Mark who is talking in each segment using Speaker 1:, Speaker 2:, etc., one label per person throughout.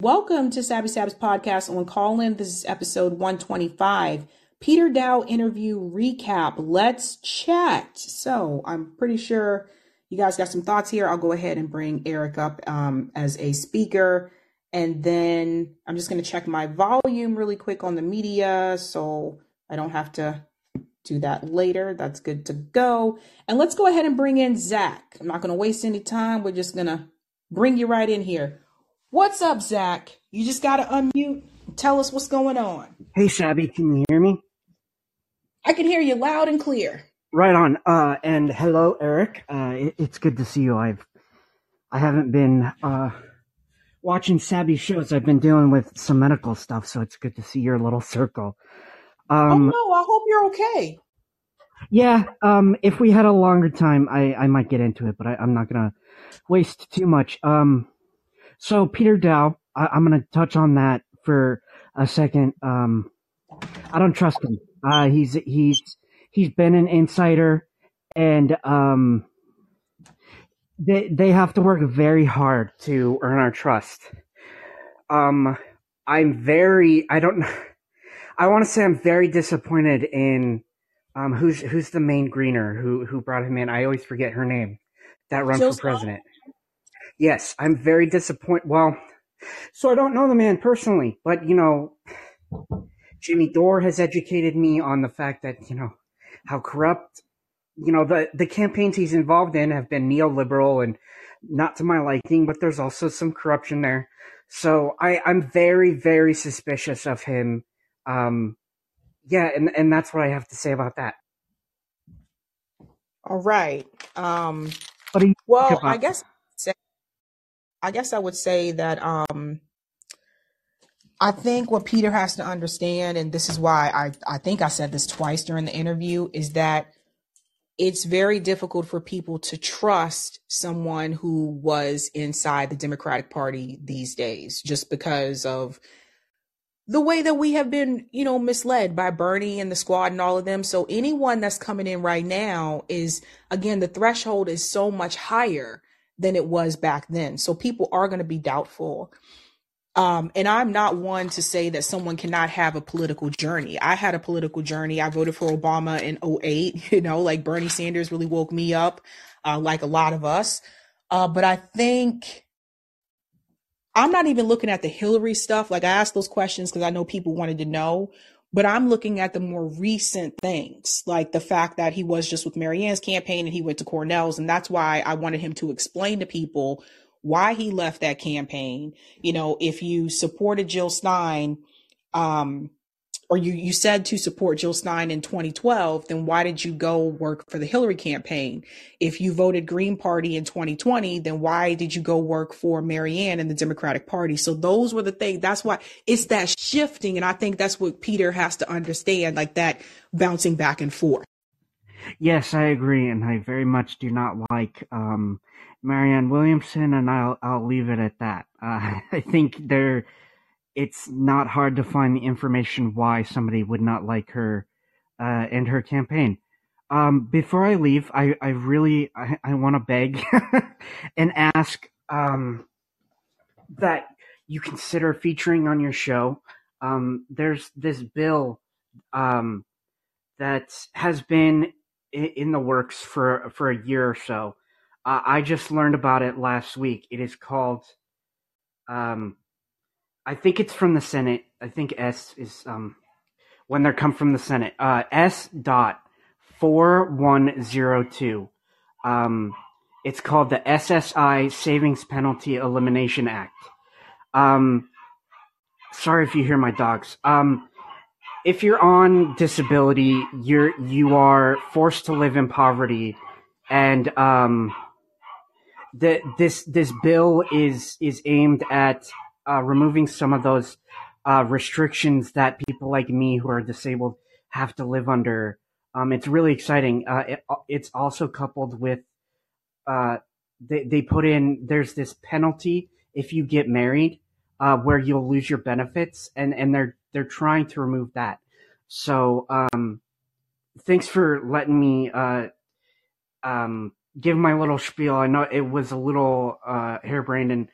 Speaker 1: Welcome to Sabby Sabs podcast on Callin. This is episode 125. Peter Daou interview recap. Let's chat. So I'm pretty sure you guys got some thoughts here. I'll go ahead and bring Eric up um, as a speaker. And then I'm just going to check my volume really quick on the media so I don't have to do that later. That's good to go. And let's go ahead and bring in Zach. I'm not going to waste any time. We're just going to bring you right in here. What's up, Zach? You just got to unmute. Tell us what's going on.
Speaker 2: Hey, Sabby, can you hear me?
Speaker 1: I can hear you loud and clear.
Speaker 2: Right on. Uh, and hello, Eric. Uh, it, it's good to see you. I've, I haven't been, uh, watching Sabby shows. I've been dealing with some medical stuff, so it's good to see your little circle.
Speaker 1: Um, oh no, I hope you're okay.
Speaker 2: Yeah. Um, if we had a longer time, I, I might get into it, but I, I'm not gonna waste too much. Um, so Peter Daou, I, am going to touch on that for a second. Um, I don't trust him. Uh, he's he's he's been an insider, and um, they they have to work very hard to earn our trust. Um, I'm very I don't I want to say I'm very disappointed in um who's who's the main greener who who brought him in. I always forget her name. That runs Jill for president. Yes, I'm very disappointed. Well, so I don't know the man personally, but you know, Jimmy Dore has educated me on the fact that you know how corrupt you know the the campaigns he's involved in have been neoliberal and not to my liking, but there's also some corruption there. So I I'm very very suspicious of him. Um, yeah, and and that's what I have to say about that.
Speaker 1: All right. Um, well, I guess I guess I would say that um, I think what Peter has to understand, and this is why I, I think I said this twice during the interview, is that it's very difficult for people to trust someone who was inside the Democratic Party these days just because of the way that we have been, you know, misled by Bernie and the squad and all of them. So anyone that's coming in right now is, again, the threshold is so much higher than it was back then. So people are going to be doubtful. Um, and I'm not one to say that someone cannot have a political journey. I had a political journey. I voted for Obama in 08, you know, like Bernie Sanders really woke me up, uh, like a lot of us. Uh, but I think I'm not even looking at the Hillary stuff. Like I asked those questions because I know people wanted to know, but I'm looking at the more recent things, like the fact that he was just with Marianne's campaign and he went to Cornel's. And that's why I wanted him to explain to people why he left that campaign. You know, if you supported Jill Stein, um, or you, you said to support Jill Stein in 2012, then why did you go work for the Hillary campaign? If you voted Green Party in 2020, then why did you go work for Marianne and the Democratic Party? So those were the things. That's why it's that shifting. And I think that's what Peter has to understand, like that bouncing back and forth.
Speaker 2: Yes, I agree. And I very much do not like, um, Marianne Williamson, and I'll, I'll leave it at that. Uh, I think there, it's not hard to find the information why somebody would not like her uh, and her campaign. Um, before I leave, I, I really I, I want to beg and ask um, that you consider featuring on your show. Um, there's this bill um, that has been in the works for for a year or so. Uh, I just learned about it last week. It is called um, I think it's from the Senate. I think S is um when they come from the Senate. Uh, S dot four one zero two. Um, it's called the SSI Savings Penalty Elimination Act. Um, sorry if you hear my dogs. Um, if you're on disability, you're you are forced to live in poverty, and um, the this this bill is is aimed at uh, removing some of those uh, restrictions that people like me who are disabled have to live under. Um, it's really exciting. Uh, it, it's also coupled with uh, they they put in there's this penalty if you get married uh, where you'll lose your benefits, and and they're they're trying to remove that. So um, thanks for letting me uh, um, give my little spiel. I know it was a little harebrained and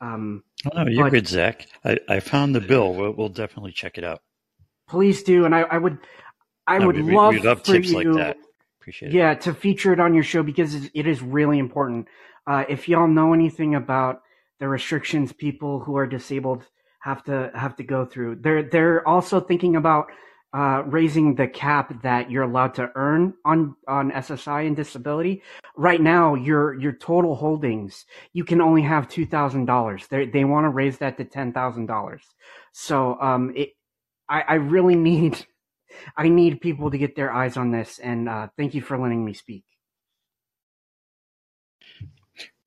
Speaker 2: Um,
Speaker 3: oh, no, you're good, Zach. I, I found the bill. We'll, we'll definitely check it out.
Speaker 2: Please do, and I, I would I no, would we, love, we love for tips you, like that. Appreciate yeah, it. to feature it on your show because it is really important. Uh, if y'all know anything about the restrictions people who are disabled have to have to go through, they're they're also thinking about uh, raising the cap that you're allowed to earn on on SSI and disability. Right now, your your total holdings you can only have two thousand dollars. They they want to raise that to ten thousand dollars. So um, it I, I really need I need people to get their eyes on this, and uh, thank you for letting me speak.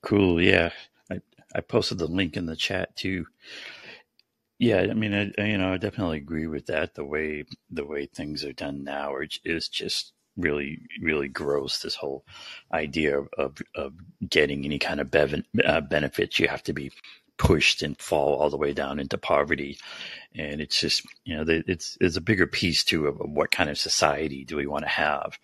Speaker 3: Cool. Yeah, I I posted the link in the chat too. Yeah, I mean, I, you know, I definitely agree with that. The way the way things are done now is just really really gross. This whole idea of of, of getting any kind of bev- uh, benefits, you have to be pushed and fall all the way down into poverty. And it's just, you know, it's, there's a bigger piece too of, what kind of society do we want to have?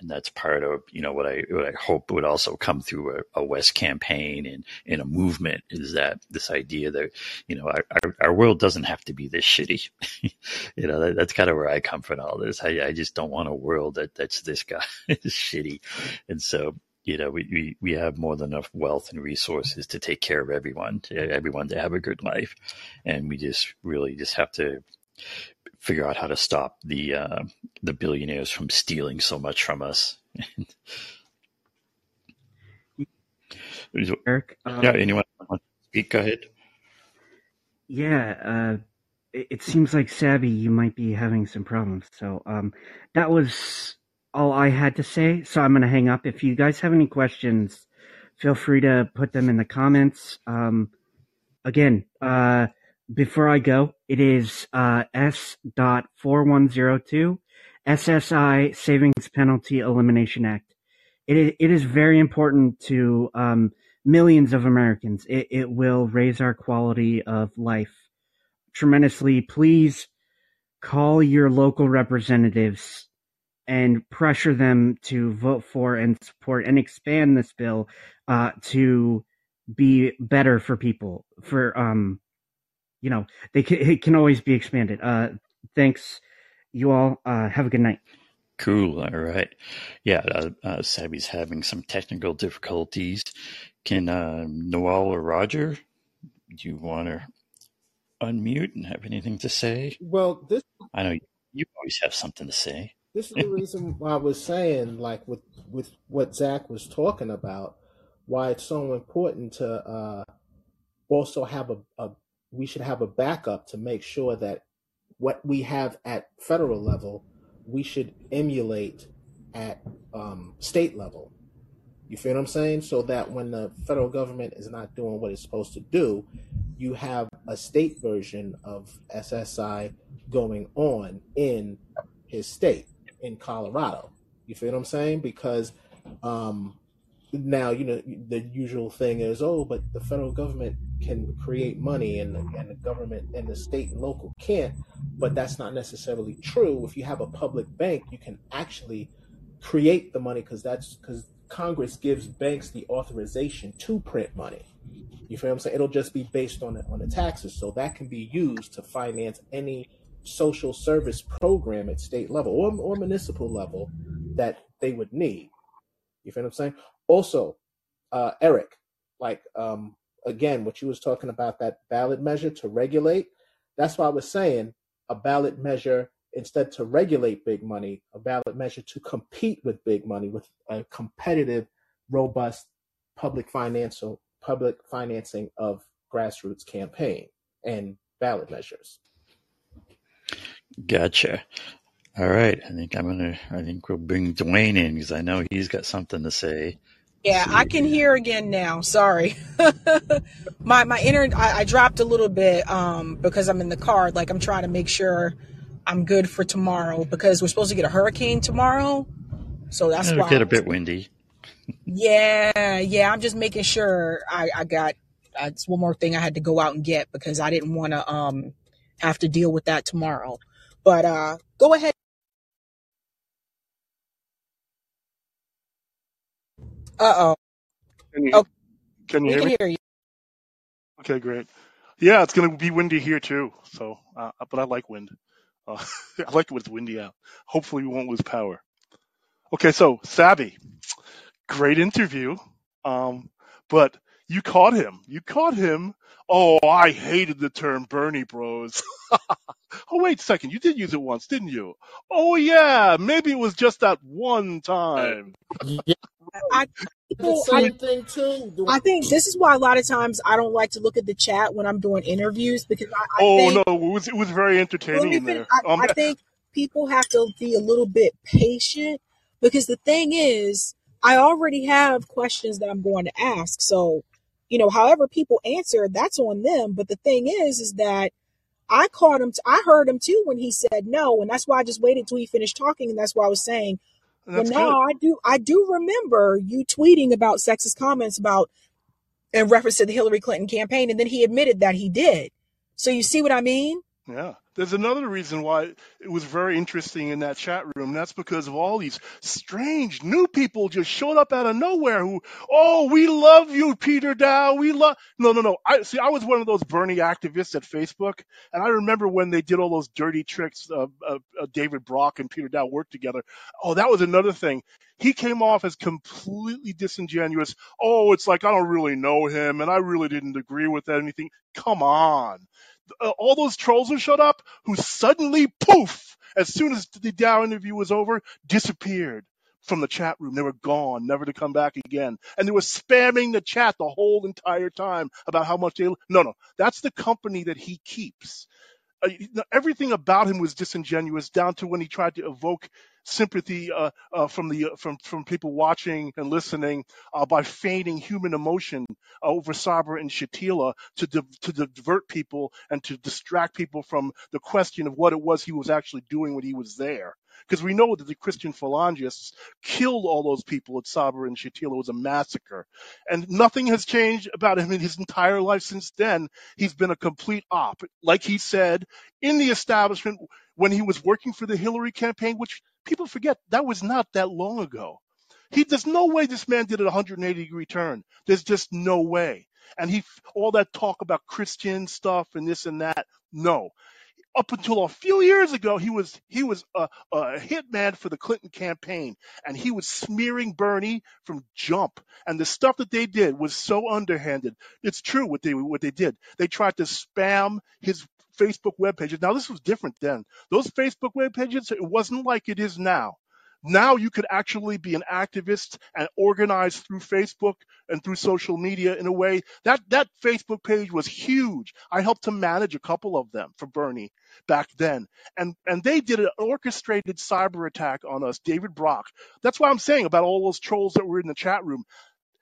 Speaker 3: And that's part of, you know, what I, what I hope would also come through a, a West campaign and, and a movement is that this idea that, you know, our, our, our world doesn't have to be this shitty. you know, that, that's kind of where I come from all this. I, I just don't want a world that, that's this guy shitty. And so, you know, we, we, we have more than enough wealth and resources to take care of everyone, to, everyone to have a good life. And we just really just have to figure out how to stop the, uh, the billionaires from stealing so much from us.
Speaker 2: Eric?
Speaker 3: Um, yeah, anyone want to speak? Go ahead.
Speaker 2: Yeah, uh, it, it, seems like Sabby, you might be having some problems. So um, that was all I had to say, so I'm going to hang up. If you guys have any questions, feel free to put them in the comments. Um, again, uh, before I go, it is uh, S.4102 SSI Savings Penalty Elimination Act. It, it is very important to um, millions of Americans. It, it will raise our quality of life tremendously. Please call your local representatives and pressure them to vote for and support and expand this bill uh, to be better for people. For um, you know, they can, it can always be expanded. Uh, thanks, you all. Uh, have a good night.
Speaker 3: Cool. All right. Yeah, uh, uh, Sabby's having some technical difficulties. Can uh, Noel or Roger, do you want to unmute and have anything to say?
Speaker 4: Well, this
Speaker 3: I know you always have something to say
Speaker 4: this is the reason why I was saying, like with with what Zach was talking about, why it's so important to uh, also have a, a we should have a backup to make sure that what we have at federal level, we should emulate at um, state level. You feel what I'm saying? So that when the federal government is not doing what it's supposed to do, you have a state version of SSI going on in his state in Colorado. You feel what I'm saying? Because um, now you know the usual thing is oh, but the federal government can create money and the, and the government and the state and local can't. But that's not necessarily true. If you have a public bank, you can actually create the money because that's because Congress gives banks the authorization to print money. You feel what I'm saying? It'll just be based on the, on the taxes, so that can be used to finance any social service program at state level or, or municipal level that they would need. You feel what I'm saying? Also, uh, Eric, like um, again, what you was talking about that ballot measure to regulate. That's why I was saying a ballot measure instead to regulate big money, a ballot measure to compete with big money with a competitive, robust public financial public financing of grassroots campaign and ballot measures.
Speaker 3: Gotcha. All right. I think I'm gonna. I think we'll bring Dwayne in because I know he's got something to say.
Speaker 1: Yeah, I can hear again now. Sorry, my my internet. I, I, dropped a little bit um, because I'm in the car. Like I'm trying to make sure I'm good for tomorrow because we're supposed to get a hurricane tomorrow. So that's It'll
Speaker 3: why get a bit windy.
Speaker 1: Yeah, yeah. I'm just making sure I I got. That's one more thing I had to go out and get because I didn't want to um have to deal with that tomorrow. But uh, go ahead. Uh oh.
Speaker 5: Can you, can you
Speaker 1: we
Speaker 5: hear
Speaker 1: can
Speaker 5: me?
Speaker 1: hear you.
Speaker 5: Okay, great. Yeah, it's going to be windy here too. So, uh, but I like wind. Uh, I like it when it's windy out. Hopefully, we won't lose power. Okay, so Sabby, great interview. Um, but you caught him. You caught him. Oh, I hated the term Bernie Bros. oh, wait a second. You did use it once, didn't you? Oh, yeah. Maybe it was just that one time.
Speaker 4: Yeah,
Speaker 1: I,
Speaker 4: the same
Speaker 1: I,
Speaker 4: thing too.
Speaker 1: I think this is why a lot of times I don't like to look at the chat when I'm doing interviews because I, I
Speaker 5: Oh
Speaker 1: think
Speaker 5: no, it was it was very entertaining in there.
Speaker 1: I,
Speaker 5: Um,
Speaker 1: I think people have to be a little bit patient because the thing is, I already have questions that I'm going to ask. So, you know, however people answer, that's on them. But the thing is, is that I caught him. T- I heard him too when he said no, and that's why I just waited till he finished talking, and that's why I was saying,
Speaker 5: and
Speaker 1: well,
Speaker 5: that's
Speaker 1: no,
Speaker 5: good.
Speaker 1: I do. I do remember you tweeting about sexist comments about in reference to the Hillary Clinton campaign, and then he admitted that he did. So you see what I mean?
Speaker 5: Yeah. There's another reason why it was very interesting in that chat room. That's because of all these strange new people just showed up out of nowhere who, oh, we love you, Peter Daou. We love. No, no, no. I see. I was one of those Bernie activists at Facebook, and I remember when they did all those dirty tricks. Uh, uh, uh, David Brock and Peter Daou worked together. Oh, that was another thing. He came off as completely disingenuous. Oh, it's like I don't really know him, and I really didn't agree with anything. Come on uh, all those trolls who showed up who suddenly poof as soon as the Daou interview was over disappeared from the chat room. They were gone never to come back again. And they were spamming the chat the whole entire time about how much they no no. That's the company that he keeps everything about him was disingenuous down to when he tried to evoke sympathy uh, uh, from the from from people watching and listening uh, by feigning human emotion over Sabra and Shatila to di- to divert people and to distract people from the question of what it was he was actually doing when he was there. Because we know that the Christian phalangists killed all those people at Sabra and Shatila. It was a massacre. And nothing has changed about him in his entire life since then. He's been a complete op. Like he said, in the establishment when he was working for the Hillary campaign, which people forget that was not that long ago. He there's no way this man did a 180 degree turn. There's just no way. And he all that talk about Christian stuff and this and that. No, up until a few years ago, he was he was a, a hitman for the Clinton campaign, and he was smearing Bernie from jump. And the stuff that they did was so underhanded. It's true what they what they did. They tried to spam his Facebook web pages. Now this was different then. Those Facebook web pages, it wasn't like it is now. Now you could actually be an activist and organize through Facebook and through social media in a way that that Facebook page was huge. I helped to manage a couple of them for Bernie back then. And and they did an orchestrated cyber attack on us, David Brock. That's what I'm saying about all those trolls that were in the chat room.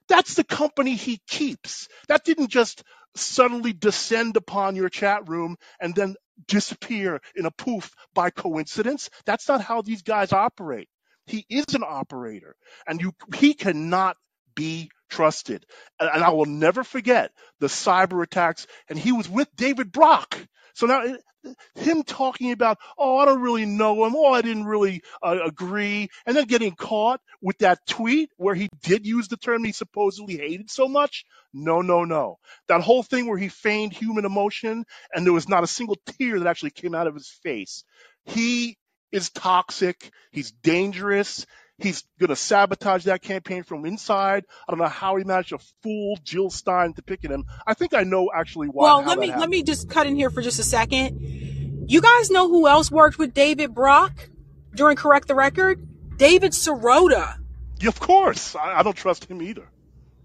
Speaker 5: That's the company he keeps. That didn't just suddenly descend upon your chat room and then disappear in a poof by coincidence. That's not how these guys operate. He is an operator and you he cannot be trusted. And, and I will never forget the cyber attacks and he was with David Brock. So now it- him talking about, oh, I don't really know him. Oh, I didn't really uh, agree. And then getting caught with that tweet where he did use the term he supposedly hated so much. No, no, no. That whole thing where he feigned human emotion and there was not a single tear that actually came out of his face. He is toxic. He's dangerous. He's going to sabotage that campaign from inside. I don't know how he managed to fool Jill Stein to picking him. I think I know actually why.
Speaker 1: Well, let me let me just cut in here for just a second. You guys know who else worked with David Brock during Correct the Record? David Sirota.
Speaker 5: Yeah, of course. I, I don't trust him either.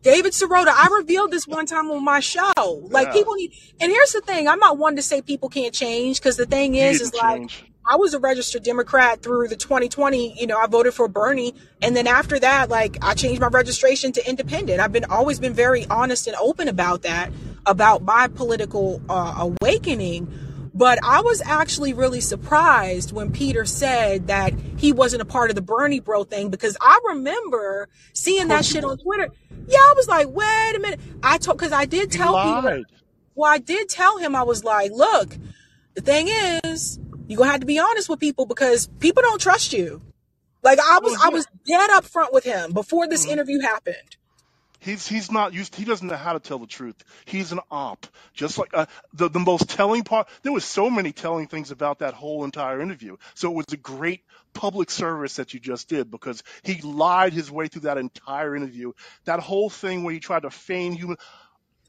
Speaker 1: David Sirota. I revealed this one time on my show. Like
Speaker 5: Yeah.
Speaker 1: people need, and here's the thing: I'm not one to say people can't change because the thing is, is like
Speaker 5: change.
Speaker 1: I was a registered Democrat through the 2020. You know, I voted for Bernie, and then after that, like I changed my registration to independent. I've been always been very honest and open about that, about my political uh, awakening. But I was actually really surprised when Peter said that he wasn't a part of the Bernie bro thing because I remember seeing that shit on. Twitter. Yeah, I was like, wait a minute. I told because I did tell Peter. Well, I did tell him I was like, look, the thing is, you're gonna have to be honest with people because people don't trust you. Like I was,
Speaker 5: Well,
Speaker 1: I was dead up front with him before this
Speaker 5: Mhm.
Speaker 1: interview happened.
Speaker 5: He's he's not used. He doesn't know how to tell the truth. He's an op. Just like uh, the the most telling part. There was so many telling things about that whole entire interview. So it was a great public service that you just did because he lied his way through that entire interview. That whole thing where he tried to feign human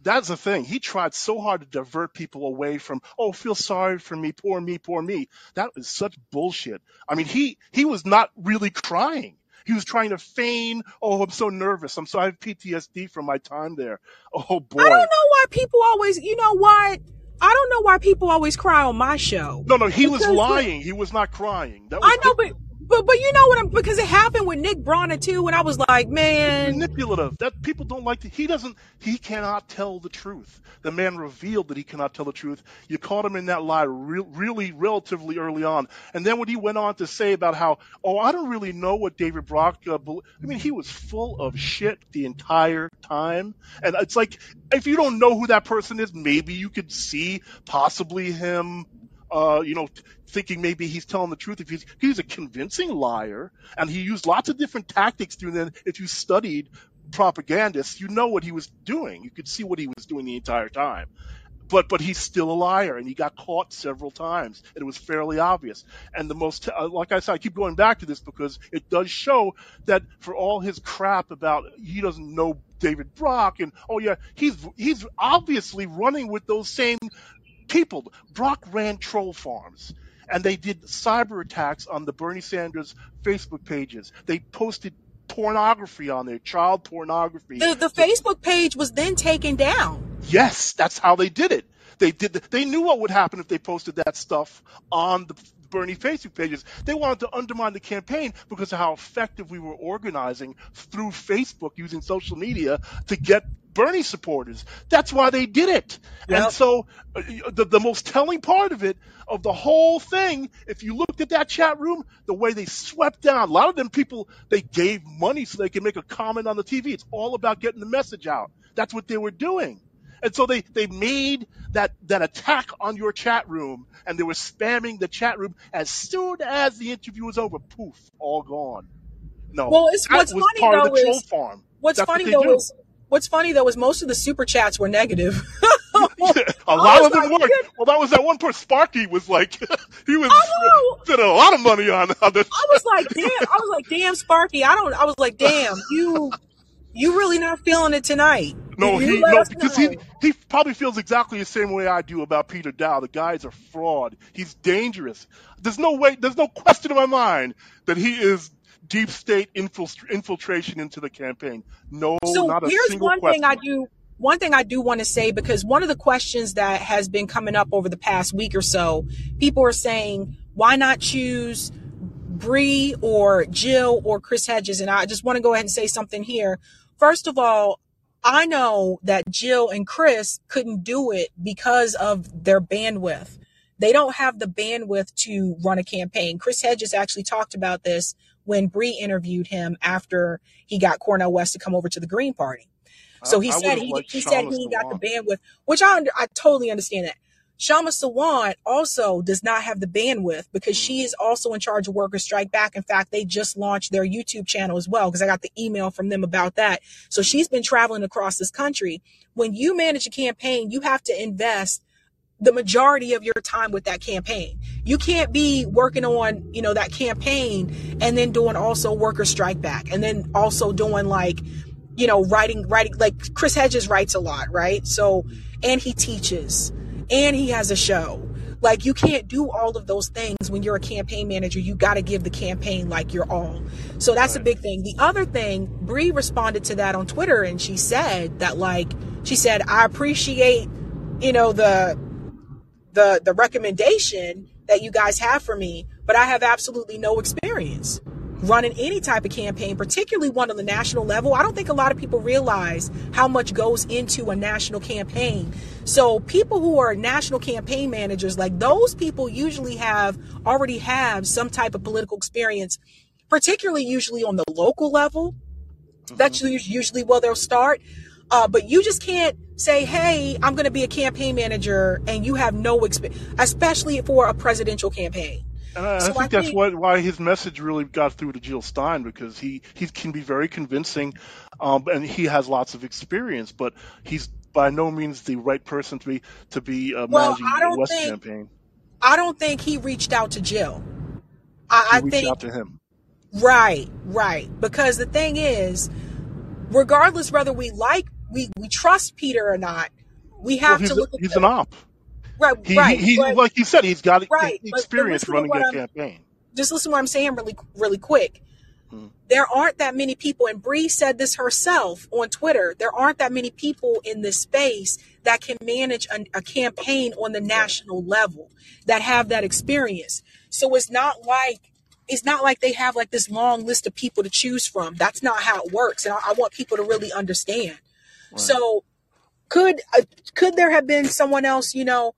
Speaker 5: that's the thing. He tried so hard to divert people away from, oh, feel sorry for me, poor me, poor me. That was such bullshit. I mean, he he was not really crying. He was trying to feign, oh, I'm so nervous. I'm so I have PTSD from my time there. Oh boy. I
Speaker 1: don't know why people always, you know what? I don't know why people always cry on my show.
Speaker 5: No, no, he because was lying. He was not crying.
Speaker 1: Was I know, but but but you know what I'm because it happened with Nick Brana too, and I was like, man,
Speaker 5: manipulative. That people don't like. To, he doesn't. He cannot tell the truth. The man revealed that he cannot tell the truth. You caught him in that lie re- really relatively early on, and then when he went on to say about how, oh, I don't really know what David Brock. Uh, I mean, he was full of shit the entire time, and it's like if you don't know who that person is, maybe you could see possibly him uh, you know, thinking maybe he's telling the truth. If he's he's a convincing liar, and he used lots of different tactics through then. If you studied propagandists, you know what he was doing. You could see what he was doing the entire time. But but he's still a liar, and he got caught several times, and it was fairly obvious. And the most, uh, like I said, I keep going back to this because it does show that for all his crap about he doesn't know David Brock, and oh yeah, he's he's obviously running with those same people. Brock ran troll farms and they did cyber attacks on the Bernie Sanders Facebook pages. They posted pornography on there, child pornography.
Speaker 1: The, the Facebook page was then taken down.
Speaker 5: Yes, that's how they did it. They did. The, they knew what would happen if they posted that stuff on the Bernie Facebook pages. They wanted to undermine the campaign because of how effective we were organizing through Facebook using social media to get Bernie supporters. That's why they did it. Yep. And so uh, the, the most telling part of it, of the whole thing, if you looked at that chat room, the way they swept down, a lot of them people, they gave money so they could make a comment on the TV. It's all about getting the message out. That's what they were doing. And so they, they made that, that attack on your chat room and they were spamming the chat room as soon as the interview was over. Poof, all gone. No.
Speaker 1: Well, it's, what's funny though is, what's That's funny what though do. is What's funny though is most of the super chats were negative.
Speaker 5: a lot of them like, were. Well, that was that one poor Sparky was like, he was oh, spending a lot of money on on this.
Speaker 1: I was like, damn. I was like, damn, Sparky. I don't. I was like, damn, you, you really not feeling it tonight.
Speaker 5: No, he no because he he probably feels exactly the same way I do about Peter Daou. The guy's a fraud. He's dangerous. There's no way. There's no question in my mind that he is deep state infiltration into the campaign. No, so not a here's single
Speaker 1: one
Speaker 5: question.
Speaker 1: thing I do. One thing I do want to say because one of the questions that has been coming up over the past week or so, people are saying, why not choose Bree or Jill or Chris Hedges? And I just want to go ahead and say something here. First of all, I know that Jill and Chris couldn't do it because of their bandwidth. They don't have the bandwidth to run a campaign. Chris Hedges actually talked about this when Bree interviewed him after he got Cornel West to come over to the Green Party. So he I said he, he said he got the bandwidth, which I under, I totally understand that. Kshama Sawant also does not have the bandwidth because she is also in charge of Workers Strike Back. In fact, they just launched their YouTube channel as well because I got the email from them about that. So she's been traveling across this country. When you manage a campaign, you have to invest the majority of your time with that campaign. You can't be working on, you know, that campaign and then doing also worker strike back and then also doing like, you know, writing, writing, like Chris Hedges writes a lot, right? So, and he teaches and he has a show. Like you can't do all of those things when you're a campaign manager. You got to give the campaign like your all. So that's right. a big thing. The other thing, Bree responded to that on Twitter and she said that like, she said, I appreciate, you know, the, the the recommendation that you guys have for me, but I have absolutely no experience running any type of campaign, particularly one on the national level. I don't think a lot of people realize how much goes into a national campaign. So people who are national campaign managers, like those people usually have already have some type of political experience, particularly usually on the local level. Mm-hmm. That's usually where they'll start. Uh, but you just can't say, hey, I'm going to be a campaign manager and you have no experience, especially for a presidential campaign.
Speaker 5: And I, so I think I that's think, what, why his message really got through to Jill Stein because he, he can be very convincing, um, and he has lots of experience, but he's by no means the right person to be to be uh, well, managing the West think, campaign.
Speaker 1: I don't think he reached out to Jill. I,
Speaker 5: I
Speaker 1: think
Speaker 5: out to him.
Speaker 1: Right, right. Because the thing is, regardless whether we like we we trust Peter or not, we have
Speaker 5: well,
Speaker 1: to look.
Speaker 5: A, he's
Speaker 1: the,
Speaker 5: an op.
Speaker 1: Right,
Speaker 5: he,
Speaker 1: right.
Speaker 5: He, but, like you said, he's got right, experience running a campaign.
Speaker 1: Just listen to what I'm saying really, really quick. Hmm. There aren't that many people, and Bree said this herself on Twitter. There aren't that many people in this space that can manage a, a campaign on the national level that have that experience. So it's not like it's not like they have like this long list of people to choose from. That's not how it works, and I, I want people to really understand. Right. So, could uh, could there have been someone else? You know,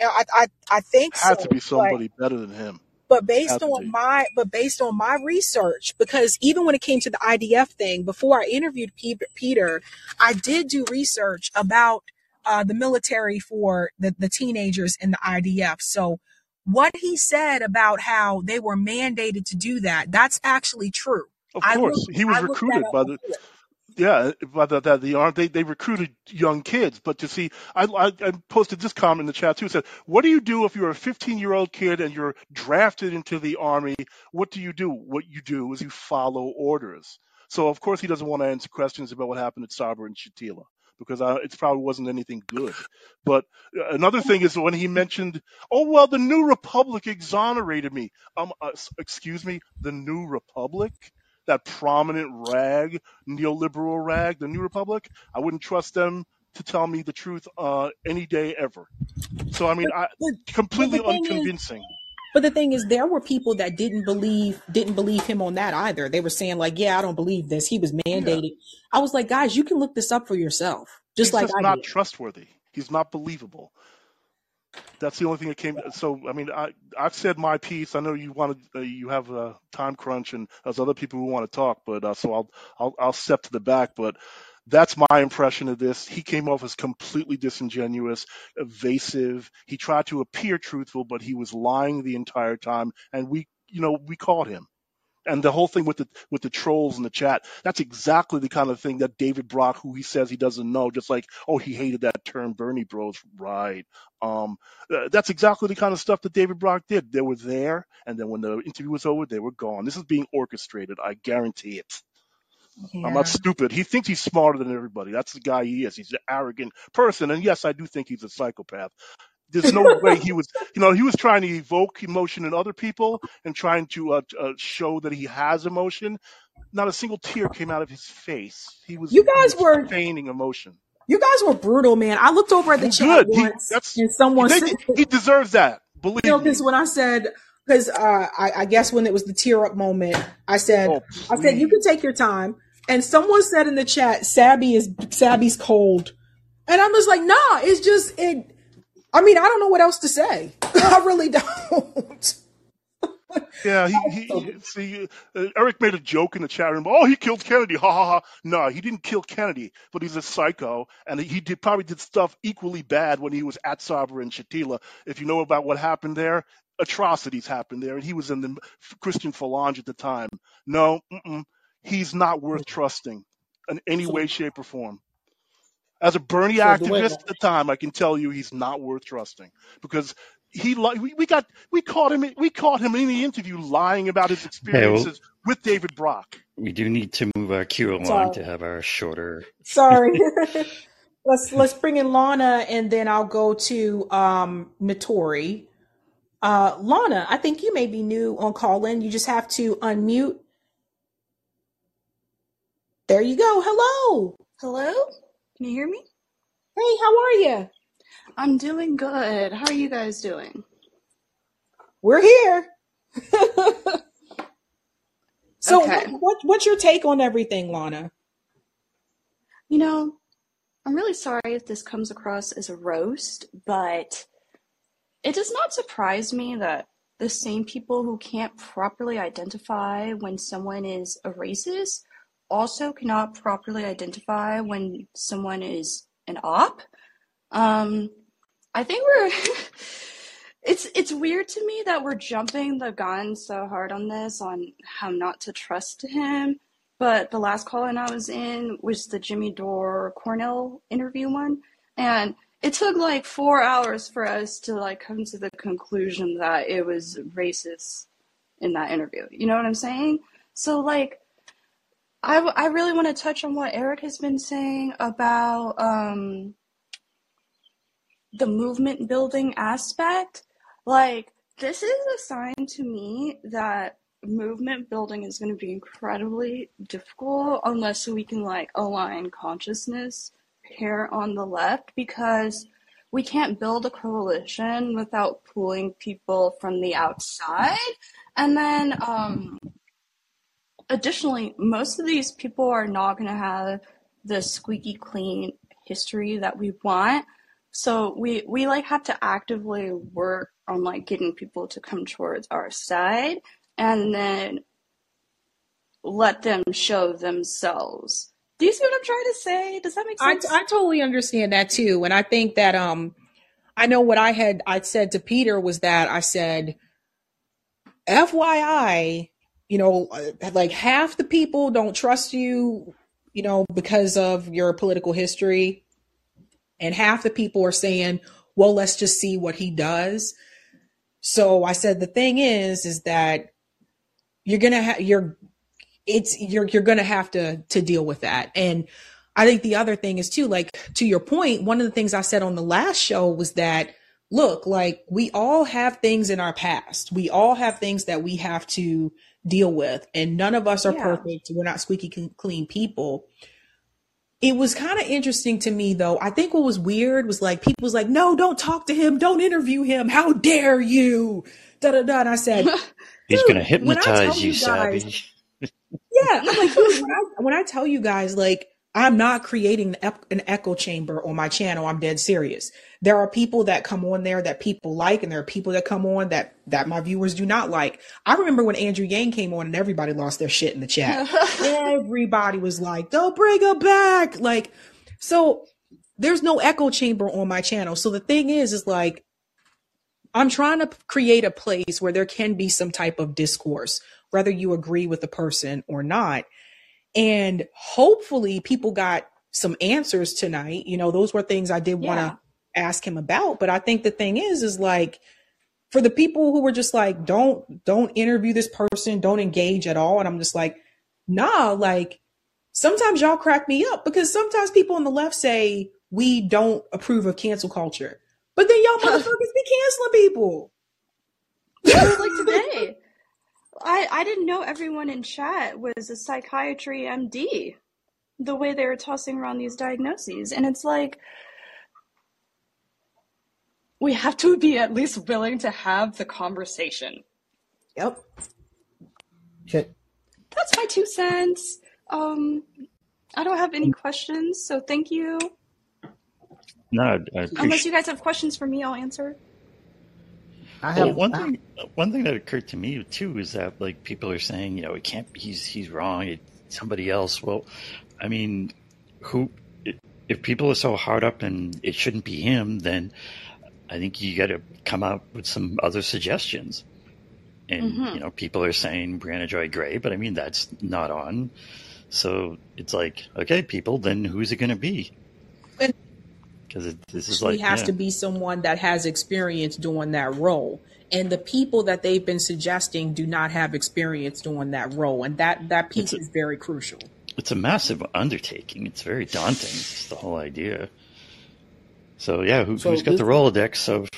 Speaker 1: I I, I think
Speaker 5: had
Speaker 1: so,
Speaker 5: to be somebody but, better than him.
Speaker 1: But based on my but based on my research, because even when it came to the IDF thing, before I interviewed Peter, I did do research about uh, the military for the, the teenagers in the IDF. So what he said about how they were mandated to do that, that's actually true.
Speaker 5: Of course, looked, he was recruited by the yeah, by the, the, arm, they, they recruited young kids. But to see, I, I, I posted this comment in the chat too. Said, what do you do if you're a 15 year old kid and you're drafted into the army? What do you do? What you do is you follow orders. So of course he doesn't want to answer questions about what happened at Sabra and Shatila because it probably wasn't anything good. But uh, another thing is when he mentioned, oh well, the New Republic exonerated me. Um, uh, excuse me, the New Republic, that prominent rag, neoliberal rag, the New Republic. I wouldn't trust them to tell me the truth uh, any day ever. So I mean, I completely unconvincing. Is,
Speaker 1: but the thing is, there were people that didn't believe didn't believe him on that either. They were saying like, "Yeah, I don't believe this. He was mandated." Yeah. I was like, "Guys, you can look this up for yourself." Just
Speaker 5: He's
Speaker 1: like
Speaker 5: just not did. trustworthy. He's not believable. That's the only thing that came. So I mean, I I've said my piece. I know you wanted uh, you have a time crunch and there's other people who want to talk, but uh, so I'll I'll I'll step to the back. But that's my impression of this. He came off as completely disingenuous, evasive. He tried to appear truthful, but he was lying the entire time. And we, you know, we caught him. And the whole thing with the with the trolls in the chat, that's exactly the kind of thing that David Brock, who he says he doesn't know, just like, oh, he hated that term Bernie Bros. Right. Um, uh, that's exactly the kind of stuff that David Brock did. They were there, and then when the interview was over, they were gone. This is being orchestrated. I guarantee it. Yeah. I'm not stupid. He thinks he's smarter than everybody. That's the guy he is. He's an arrogant person. And yes, I do think he's a psychopath. There's no way he was, you know, he was trying to evoke emotion in other people and trying to uh, uh, show that he has emotion. Not a single tear came out of his face. He was,
Speaker 1: you guys
Speaker 5: was
Speaker 1: were
Speaker 5: feigning emotion.
Speaker 1: You guys were brutal, man. I looked over at the chat Good. once, he, and someone
Speaker 5: he, said, he deserves that. Believe you know,
Speaker 1: because when I said because uh, I, I, guess when it was the tear up moment, I said, oh, I said you can take your time. And someone said in the chat, Sabby is Sabby's cold. And I'm just like, nah, it's just it. I mean, I don't know what else to say. I really don't.
Speaker 5: yeah, he, he see, uh, Eric made a joke in the chat room. Oh, he killed Kennedy. Ha ha ha. No, he didn't kill Kennedy, but he's a psycho, and he did probably did stuff equally bad when he was at Sabra and Shatila. If you know about what happened there, atrocities happened there, and he was in the Christian Falange at the time. No, he's not worth trusting in any way, shape, or form. As a Bernie so activist at the time, I can tell you he's not worth trusting because he we, we got we caught him we caught him in the interview lying about his experiences hey, well, with David Brock.
Speaker 3: We do need to move our queue along Sorry. to have our shorter.
Speaker 1: Sorry. let's let's bring in Lana and then I'll go to um Notori. Uh, Lana, I think you may be new on call in. You just have to unmute there you go. Hello.
Speaker 6: Hello? Can you hear me?
Speaker 1: Hey, how are you?
Speaker 6: I'm doing good. How are you guys doing?
Speaker 1: We're here. so, okay. what, what, what's your take on everything, Lana?
Speaker 6: You know, I'm really sorry if this comes across as a roast, but it does not surprise me that the same people who can't properly identify when someone is a racist also cannot properly identify when someone is an op. Um, I think we're. it's it's weird to me that we're jumping the gun so hard on this on how not to trust him. But the last call in I was in was the Jimmy Dore Cornel interview one, and it took like four hours for us to like come to the conclusion that it was racist in that interview. You know what I'm saying? So like, I, I really want to touch on what Eric has been saying about um, the movement building aspect. Like, this is a sign to me that movement building is going to be incredibly difficult unless we can like align consciousness here on the left because we can't build a coalition without pulling people from the outside. And then, um, additionally, most of these people are not going to have the squeaky clean history that we want. So we, we like have to actively work on like getting people to come towards our side and then let them show themselves do you see what I'm trying to say? Does that make sense?
Speaker 1: I, I totally understand that too. And I think that, um, I know what I had, I said to Peter was that I said, FYI, you know, uh, like half the people don't trust you, you know, because of your political history. And half the people are saying, well, let's just see what he does. So I said, the thing is, is that you're going to have, you're it's you're you're going to have to to deal with that and i think the other thing is too like to your point one of the things i said on the last show was that look like we all have things in our past we all have things that we have to deal with and none of us are yeah. perfect we're not squeaky clean people it was kind of interesting to me though i think what was weird was like people was like no don't talk to him don't interview him how dare you da da da and i said
Speaker 3: he's gonna hypnotize you, you guys,
Speaker 1: yeah, I'm like, when I, when I tell you guys, like, I'm not creating an echo chamber on my channel. I'm dead serious. There are people that come on there that people like, and there are people that come on that that my viewers do not like. I remember when Andrew Yang came on, and everybody lost their shit in the chat. everybody was like, "Don't bring him back!" Like, so there's no echo chamber on my channel. So the thing is, is like, I'm trying to create a place where there can be some type of discourse whether you agree with the person or not. And hopefully people got some answers tonight. You know, those were things I did want to ask him about. But I think the thing is, is like for the people who were just like, don't, don't interview this person, don't engage at all. And I'm just like, nah, like sometimes y'all crack me up because sometimes people on the left say we don't approve of cancel culture. But then y'all motherfuckers be canceling people.
Speaker 6: like today. I, I didn't know everyone in chat was a psychiatry MD, the way they were tossing around these diagnoses. And it's like, we have to be at least willing to have the conversation.
Speaker 1: Yep.
Speaker 4: Okay.
Speaker 6: That's my two cents. Um, I don't have any questions, so thank you.
Speaker 3: No,
Speaker 6: unless you guys have questions for me, I'll answer.
Speaker 3: I have well, one thing. One thing that occurred to me too is that like people are saying, you know, it can't. He's he's wrong. It's somebody else. Well, I mean, who? If people are so hard up and it shouldn't be him, then I think you got to come out with some other suggestions. And mm-hmm. you know, people are saying Briahna Joy Gray, but I mean that's not on. So it's like, okay, people, then who's it going to be? because this is like
Speaker 1: has yeah. to be someone that has experience doing that role and the people that they've been suggesting do not have experience doing that role and that that piece a, is very crucial
Speaker 3: it's a massive undertaking it's very daunting it's the whole idea so yeah who, has got the rolodex of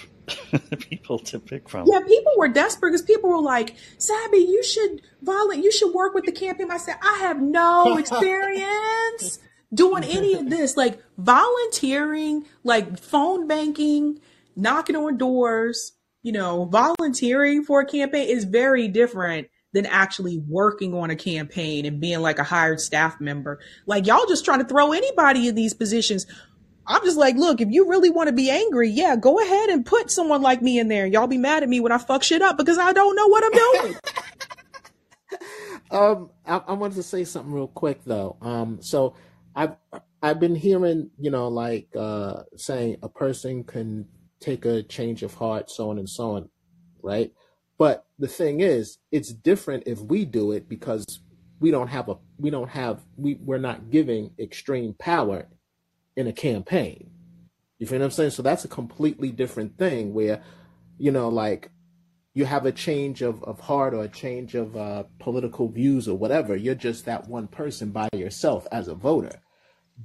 Speaker 3: people to pick from
Speaker 1: yeah people were desperate because people were like sabby you should violent you should work with the campaign i said i have no experience doing any of this, like volunteering, like phone banking, knocking on doors, you know, volunteering for a campaign is very different than actually working on a campaign and being like a hired staff member. Like y'all just trying to throw anybody in these positions. I'm just like, look, if you really want to be angry, yeah, go ahead and put someone like me in there. Y'all be mad at me when I fuck shit up because I don't know what I'm doing.
Speaker 4: um, I, I wanted to say something real quick though. Um, so I've I've been hearing, you know, like uh, saying a person can take a change of heart, so on and so on, right? But the thing is, it's different if we do it because we don't have a we don't have we we're not giving extreme power in a campaign. You feel what I'm saying? So that's a completely different thing where, you know, like you have a change of, of heart or a change of uh, political views or whatever. You're just that one person by yourself as a voter.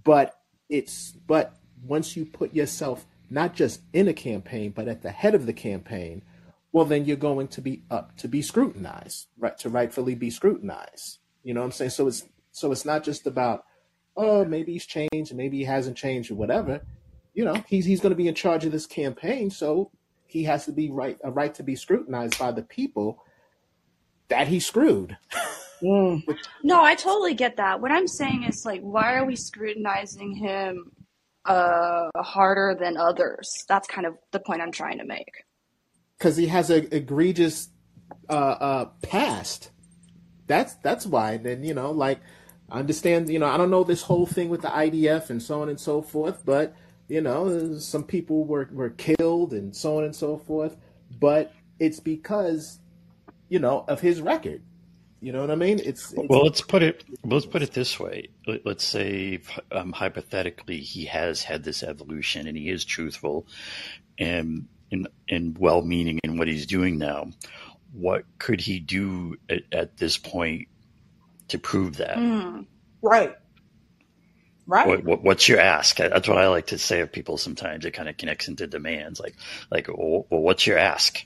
Speaker 4: But it's but once you put yourself not just in a campaign, but at the head of the campaign, well, then you're going to be up to be scrutinized, right? To rightfully be scrutinized. You know what I'm saying? So it's so it's not just about oh maybe he's changed, maybe he hasn't changed or whatever. You know, he's he's going to be in charge of this campaign, so he has to be right a right to be scrutinized by the people that he screwed.
Speaker 6: Mm. no, I totally get that. What I'm saying is like, why are we scrutinizing him uh, harder than others? That's kind of the point I'm trying to make.
Speaker 4: Because he has an egregious uh, uh, past. That's that's why. Then you know, like, I understand. You know, I don't know this whole thing with the IDF and so on and so forth, but you know, some people were were killed and so on and so forth. But it's because you know of his record. You know what I mean? It's, it's
Speaker 3: well. Let's put it. Let's put it this way. Let's say um, hypothetically he has had this evolution and he is truthful, and and, and well-meaning in what he's doing now what could he do at, at this point to prove that?
Speaker 1: Mm. Right. Right.
Speaker 3: What, what, what's your ask? That's what I like to say of people sometimes. It kind of connects into demands. Like, like, well, what's your ask?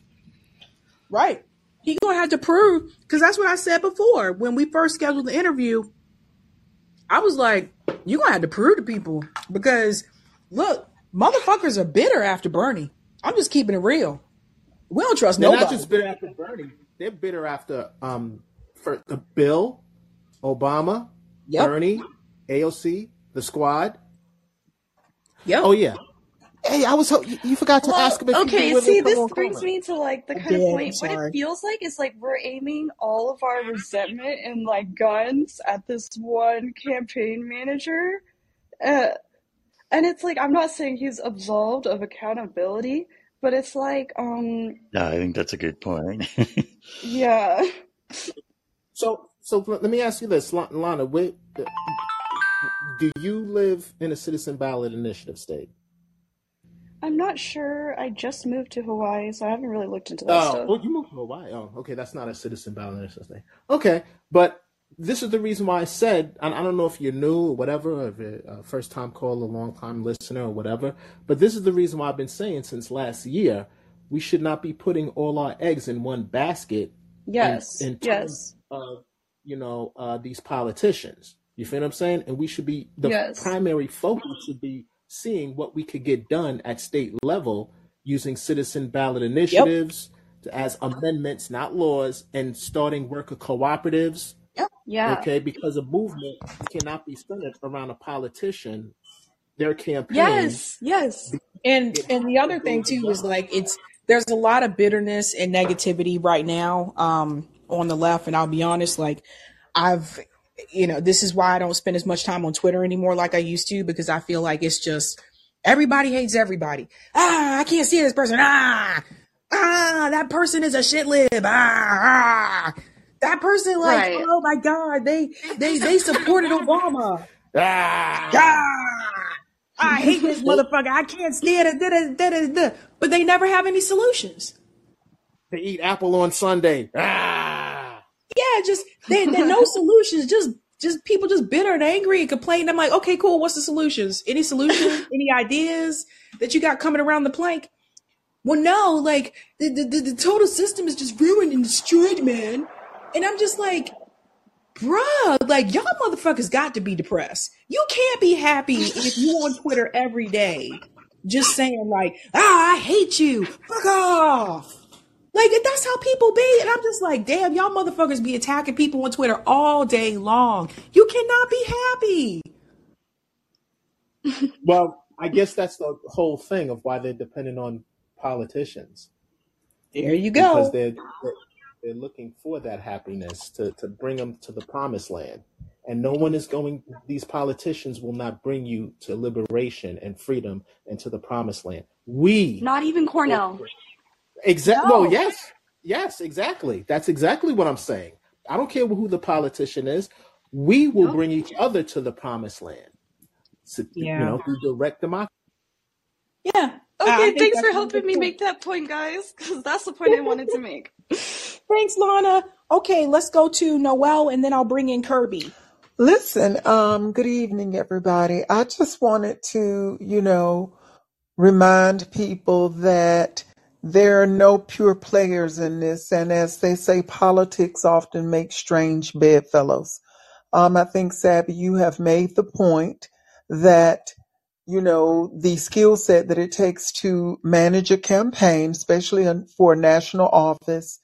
Speaker 1: Right. He gonna have to prove because that's what I said before when we first scheduled the interview. I was like, you gonna have to prove to people because look, motherfuckers are bitter after Bernie. I'm just keeping it real. We don't trust nobody.
Speaker 4: they're not just bitter after Bernie. They're bitter after um for the Bill, Obama, yep. Bernie, AOC, the squad.
Speaker 1: Yeah.
Speaker 4: Oh yeah. Hey, I was you forgot to well, ask
Speaker 6: me. Okay, see, this brings me to like the kind of point. What it feels like is like we're aiming all of our resentment and like guns at this one campaign manager, uh, and it's like I'm not saying he's absolved of accountability, but it's like, um,
Speaker 3: yeah, I think that's a good point.
Speaker 6: yeah.
Speaker 4: So, so let me ask you this, Lana. Wait, uh, do you live in a citizen ballot initiative state?
Speaker 6: I'm not sure. I just moved to Hawaii, so I haven't really looked into that
Speaker 4: oh,
Speaker 6: stuff.
Speaker 4: Oh, you moved to Hawaii. Oh, okay. That's not a citizen ballot initiative state. Okay, but this is the reason why I said and I, don't know if you're new or whatever, or if you're a first time caller, a long time listener or whatever, but this is the reason why I've been saying since last year we should not be putting all our eggs in one basket.
Speaker 6: Yes. In, in yes.
Speaker 4: Of you know uh, these politicians. You feel what I'm saying? And we should be the yes. primary focus should be seeing what we could get done at state level using citizen ballot initiatives yep. as amendments, not laws, and starting worker cooperatives
Speaker 6: yeah.
Speaker 4: Okay, because a movement cannot be centered around a politician, their campaign.
Speaker 6: Yes, yes.
Speaker 1: And and the other thing too is like it's there's a lot of bitterness and negativity right now um on the left and I'll be honest like I've you know, this is why I don't spend as much time on Twitter anymore like I used to because I feel like it's just everybody hates everybody. Ah, I can't see this person. Ah, ah, that person is a shit lib. Ah, ah that person like right. oh my god they they they supported obama ah. ah, i hate this motherfucker i can't stand it da, da, da, da, but they never have any solutions
Speaker 4: they eat apple on sunday ah.
Speaker 1: Yeah just they, they no solutions. Just just people just bitter and angry and complain. I'm like okay cool. What's the solutions? Any solutions? Any ideas that you got coming around the plank? Well no like the, the, the total system is just ruined and destroyed man. And I'm just like, bruh, like y'all motherfuckers got to be depressed. You can't be happy if you on Twitter every day just saying like, ah, I hate you. Fuck off. Like that's how people be. And I'm just like, damn, y'all motherfuckers be attacking people on Twitter all day long. You cannot be
Speaker 4: happy. well, I guess that's the whole thing of why they're dependent on politicians.
Speaker 1: There you go.
Speaker 4: Because they're, they're they're looking for that happiness to, to bring them to the promised land. And no one is going, these politicians will not bring you to liberation and freedom and to the promised land. We.
Speaker 6: Not even Cornel.
Speaker 4: Exactly. No. no, yes. Yes, exactly. That's exactly what I'm saying. I don't care who the politician is. We will nope. bring each other to the promised land. So, yeah. You know, through direct democracy.
Speaker 6: Yeah. Okay, thanks for helping me point. make that point, guys, because that's the point I wanted to make.
Speaker 1: thanks, Lana. Okay, let's go to Noel and then I'll bring in Kirby.
Speaker 7: Listen, um, good evening, everybody. I just wanted to, you know, remind people that there are no pure players in this, and as they say, politics often makes strange bedfellows. Um, I think, Sabby, you have made the point that you know the skill set that it takes to manage a campaign, especially for a national office,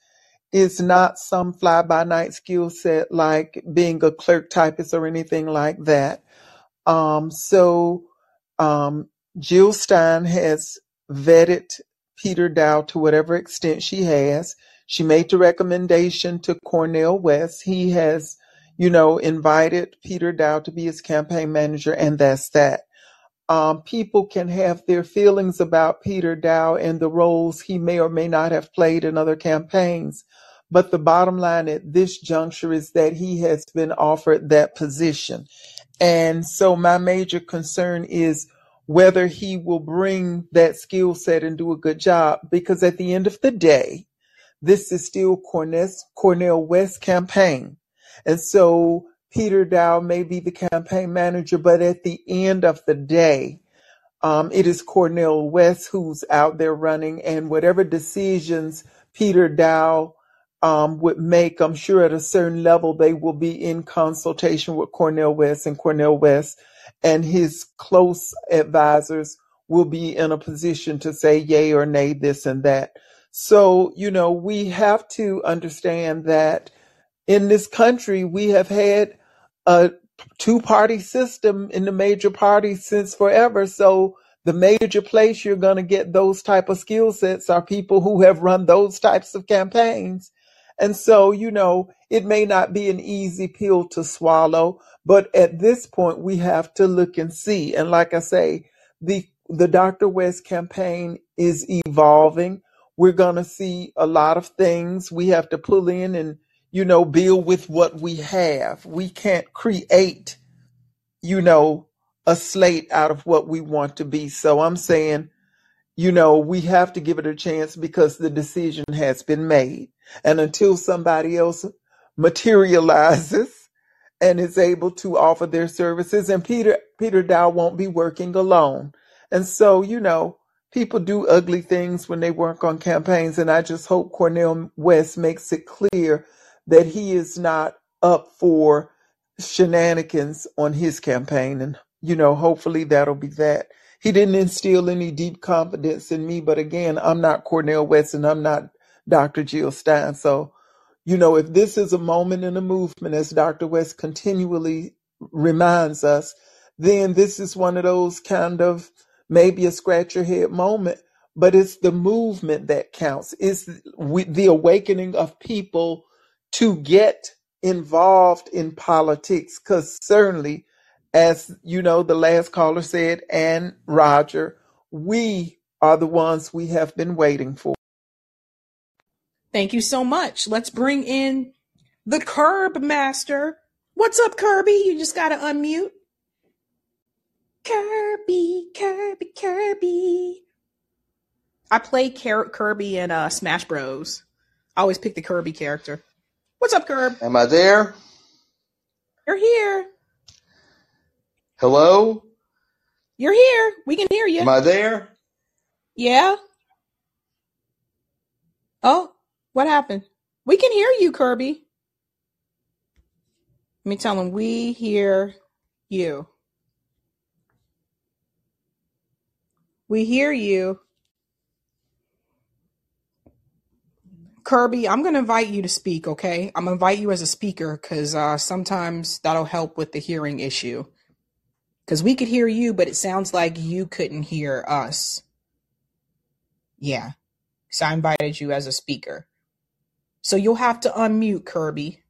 Speaker 7: is not some fly by night skill set like being a clerk typist or anything like that. Um, so um, Jill Stein has vetted Peter Daou to whatever extent she has. She made the recommendation to Cornel West. He has, you know, invited Peter Daou to be his campaign manager, and that's that. Um, people can have their feelings about Peter Daou and the roles he may or may not have played in other campaigns. But the bottom line at this juncture is that he has been offered that position. And so my major concern is whether he will bring that skill set and do a good job. Because at the end of the day, this is still Cornel West campaign. And so Peter Daou may be the campaign manager, but at the end of the day, um, it is Cornel West who's out there running, and whatever decisions Peter Daou um, would make, I'm sure at a certain level they will be in consultation with Cornel West, and Cornel West and his close advisors will be in a position to say yay or nay, this and that. So, you know, we have to understand that in this country, we have had a two party system in the major parties since forever. So the major place you're going to get those type of skill sets are people who have run those types of campaigns. And so, you know, it may not be an easy pill to swallow, but at this point we have to look and see. And like I say, the the Dr. West campaign is evolving. We're going to see a lot of things. We have to pull in and you know, build with what we have. We can't create, you know, a slate out of what we want to be. So I'm saying, you know, we have to give it a chance because the decision has been made. And until somebody else materializes and is able to offer their services, and Peter Peter Daou won't be working alone. And so, you know, people do ugly things when they work on campaigns, and I just hope Cornel West makes it clear that he is not up for shenanigans on his campaign. And, you know, hopefully that'll be that. He didn't instill any deep confidence in me, but again, I'm not Cornel West and I'm not Dr. Jill Stein. So, you know, if this is a moment in a movement, as Dr. West continually reminds us, then this is one of those kind of maybe a scratch your head moment, but it's the movement that counts. It's the awakening of people to get involved in politics because certainly as you know the last caller said and roger we are the ones we have been waiting for
Speaker 1: thank you so much let's bring in the curb master what's up kirby you just gotta unmute kirby kirby kirby i play kirby in uh, smash bros i always pick the kirby character What's up, Curb?
Speaker 8: Am I there?
Speaker 1: You're here.
Speaker 8: Hello?
Speaker 1: You're here. We can hear you.
Speaker 8: Am I there?
Speaker 1: Yeah. Oh, what happened? We can hear you, Kirby. Let me tell him we hear you. We hear you. Kirby, I'm going to invite you to speak, okay? I'm going to invite you as a speaker because uh, sometimes that'll help with the hearing issue. Because we could hear you, but it sounds like you couldn't hear us. Yeah. So I invited you as a speaker. So you'll have to unmute, Kirby,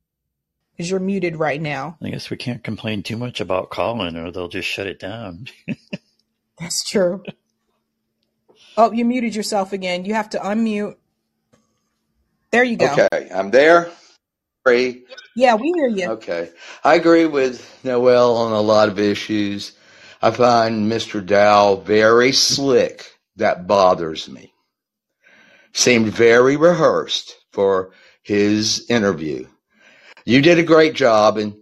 Speaker 1: because you're muted right now.
Speaker 3: I guess we can't complain too much about Callin or they'll just shut it down.
Speaker 1: That's true. Oh, you muted yourself again. You have to unmute. There you go.
Speaker 8: Okay, I'm there. Agree.
Speaker 1: Yeah, we hear you.
Speaker 8: Okay, I agree with Noel on a lot of issues. I find Mr. Daou very slick. That bothers me. Seemed very rehearsed for his interview. You did a great job, and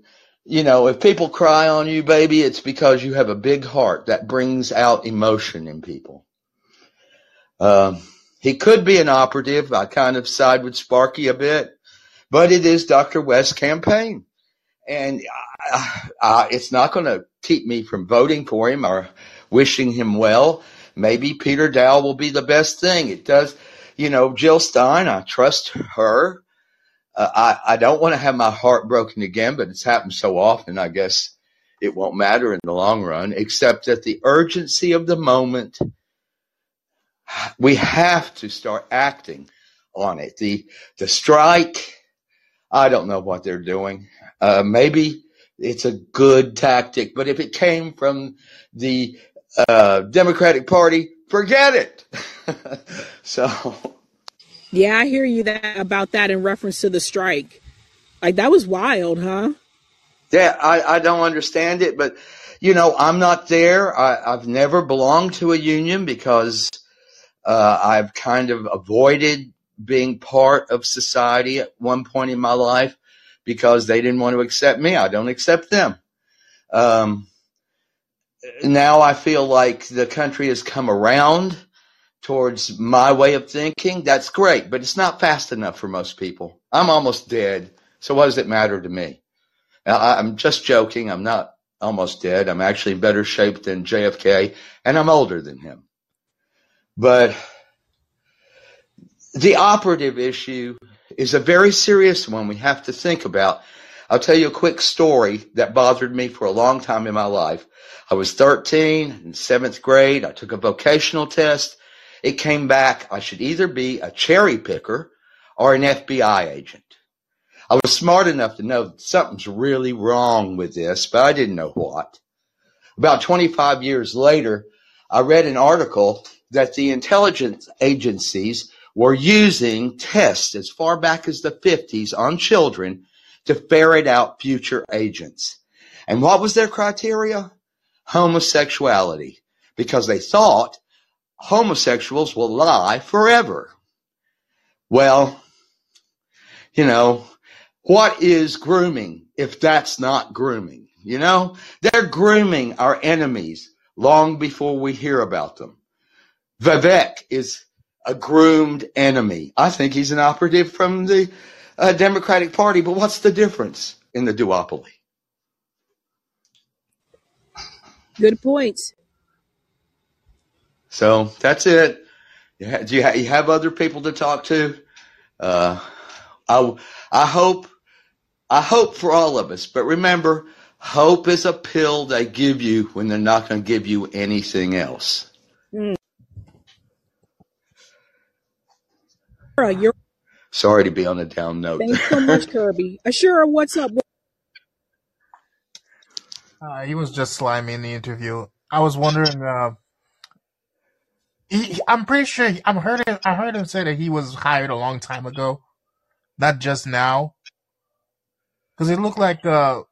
Speaker 8: you know, if people cry on you, baby, it's because you have a big heart that brings out emotion in people. Um, he could be an operative. I kind of side with Sparky a bit, but it is Dr. West's campaign. And uh, uh, it's not going to keep me from voting for him or wishing him well. Maybe Peter Daou will be the best thing. It does, you know, Jill Stein, I trust her. Uh, I, I don't want to have my heart broken again, but it's happened so often, I guess it won't matter in the long run, except that the urgency of the moment, we have to start acting on it. The, the strike, I don't know what they're doing. Uh, maybe it's a good tactic, but if it came from the uh, Democratic Party, forget it. so
Speaker 1: yeah, I hear you that about that in reference to the strike. Like that was wild, huh?
Speaker 8: Yeah, I, I don't understand it, but you know, I'm not there. I, I've never belonged to a union because uh, I've kind of avoided being part of society at one point in my life because they didn't want to accept me. I don't accept them. Um, now I feel like the country has come around towards my way of thinking, that's great, but it's not fast enough for most people. I'm almost dead. So what does it matter to me? I, I'm just joking. I'm not almost dead. I'm actually in better shape than JFK and I'm older than him. But the operative issue is a very serious one we have to think about. I'll tell you a quick story that bothered me for a long time in my life. I was 13 in seventh grade. I took a vocational test it came back I should either be a cherry picker or an FBI agent. I was smart enough to know something's really wrong with this, but I didn't know what. About 25 years later, I read an article that the intelligence agencies were using tests as far back as the 50s on children to ferret out future agents. And what was their criteria? Homosexuality. Because they thought homosexuals will lie forever. Well, you know, what is grooming if that's not grooming? You know, they're grooming our enemies long before we hear about them. Vivek is a groomed enemy. I think he's an operative from the uh, Democratic Party, but what's the difference in the duopoly?
Speaker 1: Good points.
Speaker 8: So that's it. Do you, you have other people to talk to? Uh, I, I hope, I hope for all of us, but remember, hope is a pill they give you when they're not going to give you anything else. Mm.
Speaker 1: You're-
Speaker 8: Sorry to be on a down note.
Speaker 1: Thanks so much, Kirby. Ashura, what's up?
Speaker 9: Uh, he was just slimy in the interview. I was wondering, uh, he, I'm pretty sure he, I'm heard him, I heard him say that he was hired a long time ago, not just now. Because it looked like uh,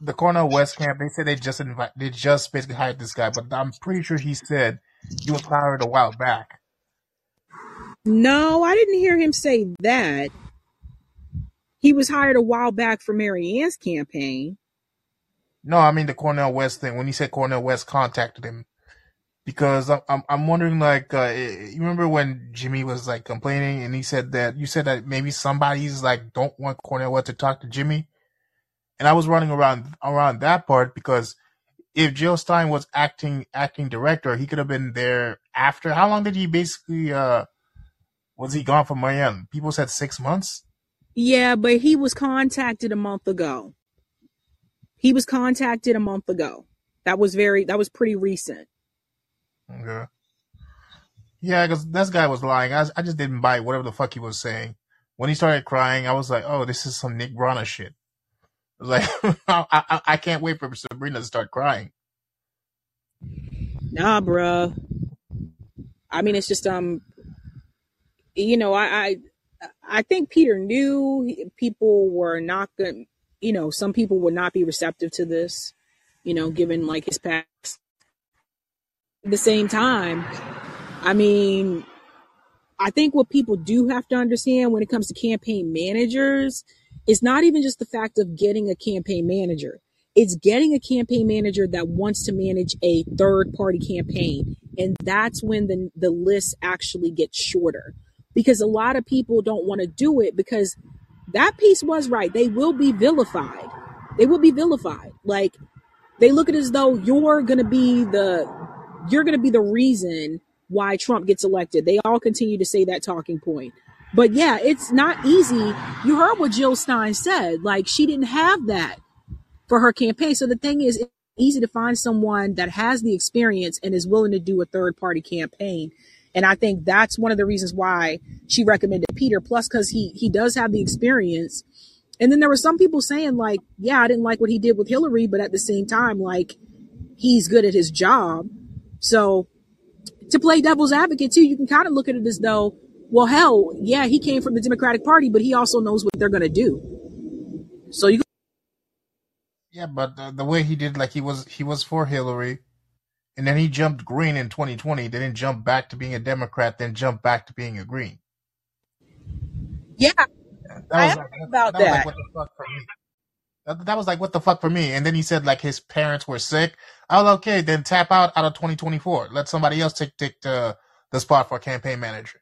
Speaker 9: the Cornel West camp. They said they just invite, they just basically hired this guy, but I'm pretty sure he said he was hired a while back.
Speaker 1: No, I didn't hear him say that. He was hired a while back for Marianne's campaign.
Speaker 9: No, I mean the Cornel West thing. When he said Cornel West contacted him, because I'm I'm, I'm wondering like uh, you remember when Jimmy was like complaining and he said that you said that maybe somebody's like don't want Cornel West to talk to Jimmy, and I was running around around that part because if Jill Stein was acting acting director, he could have been there after. How long did he basically uh was he gone from Miami? People said six months.
Speaker 1: Yeah, but he was contacted a month ago. He was contacted a month ago. That was very that was pretty recent.
Speaker 9: Okay. Yeah, because this guy was lying. I, I just didn't buy whatever the fuck he was saying. When he started crying, I was like, "Oh, this is some Nick Brana shit." I was like, I, I, I can't wait for Sabrina to start crying.
Speaker 1: Nah, bruh. I mean, it's just um, you know, I I, I think Peter knew people were not. To, you know, some people would not be receptive to this. You know, given like his past. At the same time, I mean, I think what people do have to understand when it comes to campaign managers is not even just the fact of getting a campaign manager. It's getting a campaign manager that wants to manage a third party campaign. And that's when the, the list actually gets shorter because a lot of people don't want to do it because that piece was right. They will be vilified. They will be vilified. Like they look at it as though you're going to be the, you're going to be the reason why Trump gets elected. They all continue to say that talking point. But yeah, it's not easy. You heard what Jill Stein said. Like she didn't have that for her campaign. So the thing is, it's easy to find someone that has the experience and is willing to do a third party campaign. And I think that's one of the reasons why she recommended Peter. Plus, because he he does have the experience. And then there were some people saying like, yeah, I didn't like what he did with Hillary, but at the same time, like, he's good at his job. So to play devil's advocate too, you can kind of look at it as though, well, hell, yeah, he came from the Democratic Party, but he also knows what they're going to do. So you.
Speaker 9: Yeah, but the, the way he did, like he was, he was for Hillary, and then he jumped green in 2020. Then jump back to being a Democrat, then jump back to being a green.
Speaker 1: Yeah,
Speaker 9: That
Speaker 1: I
Speaker 9: was
Speaker 1: am
Speaker 9: like,
Speaker 1: about
Speaker 9: that was like what the fuck for me. That, was like what the fuck for me. And then he said like his parents were sick. I was okay. Then tap out out of 2024. Let somebody else take take the the spot for campaign manager.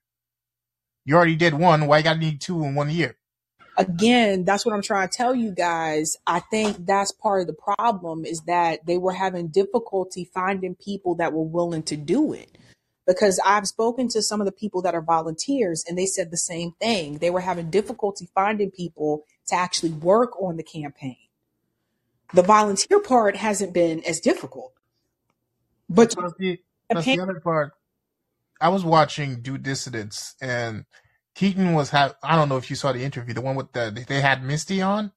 Speaker 9: You already did one. Why you got to need two in one year?
Speaker 1: again, that's what I'm trying to tell you guys. I think that's part of the problem is that they were having difficulty finding people that were willing to do it. Because I've spoken to some of the people that are volunteers and they said the same thing. They were having difficulty finding people to actually work on the campaign. The volunteer part hasn't been as difficult. But
Speaker 9: That's the that's the other part. I was watching Due Dissidence and Keaton was have I don't know if you saw the interview, the one with the they had Misty on,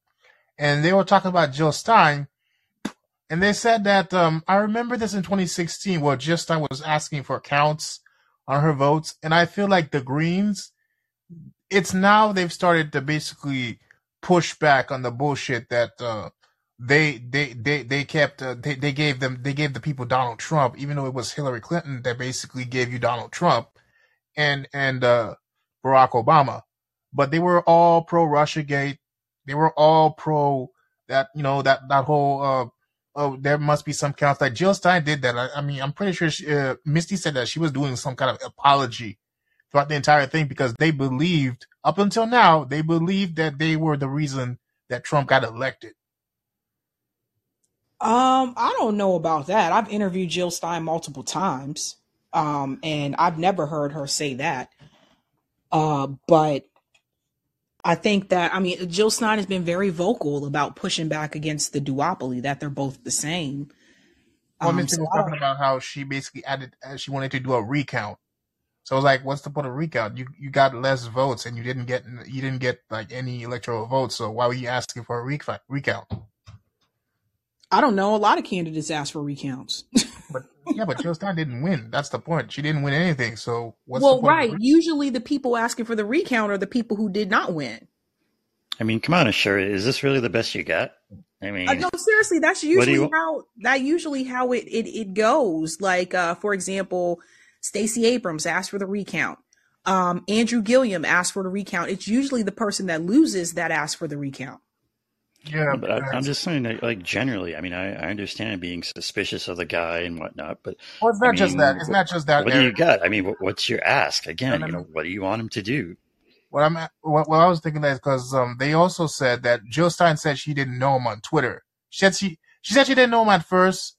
Speaker 9: and they were talking about Jill Stein, and they said that um I remember this in 2016 where Jill Stein was asking for counts on her votes, and I feel like the Greens, it's now they've started to basically push back on the bullshit that uh they they they they kept uh, they they gave them they gave the people Donald Trump even though it was Hillary Clinton that basically gave you Donald Trump and and uh Barack Obama but they were all pro Russia Gate. they were all pro that you know that that whole uh oh there must be some counts like Jill Stein did that I, I mean I'm pretty sure she, uh, Misty said that she was doing some kind of apology throughout the entire thing because they believed up until now they believed that they were the reason that Trump got elected
Speaker 1: Um, I don't know about that. I've interviewed Jill Stein multiple times, um, and I've never heard her say that. Uh, but I think that I mean Jill Stein has been very vocal about pushing back against the duopoly that they're both the same.
Speaker 9: Well,
Speaker 1: Um, so
Speaker 9: was talking about how she basically added, uh, she wanted to do a recount. So I was like, what's the Puerto of recount? You you got less votes and you didn't get you didn't get like any electoral votes. So why were you asking for a recount? Recount?
Speaker 1: I don't know. A lot of candidates ask for recounts.
Speaker 9: But yeah, but Jill Stein didn't win. That's the point. She didn't win anything. So what's the
Speaker 1: well,
Speaker 9: point of
Speaker 1: right.
Speaker 9: the
Speaker 1: Usually, the people asking for the recount are the people who did not win.
Speaker 3: I mean, come on, Ashura, is this really the best you got? I
Speaker 1: Uh,
Speaker 3: mean,
Speaker 1: no, seriously, that's usually
Speaker 3: you?
Speaker 1: how that usually how it it, it goes. Like, uh, for example, Stacey Abrams asked for the recount. Um, Andrew Gillum asked for the recount. It's usually the person that loses that asks for the recount.
Speaker 9: Yeah,
Speaker 3: But I, I'm just saying that, like, generally, I mean, I, I understand being suspicious of the guy and whatnot, but
Speaker 9: well, it's
Speaker 3: I
Speaker 9: not just that. It's
Speaker 3: what,
Speaker 9: not just that,
Speaker 3: what do you got? I mean, what, what's your ask? Again, you know, what do you want him to do?
Speaker 9: What I'm what, what I was thinking is because um they also said that Jill Stein said she didn't know him on Twitter. She said she she said she didn't know him at first.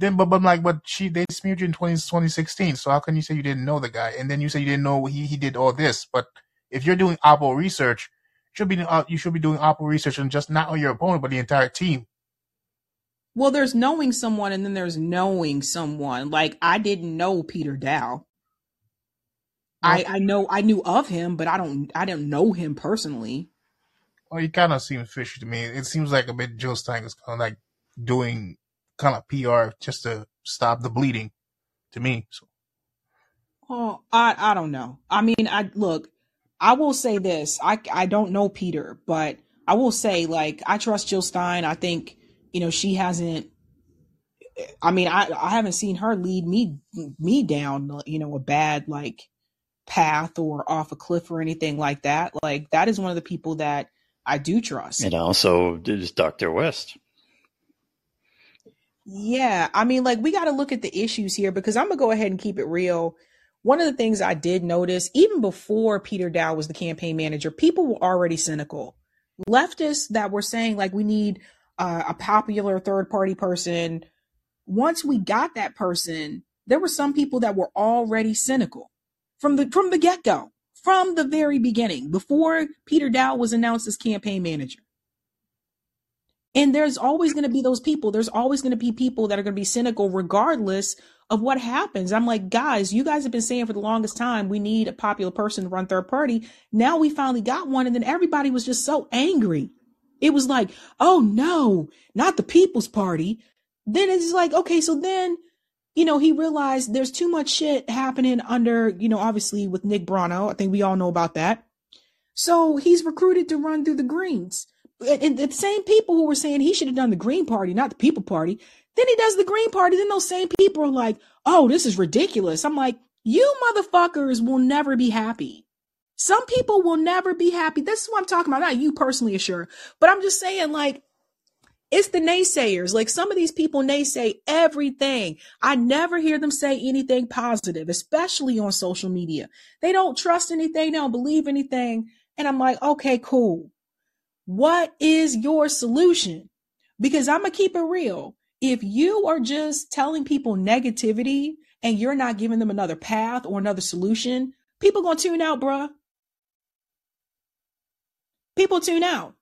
Speaker 9: Then but, but I'm like but she they smeared you in 20, 2016. So how can you say you didn't know the guy? And then you say you didn't know he he did all this. But if you're doing Oppo research, you should be uh, you should be doing Oppo research and just not on your opponent but the entire team.
Speaker 1: Well, there's knowing someone, and then there's knowing someone. Like I didn't know Peter Daou.
Speaker 9: Well,
Speaker 1: I I know I knew of him, but I don't I didn't know him personally.
Speaker 9: well, he kind of seems fishy to me. It seems like a bit Jill Stein is kind of like doing kind of PR just to stop the bleeding to me. So
Speaker 1: Oh, I I don't know. I mean, I look. I will say this. I I don't know Peter, but I will say like I trust Jill Stein. I think you know she hasn't. I mean, I I haven't seen her lead me me down you know a bad like path or off a cliff or anything like that. Like that is one of the people that I do trust.
Speaker 3: And also, there's Dr. West.
Speaker 1: Yeah, I mean, like we got to look at the issues here because I'm gonna go ahead and keep it real. One of the things I did notice, even before Peter Daou was the campaign manager, people were already cynical. Leftists that were saying like we need uh, a popular third party person. Once we got that person, there were some people that were already cynical from the from the get go, from the very beginning, before Peter Daou was announced as campaign manager. And there's always going to be those people. There's always going to be people that are going to be cynical regardless of what happens. I'm like, guys, you guys have been saying for the longest time we need a popular person to run third party. Now we finally got one. And then everybody was just so angry. It was like, oh no, not the People's Party. Then it's like, okay, so then, you know, he realized there's too much shit happening under, you know, obviously with Nick Brana. I think we all know about that. So he's recruited to run through the Greens and the same people who were saying he should have done the Green Party, not the People Party, then he does the Green Party. Then those same people are like, oh, this is ridiculous. I'm like, you motherfuckers will never be happy. Some people will never be happy. This is what I'm talking about. Not you personally, sure, but I'm just saying, like, it's the naysayers. Like some of these people naysay everything. I never hear them say anything positive, especially on social media. They don't trust anything. They don't believe anything. And I'm like, okay, cool. What is your solution? Because I'm going to keep it real. If you are just telling people negativity and you're not giving them another path or another solution, people going to tune out, bruh. People tune out.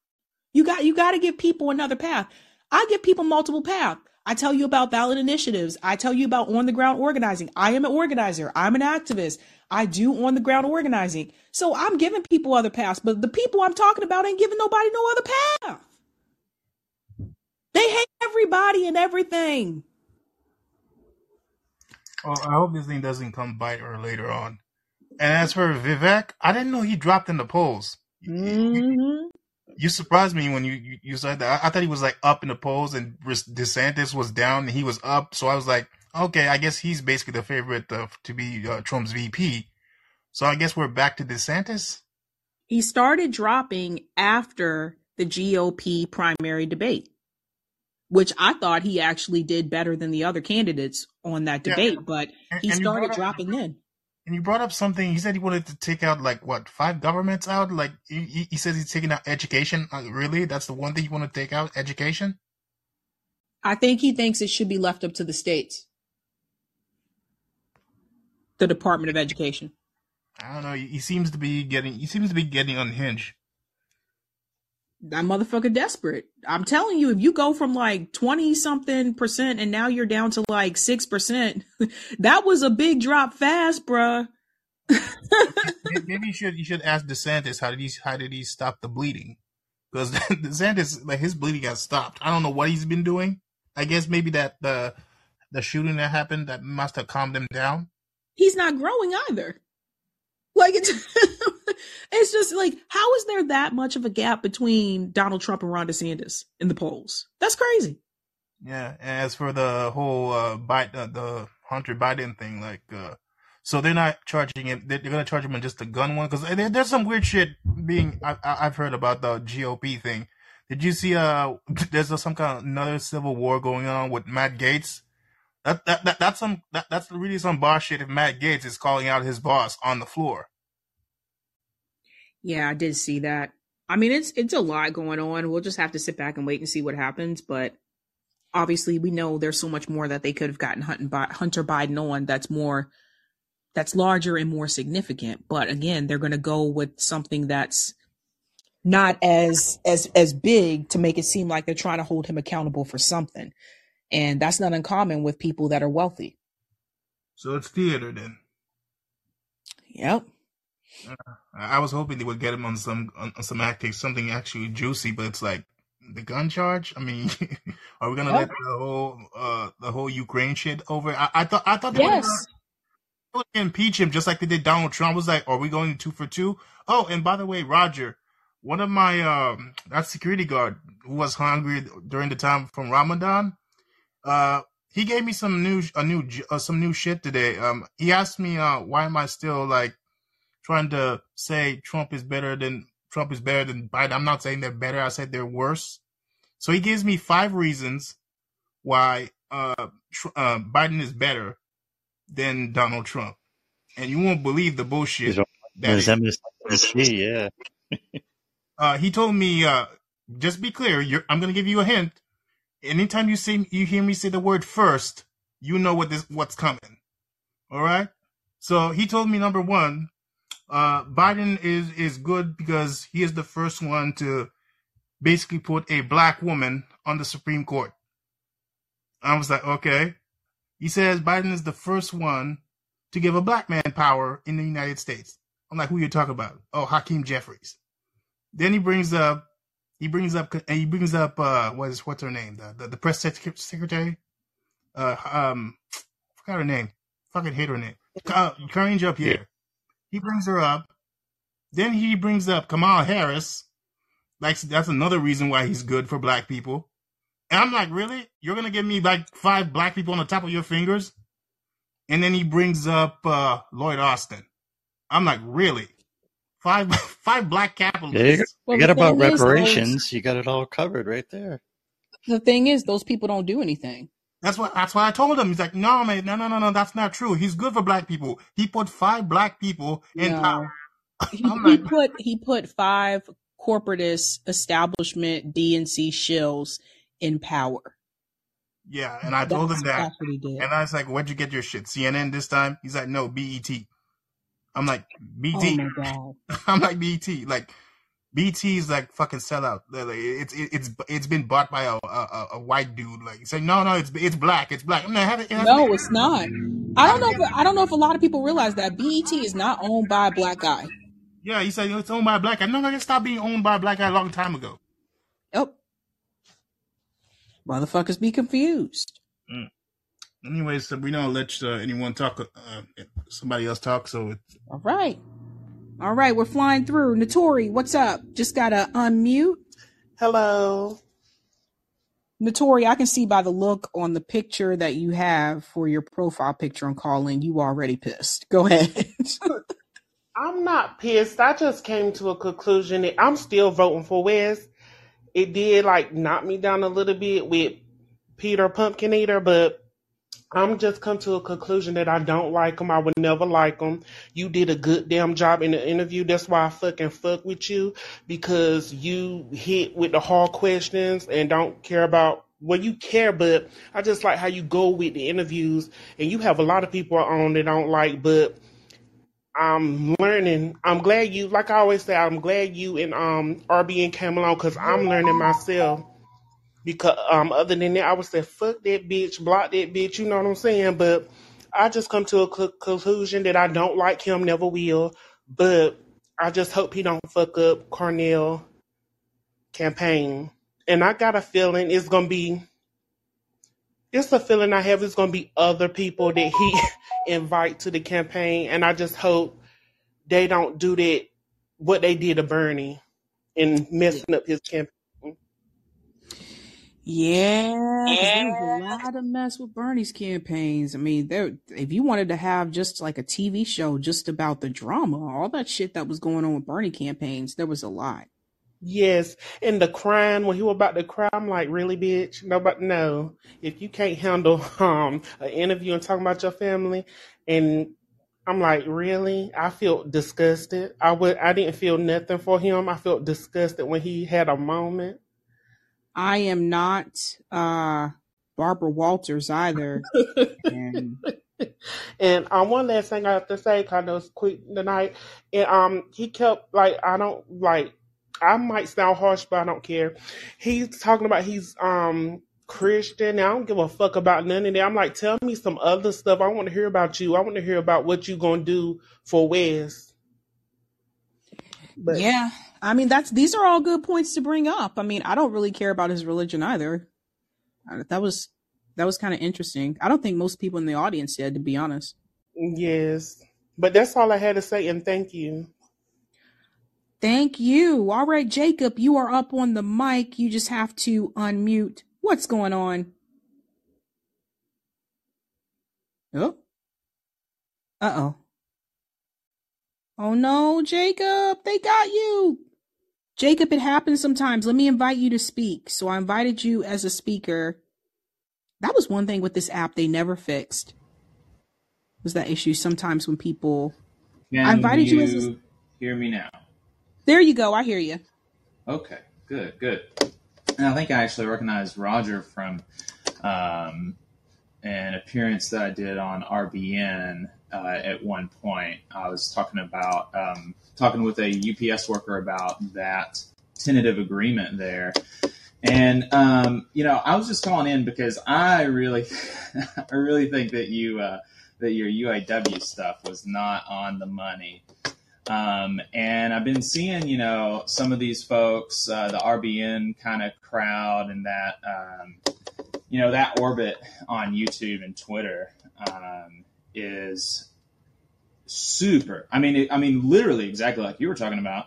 Speaker 1: You got you got to give people another path. I give people multiple paths. I tell you about ballot initiatives. I tell you about on the ground organizing. I am an organizer. I'm an activist. I do on the ground organizing. So I'm giving people other paths, but the people I'm talking about ain't giving nobody no other path. They hate everybody and everything.
Speaker 9: Well, I hope this thing doesn't come bite her later on. And as for Vivek, I didn't know he dropped in the polls.
Speaker 1: Mm-hmm.
Speaker 9: You surprised me when you, you, you said that. I, I, thought he was like up in the polls and DeSantis was down and he was up. So I was like, okay, I guess he's basically the favorite uh, to be uh, Trump's VP. So I guess we're back to DeSantis.
Speaker 1: He started dropping after the GOP primary debate, which I thought he actually did better than the other candidates on that debate, yeah. but he and, started dropping in.
Speaker 9: And you brought up something. He said he wanted to take out like what five governments out. Like he, he says he's taking out education. Uh, really, that's the one thing you want to take out: education.
Speaker 1: I think he thinks it should be left up to the states the Department of Education.
Speaker 9: I don't know. He seems to be getting. He seems to be getting unhinged.
Speaker 1: That motherfucker desperate. I'm telling you, if you go from like twenty something percent and now you're down to like six percent, that was a big drop fast, bruh.
Speaker 9: Maybe you should you should ask DeSantis how did he how did he stop the bleeding? Because DeSantis like his bleeding got stopped. I don't know what he's been doing. I guess maybe that the the shooting that happened that must have calmed him down
Speaker 1: he's not growing either. Like it's it's just like how is there that much of a gap between Donald Trump and Ron DeSantis in the polls? That's crazy.
Speaker 9: Yeah. As for the whole uh, Biden, uh, the Hunter Biden thing, like, uh, so they're not charging him. They're, they're gonna charge him on just the gun one because there, there's some weird shit being I, have heard about the GOP thing. Did you see? Uh, there's some kind of another civil war going on with Matt Gaetz. that, that, that that's some that, that's really some boss shit if Matt Gaetz is calling out his boss on the floor.
Speaker 1: Yeah, I did see that. I mean, it's it's a lot going on. We'll just have to sit back and wait and see what happens. But obviously, we know there's so much more that they could have gotten Hunter Biden on. That's more, that's larger and more significant. But again, they're going to go with something that's not as as as big to make it seem like they're trying to hold him accountable for something. And that's not uncommon with people that are wealthy.
Speaker 9: So it's theater then.
Speaker 1: Yep.
Speaker 9: I was hoping they would get him on some on, some acting, something actually juicy, but it's like the gun charge. I mean, are we gonna let the whole uh the whole Ukraine shit over? I, I thought I thought they
Speaker 1: yes.
Speaker 9: impeach him just like they did Donald Trump. I was like, are we going two for two? Oh, and by the way, Roger, one of my um that security guard who was hungry during the time from Ramadan, uh, he gave me some new a new uh, some new shit today. Um, he asked me, uh, why am I still like trying to say Trump is better than Trump is better than Biden? I'm not saying they're better. I said they're worse. So he gives me five reasons why uh, uh Biden is better than Donald Trump, and you won't believe the bullshit. That
Speaker 3: yeah.
Speaker 9: uh, he told me, uh, just be clear. I'm going to give you a hint. Anytime you see you hear me say the word first, you know what this what's coming. All right. So he told me number one, uh, Biden is is good because he is the first one to basically put a black woman on the Supreme Court. I was like, okay. He says Biden is the first one to give a black man power in the United States. I'm like, who you talking about? Oh, Hakeem Jeffries. Then he brings up, he brings up, he brings up, uh, what is what's her name? The the, the press secretary. Uh, um, forgot her name. Fucking hate her name. Uh, Karine Jean Pierre. Yeah. He brings her up. Then he brings up Kamala Harris. Like that's another reason why he's good for black people. And I'm like, really? You're gonna give me like five black people on the top of your fingers? And then he brings up uh, Lloyd Austin. I'm like, really? Five five black capitalists.
Speaker 3: Yeah, you, well, got about reparations. Is, you got it all covered right there.
Speaker 1: The thing is, those people don't do anything.
Speaker 9: That's what that's what I told him. He's like, no, man, no, no, no, no, that's not true. He's good for black people. He put five black people in no. power.
Speaker 1: he, like, he put he put five corporatist establishment DNC shills in power.
Speaker 9: Yeah, and I that's, told him that. And I was like, where'd you get your shit? CNN this time? He's like, no, BET. I'm like, BT. Oh I'm like, BT. Like, BT is like fucking sellout. Like, it's it's it's been bought by a a, a white dude. Like, say no, no, it's it's black. It's black.
Speaker 1: It no it's not. I don't know. If, I don't know if a lot of people realize that BET is not owned by a black guy.
Speaker 9: Yeah, he said it's owned by a black guy. No, no, it stopped being owned by a black guy a long time ago.
Speaker 1: Yep. Motherfuckers be confused.
Speaker 9: Mm. Anyways, so we don't let uh, anyone talk. Uh, somebody else talk. So it's...
Speaker 1: all right, all right. We're flying through. Notori, what's up? Just gotta unmute.
Speaker 10: Hello.
Speaker 1: Notori, I can see by the look on the picture that you have for your profile picture on Callin, you already pissed. Go ahead.
Speaker 10: I'm not pissed. I just came to a conclusion that I'm still voting for Wes it did like knock me down a little bit with Peter Pumpkin Eater, but I'm just come to a conclusion that I don't like him. I would never like him. You did a good damn job in the interview. That's why I fucking fuck with you because you hit with the hard questions and don't care about well, you care, but I just like how you go with the interviews, and you have a lot of people on that I don't like, but I'm learning. I'm glad you, like I always say, I'm glad you and um RBN came along because I'm learning myself. Because um, other than that, I would say fuck that bitch, block that bitch. You know what I'm saying? But I just come to a cl- conclusion that I don't like him, never will. But I just hope he don't fuck up Cornel campaign. And I got a feeling it's gonna be. It's a feeling I have. It's gonna be other people that he invite to the campaign, and I just hope they don't do that what they did to Bernie and messing up his campaign.
Speaker 1: Yeah, there was a lot of mess with Bernie's campaigns. I mean, there if you wanted to have just like a TV show just about the drama, all that shit that was going on with Bernie campaigns, there was a lot.
Speaker 10: Yes, and the crying when he was about to cry, I'm like, really, bitch? Nobody, no. If you can't handle um an interview and talking about your family, and I'm like, really? I feel disgusted. I would, I didn't feel nothing for him. I felt disgusted when he had a moment.
Speaker 1: I am not uh Barbara Walters either. and
Speaker 10: and um, one last thing I have to say, kind of quick tonight, and um, he kept like, I don't like I might sound harsh, but I don't care. He's talking about he's um Christian. I don't give a fuck about none of that. I'm like, tell me some other stuff. I want to hear about you. I want to hear about what you're gonna do for Wes.
Speaker 1: But yeah, I mean that's these are all good points to bring up. I mean, I don't really care about his religion either. That was that was kind of interesting. I don't think most people in the audience did, to be honest.
Speaker 10: Yes. But that's all I had to say, and thank you.
Speaker 1: Thank you. All right, Jacob, you are up on the mic. You just have to unmute. What's going on? Oh. Uh oh. Oh no, Jacob, they got you. Jacob, it happens sometimes. Let me invite you to speak. So I invited you as a speaker. That was one thing with this app they never fixed. Was that issue sometimes when people
Speaker 11: Can
Speaker 1: I invited you,
Speaker 11: you
Speaker 1: as a,
Speaker 11: hear me now?
Speaker 1: There you go. I hear you.
Speaker 11: Okay, good, good. And I think I actually recognized Roger from um, an appearance that I did on RBN uh, at one point. I was talking about um, talking with a UPS worker about that tentative agreement there. And um, you know, I was just calling in because I really, I really think that you uh, that your UAW stuff was not on the money. Um, and I've been seeing, you know, some of these folks, uh, the RBN kind of crowd and that, um, you know, that orbit on YouTube and Twitter um, is super. I mean, I mean, literally exactly like you were talking about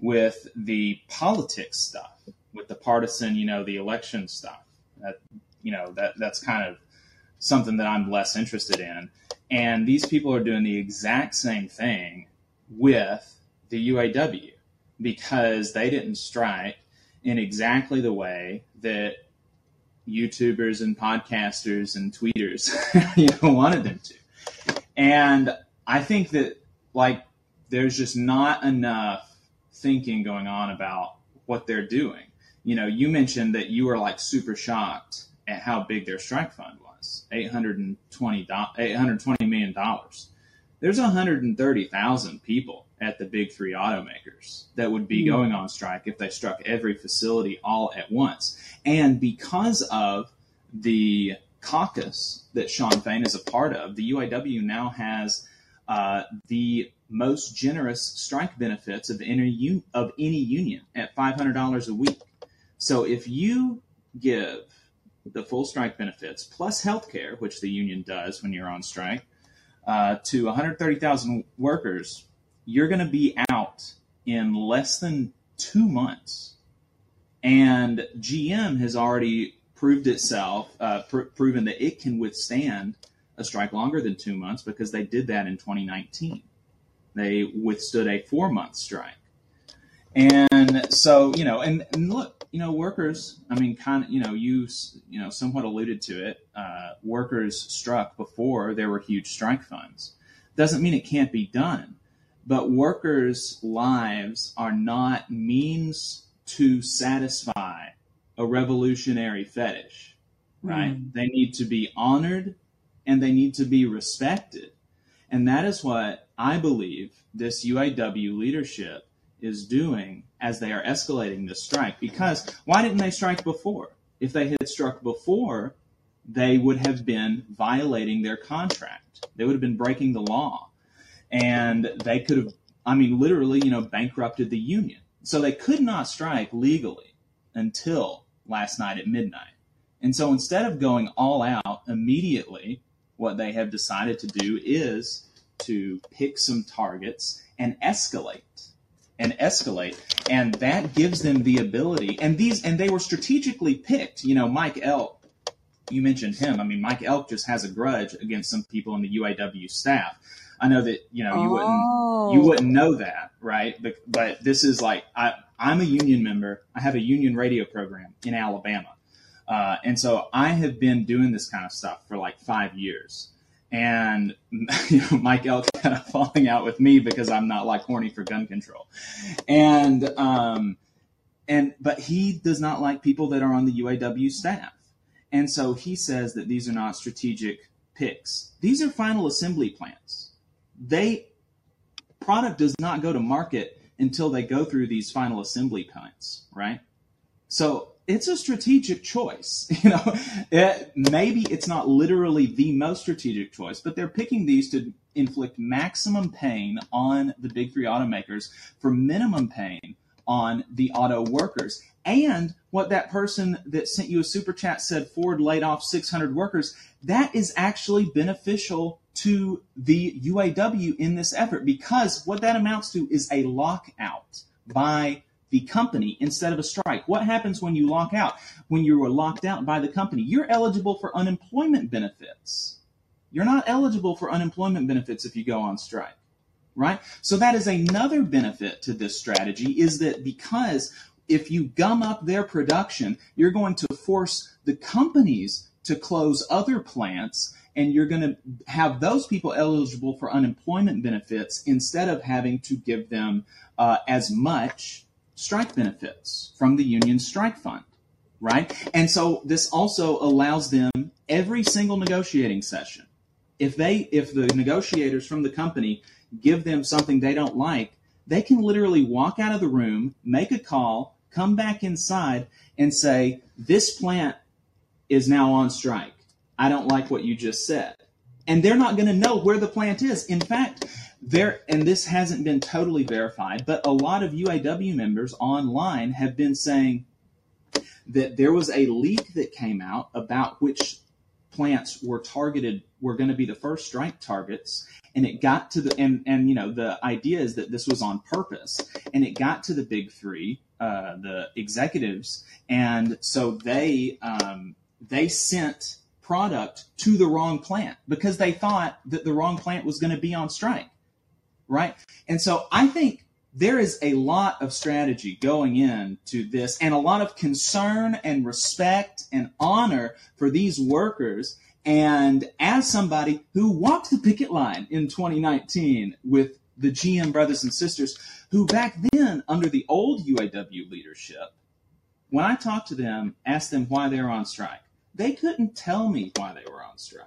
Speaker 11: with the politics stuff, with the partisan, you know, the election stuff. That, you know, that that's kind of something that I'm less interested in. And these people are doing the exact same thing with the UAW because they didn't strike in exactly the way that YouTubers and podcasters and tweeters you know wanted them to. And I think that like there's just not enough thinking going on about what they're doing. You know, you mentioned that you were like super shocked at how big their strike fund was 820 $820 million there's 130,000 people at the big three automakers that would be hmm. going on strike if they struck every facility all at once. And because of the caucus that Shawn Fain is a part of, the UAW now has uh, the most generous strike benefits of any, of any union at $500 a week. So if you give the full strike benefits plus health care, which the union does when you're on strike, uh, to 130,000 workers, you're going to be out in less than two months. And GM has already proved itself, uh, pr- proven that it can withstand a strike longer than two months because they did that in 2019. They withstood a four month strike. And so, you know, and, and look, you know, workers, I mean, kind of, you know, you, you know, somewhat alluded to it. Uh, workers struck before there were huge strike funds. Doesn't mean it can't be done, but workers' lives are not means to satisfy a revolutionary fetish, right?
Speaker 1: Mm.
Speaker 11: They need to be honored and they need to be respected. And that is what I believe this UAW leadership is doing as they are escalating this strike. Because why didn't they strike before? If they had struck before, they would have been violating their contract. They would have been breaking the law. And they could have, I mean, literally, you know, bankrupted the union. So they could not strike legally until last night at midnight. And so instead of going all out immediately, what they have decided to do is to pick some targets and escalate and escalate. And that gives them the ability. And these and they were strategically picked. You know mike elk you mentioned him. I mean mike elk just has a grudge against some people in the uaw staff i know that you know you
Speaker 1: Oh.
Speaker 11: wouldn't you wouldn't know that right but, but this is like I, i'm a union member i have a union radio program in alabama uh, and so i have been doing this kind of stuff for like five years and you know, Mike Elk kind of falling out with me because I'm not like horny for gun control, and um, and but he does not like people that are on the UAW staff, and so he says that these are not strategic picks. These are final assembly plants. They product does not go to market until they go through these final assembly plants, right? So it's a strategic choice. You know, it, maybe it's not literally the most strategic choice, but they're picking these to inflict maximum pain on the big three automakers for minimum pain on the auto workers. And what that person that sent you a super chat said Ford laid off 600 workers, that is actually beneficial to the UAW in this effort because what that amounts to is a lockout by the company instead of a strike. What happens when you lock out? When you are locked out by the company, you're eligible for unemployment benefits. You're not eligible for unemployment benefits if you go on strike, right? So that is another benefit to this strategy is that because if you gum up their production, you're going to force the companies to close other plants and you're going to have those people eligible for unemployment benefits instead of having to give them uh, as much strike benefits from the union strike fund, right? And so this also allows them every single negotiating session. If they, if the negotiators from the company give them something they don't like, they can literally walk out of the room, make a call, come back inside, and say, "This plant is now on strike. I don't like what you just said." And they're not going to know where the plant is. In fact, there, and this hasn't been totally verified, but a lot of UAW members online have been saying that there was a leak that came out about which plants were targeted were going to be the first strike targets and it got to the and and you know the idea is that this was on purpose and it got to the big three uh, the executives and so they um, they sent product to the wrong plant because they thought that the wrong plant was going to be on strike right? And so I think there is a lot of strategy going into this and a lot of concern and respect and honor for these workers. And as somebody who walked the picket line in 2019 with the GM brothers and sisters, who back then, under the old UAW leadership, when I talked to them, asked them why they're on strike, they couldn't tell me why they were on strike.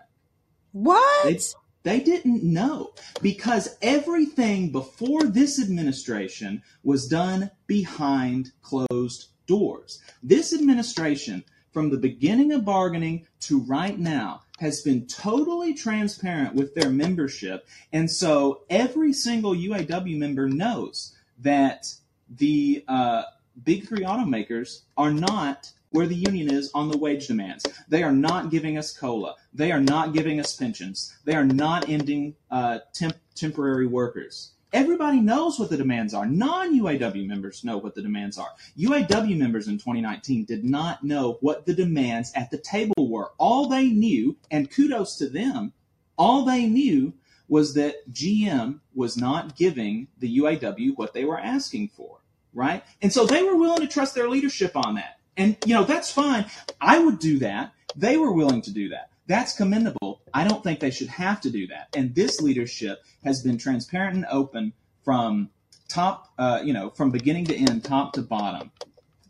Speaker 1: What?
Speaker 11: They, they didn't know because everything before this administration was done behind closed doors. This administration, from the beginning of bargaining to right now, has been totally transparent with their membership. And so every single UAW member knows that the uh, big three automakers are not where the union is on the wage demands. They are not giving us COLA. They are not giving us pensions. They are not ending uh, temp- temporary workers. Everybody knows what the demands are. Non UAW members know what the demands are. UAW members in 2019 did not know what the demands at the table were. All they knew, and kudos to them, all they knew was that GM was not giving the UAW what they were asking for, right? And so they were willing to trust their leadership on that. And, you know, that's fine. I would do that. They were willing to do that. That's commendable. I don't think they should have to do that. And this leadership has been transparent and open from top, uh, you know, from beginning to end, top to bottom.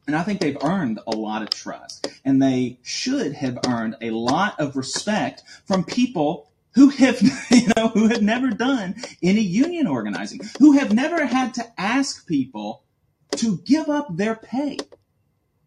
Speaker 11: And I think they've earned a lot of trust. And they should have earned a lot of respect from people who have, you know, who have never done any union organizing, who have never had to ask people to give up their pay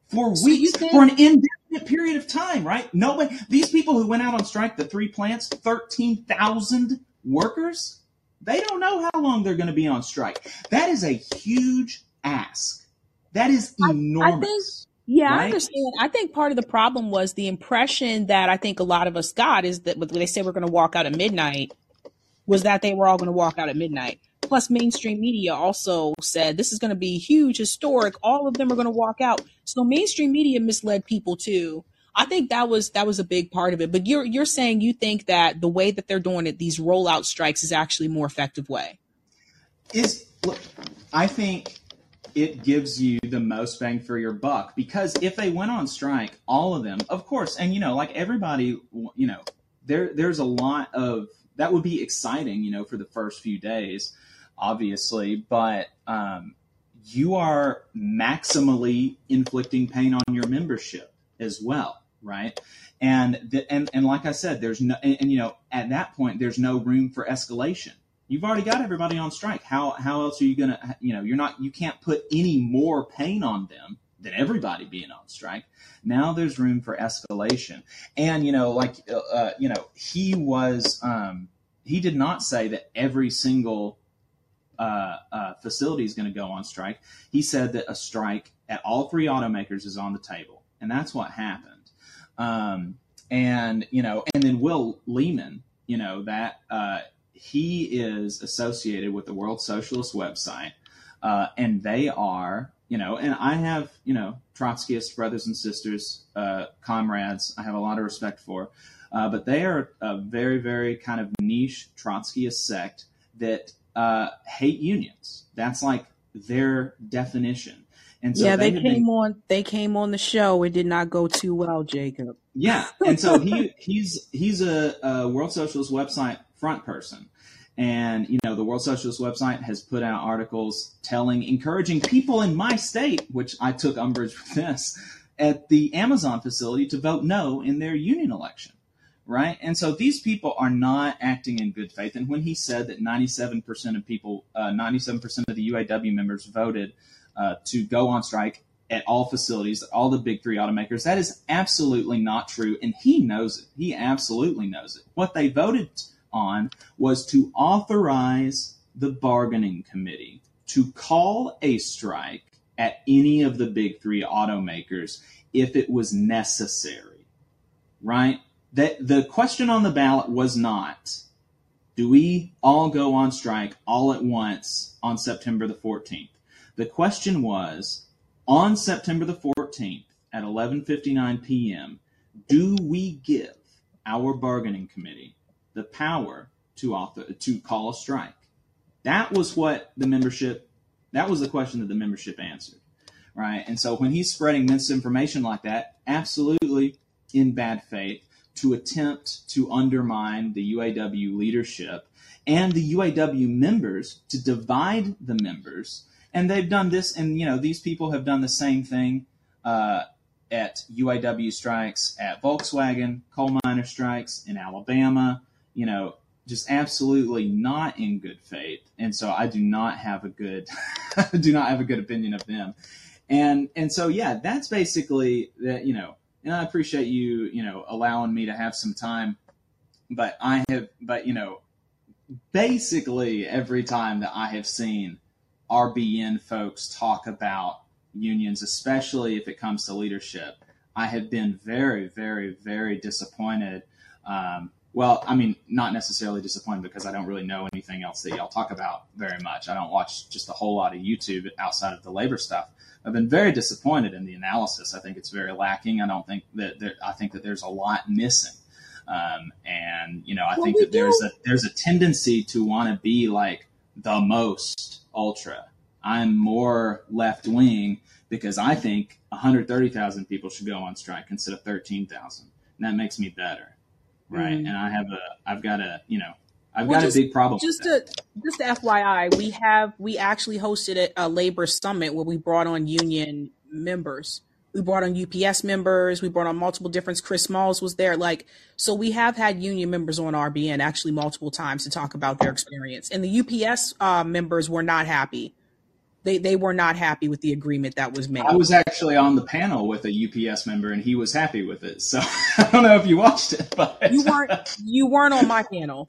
Speaker 11: for
Speaker 1: So
Speaker 11: weeks, for an indefinite period of time, right? No Nobody, these people who went out on strike, the three plants, 13,000 workers, they don't know how long they're going to be on strike. That is a huge ask. That is
Speaker 1: I, I think,
Speaker 11: enormous,
Speaker 1: yeah, I understand. I think part of the problem was the impression that I think a lot of us got is that when they said we're going to walk out at midnight, was that they were all going to walk out at midnight. Plus, mainstream media also said this is going to be huge, historic. All of them are going to walk out. So mainstream media misled people too. I think that was that was a big part of it. But you're you're saying you think that the way that they're doing it, these rollout strikes, is actually a more effective way.
Speaker 11: Is look, I think it gives you the most bang for your buck because if they went on strike, all of them, of course, and you know, like everybody, you know, there there's a lot of that would be exciting, you know, for the first few days, obviously, but um, you are maximally inflicting pain on your membership as well, right? And the, and and like I said, there's no and, and you know at that point there's no room for escalation. You've already got everybody on strike. How how else are you gonna you know you're not you can't put any more pain on them than everybody being on strike. Now there's room for escalation. And you know like uh, uh, you know he was um, he did not say that every single uh, uh, facilities going to go on strike. He said that a strike at all three automakers is on the table, and that's what happened. Um, and you know, and then Will Lehman, you know, that uh, he is associated with the World Socialist website, uh, and they are, you know, and I have, you know, Trotskyist brothers and sisters, uh, comrades. I have a lot of respect for, uh, but they are a very, very kind of niche Trotskyist sect that uh, hate unions. That's like their definition.
Speaker 1: And so yeah, they, they came been, on. They came on the show. It did not go too well, Jacob.
Speaker 11: Yeah, and so he he's he's a, a World Socialist website front person, and you know the World Socialist website has put out articles telling, encouraging people in my state, which I took umbrage with this, at the Amazon facility to vote no in their union election right? And so these people are not acting in good faith. And when he said that 97% of people, uh, 97% of the UAW members voted uh, to go on strike at all facilities, all the big three automakers, that is absolutely not true. And he knows it. He absolutely knows it. What they voted on was to authorize the bargaining committee to call a strike at any of the big three automakers if it was necessary, right? That the question on the ballot was not do we all go on strike all at once on September the 14th? The question was on September the 14th at 11:59 p.m. do we give our bargaining committee the power to author to call a strike? That was what the membership that was the question that the membership answered. Right? And so when he's spreading misinformation like that, absolutely in bad faith, to attempt to undermine the UAW leadership and the UAW members to divide the members. And they've done this, and you know these people have done the same thing uh, at UAW strikes, at Volkswagen, coal miner strikes in Alabama. You know, just absolutely not in good faith, and so I do not have a good do not have a good opinion of them. And and so yeah, that's basically that. You know, and I appreciate you, you know, allowing me to have some time. But I have, but you know, basically every time that I have seen RBN folks talk about unions, especially if it comes to leadership, I have been very, very, very disappointed. Um, well, I mean, not necessarily disappointed because I don't really know anything else that y'all talk about very much. I don't watch just a whole lot of YouTube outside of the labor stuff. I've been very disappointed in the analysis. I think it's very lacking. I don't think that there, I think that there's a lot missing. Um, and you know, I well, think that there's a there's a tendency to want to be like the most ultra. I'm more left wing because I think 130,000 people should go on strike instead of 13,000, and that makes me better, right? Mm. And I have a I've got a you know I've well, got just, a big problem.
Speaker 1: Just to just FYI, we have we actually hosted a, a labor summit where we brought on union members. We brought on UPS members. We brought on multiple different. Chris Smalls was there. Like, so we have had union members on RBN actually multiple times to talk about their experience. And the UPS uh, members were not happy. They they were not happy with the agreement that was made.
Speaker 11: I was actually on the panel with a UPS member, and he was happy with it. So I don't know if you watched it, but
Speaker 1: you weren't you weren't on my panel.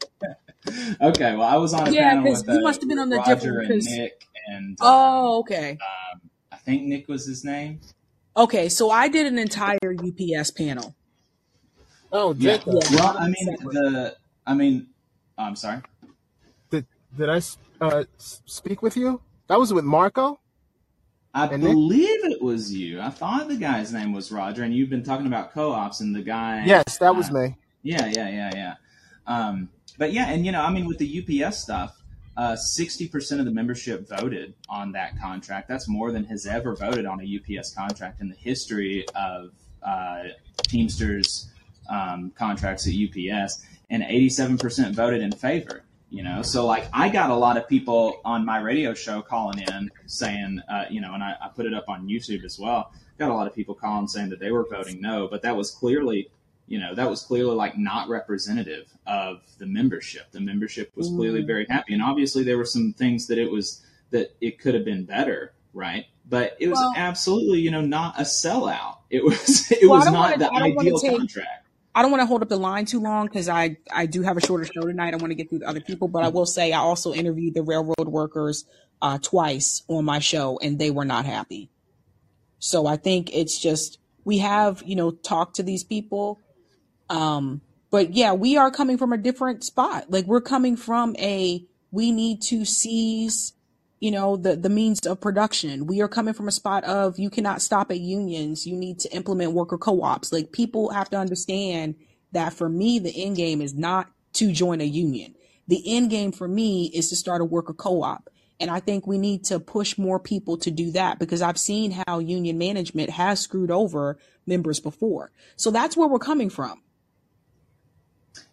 Speaker 11: okay, well, I was on a yeah, panel with you uh, must have been on the Roger different and Nick and
Speaker 1: oh, okay.
Speaker 11: Um, I think Nick was his name.
Speaker 1: Okay, so I did an entire UPS panel.
Speaker 4: Oh, Jacob.
Speaker 11: Yeah. Well, I mean the. I mean, oh, I'm sorry.
Speaker 4: Did did I uh, speak with you? That was with Marco.
Speaker 11: I believe Nick? it was you. I thought the guy's name was Roger, and you've been talking about co-ops and the guy.
Speaker 4: Yes, that was uh, me.
Speaker 11: Yeah, yeah, yeah, yeah. Um, but yeah, and you know, I mean, with the UPS stuff, uh, sixty uh, percent of the membership voted on that contract. That's more than has ever voted on a UPS contract in the history of uh, Teamsters um, contracts at UPS, and eighty-seven percent voted in favor. You know, so like I got a lot of people on my radio show calling in saying, uh, you know, and I, I put it up on YouTube as well. Got a lot of people calling saying that they were voting no, but that was clearly you know that was clearly like not representative of the membership. The membership was clearly mm. very happy and obviously there were some things that it was that it could have been better right? But it was well, absolutely you know not a sellout. It was it well, was not the ideal take, contract
Speaker 1: I don't want to hold up the line too long because I, I do have a shorter show tonight. I want to get through the other people, but I will say I also interviewed the railroad workers uh, twice on my show and they were not happy. So I think it's just, we have, you know, talked to these people. Um, but yeah, we are coming from a different spot. Like we're coming from a, we need to seize you know the the means of production. We are coming from a spot of you cannot stop at unions. You need to implement worker co-ops. Like people have to understand that for me the end game is not to join a union. The end game for me is to start a worker co-op. And i think we need to push more people to do that because i've seen how union management has screwed over members before. So that's where we're coming from.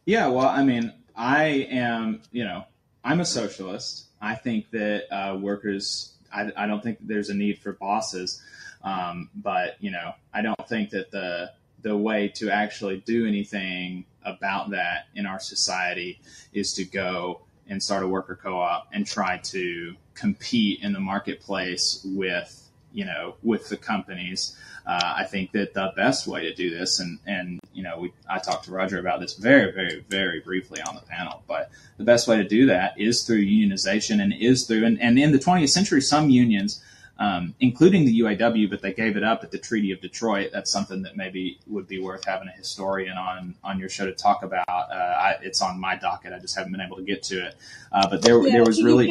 Speaker 11: Yeah well i mean i am you know i'm a socialist I think that uh, workers, I, I, don't think there's a need for bosses, um, but you know, I don't think that the the way to actually do anything about that in our society is to go and start a worker co-op and try to compete in the marketplace with you know with the companies. Uh, I think that the best way to do this, and and you know, we I talked to Roger about this very, very, very briefly on the panel, but the best way to do that is through unionization and is through and, and in the 20th century, some unions. Um, including the UAW, but they gave it up at the Treaty of Detroit. That's something that maybe would be worth having a historian on on your show to talk about. Uh, I, it's on my docket. I just haven't been able to get to it. Uh, but there, yeah, there was really.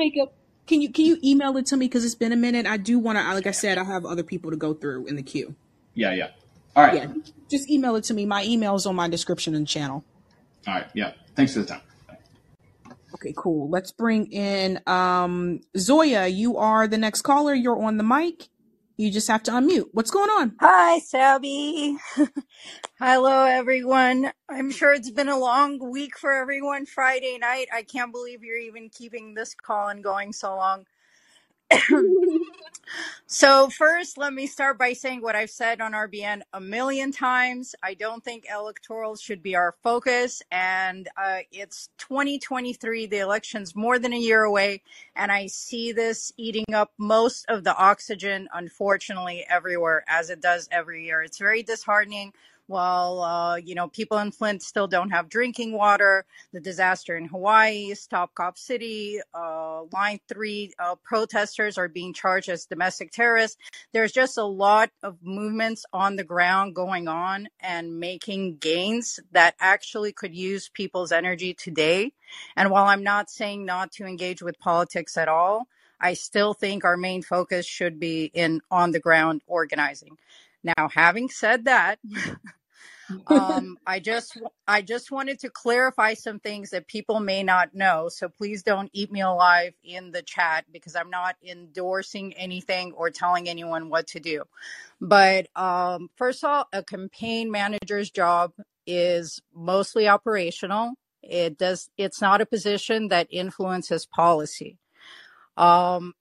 Speaker 1: Can you can you email it to me because it's been a minute? I do want to, like I said, I have other people to go through in the queue.
Speaker 11: Yeah, yeah. All right. Yeah,
Speaker 1: just email it to me. My email is on my description and channel.
Speaker 11: All right. Yeah. Thanks for the time.
Speaker 1: Okay, cool. Let's bring in um, Zoya. You are the next caller. You're on the mic. You just have to unmute. What's going on?
Speaker 12: Hi, Sabby. Hello, everyone. I'm sure it's been a long week for everyone. Friday night. I can't believe you're even keeping this call and going so long. So, first, let me start by saying what I've said on RBN a million times. I don't think electorals should be our focus. And uh, it's 2023. The election's more than a year away. And I see this eating up most of the oxygen, unfortunately, everywhere, as it does every year. It's very disheartening while uh, you know people in Flint still don't have drinking water. The disaster in Hawaii, Stop Cop City, uh, Line Three uh, protesters are being charged as domestic terrorists. There's just a lot of movements on the ground going on and making gains that actually could use people's energy today. And while I'm not saying not to engage with politics at all, I still think our main focus should be in on the ground organizing. Now, having said that, um, I just I just wanted to clarify some things that people may not know. So please don't eat me alive in the chat because I'm not endorsing anything or telling anyone what to do. But um, first of all, a campaign manager's job is mostly operational. It does. It's not a position that influences policy. Um,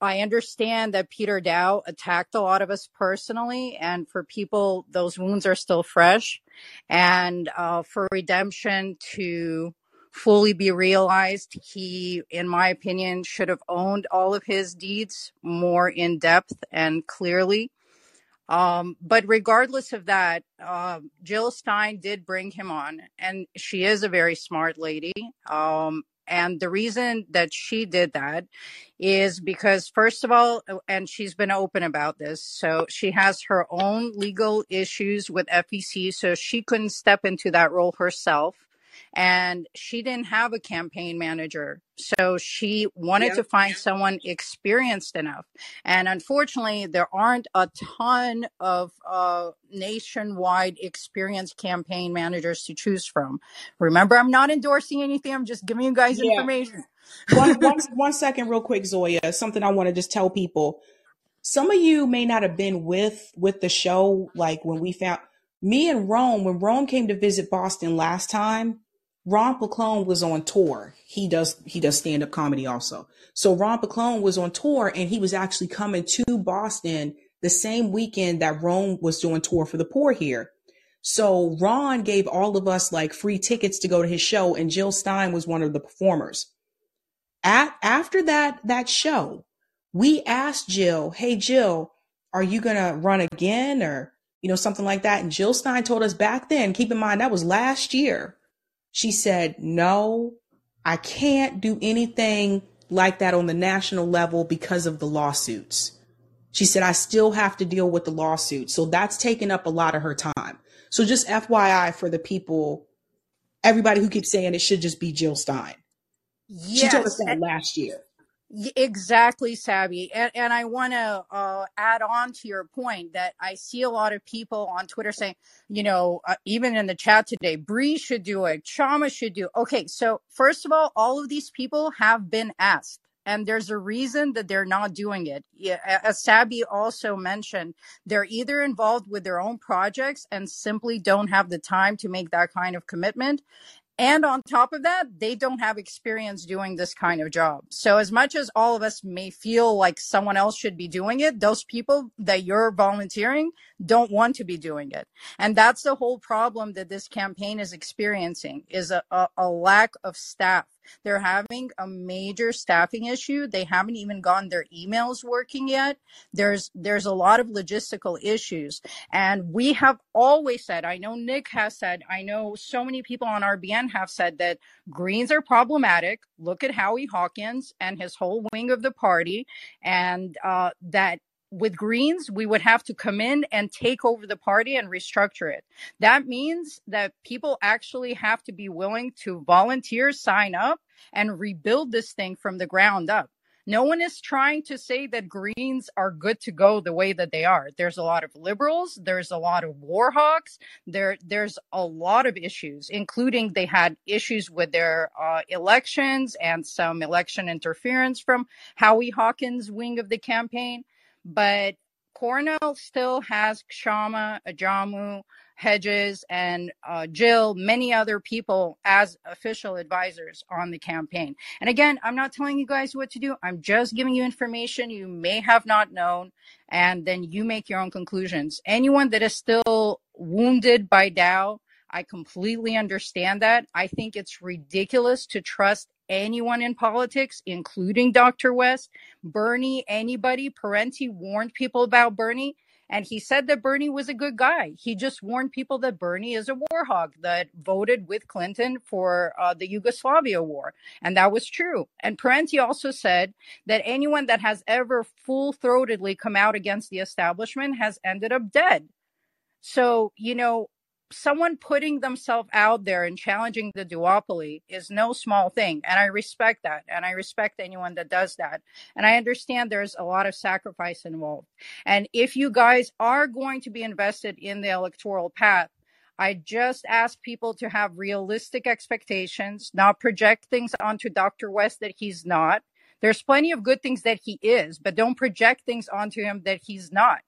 Speaker 12: I understand that Peter Daou attacked a lot of us personally, and for people, those wounds are still fresh. And uh, for redemption to fully be realized, he, in my opinion, should have owned all of his deeds more in depth and clearly. Um, but regardless of that, uh, Jill Stein did bring him on, and she is a very smart lady. Um, and the reason that she did that is because, first of all, uh, and she's been open about this, so she has her own legal issues with FEC, so she couldn't step into that role herself and she didn't have a campaign manager. So she wanted yeah. to find someone experienced enough. And unfortunately, there aren't a ton of uh, nationwide experienced campaign managers to choose from. Remember, I'm not endorsing anything, I'm just giving you guys yeah. information.
Speaker 1: one, one, one second, real quick, Zoya. Something I want to just tell people. Some of you may not have been with with the show, like when we found me and Rome. When Rome came to visit Boston last time, Ron Placone was on tour. He does he does stand up comedy also. So Ron Placone was on tour and he was actually coming to Boston the same weekend that Rome was doing tour for the poor here. So Ron gave all of us like free tickets to go to his show and Jill Stein was one of the performers. At, after that that show, we asked Jill, "Hey Jill, are you going to run again or you know, something like that. And Jill Stein told us back then, keep in mind, that was last year. She said, no, I can't do anything like that on the national level because of the lawsuits. She said, I still have to deal with the lawsuits. So that's taken up a lot of her time. So just FYI for the people, everybody who keeps saying it should just be Jill Stein. She told us that last year.
Speaker 12: Exactly, Sabby. And, and I want to uh, add on to your point that I see a lot of people on Twitter saying, you know, uh, even in the chat today, Bree should do it, Kshama should do. Okay, so first of all, all of these people have been asked. And there's a reason that they're not doing it. Yeah, As Sabby also mentioned, they're either involved with their own projects and simply don't have the time to make that kind of commitment, and on top of that, they don't have experience doing this kind of job. So, as much as all of us may feel like someone else should be doing it, those people that you're volunteering don't want to be doing it. And that's the whole problem that this campaign is experiencing is a, a, a lack of staff. They're having a major staffing issue. They haven't even gotten their emails working yet. There's there's a lot of logistical issues and we have always said, I know Nick has said, I know so many people on RBN have said that Greens are problematic. Look at Howie Hawkins and his whole wing of the party, and uh, that with Greens, we would have to come in and take over the party and restructure it. That means that people actually have to be willing to volunteer, sign up, and rebuild this thing from the ground up. No one is trying to say that Greens are good to go the way that they are. There's a lot of liberals, there's a lot of war hawks, there there's a lot of issues, including they had issues with their uh, elections and some election interference from Howie Hawkins' wing of the campaign. But Cornel still has Kshama, Ajamu, Hedges, and uh, Jill, many other people as official advisors on the campaign. And again, I'm not telling you guys what to do. I'm just giving you information you may have not known, and then you make your own conclusions. Anyone that is still wounded by Daou, I completely understand that. I think it's ridiculous to trust anyone in politics, including Dr. West, Bernie, anybody. Parenti warned people about Bernie. And he said that Bernie was a good guy. He just warned people that Bernie is a war hog that voted with Clinton for uh, the Yugoslavia war. And that was true. And Parenti also said that anyone that has ever full throatedly come out against the establishment has ended up dead. So, you know, someone putting themselves out there and challenging the duopoly is no small thing. And I respect that. And I respect anyone that does that. And I understand there's a lot of sacrifice involved. And if you guys are going to be invested in the electoral path, I just ask people to have realistic expectations, not project things onto Dr. West that he's not. There's plenty of good things that he is, but don't project things onto him that he's not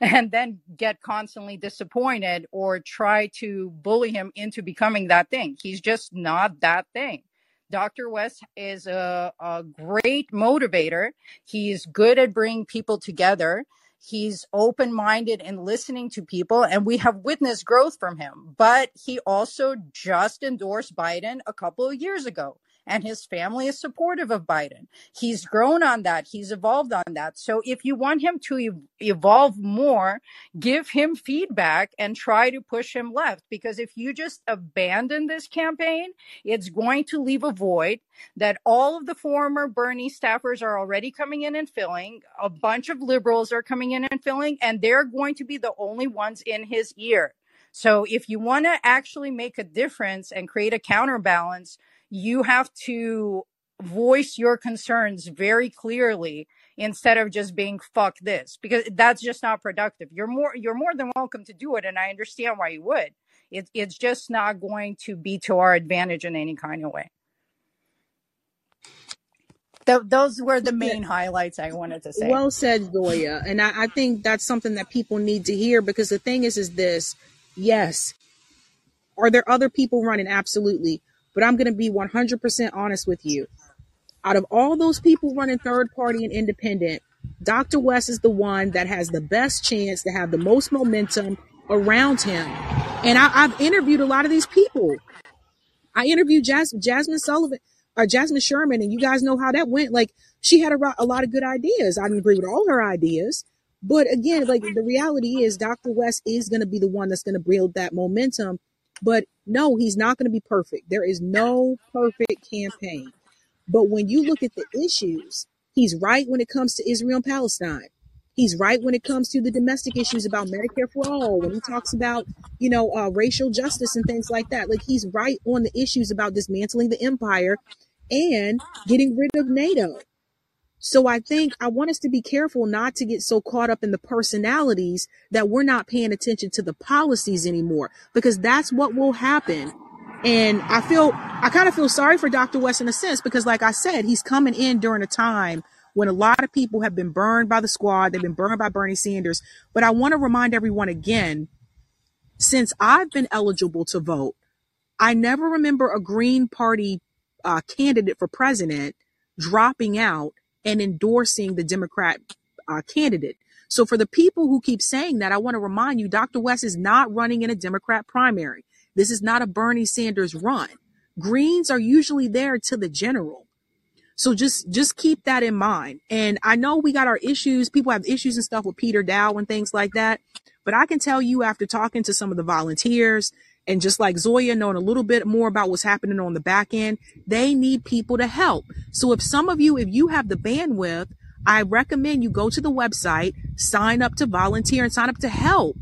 Speaker 12: and then get constantly disappointed or try to bully him into becoming that thing. He's just not that thing. Dr. West is a, a great motivator. He's good at bringing people together. He's open minded and listening to people, and we have witnessed growth from him. But he also just endorsed Biden a couple of years ago and his family is supportive of Biden. He's grown on that. He's evolved on that. So if you want him to ev- evolve more, give him feedback and try to push him left. Because if you just abandon this campaign, it's going to leave a void that all of the former Bernie staffers are already coming in and filling. A bunch of liberals are coming in and filling, and they're going to be the only ones in his ear. So if you want to actually make a difference and create a counterbalance, you have to voice your concerns very clearly instead of just being fuck this because that's just not productive. You're more you're more than welcome to do it and i understand why you would. It, it's just not going to be to our advantage in any kind of way. Th- those were the main highlights i wanted to say.
Speaker 1: Well said, Zoya. And I, I think that's something that people need to hear because the thing is, is this: yes, are there other people running? Absolutely, but I'm going to be 100% honest with you. Out of all those people running third party and independent, Dr. West is the one that has the best chance to have the most momentum around him. And I, I've interviewed a lot of these people. I interviewed Jas- Jasmine Sullivan or Jasmine Sherman, and you guys know how that went. Like she had a, a lot of good ideas. I didn't agree with all her ideas, But again, like the reality is, Dr. West is going to be the one that's going to build that momentum. But no, he's not going to be perfect. There is no perfect campaign. But when you look at the issues, he's right when it comes to Israel and Palestine. He's right when it comes to the domestic issues about Medicare for all. When he talks about, you know, uh, racial justice and things like that, like he's right on the issues about dismantling the empire and getting rid of NATO. So I think I want us to be careful not to get so caught up in the personalities that we're not paying attention to the policies anymore, because that's what will happen. And I feel, I kind of feel sorry for Dr. West in a sense, because like I said, he's coming in during a time when a lot of people have been burned by the squad. They've been burned by Bernie Sanders. But I want to remind everyone again, since I've been eligible to vote, I never remember a Green Party uh, candidate for president dropping out and endorsing the Democrat uh, candidate. So for the people who keep saying that, I want to remind you, Dr. West is not running in a Democrat primary. This is not a Bernie Sanders run. Greens are usually there to the general. So just just keep that in mind. And I know we got our issues. People have issues and stuff with Peter Daou and things like that. But I can tell you after talking to some of the volunteers and just like Zoya knowing a little bit more about what's happening on the back end, they need people to help. So if some of you, if you have the bandwidth, I recommend you go to the website, sign up to volunteer and sign up to help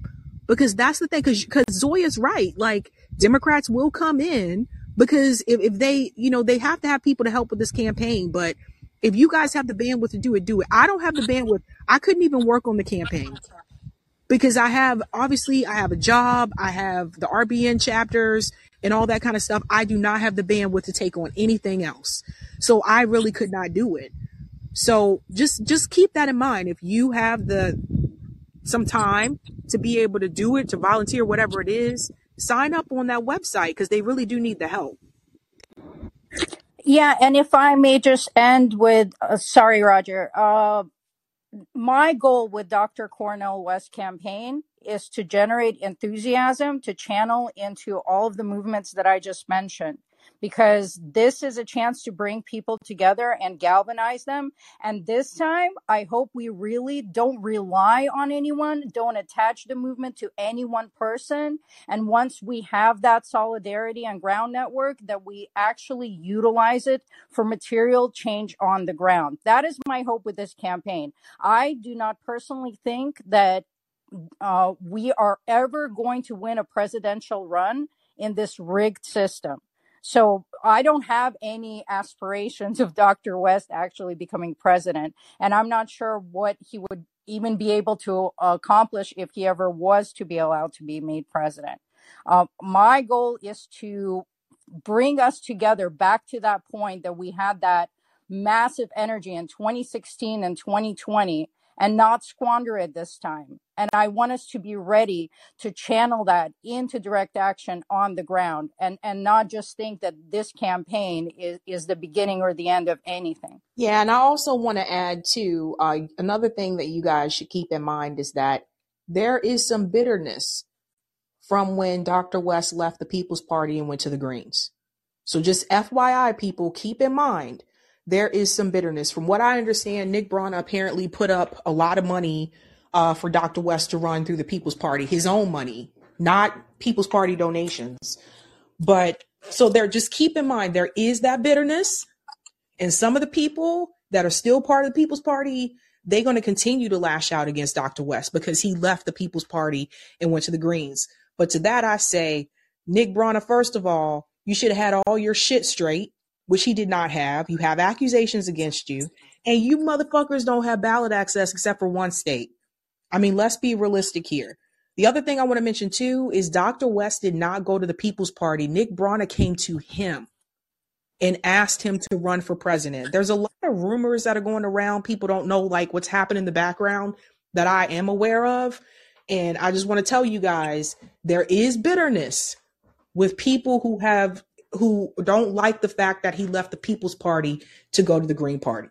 Speaker 1: because that's the thing. Cause, cause Zoya's right. Like Democrats will come in because if, if they, you know, they have to have people to help with this campaign. But if you guys have the bandwidth to do it, do it. I don't have the bandwidth. I couldn't even work on the campaign because I have, obviously I have a job. I have the RBN chapters and all that kind of stuff. I do not have the bandwidth to take on anything else. So I really could not do it. So just, just keep that in mind. If you have the, some time to be able to do it, to volunteer, whatever it is, sign up on that website because they really do need the help.
Speaker 12: Yeah, and if I may just end with, uh, sorry, Roger. Uh, my goal with Dr. Cornel West campaign is to generate enthusiasm to channel into all of the movements that I just mentioned because this is a chance to bring people together and galvanize them. And this time, I hope we really don't rely on anyone, don't attach the movement to any one person. And once we have that solidarity and ground network, that we actually utilize it for material change on the ground. That is my hope with this campaign. I do not personally think that uh, we are ever going to win a presidential run in this rigged system. So I don't have any aspirations of Dr. West actually becoming president. And I'm not sure what he would even be able to accomplish if he ever was to be allowed to be made president. Uh, my goal is to bring us together back to that point that we had that massive energy in 2016 and 2020 and not squander it this time. And I want us to be ready to channel that into direct action on the ground and, and not just think that this campaign is, is the beginning or the end of anything.
Speaker 1: Yeah, and I also want to add too, uh, another thing that you guys should keep in mind is that there is some bitterness from when Dr. West left the People's Party and went to the Greens. So just FYI, people, keep in mind there is some bitterness. From what I understand, Nick Brana apparently put up a lot of money uh, for Dr. West to run through the People's Party, his own money, not People's Party donations. But so there, just keep in mind there is that bitterness, and some of the people that are still part of the People's Party, they're going to continue to lash out against Dr. West because he left the People's Party and went to the Greens. But to that, I say, Nick Brana, first of all, you should have had all your shit straight which he did not have. You have accusations against you, and you motherfuckers don't have ballot access except for one state. I mean, let's be realistic here. The other thing I want to mention too is Dr. West did not go to the People's Party. Nick Brana came to him and asked him to run for president. There's a lot of rumors that are going around. People don't know like what's happening in the background that I am aware of. And I just want to tell you guys there is bitterness with people who have who don't like the fact that he left the People's Party to go to the Green Party.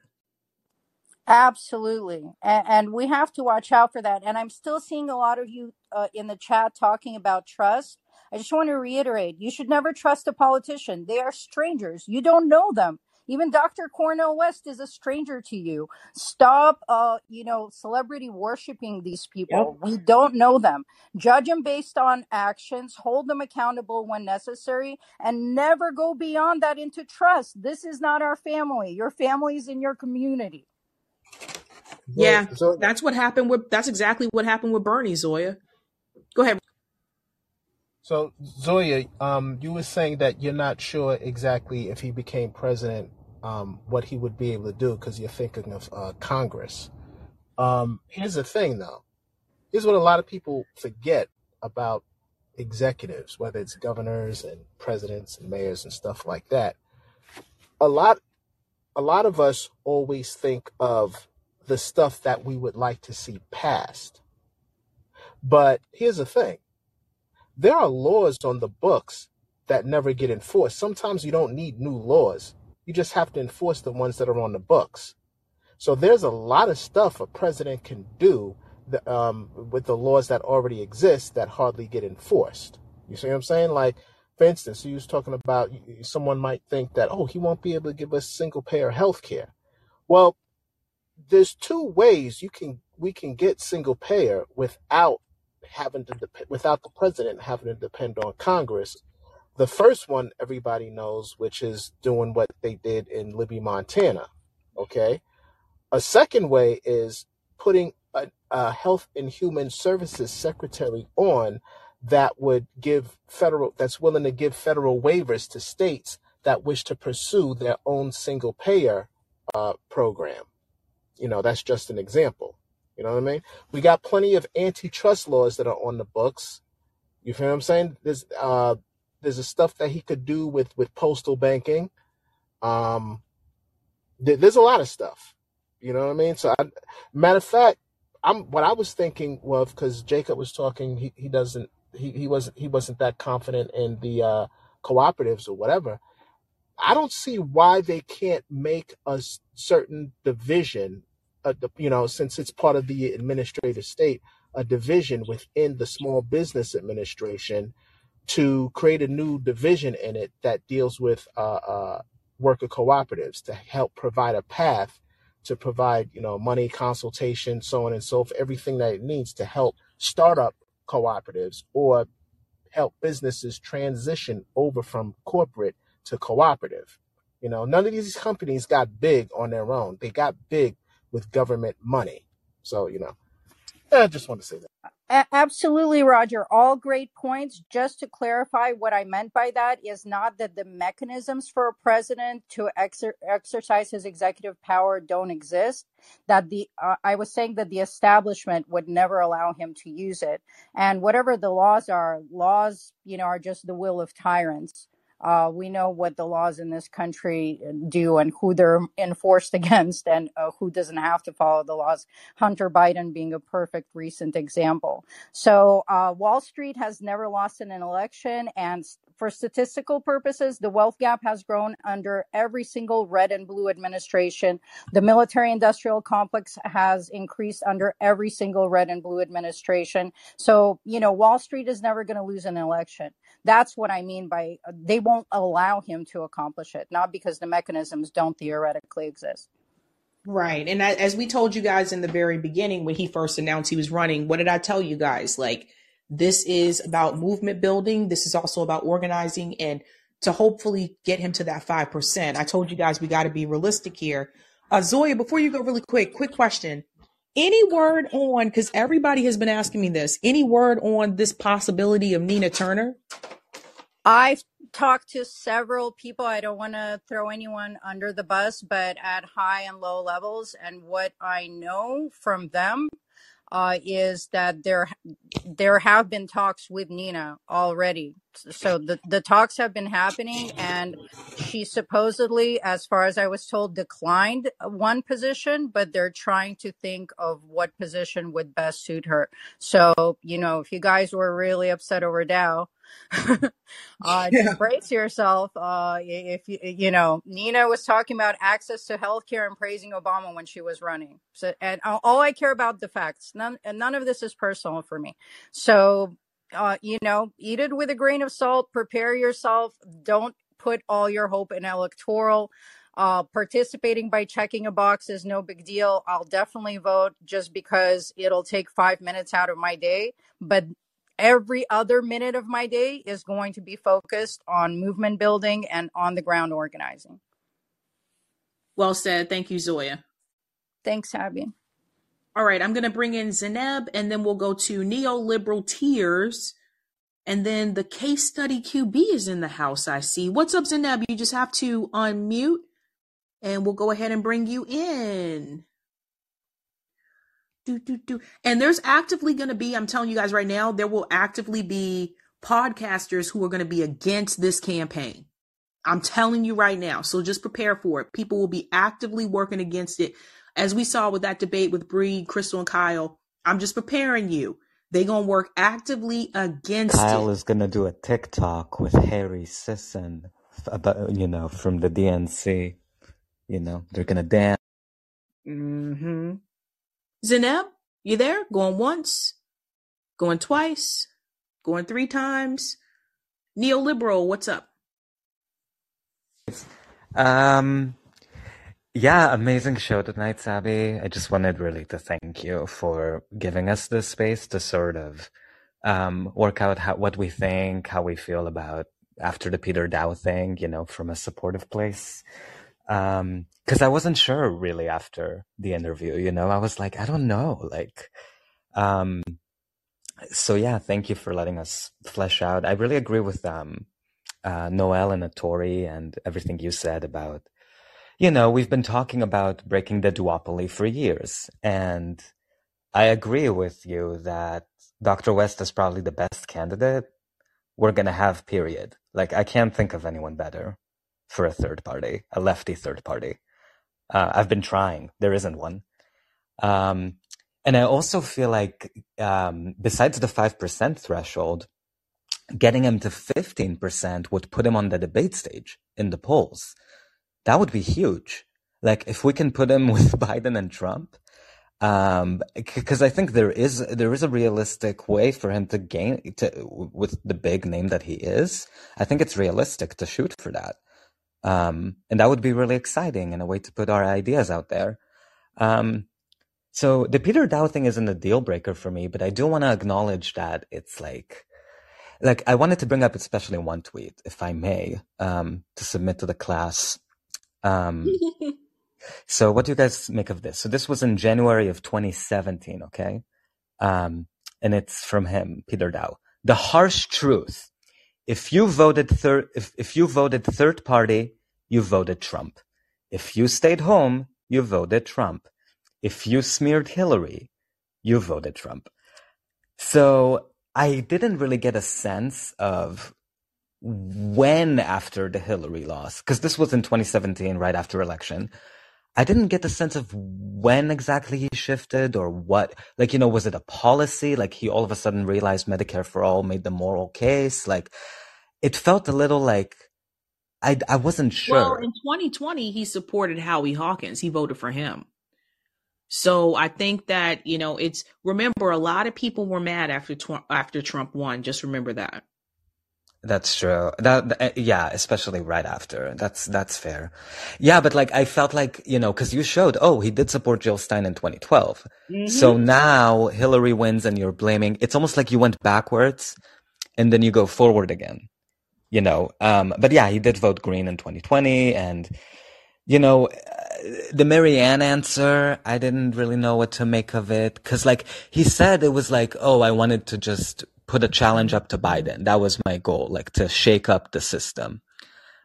Speaker 12: Absolutely. And, and we have to watch out for that. And I'm still seeing a lot of you uh, in the chat talking about trust. I just want to reiterate you should never trust a politician. They are strangers. You don't know them. Even Dr. Cornel West is a stranger to you. Stop, uh, you know, celebrity worshiping these people. Yep. We don't know them. Judge them based on actions, hold them accountable when necessary, and never go beyond that into trust. This is not our family. Your family's in your community.
Speaker 1: Yeah, so, that's what happened with. That's exactly what happened with Bernie Zoya. Go ahead.
Speaker 4: So Zoya, um, you were saying that you're not sure exactly if he became president, um, what he would be able to do because you're thinking of uh, Congress. Um, here's the thing, though. Here's what a lot of people forget about executives, whether it's governors and presidents and mayors and stuff like that. A lot, a lot of us always think of the stuff that we would like to see passed. But here's the thing there are laws on the books that never get enforced. Sometimes you don't need new laws, you just have to enforce the ones that are on the books. So there's a lot of stuff a president can do the, um, with the laws that already exist that hardly get enforced. You see what I'm saying? Like, for instance, he was talking about someone might think that, oh, he won't be able to give us single payer health care. Well, there's two ways you can we can get single payer without having to dep- without the president having to depend on Congress. The first one everybody knows, which is doing what they did in Libby, Montana. Okay. A second way is putting a, a health and human services secretary on that would give federal that's willing to give federal waivers to states that wish to pursue their own single payer uh, program. You know, that's just an example. You know what I mean? We got plenty of antitrust laws that are on the books. You feel what I'm saying? There's uh there's a stuff that he could do with with postal banking. Um th- there's a lot of stuff. You know what I mean? So I, matter of fact, I'm what I was thinking was because Jacob was talking, he, he doesn't he, he wasn't he wasn't that confident in the uh cooperatives or whatever. I don't see why they can't make a certain division a, you know, since it's part of the administrative state, a division within the small business administration to create a new division in it that deals with uh, uh, worker cooperatives to help provide a path to provide, you know, money, consultation, so on and so forth, everything that it needs to help startup cooperatives or help businesses transition over from corporate to cooperative. You know, none of these companies got big on their own. They got big with government money. So, you know, I just want to say that.
Speaker 12: A- absolutely, Roger. All great points. Just to clarify, what I meant by that is not that the mechanisms for a president to exer- exercise his executive power don't exist. That the uh, I was saying that the establishment would never allow him to use it, and whatever the laws are, laws you know are just the will of tyrants. Uh, we know what the laws in this country do and who they're enforced against and uh, who doesn't have to follow the laws. Hunter Biden being a perfect recent example. So, uh, Wall Street has never lost in an election. And for statistical purposes, the wealth gap has grown under every single red and blue administration. The military industrial complex has increased under every single red and blue administration. So, you know, Wall Street is never going to lose an election. That's what I mean by uh, they won't allow him to accomplish it, not because the mechanisms don't theoretically exist.
Speaker 1: Right. And as we told you guys in the very beginning when he first announced he was running, what did I tell you guys? Like, this is about movement building. This is also about organizing and to hopefully get him to that 5%. I told you guys we got to be realistic here. Uh, Zoya, before you go really quick, quick question. Any word on, because everybody has been asking me this, any word on this possibility of Nina Turner?
Speaker 12: I've talked to several people. I don't want to throw anyone under the bus, but at high and low levels. And what I know from them uh, is that there there have been talks with Nina already. So the the talks have been happening, and she supposedly, as far as I was told, declined one position, but they're trying to think of what position would best suit her. So you know, if you guys were really upset over Daou, uh, yeah. brace yourself. Uh, if you, you know, Nina was talking about access to healthcare and praising Obama when she was running. So, and all I care about the facts. None, and none of this is personal for me. So, uh, you know, eat it with a grain of salt. Prepare yourself. Don't put all your hope in electoral Uh, participating by checking a box is no big deal. I'll definitely vote just because it'll take five minutes out of my day. But every other minute of my day is going to be focused on movement building and on the ground organizing.
Speaker 1: Well said. Thank you, Zoya.
Speaker 12: Thanks, Abby.
Speaker 1: All right, I'm going to bring in Zeneb and then we'll go to neoliberal tears. And then the case study QB is in the house, I see. What's up, Zeneb? You just have to unmute and we'll go ahead and bring you in. Do, do, do. And there's actively going to be, I'm telling you guys right now, there will actively be podcasters who are going to be against this campaign. I'm telling you right now. So just prepare for it. People will be actively working against it. As we saw with that debate with Bree, Crystal, and Kyle, I'm just preparing you. They're going to work actively against
Speaker 13: Kyle
Speaker 1: it.
Speaker 13: is going to do a TikTok with Harry Sisson, about, you know, from the DNC. You know, they're going to dance.
Speaker 1: Mm-hmm. Zeneb, you there? Going once, going twice, going three times. Neoliberal, what's up?
Speaker 13: Um, yeah, amazing show tonight, Sabby. I just wanted really to thank you for giving us this space to sort of um, work out how, what we think, how we feel about after the Peter Daou thing, you know, from a supportive place. Um, cause I wasn't sure really after the interview, you know, I was like, I don't know, like, um, so yeah, thank you for letting us flesh out. I really agree with, um, uh, Noel and Atori and everything you said about, you know, we've been talking about breaking the duopoly for years. And I agree with you that Dr. West is probably the best candidate we're going to have, period. Like, I can't think of anyone better for a third party, a lefty third party. Uh, I've been trying. There isn't one. Um, and I also feel like, um, besides the 5% threshold, getting him to 15% would put him on the debate stage in the polls. That would be huge. Like if we can put him with Biden and Trump, um, because I think there is there is a realistic way for him to gain to with the big name that he is. I think it's realistic to shoot for that, um, and that would be really exciting and a way to put our ideas out there. Um, so the Peter Daou thing isn't a deal breaker for me, but I do want to acknowledge that it's like like I wanted to bring up especially one tweet, if I may, um, to submit to the class. Um, so what do you guys make of this? So this was in January of 2017, okay? Um, and it's from him, Peter Daou. The harsh truth. If you voted third, if, if you voted third party, you voted Trump. If you stayed home, you voted Trump. If you smeared Hillary, you voted Trump. So I didn't really get a sense of when after the Hillary loss, because this was in 2017, right after election. I didn't get the sense of when exactly he shifted or what. Like, you know, was it a policy? Like he all of a sudden realized Medicare for all made the moral case. Like it felt a little like I, I wasn't sure.
Speaker 1: Well, in 2020, he supported Howie Hawkins. He voted for him. So I think that, you know, it's remember a lot of people were mad after tw- after Trump won. Just remember that.
Speaker 13: That's true. That, that- yeah, especially right after. That's that's fair. Yeah, but like I felt like you know because you showed oh he did support Jill Stein in 2012. So
Speaker 1: Mm-hmm.
Speaker 13: now Hillary wins and you're blaming. It's almost like you went backwards and then you go forward again. You know. Um. But yeah, he did vote green in 2020 and you know uh, the Marianne answer. I didn't really know what to make of it because like he said it was like oh I wanted to just put a challenge up to Biden. That was my goal, like to shake up the system.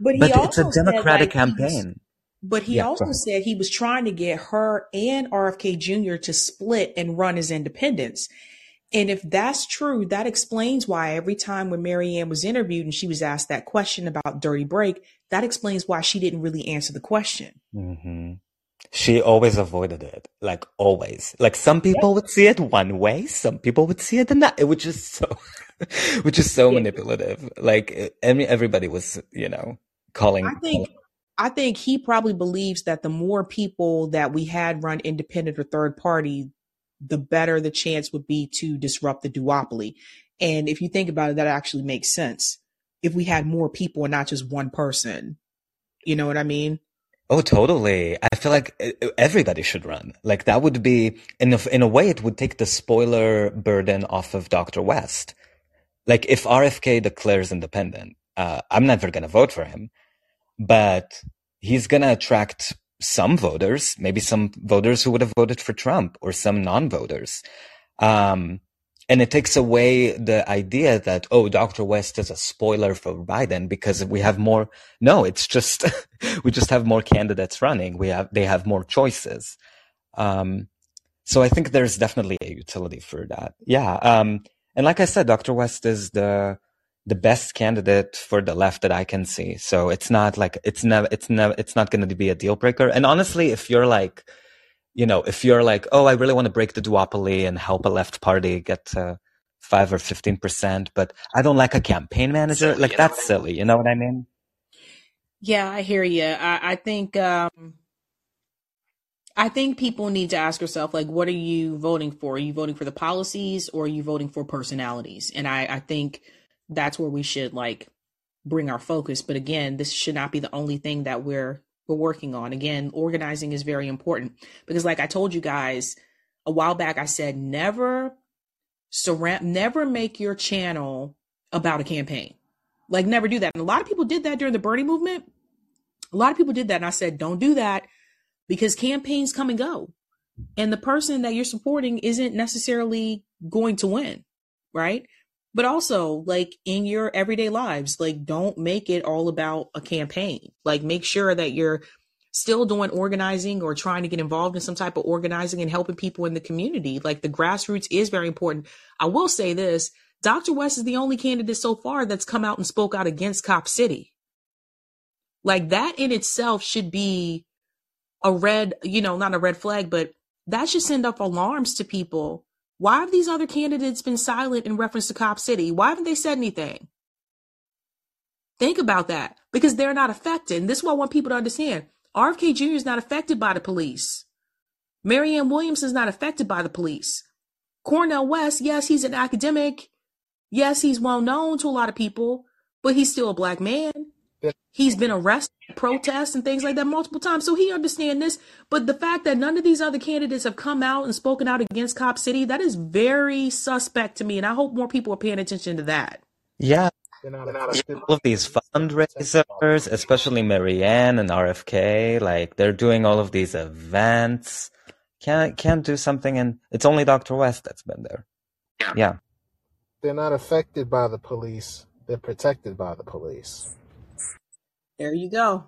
Speaker 1: But he
Speaker 13: But it's a
Speaker 1: also said
Speaker 13: Democratic
Speaker 1: like was,
Speaker 13: campaign.
Speaker 1: but he
Speaker 13: Yeah,
Speaker 1: also said he was trying to get her and RFK Jr. to split and run as independents. And if that's true, that explains why every time when Marianne was interviewed and she was asked that question about Dirty Break, that explains why she didn't really answer the question.
Speaker 13: Mm-hmm. She always avoided it, like always. Like some people would see it one way, some people would see it another, which is so, which is so
Speaker 1: Yeah.
Speaker 13: manipulative. Like every, everybody was, you know, calling.
Speaker 1: I think I think he probably believes that the more people that we had run independent or third party, the better the chance would be to disrupt the duopoly. And if you think about it, that actually makes sense. If we had more people and not just one person, you know what I mean?
Speaker 13: Oh, totally. I feel like everybody should run. Like that would be, in a, in a way, it would take the spoiler burden off of Dr. West. Like if RFK declares independent, uh, I'm never going to vote for him, but he's going to attract some voters, maybe some voters who would have voted for Trump or some non-voters. Um, and it takes away the idea that, oh, Dr. West is a spoiler for Biden because we have more. No, it's just, we just have more candidates running. We have, they have more choices. Um, so I think there's definitely a utility for that. Yeah. Um, and like I said, Dr. West is the, the best candidate for the left that I can see. So it's not like, it's never, it's never, it's not going to be a deal breaker. And honestly, if you're like, you know, if you're like, oh, I really want to break the duopoly and help a left party get to five or 15%, but I don't like a campaign manager, like that's silly. You know what I mean?
Speaker 1: Yeah, I hear you. I, I think, um, I think people need to ask yourself, like, what are you voting for? Are you voting for the policies or are you voting for personalities? And I, I think that's where we should like bring our focus. But again, this should not be the only thing that we're we're working on. Again, organizing is very important because like I told you guys a while back, I said never surround, never make your channel about a campaign. Like never do that. And a lot of people did that during the Bernie movement. A lot of people did that. And I said, don't do that because campaigns come and go. And the person that you're supporting isn't necessarily going to win, right? But also like in your everyday lives like don't make it all about a campaign. Like make sure that you're still doing organizing or trying to get involved in some type of organizing and helping people in the community. Like the grassroots is very important. I will say this dr west is the only candidate so far that's come out and spoke out against cop city. Like that in itself should be a red you know not a red flag but that should send up alarms to people why have these other candidates been silent in reference to Cop City? Why haven't they said anything? Think about that because they're not affected. And this is what I want people to understand. RFK Jr. is not affected by the police. Marianne Williamson is not affected by the police. Cornel West, yes, he's an academic. Yes, he's well known to a lot of people, but he's still a black man. He's been arrested, protests, and things like that multiple times. So he understands this. But the fact that none of these other candidates have come out and spoken out against Cop City, that is very suspect to me. And I hope more people are paying attention to that.
Speaker 13: Yeah. All of these fundraisers, especially Marianne and RFK, like they're doing all of these events. Can't can't do something and it's only Dr. West that's been there. Yeah.
Speaker 4: They're not affected by the police. They're protected by the police.
Speaker 1: There you go.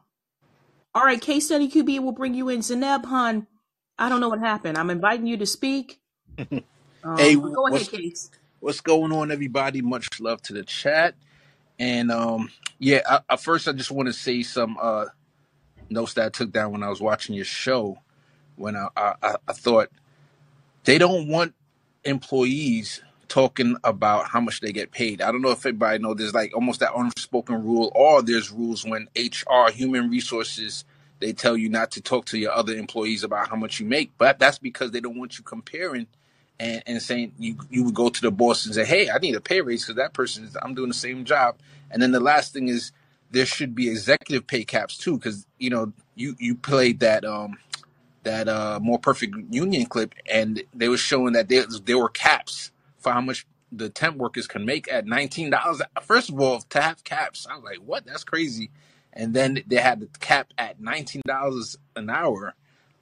Speaker 1: All right, case study QB will bring you in. Zaneb Han, I don't know what happened. I'm inviting you to speak. Um,
Speaker 14: Hey,
Speaker 1: go ahead,
Speaker 14: what's
Speaker 1: Case.
Speaker 14: what's going on, everybody? Much love to the chat, and um, yeah. I, I, first, I just want to say some uh, notes that I took down when I was watching your show. When I, I, I thought they don't want employees talking about how much they get paid. I don't know if everybody know there's like almost that unspoken rule, or there's rules when HR, human resources, they tell you not to talk to your other employees about how much you make. But that's because they don't want you comparing and, and saying you you would go to the boss and say, "Hey, I need a pay raise because that person is I'm doing the same job." And then the last thing is there should be executive pay caps too, because you know you you played that um that uh more perfect union clip, and they were showing that there there were caps for how much the temp workers can make at nineteen dollars. First of all, to have caps, I was like, "What? That's crazy." And then they had the cap at nineteen dollars an hour.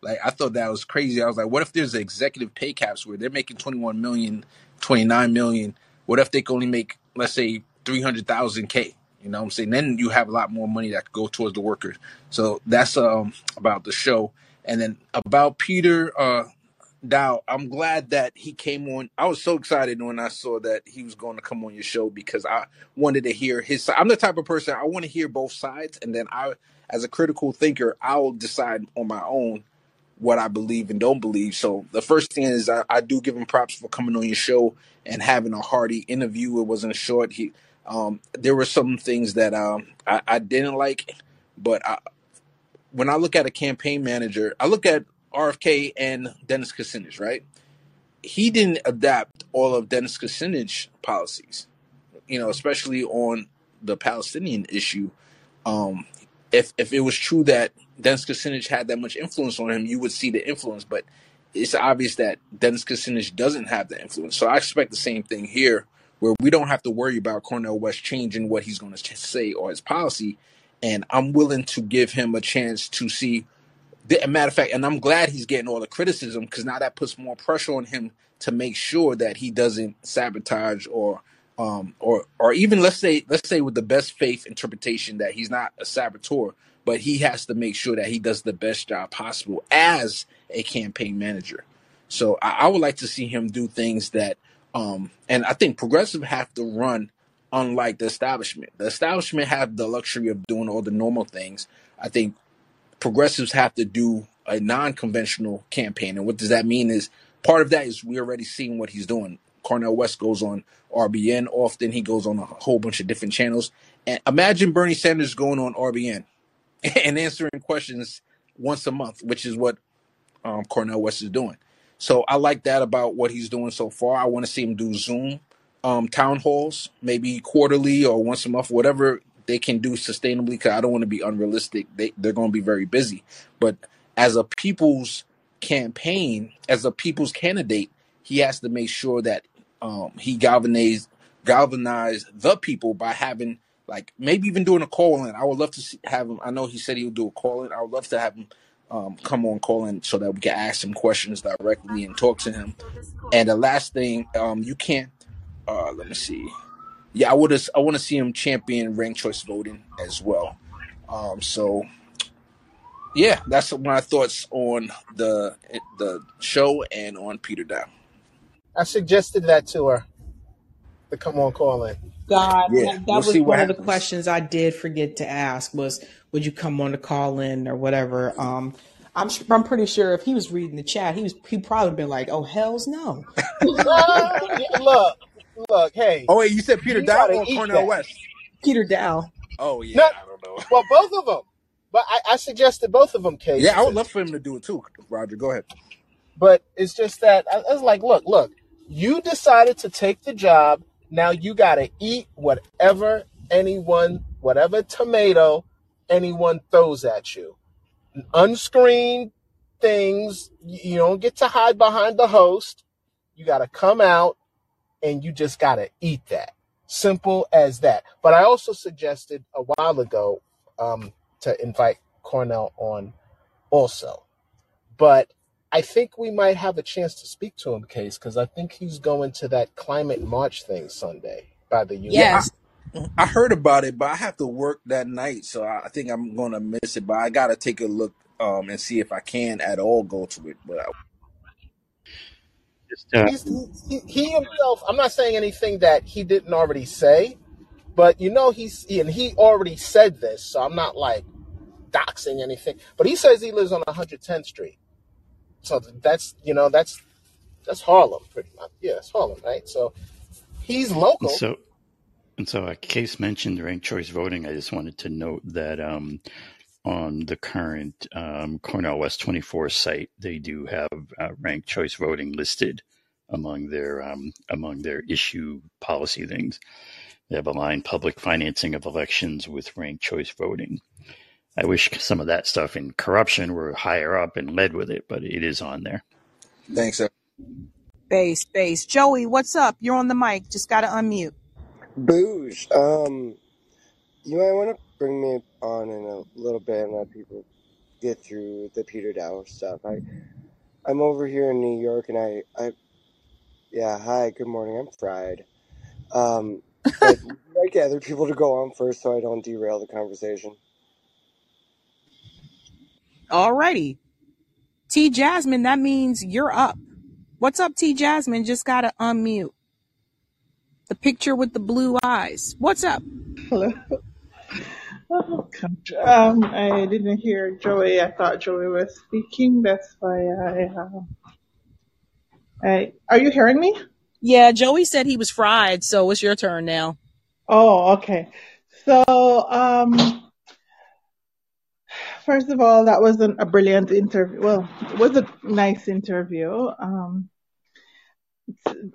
Speaker 14: Like I thought that was crazy. I was like, what if there's executive pay caps where they're making 21 million, 29 million? What if they can only make, let's say, 300,000 K? You know what I'm saying? Then you have a lot more money that could go towards the workers. So that's um about the show. And then about Peter uh Daou, I'm glad that he came on. I was so excited when I saw that he was going to come on your show because I wanted to hear his side. I'm the type of person I want to hear both sides, and then I, as a critical thinker, I'll decide on my own what I believe and don't believe. So the first thing is I, I do give him props for coming on your show and having a hearty interview. It wasn't short. He um, there were some things that um, I, I didn't like, but I, when I look at a campaign manager, I look at RFK and Dennis Kucinich, right? He didn't adapt all of Dennis Kucinich policies, you know, especially on the Palestinian issue. Um, if if it was true that Dennis Kucinich had that much influence on him, you would see the influence. But it's obvious that Dennis Kucinich doesn't have the influence. So I expect the same thing here, where we don't have to worry about Cornel West changing what he's going to say or his policy. And I'm willing to give him a chance to see the, matter of fact, and I'm glad he's getting all the criticism because now that puts more pressure on him to make sure that he doesn't sabotage or um or or even let's say let's say with the best faith interpretation that he's not a saboteur, but he has to make sure that he does the best job possible as a campaign manager. So I, I would like to see him do things that um and I think progressive have to run unlike the establishment. The establishment have the luxury of doing all the normal things. I think progressives have to do a non-conventional campaign. And what does that mean is part of that is we already seeing what he's doing. Cornel West goes on RBN often. He goes on a whole bunch of different channels. And imagine Bernie Sanders going on RBN and answering questions once a month, which is what um, Cornel West is doing. So I like that about what he's doing so far. I want to see him do Zoom um, town halls, maybe quarterly or once a month, whatever they can do sustainably. Because I don't want to be unrealistic. They they're going to be very busy. But as a people's campaign, as a people's candidate, he has to make sure that um, he galvanize galvanize the people by having like maybe even doing a call in. I would love to see, have him. I know he said he would do a call in. I would love to have him um, come on call in so that we can ask him questions directly and talk to him. And the last thing, um, you can't. Uh, let me see. Yeah, I would. I want to see him champion ranked choice voting as well. Um, so yeah, that's my thoughts on the the show and on Peter Daou.
Speaker 4: I suggested that to her to come on call in.
Speaker 1: God,
Speaker 14: Yeah,
Speaker 1: that
Speaker 14: we'll
Speaker 1: was
Speaker 14: see what
Speaker 1: one of the questions I did forget to ask was, would you come on the call in or whatever? Um, I'm I'm pretty sure if he was reading the chat, he was he probably been like, oh hell's no.
Speaker 4: Look, look, hey,
Speaker 14: Oh wait, you said Peter
Speaker 4: you
Speaker 14: Daou
Speaker 4: gotta
Speaker 14: or
Speaker 4: eat
Speaker 14: Cornel
Speaker 4: that.
Speaker 14: West?
Speaker 1: Peter Daou.
Speaker 14: Oh yeah,
Speaker 4: Not,
Speaker 14: I don't know.
Speaker 4: well, both of them. But I, I suggested both of them, Case.
Speaker 14: Yeah, I would love for him to do it too. Roger, go ahead.
Speaker 4: But it's just that I, I was like, look, look, you decided to take the job. Now you got to eat whatever anyone, whatever tomato anyone throws at you. Unscreened things, you you don't get to hide behind the host. You got to come out and you just got to eat that. Simple as that. But I also suggested a while ago um, to invite Cornel on also. But I think we might have a chance to speak to him, Case, because I think he's going to that climate march thing Sunday by the UN.
Speaker 1: Yes.
Speaker 14: I heard about it, but I have to work that night, so I I think I'm gonna miss it. But I gotta take a look um and see if I can at all go to it. But I,
Speaker 3: Just, uh,
Speaker 4: he, he himself, I'm not saying anything that he didn't already say, but you know, he's, and he already said this, so I'm not like doxing anything, but he says he lives on 110th Street. So that's, you know, that's, that's Harlem pretty much. Yeah, it's Harlem, right? So he's local.
Speaker 3: so and so a case mentioned ranked choice voting. I just wanted to note that um, on the current um, Cornel West 24 site, they do have uh, ranked choice voting listed among their um, among their issue policy things. They have aligned public financing of elections with ranked choice voting. I wish some of that stuff in corruption were higher up and led with it, but it is on there.
Speaker 14: thanks. sir.
Speaker 1: Base, base. Joey, what's up? You're on the mic. Just gotta unmute.
Speaker 15: Booge, um, you might want to bring me on in a little bit and let people get through the Peter Daou stuff. I, I'm over here in New York, and I, I, yeah, hi, good morning. I'm fried. Um, but would you like other people to go on first so I don't derail the conversation.
Speaker 1: Alrighty. T Jasmine, that means you're up. What's up, T Jasmine? Just gotta unmute. The picture with the blue eyes. What's up?
Speaker 16: Hello. Oh. Um, I didn't hear Joey. I thought Joey was speaking. That's why I, uh, I, are you hearing me?
Speaker 17: Yeah, Joey said he was fried, so it's your turn now.
Speaker 16: Oh, okay. So, um, first of all, that was an, a brilliant interview. Well, it was a nice interview. Um,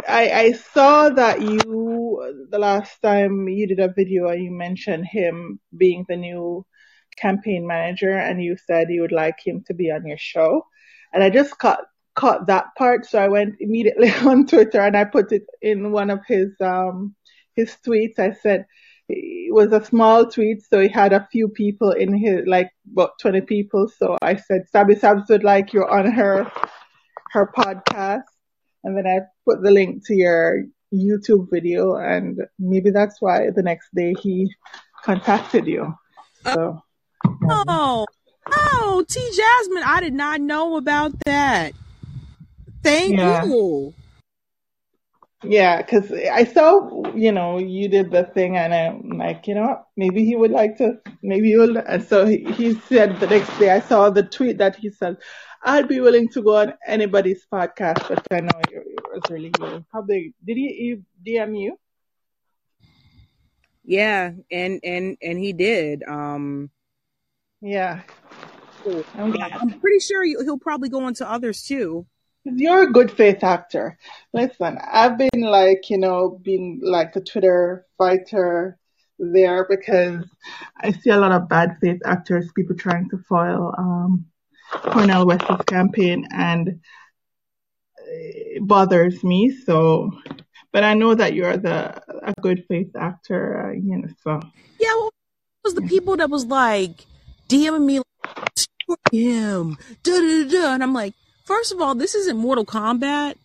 Speaker 16: I, I saw that you, the last time you did a video and you mentioned him being the new campaign manager, and you said you would like him to be on your show. And I just caught caught that part, so I went immediately on Twitter and I put it in one of his um his tweets. I said it was a small tweet, so he had a few people in his like about twenty people. So I said Sabby Sabs would like you on her her podcast, and then I put the link to your YouTube video, and maybe that's why the next day he contacted you. So.
Speaker 17: Oh, oh, oh T Jasmine, I did not know about that. Thank
Speaker 16: Yeah.
Speaker 17: you.
Speaker 16: Yeah, because I saw, you know, you did the thing, and I'm like, you know, maybe he would like to, maybe he will. And so he, he said the next day, I saw the tweet that he said, I'd be willing to go on anybody's podcast, but I know it, was really you. big? did he, he DM you?
Speaker 17: Yeah, and and and he did. Um,
Speaker 16: Yeah. I'm.
Speaker 17: I'm pretty sure he- he'll probably go into others too.
Speaker 16: You're a good faith actor. Listen, I've been like, you know, being like a Twitter fighter there because I see a lot of bad faith actors, people trying to foil um, Cornel West's campaign, and it bothers me. So, but I know that you're the a good faith actor, uh, you know. So
Speaker 17: Yeah, well, it was the people that was like DMing me, like, him, da da, da," and I'm like, first of all, this isn't Mortal Kombat.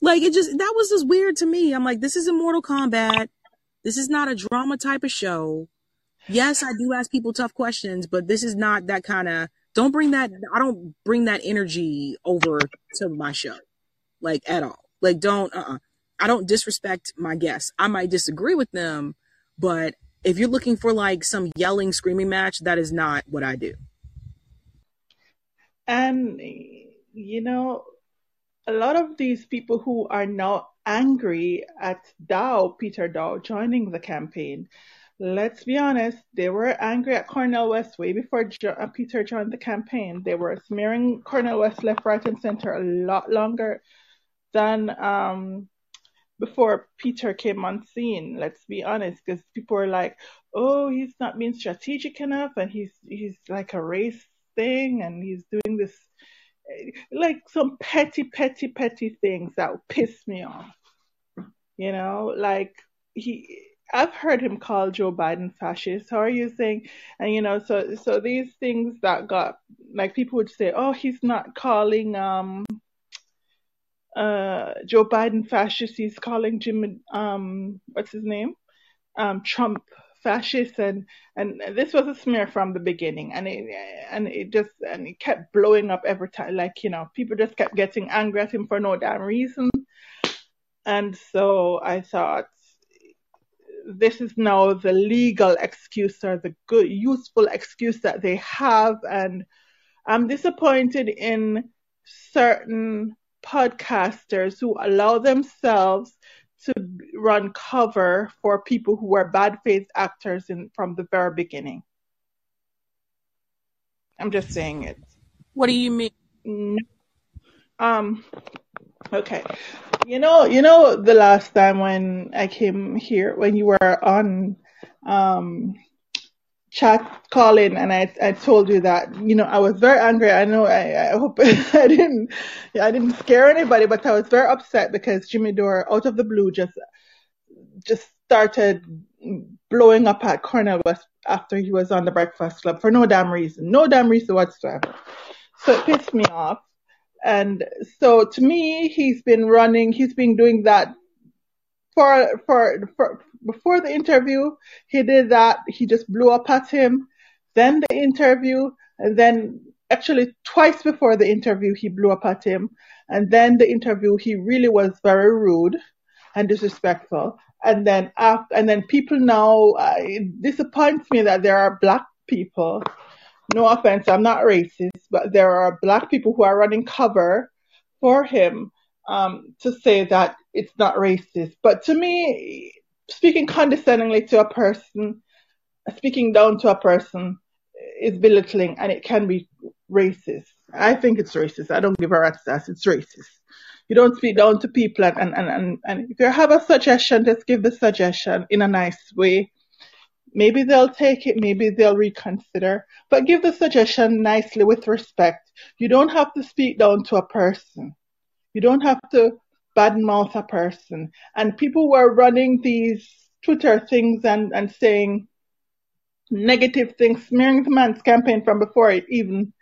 Speaker 17: Like it just that was just weird to me. I'm like, this isn't Mortal Kombat. This is not a drama type of show. Yes, I do ask people tough questions, but this is not that kind of. Don't bring that. I don't bring that energy over to my show, like at all. Like don't. Uh. uh I don't disrespect my guests. I might disagree with them, but if you're looking for like some yelling, screaming match, that is not what I do.
Speaker 16: And, you know, a lot of these people who are now angry at Daou, Peter Daou, joining the campaign, let's be honest, they were angry at Cornel West way before jo- uh, Peter joined the campaign. They were smearing Cornel West left, right, and center a lot longer than um, before Peter came on scene. Let's be honest, because people were like, "Oh, he's not being strategic enough, and he's he's like a race thing, and he's doing this." eh, Like some petty, petty, petty things that piss me off. You know, like he, I've heard him call Joe Biden fascist. How are you saying? And you know, so so these things that got like people would say, oh, he's not calling um uh Joe Biden fascist. He's calling Jim um what's his name um Trump fascist and and this was a smear from the beginning and it and it just and it kept blowing up every time like you know people just kept getting angry at him for no damn reason and so I thought this is now the legal excuse or the good useful excuse that they have and I'm disappointed in certain podcasters who allow themselves to run cover for people who were bad faith actors in from the very beginning. I'm just saying it.
Speaker 17: What do you mean?
Speaker 16: Mm, Um, okay. You know, you know the last time when I came here when you were on um chat calling and I I told you that you know I was very angry. I know I, I hope I didn't I didn't scare anybody, but I was very upset because Jimmy Dore out of the blue just just started blowing up at Cornel West after he was on the Breakfast Club for no damn reason, no damn reason whatsoever. So it pissed me off. And so to me, he's been running, he's been doing that for, for, for, before the interview, he did that. He just blew up at him. Then the interview, and then actually twice before the interview, he blew up at him. And then the interview, he really was very rude and disrespectful. And then after, and then people now, uh, it disappoints me that there are black people. No offense, I'm not racist, but there are black people who are running cover for him um, to say that it's not racist. But to me, speaking condescendingly to a person, speaking down to a person is belittling and it can be racist. I think it's racist. I don't give a rat's ass. It's racist. You don't speak down to people and, and, and, and, if you have a suggestion, just give the suggestion in a nice way. Maybe they'll take it, maybe they'll reconsider. But give the suggestion nicely with respect. You don't have to speak down to a person. You don't have to badmouth a person. And people were running these Twitter things and, and saying negative things, smearing the man's campaign from before it even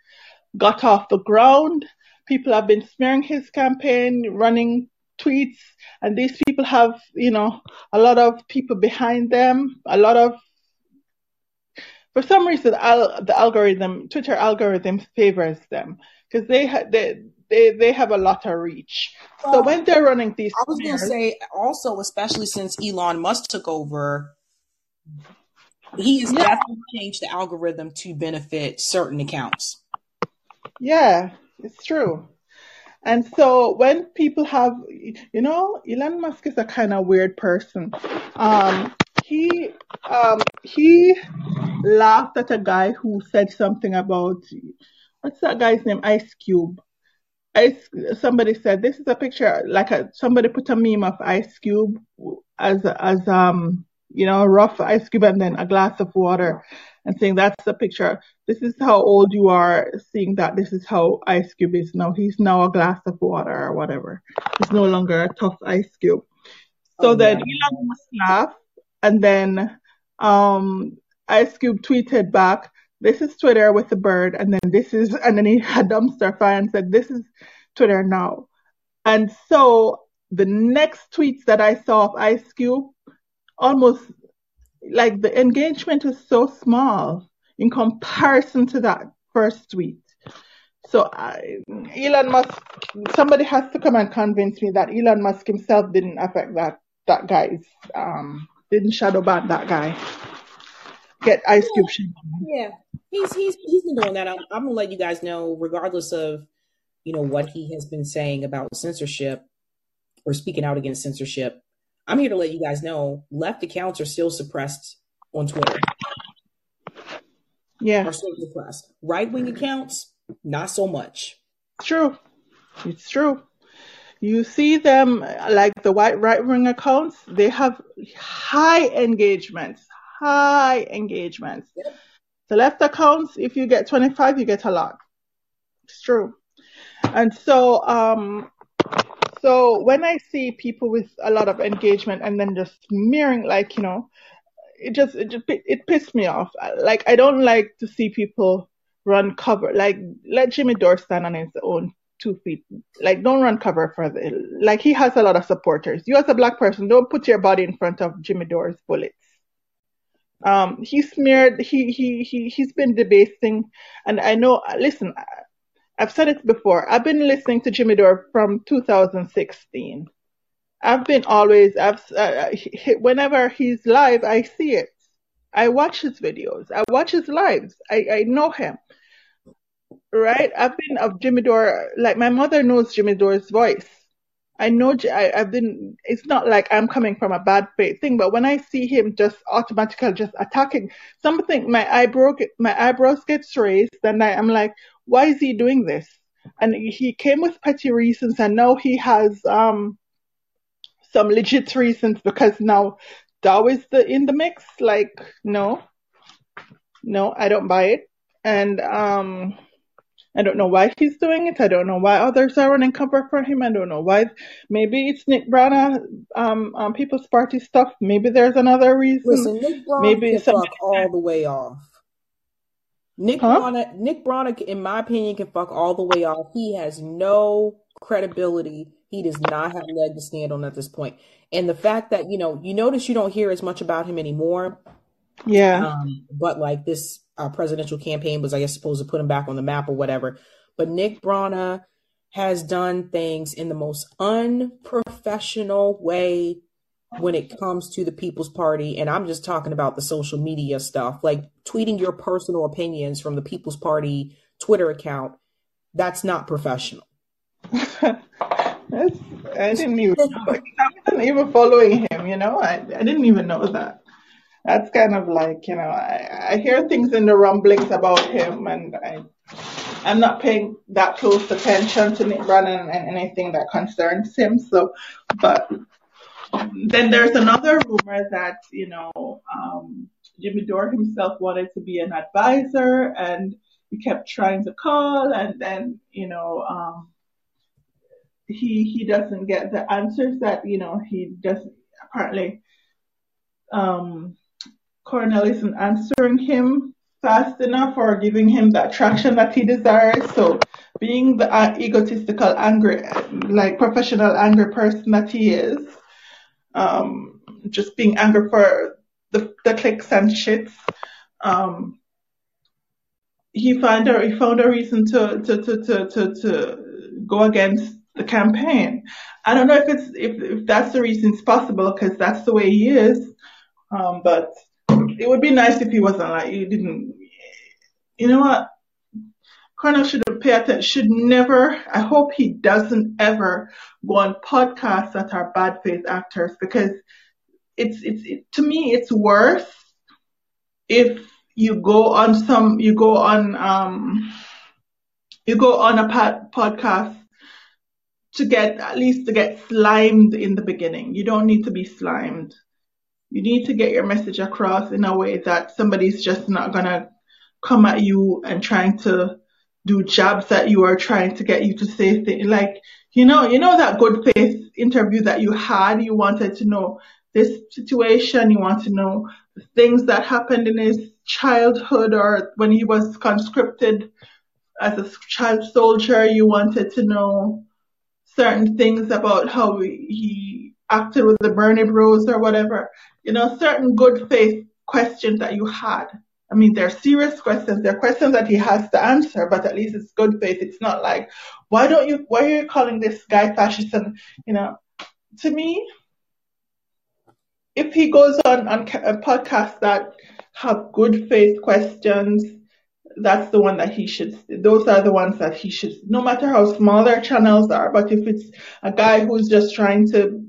Speaker 16: got off the ground. People have been smearing his campaign, running tweets, and these people have, you know, a lot of people behind them, a lot of for some reason al- the algorithm twitter algorithm favors them because they, ha- they they they have a lot of reach. So when they're running these
Speaker 1: I was going to say also, especially since Elon Musk took over, he has
Speaker 16: yeah.
Speaker 1: definitely changed the algorithm to benefit certain accounts.
Speaker 16: yeah it's true. And so when people have you know elon musk is a kind of weird person. Um he um he laughed at a guy who said something about what's that guy's name ice cube Ice, somebody said this is a picture like a, somebody put a meme of Ice Cube as as um you know rough Ice Cube and then a glass of water and saying that's the picture. This is how old you are. Seeing that this is how Ice Cube is now. He's now a glass of water or whatever. He's no longer a tough Ice Cube. So
Speaker 1: Oh
Speaker 16: then
Speaker 1: yeah.
Speaker 16: Elon Musk laughed and then um Ice Cube tweeted back, This is Twitter with the bird and then this is and then he had dumpster fire and said, This is Twitter now. And so the next tweets that I saw of Ice Cube almost like the engagement is so small in comparison to that first tweet. So I, Elon Musk, somebody has to come and convince me that Elon Musk himself didn't affect that that guy's um didn't shadow ban that guy. Get Ice Cube.
Speaker 1: Yeah, he's he's he's been doing that. I'm, I'm gonna let you guys know, regardless of you know what he has been saying about censorship or speaking out against censorship. I'm here to let you guys know left accounts are still suppressed on Twitter.
Speaker 16: Yeah,
Speaker 1: Are still suppressed. Right wing accounts, not so much.
Speaker 16: true. It's true. You see them like the white right wing accounts, they have high engagements, high engagements.
Speaker 1: Yep.
Speaker 16: The left accounts, if you get 25, you get a lot. It's true. And so, um, so when I see people with a lot of engagement and then just smearing, like, you know, it just, it just, it pissed me off. Like, I don't like to see people run cover. Like, let Jimmy Dore stand on his own two feet. Like, don't run cover for the, like, he has a lot of supporters. You as a black person, don't put your body in front of Jimmy Dore's bullets. Um, he smeared, he, he, he, he's been debasing, and I know, listen, I've said it before. I've been listening to Jimmy Dore from 2016. I've been always, I've, uh, he- whenever he's live, I see it. I watch his videos. I watch his lives. I, I know him, right? I've been of Jimmy Dore, like my mother knows Jimmy Dore's voice. I know, I, have been, it's not like I'm coming from a bad faith thing, but when I see him just automatically just attacking something, my eyebrow, my eyebrows gets raised and I, I'm like, why is he doing this? And he came with petty reasons and now he has, um, some legit reasons because now Daou is the, in the mix. Like, no, no, I don't buy it. And, um, I don't know why he's doing it. I don't know why others are running cover for him. I don't know why. Maybe it's Nick Brana, um, um, People's Party stuff. Maybe there's another reason.
Speaker 1: Listen, Nick Brana
Speaker 16: Maybe
Speaker 1: can fuck all the way off. Nick
Speaker 16: Huh?
Speaker 1: Brana, Nick Brana, in my opinion, can fuck all the way off. He has no credibility. He does not have leg to stand on at this point. And the fact that you know, you notice you don't hear as much about him anymore.
Speaker 16: Yeah.
Speaker 1: Um, but like this uh, presidential campaign was, I guess, supposed to put him back on the map or whatever. But Nick Brana has done things in the most unprofessional way when it comes to the People's Party. And I'm just talking about the social media stuff, like tweeting your personal opinions from the People's Party Twitter account. That's not professional.
Speaker 16: I didn't even. I wasn't even following him, you know. I, I didn't even know that. That's kind of like, you know, I, I hear things in the rumblings about him and I, I'm not paying that close attention to Nick Brana and anything that concerns him. So, but then there's another rumor that, you know, um, Jimmy Dore himself wanted to be an advisor and he kept trying to call and then, you know, um, he, he doesn't get the answers that, you know, he doesn't apparently, um, Cornel isn't answering him fast enough or giving him that traction that he desires. So being the uh, egotistical, angry, like professional angry person that he is, um, just being angry for the, the clicks and shits, um, he found a, he found a reason to, to, to, to, to, to go against the campaign. I don't know if it's, if, if that's the reason it's possible because that's the way he is. Um, but it would be nice if he wasn't like, he didn't, you know what? Cornel should pay attention, should never, I hope he doesn't ever go on podcasts that are bad faith actors because it's, it's, it, to me, it's worse if you go on some, you go on, um, you go on a pod, podcast to get, at least to get slimed in the beginning. You don't need to be slimed. You need to get your message across in a way that somebody's just not gonna come at you and trying to do jabs that you are trying to get you to say things. Like, you know, you know that good faith interview that you had, you wanted to know this situation, you want to know the things that happened in his childhood or when he was conscripted as a child soldier, you wanted to know certain things about how he acted with the Bernie Bros or whatever, you know, certain good faith questions that you had. I mean, they're serious questions. They're questions that he has to answer, but at least it's good faith. It's not like, why don't you, why are you calling this guy fascist? And, you know, to me, if he goes on, on a podcast that have good faith questions, that's the one that he should, those are the ones that he should, no matter how small their channels are, but if it's a guy who's just trying to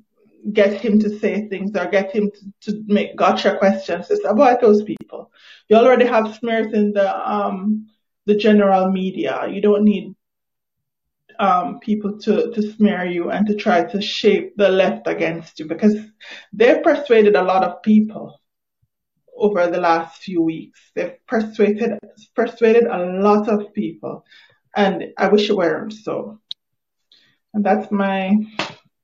Speaker 16: get him to say things or get him to, to make gotcha questions, just avoid those people. You already have smears in the, um, the general media. You don't need um, people to, to smear you and to try to shape the left against you because they've persuaded a lot of people over the last few weeks. They've persuaded persuaded a lot of people, and I wish it weren't so. And that's my.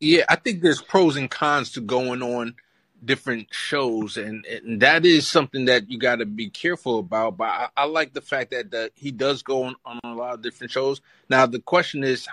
Speaker 14: Yeah, I think there's pros and cons to going on different shows, and, and that is something that you got to be careful about. But I, I like the fact that he does go on, on a lot of different shows. Now the question is,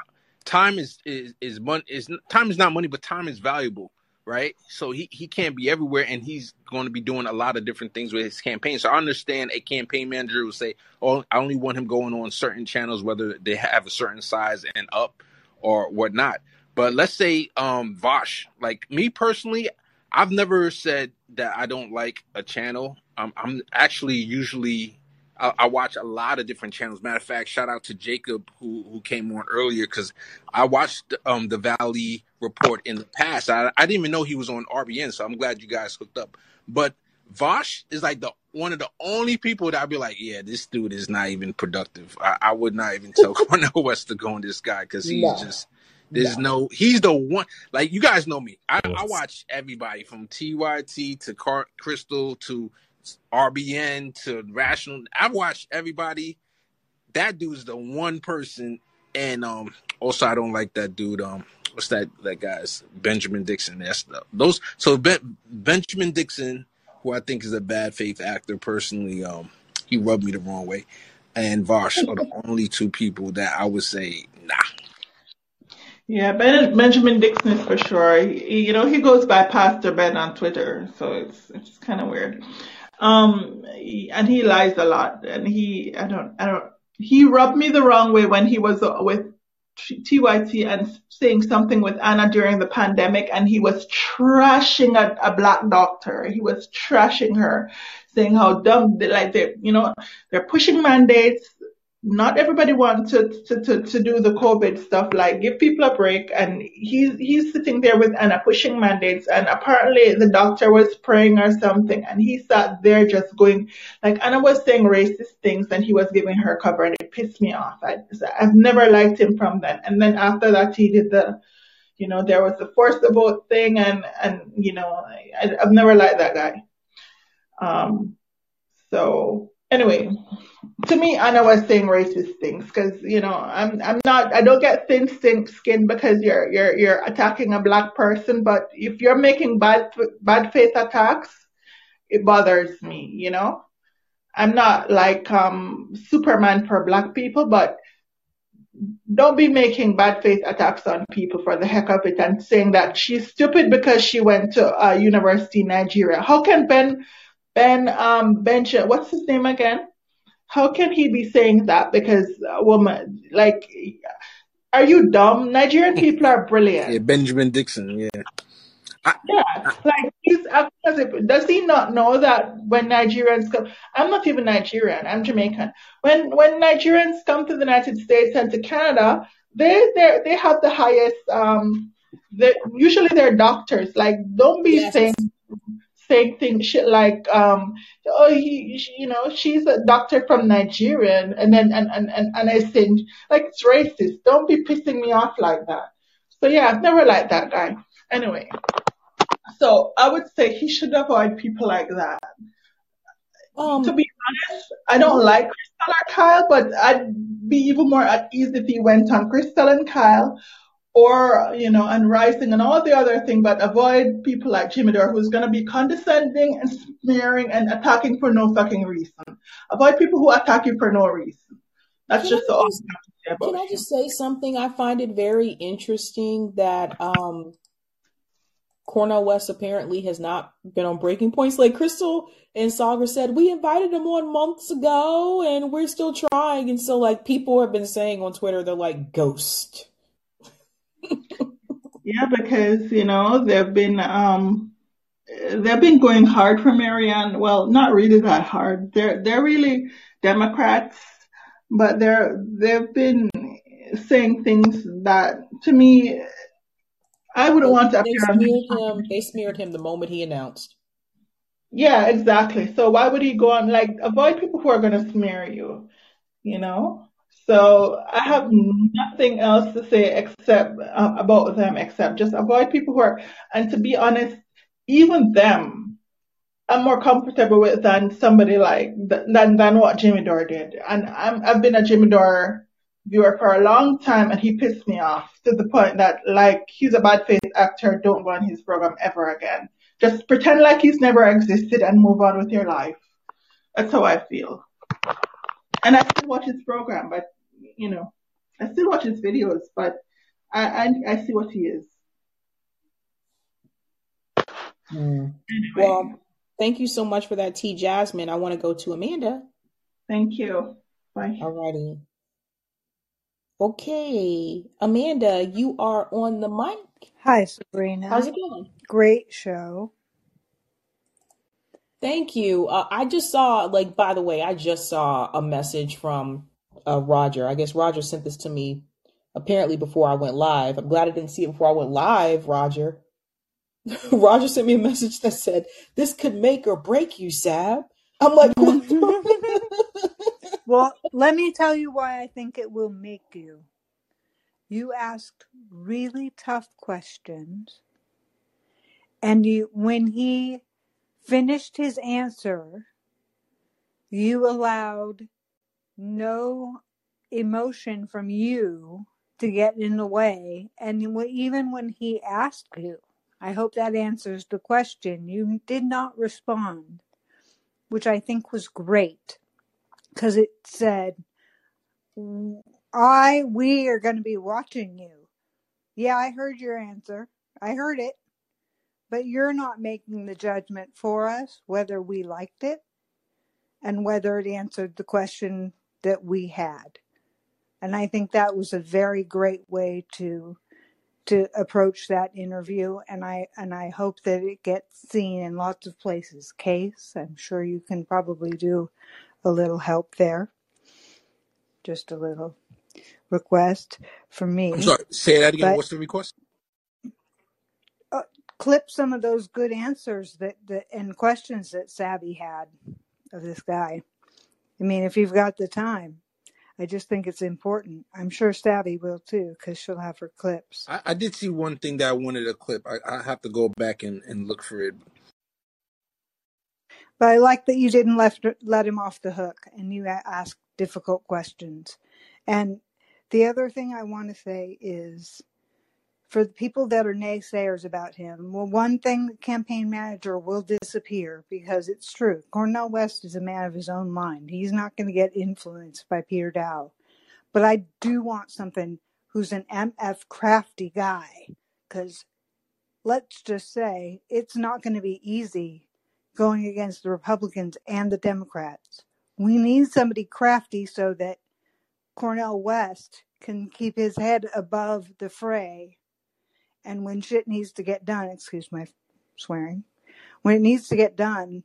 Speaker 14: time is is is money is time is not money, but time is valuable, right? So he he can't be everywhere, and he's going to be doing a lot of different things with his campaign. So I understand a campaign manager will say, "Oh, I only want him going on certain channels, whether they have a certain size and up or whatnot." But let's say um Vaush, like me personally, I've never said that I don't like a channel. Um, I'm actually usually I, I, watch a lot of different channels. Matter of fact, shout out to Jacob who who came on earlier because I watched um, the Valley Report in the past. I, I didn't even know he was on RBN, so I'm glad you guys hooked up. But Vaush is like the one of the only people that I'd be like, yeah, this dude is not even productive. I, I would not even tell Cornel West to go on this guy because he's no. just there's no. no. he's the one. Like you guys know me. I, I watch everybody from TYT to Car- Krystal to RBN to Rational. I've watched everybody. That dude's the one person, and um, also I don't like that dude. Um, what's that? That guy's Benjamin Dixon. That's the, those. So ben, Benjamin Dixon, who I think is a bad faith actor, personally, um, he rubbed me the wrong way. And Vaush are the only two people that I would say, nah,
Speaker 16: yeah, ben, Benjamin Dixon is for sure. He, you know, he goes by Pastor Ben on Twitter, so it's it's kind of weird. Um, and he lies a lot, and he I don't I don't he rubbed me the wrong way when he was uh, with TYT and saying something with Anna during the pandemic, and he was trashing a, a black doctor. He was trashing her, saying how dumb, like they, you know, they're pushing mandates not everybody wants to, to, to, to, do the COVID stuff, like give people a break. And he's, he's sitting there with Anna pushing mandates. And apparently the doctor was praying or something. And he sat there just going, like Anna was saying racist things and he was giving her cover and it pissed me off. I, I've never liked him from then. And then after that, he did the, you know, there was the force the vote thing. And, and, you know, I, I've never liked that guy. Um, So anyway, to me, Anna was saying racist things because you know I'm I'm not I don't get thin skin because you're you're you're attacking a black person, but if you're making bad bad faith attacks, it bothers me. You know, I'm not like um Superman for black people, but don't be making bad faith attacks on people for the heck of it and saying that she's stupid because she went to a university in Nigeria. How can Ben Ben um Bench what's his name again? How can he be saying that because a woman like are you dumb? Nigerian people are brilliant.
Speaker 14: Yeah, Benjamin Dixon. Yeah.
Speaker 16: Yeah, like he's does he not know that when Nigerians come? I'm not even Nigerian. I'm Jamaican. When when Nigerians come to the United States and to Canada, they they they have the highest. Um, they usually they're doctors. Like, don't be
Speaker 1: Yes.
Speaker 16: saying saying things shit like um oh he you know she's a doctor from Nigeria and then and and and, and I say like it's racist. Don't be pissing me off like that. So yeah, I've never liked that guy. Anyway. So I would say he should avoid people like that.
Speaker 1: Um,
Speaker 16: to be honest, I don't like Krystal or Kyle, but I'd be even more at ease if he went on Krystal and Kyle or, you know, and Rising and all the other thing, but avoid people like Jimmy Dore who's going to be condescending and smearing and attacking for no fucking reason. Avoid people who attack you for no reason. That's
Speaker 1: Can
Speaker 16: just all
Speaker 1: awesome.
Speaker 16: I have to say about
Speaker 1: can I just say something? I find it very interesting that um Cornel West apparently has not been on breaking points. Like Krystal and Sagar said, we invited him on months ago and we're still trying. And so like people have been saying on Twitter, they're like ghost.
Speaker 16: Yeah, because you know they've been um they've been going hard for Marianne. Well, not really that hard. They're they're really Democrats, but they're they've been saying things that to me I wouldn't
Speaker 1: They,
Speaker 16: want to
Speaker 1: they
Speaker 16: appear on.
Speaker 1: smeared him. They smeared him the moment he announced.
Speaker 16: Yeah, exactly. So why would he go on like avoid people who are going to smear you, you know? So I have nothing else to say except uh, about them except just avoid people who are and to be honest, even them I'm more comfortable with than somebody like than than what Jimmy Dore did. And I'm I've been a Jimmy Dore viewer for a long time, and he pissed me off to the point that like he's a bad faith actor. Don't go his program ever again. Just pretend like he's never existed and move on with your life. That's how I feel. And I still watch his program, but you know, I still watch his videos, but I I, I see what he is.
Speaker 1: Mm.
Speaker 16: Anyway,
Speaker 1: Well, thank you so much for that, T. Jasmine. I want to go to Amanda.
Speaker 16: thank you. Bye.
Speaker 1: Alrighty. Okay, Amanda, you are on the mic.
Speaker 18: Hi, Sabrina.
Speaker 1: How's it going?
Speaker 18: Great show.
Speaker 1: Thank you. Uh, I just saw, like, by the way, I just saw a message from uh, Roger. I guess Roger sent this to me apparently before I went live. I'm glad I didn't see it before I went live, Roger. Roger sent me a message that said, This could make or break you, Sab. I'm like, what
Speaker 18: well, let me tell you why I think it will make you. You asked really tough questions, and you when he finished his answer, you allowed no emotion from you to get in the way. And even when he asked you, I hope that answers the question, you did not respond, which I think was great because it said, I, we are going to be watching you. Yeah, I heard your answer. I heard it. But you're not making the judgment for us whether we liked it and whether it answered the question that we had. And I think that was a very great way to to approach that interview and I and I hope that it gets seen in lots of places. Case, I'm sure you can probably do a little help there. Just a little request from me.
Speaker 14: I'm sorry. Say that again.
Speaker 18: But
Speaker 14: What's the request?
Speaker 18: Clip some of those good answers that, that and questions that Sabby had of this guy. I mean, if you've got the time, I just think it's important. I'm sure Sabby will too, because she'll have her clips.
Speaker 14: I, I did see one thing that I wanted to clip. I, I have to go back and, and look for it.
Speaker 18: But I like that you didn't let let him off the hook and you a- asked difficult questions. And the other thing I want to say is for the people that are naysayers about him, well, one thing the campaign manager will disappear because it's true. Cornel West is a man of his own mind. He's not going to get influenced by Peter Daou. But I do want something who's an MF crafty guy because let's just say it's not going to be easy going against the Republicans and the Democrats. We need somebody crafty so that Cornel West can keep his head above the fray. And when shit needs to get done, excuse my swearing, when it needs to get done,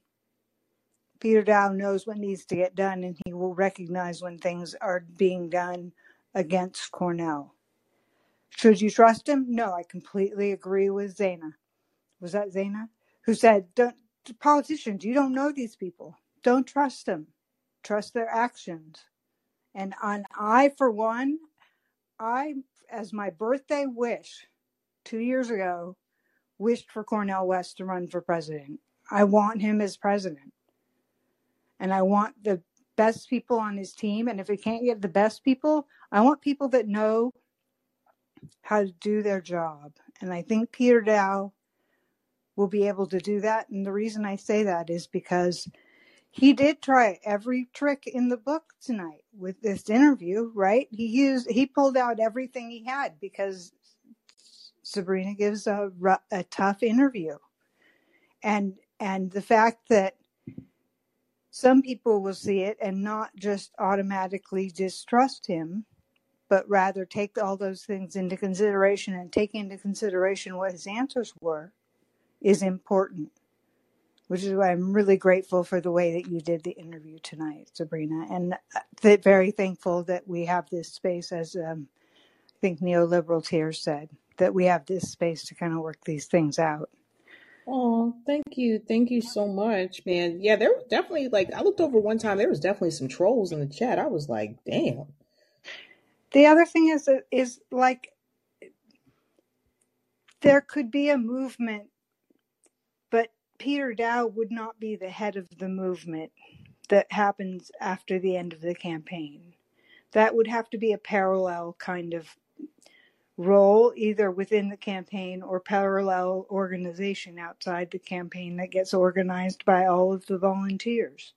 Speaker 18: Peter Daou knows what needs to get done and he will recognize when things are being done against Cornel. Should you trust him? No, I completely agree with Zaina. Was that Zaina? Who said, Don't politicians, you don't know these people. Don't trust them. Trust their actions. And on I for one, I as my birthday wish two years ago, wished for Cornel West to run for president. I want him as president. And I want the best people on his team. And if we can't get the best people, I want people that know how to do their job. And I think Peter Daou will be able to do that. And the reason I say that is because he did try every trick in the book tonight with this interview, right? He used, he pulled out everything he had because Sabrina gives a, a tough interview. And, and the fact that some people will see it and not just automatically distrust him, but rather take all those things into consideration and take into consideration what his answers were is important, which is why I'm really grateful for the way that you did the interview tonight, Sabrina, and uh, th- very thankful that we have this space, as um, I think neoliberal tears said, that we have this space to kind of work these things out.
Speaker 17: Oh, thank you. Thank you so much, man. Yeah, there was definitely like I looked over one time, there was definitely some trolls in the chat. I was like, damn.
Speaker 18: The other thing is is like there could be a movement, but Peter Daou would not be the head of the movement that happens after the end of the campaign. That would have to be a parallel kind of role, either within the campaign or parallel organization outside the campaign that gets organized by all of the volunteers.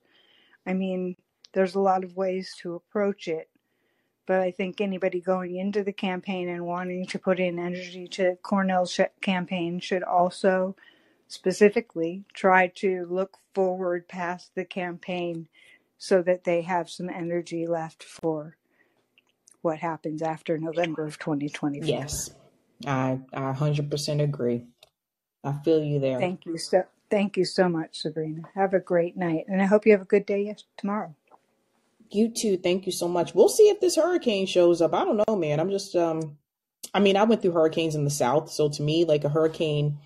Speaker 18: I mean, there's a lot of ways to approach it, but I think anybody going into the campaign and wanting to put in energy to Cornel's campaign should also specifically try to look forward past the campaign so that they have some energy left for what happens after November of 2024.
Speaker 17: Yes. I I 100% agree. I feel you there.
Speaker 18: Thank you so thank you so much, Sabrina. Have a great night, and I hope you have a good day yes- tomorrow.
Speaker 17: You too. Thank you so much. We'll see if this hurricane shows up. I don't know, man. I'm just um I mean, I went through hurricanes in the south, so to me like a hurricane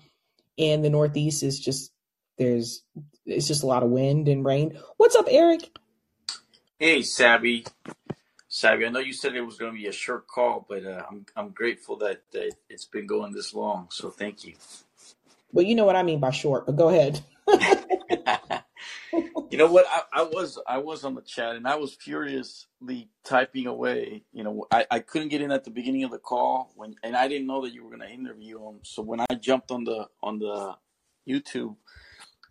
Speaker 17: in the northeast is just there's it's just a lot of wind and rain. What's up, Eric?
Speaker 19: Hey, Sabby. Sabby, I know you said it was going to be a short call, but uh, I'm I'm grateful that, that it's been going this long. So thank you.
Speaker 17: Well, you know what I mean by short, but go ahead.
Speaker 19: You know what? I, I was I was on the chat and I was furiously typing away. You know, I, I couldn't get in at the beginning of the call when, and I didn't know that you were going to interview him. So when I jumped on the on the YouTube,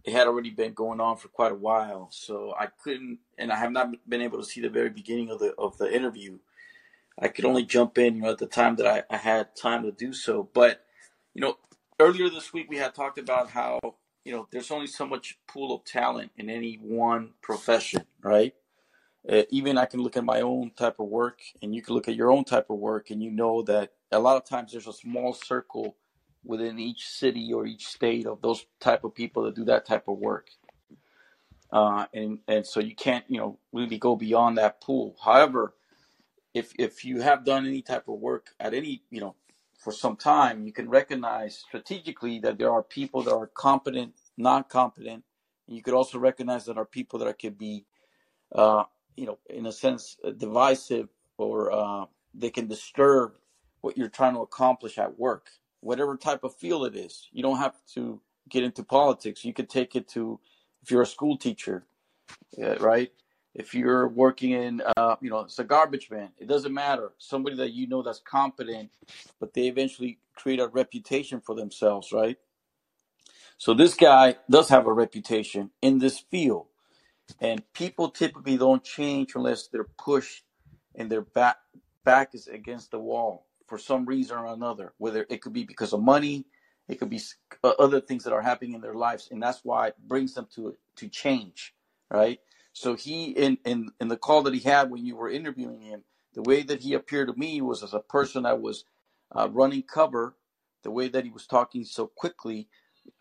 Speaker 19: it had already been going on for quite a while. So I couldn't, and I have not been able to see the very beginning of the of the interview. I could only jump in, you know, at the time that I, I had time to do so. But you know, earlier this week we had talked about how you know there's only so much pool of talent in any one profession, right? Uh, even I can look at my own type of work, and you can look at your own type of work, and you know that a lot of times there's a small circle within each city or each state of those type of people that do that type of work, uh, and and so you can't you know really go beyond that pool. However, if if you have done any type of work at any you know for some time, you can recognize strategically that there are people that are competent, non-competent, and you could also recognize that there are people that could be, uh, you know, in a sense, divisive or uh, they can disturb what you're trying to accomplish at work, whatever type of field it is. You don't have to get into politics. You could take it to if you're a school teacher, right? If you're working in, uh, you know, it's a garbage man. It doesn't matter. Somebody that you know that's competent, but they eventually create a reputation for themselves, right? So this guy does have a reputation in this field, and people typically don't change unless they're pushed and their back back is against the wall for some reason or another. Whether it could be because of money, it could be uh, other things that are happening in their lives, and that's why it brings them to to change, right? So he in in in the call that he had when you were interviewing him, the way that he appeared to me was as a person that was uh, running cover, the way that he was talking so quickly,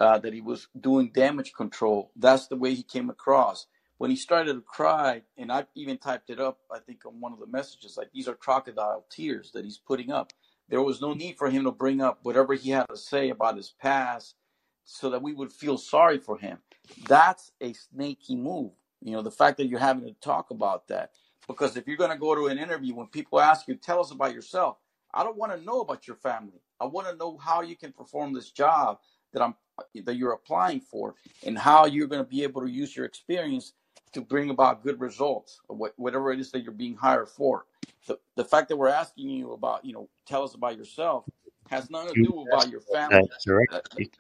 Speaker 19: uh, that he was doing damage control. That's the way he came across. When he started to cry, and I even typed it up, I think on one of the messages, like these are crocodile tears that he's putting up. There was no need for him to bring up whatever he had to say about his past so that we would feel sorry for him. That's a snaky move. You know, the fact that you're having to talk about that. Because if you're going to go to an interview, when people ask you, tell us about yourself, I don't want to know about your family. I want to know how you can perform this job that I'm that you're applying for and how you're going to be able to use your experience to bring about good results whatever it is that you're being hired for. The, the fact that we're asking you about, you know, tell us about yourself has nothing to do about your family.
Speaker 3: directly.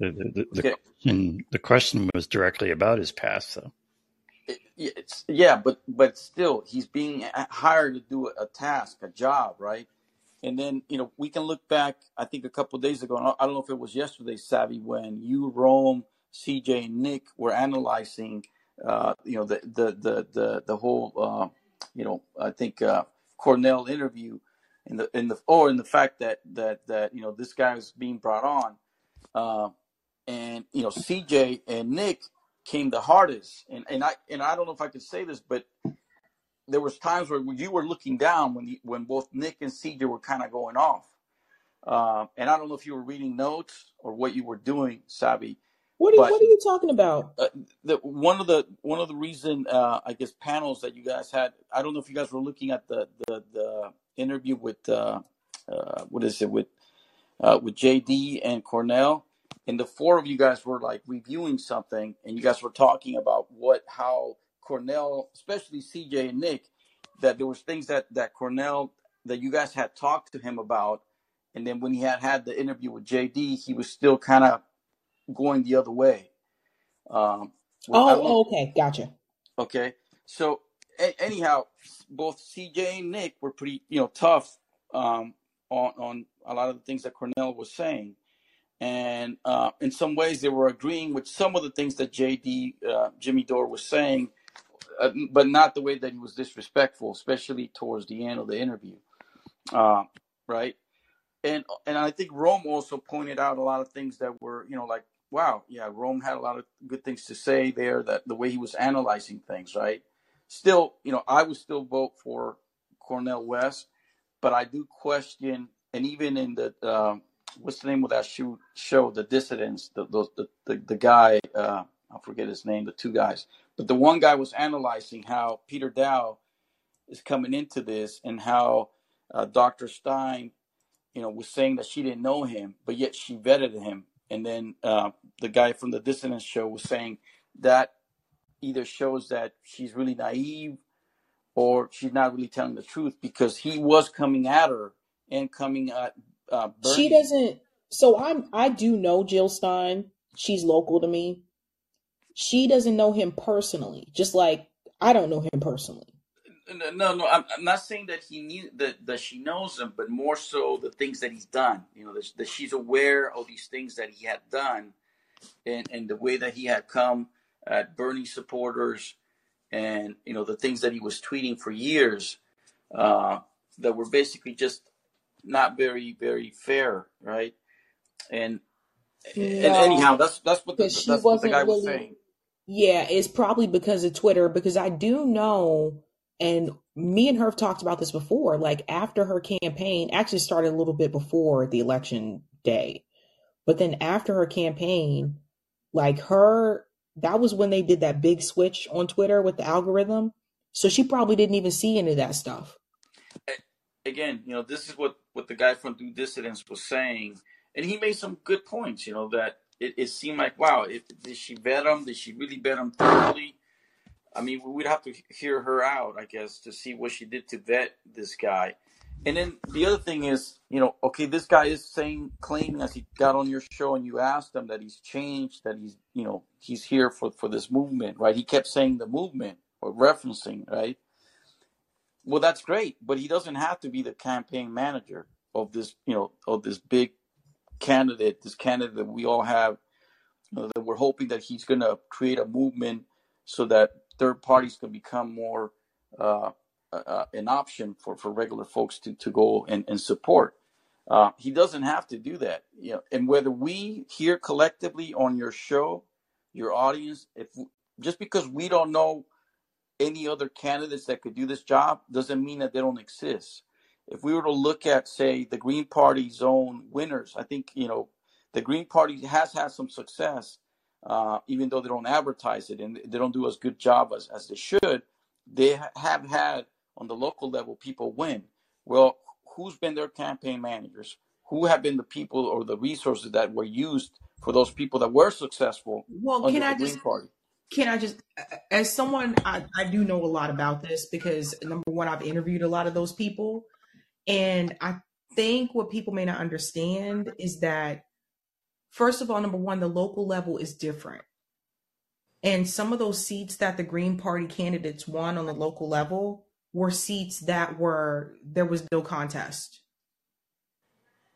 Speaker 3: The, the, the,
Speaker 19: Okay.
Speaker 3: question the question was directly about his past, though.
Speaker 19: It- it's, yeah, but but still, he's being hired to do a, a task, a job, right? And then you know we can look back. I think a couple of days ago. and I I don't know if it was yesterday, Sabby, when you, Rome, CJ, and Nick were analyzing, uh, you know, the the the the, the whole, uh, you know, I think uh, Cornel interview, in the in the or in the fact that that that you know this guy is being brought on, uh, and you know CJ and Nick came the hardest, and and I and I don't know if I could say this, but there was times where you were looking down when you, when both Nick and CJ were kind of going off. Uh, and I don't know if you were reading notes or what you were doing, Sabby,
Speaker 17: What are you,
Speaker 19: but
Speaker 17: what are you talking about?
Speaker 19: uh, the, one of the one of the reason uh, I guess panels that you guys had. I don't know if you guys were looking at the the, the interview with uh, uh, what is it with uh, with JD and Cornel, and the four of you guys were like reviewing something, and you guys were talking about what how Cornel, especially CJ and Nick, that there was things that that Cornel that you guys had talked to him about, and then when he had had the interview with JD, he was still kind of going the other way. Um, well, I don't know.
Speaker 17: Oh, okay, gotcha.
Speaker 19: Okay, so a- anyhow, both CJ and Nick were pretty, you know, tough um, on on a lot of the things that Cornel was saying, and uh, in some ways they were agreeing with some of the things that JD uh, Jimmy Dore was saying, uh, but not the way that he was disrespectful, especially towards the end of the interview, uh, right? And and I think Rome also pointed out a lot of things that were, you know, like wow, yeah, Rome had a lot of good things to say there. That the way he was analyzing things, right? Still, you know, I would still vote for Cornel West, but I do question, and even in the um what's the name of that show? Show the dissidents, the the the, the, the guy, uh, I forget his name, the two guys, but the one guy was analyzing how Peter Daou is coming into this and how uh, Dr. Stein, you know, was saying that she didn't know him, but yet she vetted him. And then uh, the guy from the Dissidents show was saying that either shows that she's really naive or she's not really telling the truth because he was coming at her and coming at uh,
Speaker 17: She doesn't. So I'm. I do know Jill Stein. She's local to me. She doesn't know him personally, just like I don't know him personally.
Speaker 19: No, no, no, I'm, I'm not saying that he knew that, that she knows him, but more so the things that he's done. You know, that, that she's aware of these things that he had done, and and the way that he had come at Bernie supporters, and you know the things that he was tweeting for years, uh, that were basically just not very very fair, right? And and anyhow, that's that's what the
Speaker 17: because she
Speaker 19: that's what the guy
Speaker 17: wasn't
Speaker 19: was
Speaker 17: really.
Speaker 19: saying.
Speaker 17: Yeah, it's probably because of Twitter. Because I do know, and me and her have talked about this before. Like after her campaign, actually started a little bit before the election day, but then after her campaign, like her, that was when they did that big switch on Twitter with the algorithm. So she probably didn't even see any of that stuff.
Speaker 19: again, you know, this is what what the guy from Due Dissidence was saying, and he made some good points. You know that it, it seemed like wow, did she vet him? Did she really vet him thoroughly? I mean, we'd have to hear her out, I guess, to see what she did to vet this guy. And then the other thing is, you know, okay, this guy is saying, claiming as he got on your show and you asked him that he's changed, that he's, you know, he's here for, for this movement, right? He kept saying the movement or referencing, right? Well, that's great, but he doesn't have to be the campaign manager of this, you know, of this big candidate, this candidate that we all have, you know, that we're hoping that he's going to create a movement so that third parties could become more uh, uh, an option for, for regular folks to, to go and, and support. Uh, he doesn't have to do that, you know. And whether we here collectively on your show, your audience, if just because we don't know any other candidates that could do this job, doesn't mean that they don't exist. If we were to look at, say, the Green Party's own winners, I think you know the Green Party has had some success, uh, even though they don't advertise it and they don't do as good job as, as they should. They have had on the local level people win. Well, who's been their campaign managers? Who have been the people or the resources that were used for those people that were successful
Speaker 1: Well, can
Speaker 19: the
Speaker 1: I
Speaker 19: Green
Speaker 1: just
Speaker 19: Party?
Speaker 1: can I just as someone I, I do know a lot about this because number one, I've interviewed a lot of those people. And I think what people may not understand is that first of all, number one, the local level is different. And some of those seats that the Green Party candidates won on the local level were seats that were there was no contest.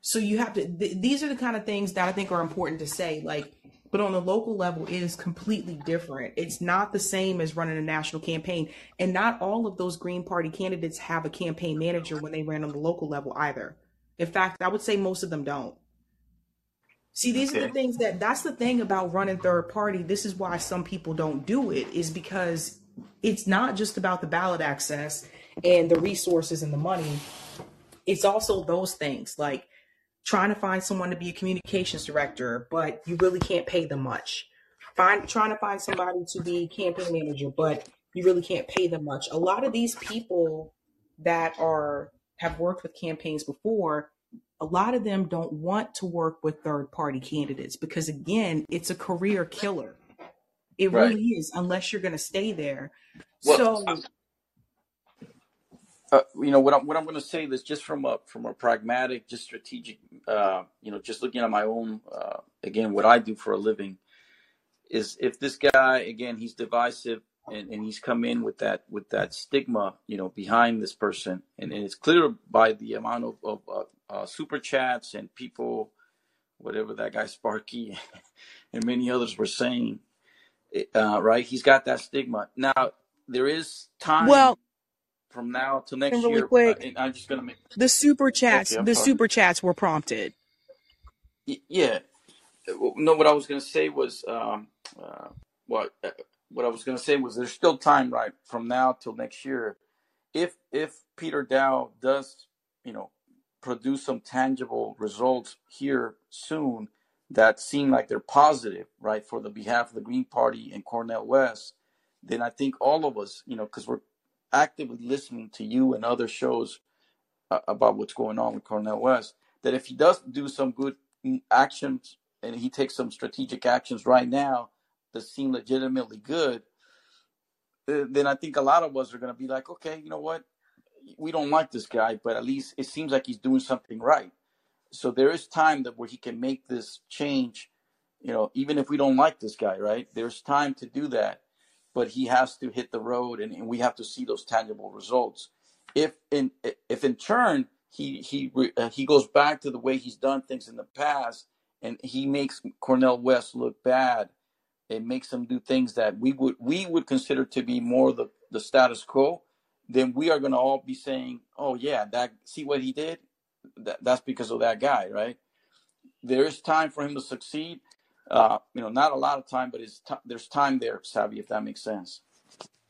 Speaker 1: So you have to th- these are the kind of things that I think are important to say like but on the local level it is completely different. It's not the same as running a national campaign and not all of those Green Party candidates have a campaign manager when they ran on the local level either. In fact, I would say most of them don't. See, these are the things that that's the thing about running third party. This is why some people don't do it, is because it's not just about the ballot access and the resources and the money. It's also those things like trying to find someone to be a communications director, but you really can't pay them much. Find trying to find somebody to be campaign manager, but you really can't pay them much. A lot of these people that are have worked with campaigns before, a lot of them don't want to work with third party candidates because again, it's a career killer. It
Speaker 19: Right.
Speaker 1: really is, unless you're going to stay there.
Speaker 19: Well,
Speaker 1: So,
Speaker 19: uh, you know what I'm what I'm going to say is just from a from a pragmatic, just strategic, uh, you know, just looking at my own uh, again what I do for a living is if this guy again he's divisive and, and he's come in with that with that stigma you know behind this person. And, and it's clear by the amount of, of uh, uh, super chats and people whatever that guy Sparky and many others were saying uh, right? He's got that stigma. Now there is time
Speaker 1: well,
Speaker 19: from now till next
Speaker 1: really
Speaker 19: year.
Speaker 1: quick,
Speaker 19: and I'm just gonna make
Speaker 1: the super chats,
Speaker 19: okay
Speaker 1: the
Speaker 19: sorry.
Speaker 1: super chats were prompted.
Speaker 19: Y- yeah. No what I was gonna say was um, uh, what I was gonna say was there's still time right from now till next year. If if Peter Daou does, you know, produce some tangible results here soon that seem like they're positive, right, for the behalf of the Green Party and Cornel West, then I think all of us, you know, because we're actively listening to you and other shows uh, about what's going on with Cornel West, that if he does do some good mm, actions and he takes some strategic actions right now that seem legitimately good, uh, then I think a lot of us are going to be like, okay, you know what? We don't like this guy, but at least it seems like he's doing something right. So there is time that where he can make this change, you know, even if we don't like this guy, right? There's time to do that, but he has to hit the road, and, and we have to see those tangible results. If in if in turn he he uh, he goes back to the way he's done things in the past, and he makes Cornel West look bad, it makes them do things that we would we would consider to be more the the status quo, then we are going to all be saying, "Oh yeah, that see what he did? That, that's because of that guy, right?" There is time for him to succeed. Uh, you know, not a lot of time, but it's t- there's time there, Sabby, if that makes sense.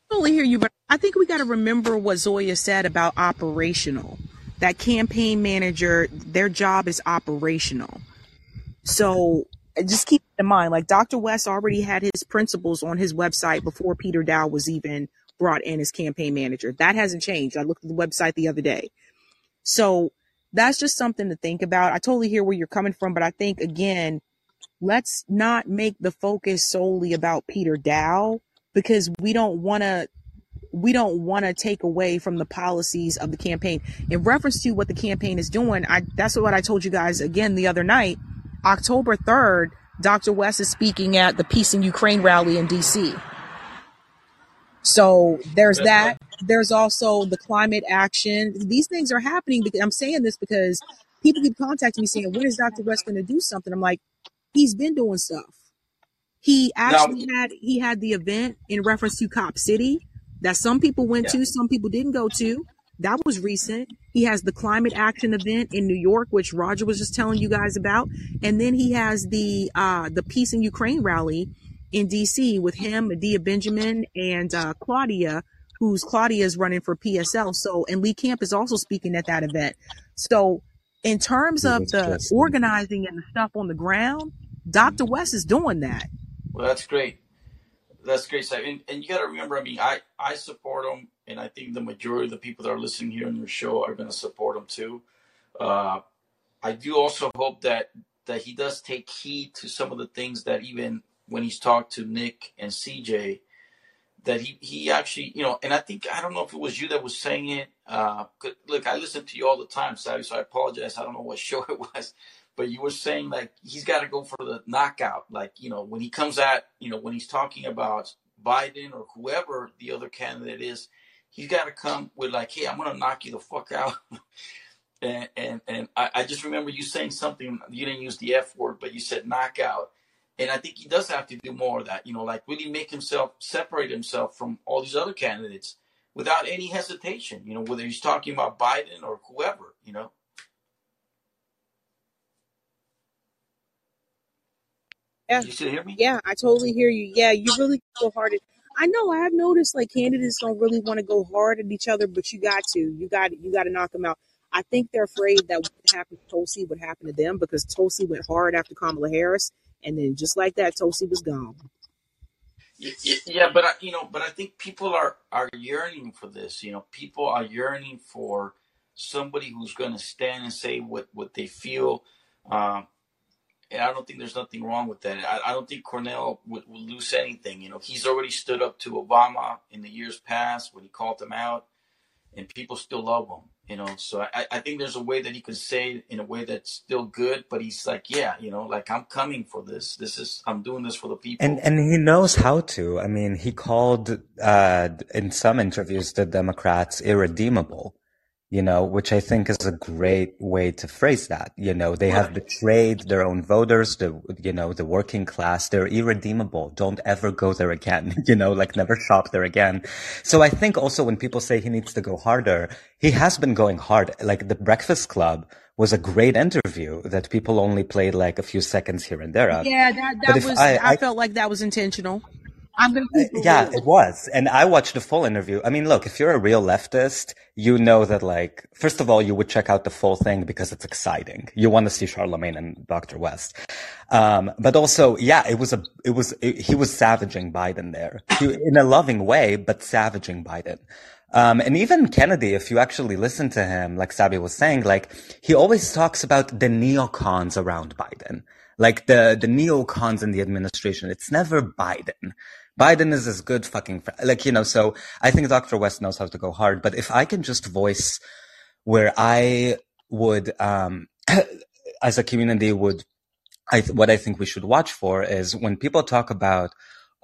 Speaker 1: totally hear you, but I think we got to remember what Zoya said about operational. That campaign manager, their job is operational. So just keep in mind, like Dr. West already had his principles on his website before Peter Daou was even brought in as campaign manager. That hasn't changed. I looked at the website the other day. So that's just something to think about. I totally hear where you're coming from, but I think again, let's not make the focus solely about Peter Daou because we don't want to we don't want to take away from the policies of the campaign. In reference to what the campaign is doing, I that's what I told you guys again the other night. October 3rd, Dr. West is speaking at the Peace in Ukraine rally in DC. So there's that. There's also the climate action. These things are happening because I'm saying this because people keep contacting me saying, when is Dr. West going to do something? I'm like, he's been doing stuff. He actually now, had he had the event in reference to Cop City that some people went yeah. to, some people didn't go to. That was recent. He has the climate action event in New York, which Roger was just telling you guys about, and then he has the uh, the peace in Ukraine rally in D.C. with him, Medea Benjamin, and uh, Claudia, who's Claudia is running for PSL. So, and Lee Camp is also speaking at that event. So, in terms of the organizing and the stuff on the ground, Dr. West is doing that.
Speaker 19: Well, that's great. That's great, Sam. And, and you got to remember, I mean, I, I support him, and I think the majority of the people that are listening here on your show are going to support him too. Uh, I do also hope that that he does take heed to some of the things that even when he's talked to Nick and CJ, that he he actually, you know, and I think I don't know if it was you that was saying it. Uh, look, I listen to you all the time, Sabby, so I apologize. I don't know what show it was, but you were saying like he's got to go for the knockout. Like you know when he comes at you know when he's talking about Biden or whoever the other candidate is, he's got to come with like, hey, I'm gonna knock you the fuck out. and and and I, I just remember you saying something. You didn't use the F word, but you said knockout. And I think he does have to do more of that, you know, like really make himself separate himself from all these other candidates without any hesitation, you know, whether he's talking about Biden or whoever, you know.
Speaker 1: Yeah.
Speaker 19: You still hear me?
Speaker 1: Yeah, I totally hear you. Yeah, you really go hard at I know I have noticed like candidates don't really want to go hard at each other, but you got to. You got you got to knock them out. I think they're afraid that what happened to Tulsi would happen to them because Tulsi went hard after Kamala Harris, and then just like that, Tulsi was gone.
Speaker 19: Yeah, but I, you know, but I think people are are yearning for this. You know, people are yearning for somebody who's going to stand and say what what they feel. Um, and I don't think there's nothing wrong with that. I, I don't think Cornel would, would, lose anything. You know, he's already stood up to Obama in the years past when he called him out, and people still love him. You know, so I, I think there's a way that he could say it in a way that's still good, but he's like, yeah, you know, like I'm coming for this. This is I'm doing this for the people.
Speaker 13: And and he knows how to. I mean, he called uh, in some interviews the Democrats irredeemable you know, which I think is a great way to phrase that. You know, they have betrayed their own voters, the, you know, the working class. They're irredeemable. Don't ever go there again. You know, like never shop there again. So I think also when people say he needs to go harder, he has been going hard. Like the Breakfast Club was a great interview that people only played like a few seconds here and there of.
Speaker 1: Yeah, that, that was, I, I, I felt like that was intentional. I'm gonna
Speaker 13: uh, yeah, it was. And I watched the full interview. I mean, look, if you're a real leftist, you know that like, first of all, you would check out the full thing because it's exciting. You want to see Charlemagne and Dr. West. Um, but also, yeah, it was a, it was, it, he was savaging Biden there he, in a loving way, but savaging Biden. Um, and even Kennedy, if you actually listen to him, like Sabby was saying, like, he always talks about the neocons around Biden like the the neocons in the administration. It's never Biden. Biden is as good fucking fr- like you know. So I think Dr. West knows how to go hard. But if I can just voice where I would, um, as a community, would I what I think we should watch for is when people talk about.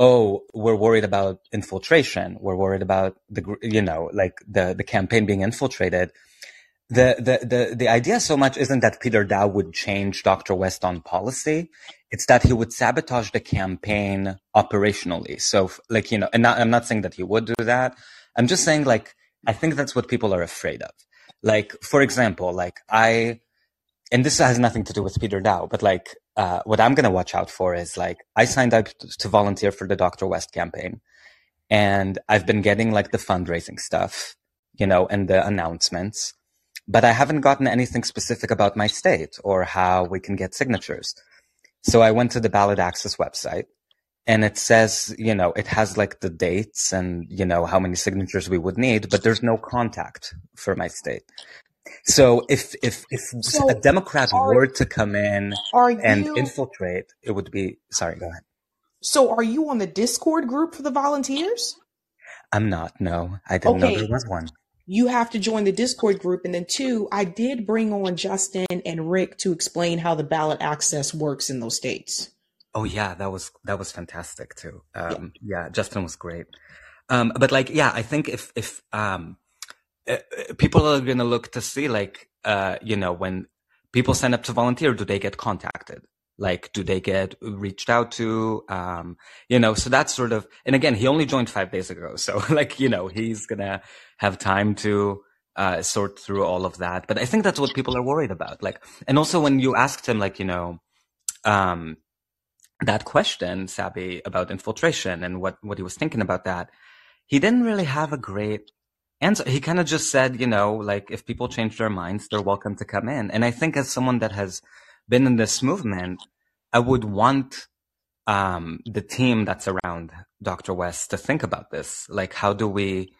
Speaker 13: Oh, we're worried about infiltration. We're worried about the, you know, like the, the campaign being infiltrated the, the, the, the idea so much isn't that Peter Daou would change Dr. West on policy. It's that he would sabotage the campaign operationally. So, like, you know, and not, I'm not saying that he would do that. I'm just saying, like, I think that's what people are afraid of. Like, for example, like, I, and this has nothing to do with Peter Daou, but like, uh, what I'm going to watch out for is like, I signed up to volunteer for the Dr. West campaign and I've been getting like the fundraising stuff, you know, and the announcements but I haven't gotten anything specific about my state or how we can get signatures. So I went to the ballot access website and it says, you know, it has like the dates and, you know, how many signatures we would need, but there's no contact for my state. So if if if
Speaker 1: So
Speaker 13: a Democrat
Speaker 1: are
Speaker 13: were to come in and
Speaker 1: you
Speaker 13: infiltrate, it would be sorry. Go ahead.
Speaker 1: so are you on the Discord group for the volunteers?
Speaker 13: I'm not. No, I didn't know there was one.
Speaker 1: You have to join the Discord group. And then two, I did bring on Justin and Rick to explain how the ballot access works in those states.
Speaker 13: Oh yeah, that was that was fantastic too.
Speaker 1: Yeah.
Speaker 13: Um, yeah, Justin was great. Um, but like, yeah, I think if if um, uh, uh, people are gonna look to see like, uh, you know, when people sign up to volunteer, do they get contacted? Like, do they get reached out to? Um, you know, so that's sort of. And again, he only joined five days ago, so like, you know, he's gonna have time to uh, sort through all of that. But I think that's what people are worried about. Like, and also when you asked him, like, you know, um that question, Sabby, about infiltration and what, what he was thinking about that, he didn't really have a great answer. He kind of just said, you know, like if people change their minds, they're welcome to come in. And I think as someone that has been in this movement, I would want um, the team that's around Dr. West to think about this. Like, how do we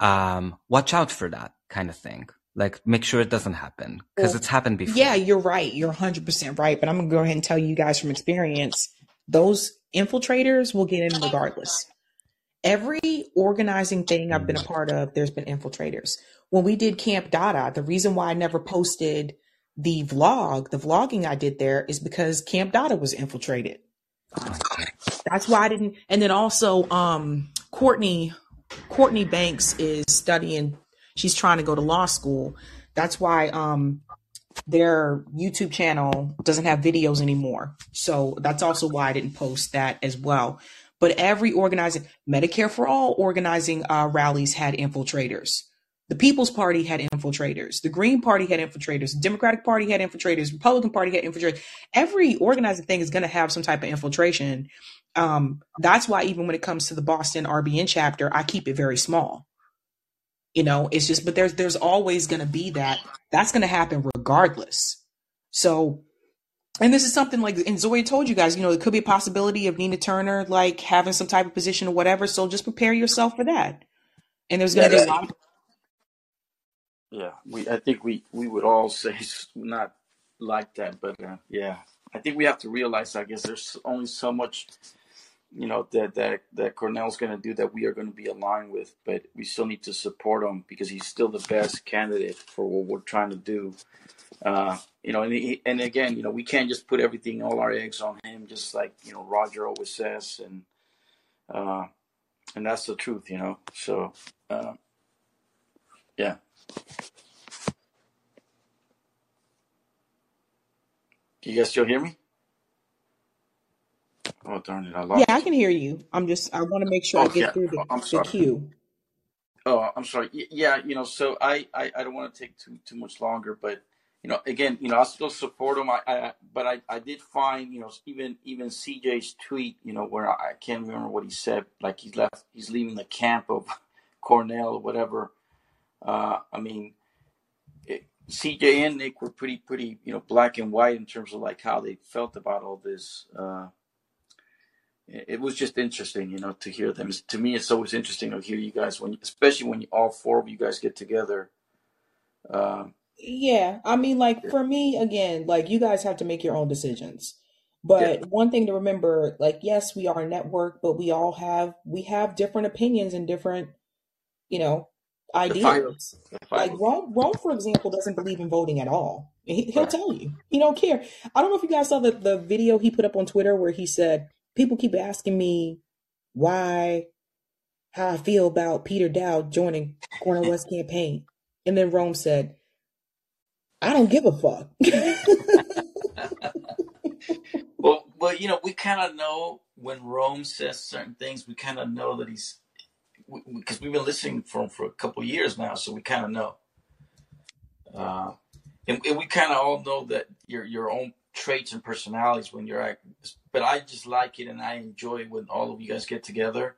Speaker 13: um, watch out for that kind of thing? Like, make sure it doesn't happen because
Speaker 1: Well,
Speaker 13: it's happened before.
Speaker 1: yeah, you're right. You're 100% right. But I'm going to go ahead and tell you guys from experience those infiltrators will get in regardless. Every organizing thing I've been a part of, there's been infiltrators. When we did Camp Dada, the reason why I never posted the vlog, the vlogging I did there, is because Camp Dada was infiltrated. That's why I didn't. And then also, um, Courtney, Courtney Banks is studying. She's trying to go to law school. That's why um, their YouTube channel doesn't have videos anymore. So that's also why I didn't post that as well. But every organizing, Medicare for All organizing uh, rallies had infiltrators. The People's Party had infiltrators. The Green Party had infiltrators. The Democratic Party had infiltrators. Republican Party had infiltrators. Every organizing thing is going to have some type of infiltration. Um, that's why even when it comes to the Boston RBN chapter, I keep it very small. You know, it's just, but there's there's always going to be that. That's going to happen regardless. So, and this is something like, and Zoya told you guys, you know, it could be a possibility of Nina Turner like having some type of position or whatever. So just prepare yourself for that. And there's going
Speaker 19: Yeah,
Speaker 1: to be a lot. Of,
Speaker 19: yeah. We I think we we would all say not like that, but uh, yeah, I think we have to realize. I guess there's only so much you know that that that Cornel's going to do that we are going to be aligned with, but we still need to support him because he's still the best candidate for what we're trying to do. Uh, you know, and he, and again, you know, we can't just put everything, all our eggs on him, just like you know Roger always says, and uh, and that's the truth, you know. So uh, yeah, Can you guys still hear me? Oh darn it, I lost.
Speaker 1: yeah, I can hear you. I'm just, I want to make sure I
Speaker 19: Oh
Speaker 1: get
Speaker 19: yeah,
Speaker 1: through
Speaker 19: oh,
Speaker 1: the,
Speaker 19: I'm
Speaker 1: the
Speaker 19: sorry.
Speaker 1: queue.
Speaker 19: Oh, I'm sorry. Y- Yeah, you know, so I, I, I don't want to take too too much longer, but you know, again, you know, I still support him. I, I but I, I did find, you know, even even CJ's tweet, you know, where I can't remember what he said, like he's left, he's leaving the camp of Cornel or whatever. Uh, I mean, it, CJ and Nick were pretty pretty, you know, black and white in terms of like how they felt about all this. Uh, it was just interesting, you know, to hear them. To me, it's always interesting to hear you guys when, especially when you, all four of you guys get together. Um,
Speaker 1: Yeah, I mean, like for me, again, like you guys have to make your own decisions.
Speaker 19: yeah,
Speaker 1: But one thing to remember, like, yes, we are a network, but we all have we have different opinions and different, you know, ideas. Like Rome, Rome, for example, doesn't believe in voting at all. He, he'll
Speaker 19: right.
Speaker 1: tell you. He don't care. I don't know if you guys saw the, the video he put up on Twitter where he said, people keep asking me why, how I feel about Peter Daou joining Cornel West campaign. And then Rome said, I don't give a fuck.
Speaker 19: Well, well, you know, we kind of know when Rome says certain things. We kind of know that he's because we, have been listening for him for a couple of years now, so we kind of know. Uh, and, and we kind of all know that your your own traits and personalities when you're. But I just like it, and I enjoy when all of you guys get together.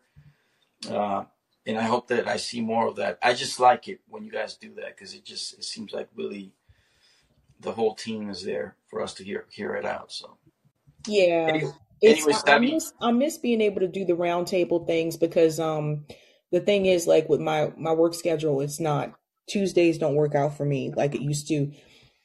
Speaker 19: Uh, and I hope that I see more of that. I just like it when you guys do that because it just it seems like really the whole team is there for us to hear hear it out. So
Speaker 1: Yeah,
Speaker 19: anyway,
Speaker 1: it's
Speaker 19: anyways,
Speaker 1: I, I miss I miss being able to do the roundtable things because um the thing is like with my my work schedule it's not Tuesdays don't work out for me like it used to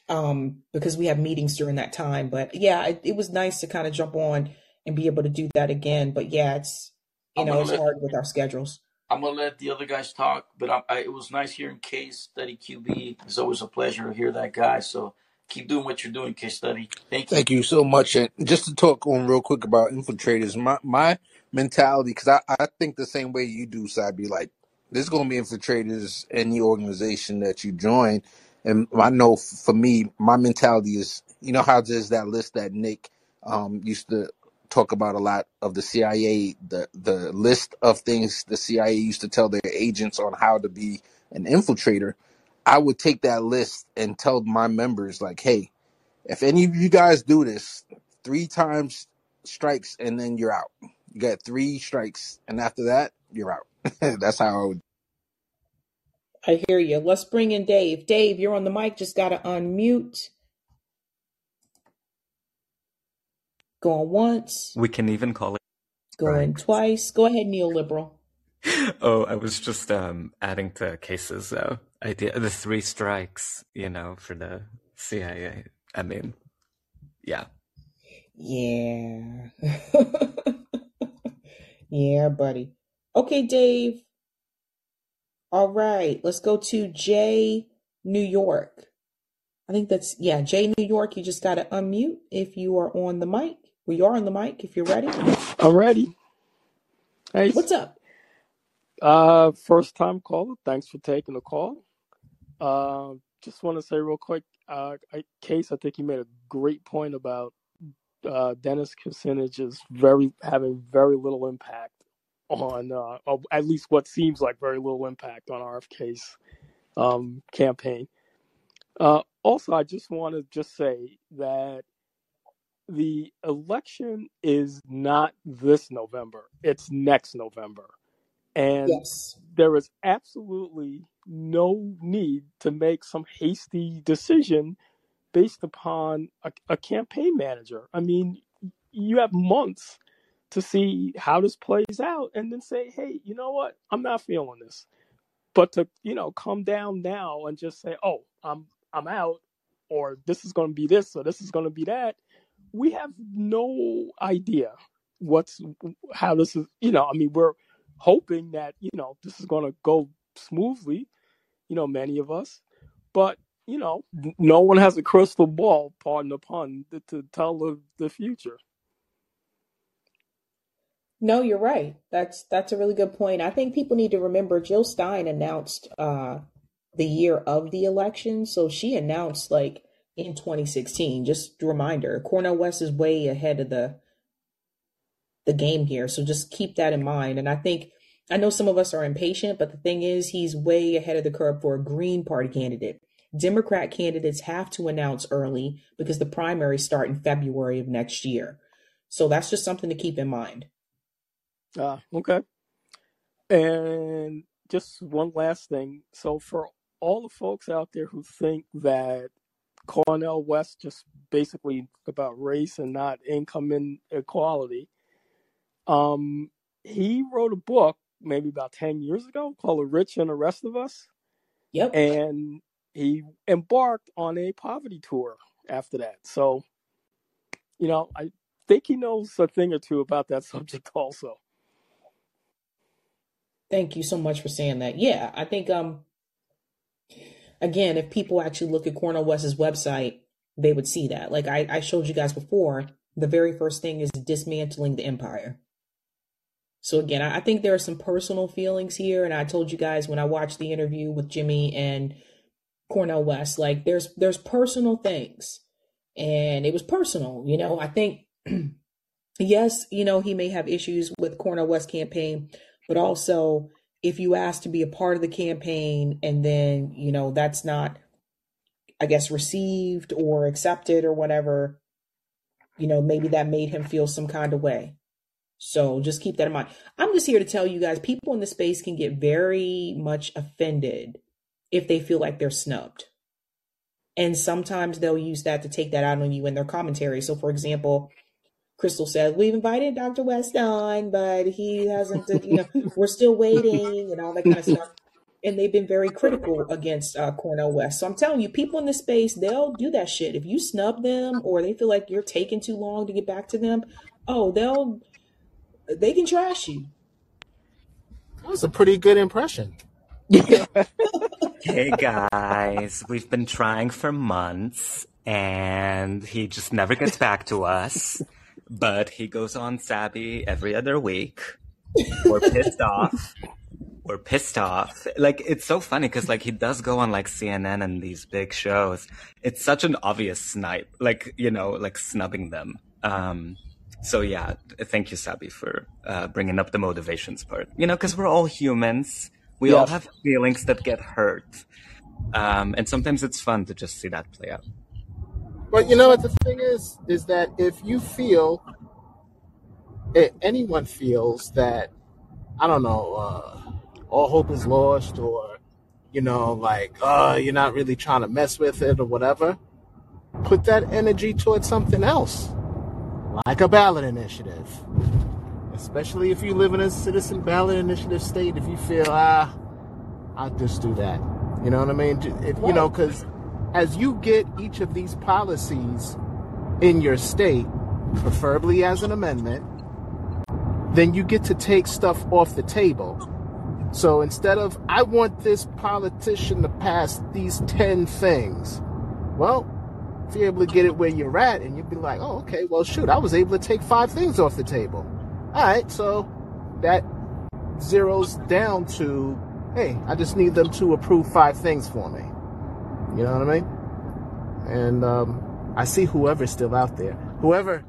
Speaker 1: um, because we have meetings during that time. But yeah, it, it was nice to kind of jump on and be able to do that again. But yeah, it's you
Speaker 19: I'm
Speaker 1: know it's
Speaker 19: let
Speaker 1: hard with our schedules.
Speaker 19: I'm gonna let the other guys talk, but I, I, it was nice hearing Case Study QB. It's always a pleasure to hear that guy. So keep doing what you're doing, Case Study. Thank you.
Speaker 14: Thank you so much. And just to talk on real quick about infiltrators, my my mentality, because I, I think the same way you do, Sabby. Like, there's going to be infiltrators in the organization that you join, and I know for me, my mentality is, you know, how there's that list that Nick um used to talk about a lot of the CIA, the the list of things the CIA used to tell their agents on how to be an infiltrator. I would take that list and tell my members like, hey if any of you guys do this, three times strikes and then you're out. You got three strikes, and after that, you're out. That's how I would.
Speaker 1: I hear you. Let's bring in Dave. Dave, you're on the mic. Just got to unmute. Going once,
Speaker 13: We can even call it
Speaker 1: going
Speaker 13: strikes.
Speaker 1: twice. Go ahead, neoliberal.
Speaker 13: Oh, I was just um adding to cases uh idea the three strikes, you know, for the CIA. I mean, yeah.
Speaker 1: Yeah. yeah, buddy. Okay, Dave. All right. Let's go to Jay, New York. I think that's, yeah, Jay, New York. You just got to unmute if you are on the mic. We are on the mic if you're ready.
Speaker 20: Alrighty. Hey,
Speaker 1: What's up?
Speaker 20: uh, first time caller. Thanks for taking the call. Uh, just want to say real quick, uh, I, Case, I think you made a great point about uh, Dennis Kucinich is very having very little impact on, uh, at least what seems like very little impact on RFK's um, campaign. Uh, also, I just want to just say that the election is not this November; it's next November. And
Speaker 1: Yes.
Speaker 20: there is absolutely no need to make some hasty decision based upon a, a campaign manager. I mean, you have months to see how this plays out and then say, hey, you know what? I'm not feeling this. But to, you know, come down now and just say, oh, I'm I'm out or this is to be this or this is to be that, we have no idea what's how this is, you know, I mean, we're hoping that, you know, this is to go smoothly, you know, many of us. But, you know, no one has a crystal ball, pardon the pun, to, to tell the, the future.
Speaker 1: No, you're right. That's that's a really good point. I think people need to remember Jill Stein announced uh the year of the election. So she announced like in 2016. Just a reminder, Cornel West is way ahead of the the game here. So just keep that in mind. And I think I know some of us are impatient, but the thing is he's way ahead of the curve for a Green Party candidate. Democrat candidates have to announce early because the primaries start in February of next year. So that's just something to keep in mind.
Speaker 20: Uh, okay. And just one last thing. So for all the folks out there who think that Cornel West just basically about race and not income inequality, um, he wrote a book maybe about 10 years ago called The Rich and the Rest of Us.
Speaker 1: Yep.
Speaker 20: And he embarked on a poverty tour after that. So, you know, I think he knows a thing or two about that subject also.
Speaker 1: Thank you so much for saying that. Yeah, I think um again, if people actually look at Cornel West's website, they would see that. Like I, I showed you guys before, the very first thing is dismantling the empire. So again, I, I think there are some personal feelings here, and I told you guys when I watched the interview with Jimmy and Cornel West, like there's there's personal things, and it was personal. You know, I think yes, you know, he may have issues with Cornel West campaign, but also if you ask to be a part of the campaign and then, you know, that's not, I guess, received or accepted or whatever, you know, maybe that made him feel some kind of way. So just keep that in mind. I'm just here to tell you guys people in the space can get very much offended if they feel like they're snubbed. And sometimes they'll use that to take that out on you in their commentary. So, for example, Krystal says, We've invited Dr. West on, but he hasn't, you know, we're still waiting and all that kind of stuff. and they've been very critical against uh, Cornel West. So I'm telling you, people in this space, they'll do that shit. If you snub them or they feel like you're taking too long to get back to them, oh, they'll they can trash you.
Speaker 4: That was a pretty good impression.
Speaker 13: Hey guys, we've been trying for months and he just never gets back to us. But he goes on Sabby every other week. We're pissed off. We're pissed off. Like, it's so funny because, like, he does go on, like, CNN and these big shows. It's such an obvious snipe. Like, you know, like snubbing them. Um, so yeah, thank you, Sabby, for uh, bringing up the motivations part. You know, because we're all humans. We all have feelings that get hurt. Um, and sometimes it's fun to just see that play out.
Speaker 4: But you know what the thing is, is that if you feel, if anyone feels that, I don't know, uh, all hope is lost, or you know, like, uh, you're not really trying to mess with it or whatever, put that energy towards something else, like a ballot initiative. Especially if you live in a citizen ballot initiative state, if you feel ah, I'll just do that. You know what I mean? You know, because as you get each of these policies in your state, preferably as an amendment, then you get to take stuff off the table. So instead of, I want this politician to pass these 10 things, well, if you're able to get it where you're at, and you'd be like, oh, okay, well, shoot, I was able to take five things off the table. All right, so that zeroes down to, hey, I just need them to approve five things for me. You know what I mean? And um, I see whoever's still out there. Whoever,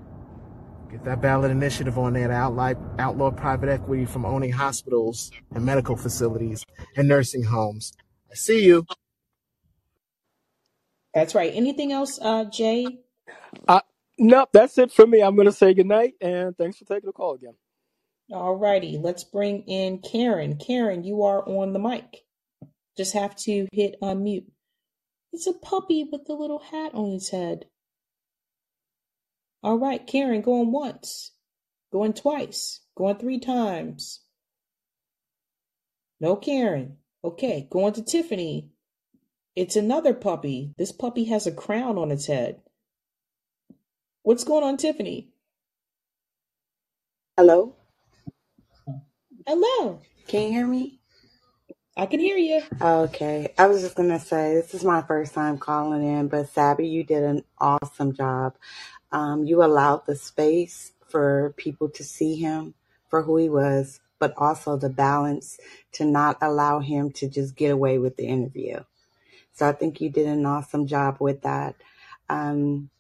Speaker 4: get that ballot initiative on there to outlaw, outlaw private equity from owning hospitals and medical facilities and nursing homes. I see you.
Speaker 1: That's right. Anything else, uh, Jay?
Speaker 20: Uh, nope, that's it for me. I'm going to say goodnight and thanks for taking the call again.
Speaker 1: All righty. Let's bring in Karen. Karen, you are on the mic. Just have to hit unmute. It's a puppy with a little hat on its head. All right, Karen, going once, going twice, going three times. No, Karen. Okay, going to Tiffany. It's another puppy. This puppy has a crown on its head. What's going on, Tiffany?
Speaker 21: Hello?
Speaker 1: Hello.
Speaker 21: Can you hear me?
Speaker 1: I can hear you.
Speaker 21: Okay. I was just going to say, this is my first time calling in, but Sabby, you did an awesome job. Um, you allowed the space for people to see him for who he was, but also the balance to not allow him to just get away with the interview. So I think you did an awesome job with that. Um,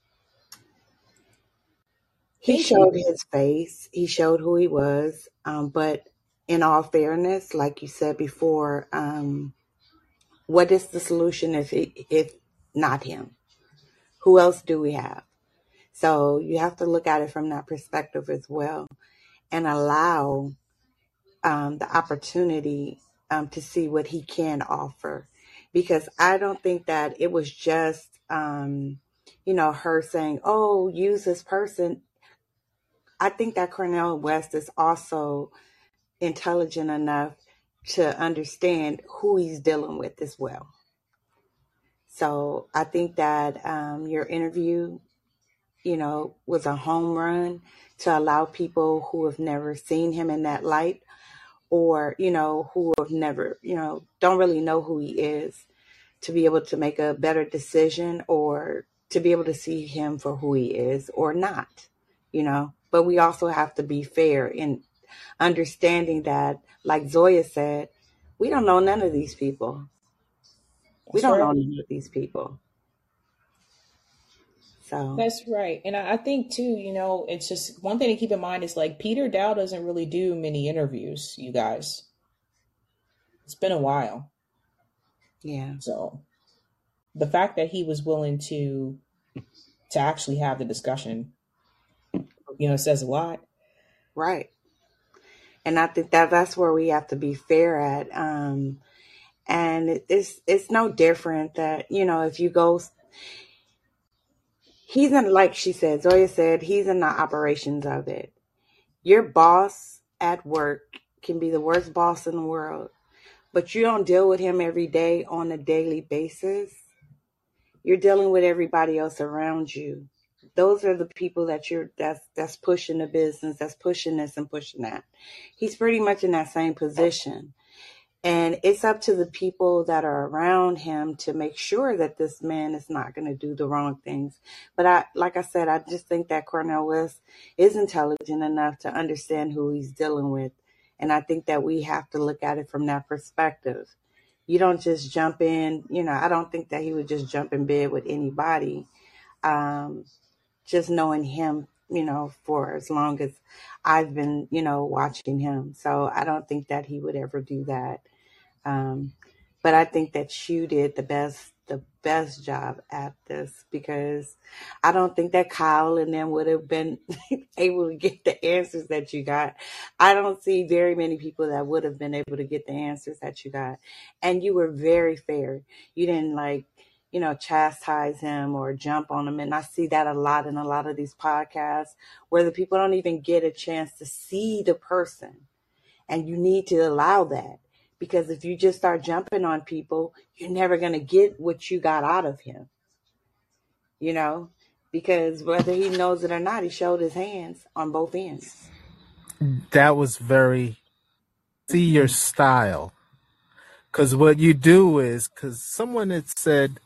Speaker 21: he
Speaker 1: Thank
Speaker 21: showed
Speaker 1: you.
Speaker 21: his face. He showed who he was. Um, but in all fairness, like you said before, um, what is the solution if if not him? Who else do we have? So you have to look at it from that perspective as well, and allow um, the opportunity um, to see what he can offer. Because I don't think that it was just, um, you know, her saying, "Oh, use this person." I think that Cornel West is also intelligent enough to understand who he's dealing with as well. So I think that um, your interview, you know, was a home run to allow people who have never seen him in that light or, you know, who have never, you know, don't really know who he is to be able to make a better decision or to be able to see him for who he is or not, you know. But we also have to be fair in understanding that, like Zoya said, we don't know none of these people. We
Speaker 1: That's
Speaker 21: don't know none of these people. So
Speaker 1: That's right. And I, I think too, you know, it's just one thing to keep in mind is like Peter Daou doesn't really do many interviews, you guys. It's been a while.
Speaker 21: yeah,
Speaker 1: So the fact that he was willing to to actually have the discussion, you know, says a lot.
Speaker 21: right. And I think that that's where we have to be fair at. Um, and it- it's it's no different that you know if you go, he's in like she said, Zoya said, he's in the operations of it. Your boss at work can be the worst boss in the world, but you don't deal with him every day on a daily basis, you're dealing with everybody else around you. Those are the people that you're that's that's pushing the business, that's pushing this and pushing that. He's pretty much in that same position. And it's up to the people that are around him to make sure that this man is not going to do the wrong things. But I, like I said, I just think that Cornel West is intelligent enough to understand who he's dealing with. And I think that we have to look at it from that perspective. You don't just jump in, you know, I don't think that he would just jump in bed with anybody. Um, just knowing him, you know, for as long as I've been, you know, watching him. So I don't think that he would ever do that. Um, but I think that you did the best the best job at this because I don't think that Kyle and them would have been able to get the answers that you got. I don't see very many people that would have been able to get the answers that you got. And you were very fair. You didn't like, you know, chastise him or jump on him. And I see that a lot in a lot of these podcasts where the people don't even get a chance to see the person. And you need to allow that because if you just start jumping on people, you're never going to get what you got out of him. You know, because whether he knows it or not, he showed his hands on both ends.
Speaker 4: That was very see your style. Because what you do is, because someone had said,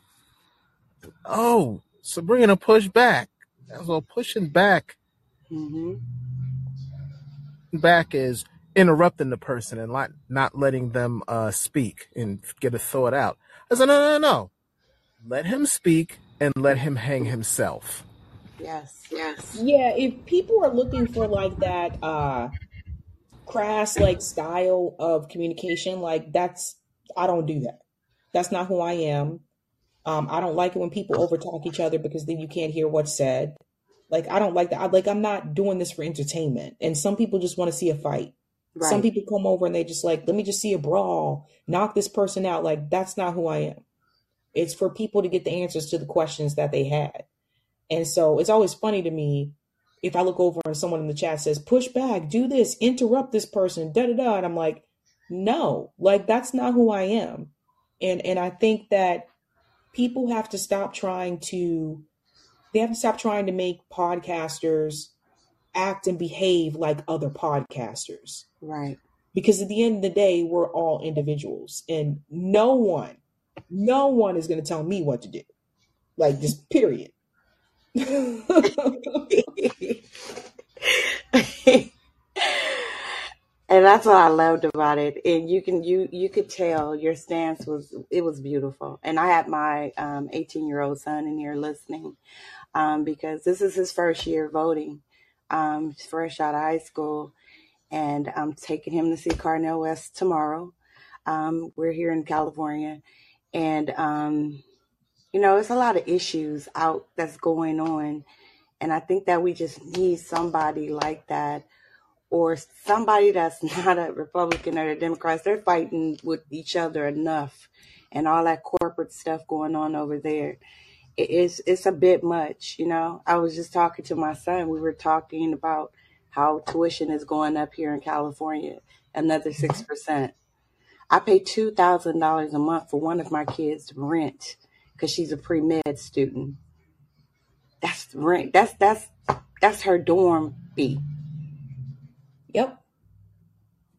Speaker 4: oh, Sabrina push back. Well, pushing back,
Speaker 21: hmm
Speaker 4: back is interrupting the person and not, not letting them uh, speak and get a thought out. I said, no, no, no. Let him speak and let him hang himself.
Speaker 21: Yes. Yes.
Speaker 1: Yeah, if people are looking for like that uh crass like style of communication, like that's I don't do that. That's not who I am. Um, I don't like it when people overtalk each other because then you can't hear what's said. Like I don't like that. I, like I'm not doing this for entertainment. And some people just want to see a fight. Some people come over and they just like, let me just see a brawl, knock this person out. Like that's not who I am. It's for people to get the answers to the questions that they had. And so it's always funny to me if I look over and someone in the chat says, push back, do this, interrupt this person, da da da. And I'm like, no, like that's not who I am. And and I think that people have to stop trying to they have to stop trying to make podcasters act and behave like other podcasters.
Speaker 21: Right.
Speaker 1: Because at the end of the day, we're all individuals and no one, no one is going to tell me what to do. Like just period.
Speaker 21: and that's what I loved about it. And you can you you could tell your stance was it was beautiful. And I had my um 18 year old son in here listening um because this is his first year voting. Um he's fresh out of high school and I'm taking him to see Cornel West tomorrow. Um we're here in California and um you know it's a lot of issues out that's going on and I think that we just need somebody like that or somebody that's not a Republican or a Democrat. They're fighting with each other enough and all that corporate stuff going on over there. It is it's a bit much, you know. I was just talking to my son. We were talking about how tuition is going up here in California, another mm-hmm. six percent. I pay two thousand dollars a month for one of my kids' rent because she's a pre med student. That's rent. That's that's that's her dorm fee.
Speaker 1: Yep.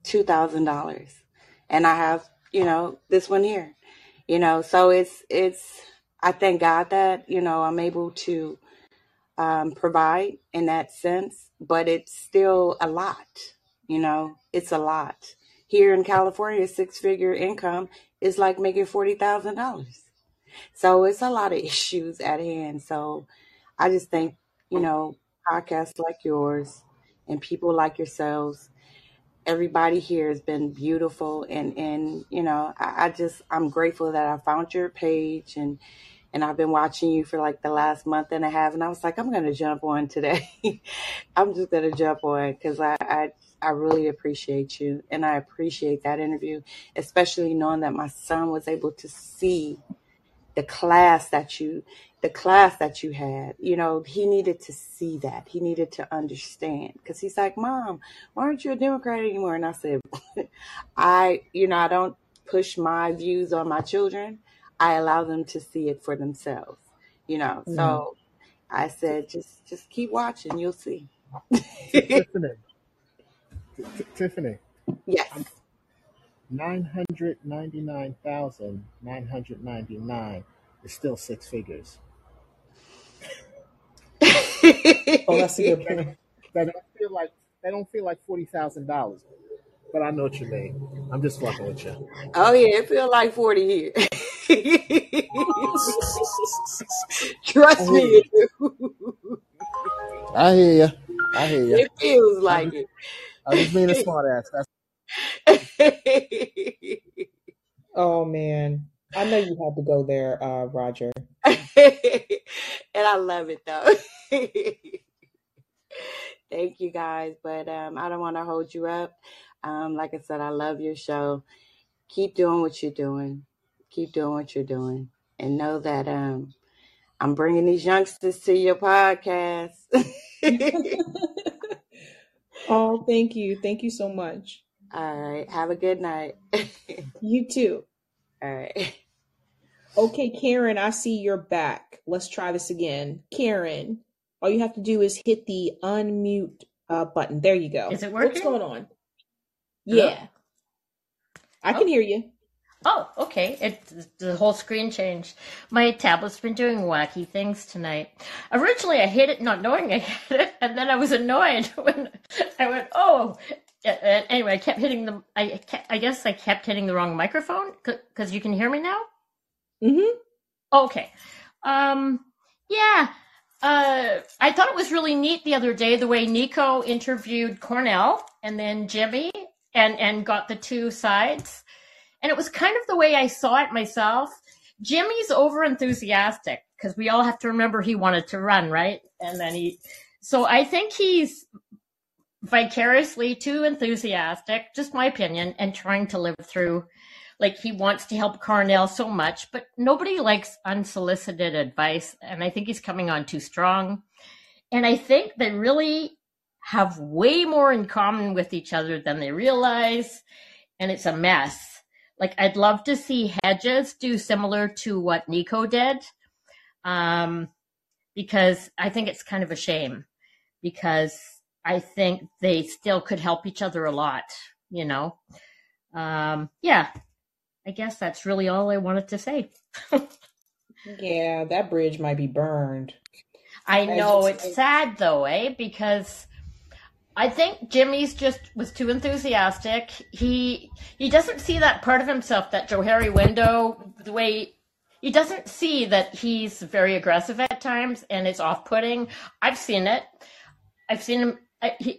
Speaker 21: two thousand dollars. And i have you know this one here. You know so it's it's i thank god that you know i'm able to um, provide in that sense but it's still a lot you know it's a lot. Here in california six figure income is like making forty thousand dollars. So it's a lot of issues at hand. So i just think you know podcasts like yours and people like yourselves. Everybody here has been beautiful and and you know I, I just i'm grateful that i found your page and and i've been watching you for like the last month and a half and i was like i'm gonna jump on today. I'm just gonna jump on because I, I i really appreciate you and i appreciate that interview especially knowing that my son was able to see the class that you the class that you had you know he needed to see that he needed to understand because he's like mom why aren't you a democrat anymore and i said i you know i don't push my views on my children, I allow them to see it for themselves. You know,
Speaker 4: Mm.
Speaker 21: so I said, just just keep watching, you'll see.
Speaker 4: Tiffany. T- Tiffany.
Speaker 21: Yes.
Speaker 4: Nine hundred ninety nine thousand nine hundred ninety nine is still six figures.
Speaker 1: Oh, that's a good point.
Speaker 4: that don't feel like that don't feel like forty thousand dollars. But I know what you mean. I'm just fucking with you.
Speaker 21: Oh yeah, it feel like forty here. Trust
Speaker 4: I
Speaker 21: me, it.
Speaker 4: I hear you. I hear you.
Speaker 21: It feels
Speaker 4: I
Speaker 21: like
Speaker 4: just, I just mean a smart ass. That's
Speaker 21: it.
Speaker 1: Oh man, I know you had to go there, uh, Roger.
Speaker 21: and I love it though. Thank you guys, but um, I don't want to hold you up. Um, like I said, I love your show. Keep doing what you're doing. Keep doing what you're doing, and know that um, I'm bringing these youngsters to your podcast.
Speaker 1: Oh, thank you, thank you so much.
Speaker 21: All right, have a good night.
Speaker 1: You too.
Speaker 21: All right.
Speaker 1: Okay, Karen, I see you're back. Let's try this again. Karen, all you have to do is hit the unmute uh, button. There you go.
Speaker 22: Is it working?
Speaker 1: What's going on?
Speaker 22: Hello?
Speaker 1: Yeah, I can
Speaker 22: Oh,
Speaker 1: hear you.
Speaker 22: oh, okay. It the whole screen changed. My tablet's been doing wacky things tonight. Originally, I hit it not knowing I hit it, and then I was annoyed when I went, "Oh." Uh, anyway, I kept hitting the. I kept, I guess I kept hitting the wrong microphone because you can hear me now.
Speaker 1: Mm-hmm.
Speaker 22: Okay. Um. Yeah. Uh. I thought it was really neat the other day the way Nico interviewed Cornel and then Jimmy and and got the two sides and it was kind of the way I saw it myself. Jimmy's over enthusiastic because we all have to remember he wanted to run, right? And then he, so I think he's vicariously too enthusiastic, just my opinion, and trying to live through. Like he wants to help Cornel so much, but nobody likes unsolicited advice. And I think he's coming on too strong. And I think they really have way more in common with each other than they realize. And it's a mess. Like I'd love to see Hedges do similar to what Nico did. Um, because I think it's kind of a shame because I think they still could help each other a lot, you know? Um, yeah, I guess that's really all I wanted to say.
Speaker 1: Yeah, that bridge might be burned.
Speaker 22: I know it's sad though, eh? Because I think Jimmy's just was too enthusiastic. He he doesn't see that part of himself, that Johari window, the way he doesn't see that he's very aggressive at times and it's off-putting. I've seen it. I've seen him.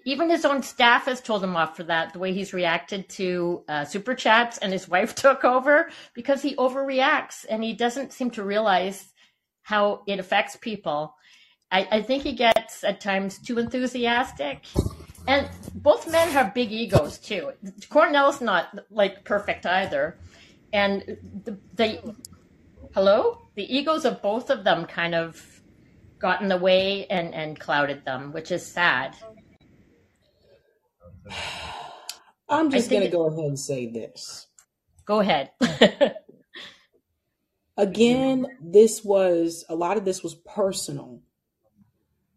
Speaker 22: Even his own staff has told him off for that. The way he's reacted to uh, super chats, and his wife took over because he overreacts and he doesn't seem to realize how it affects people. I, I think he gets at times too enthusiastic. And both men have big egos too. Cornel's not like perfect either. And the, the hello? The egos of both of them kind of got in the way and, and clouded them, which is sad.
Speaker 1: I'm just gonna go ahead and say this.
Speaker 22: go ahead.
Speaker 1: Again, this was a lot of this was personal.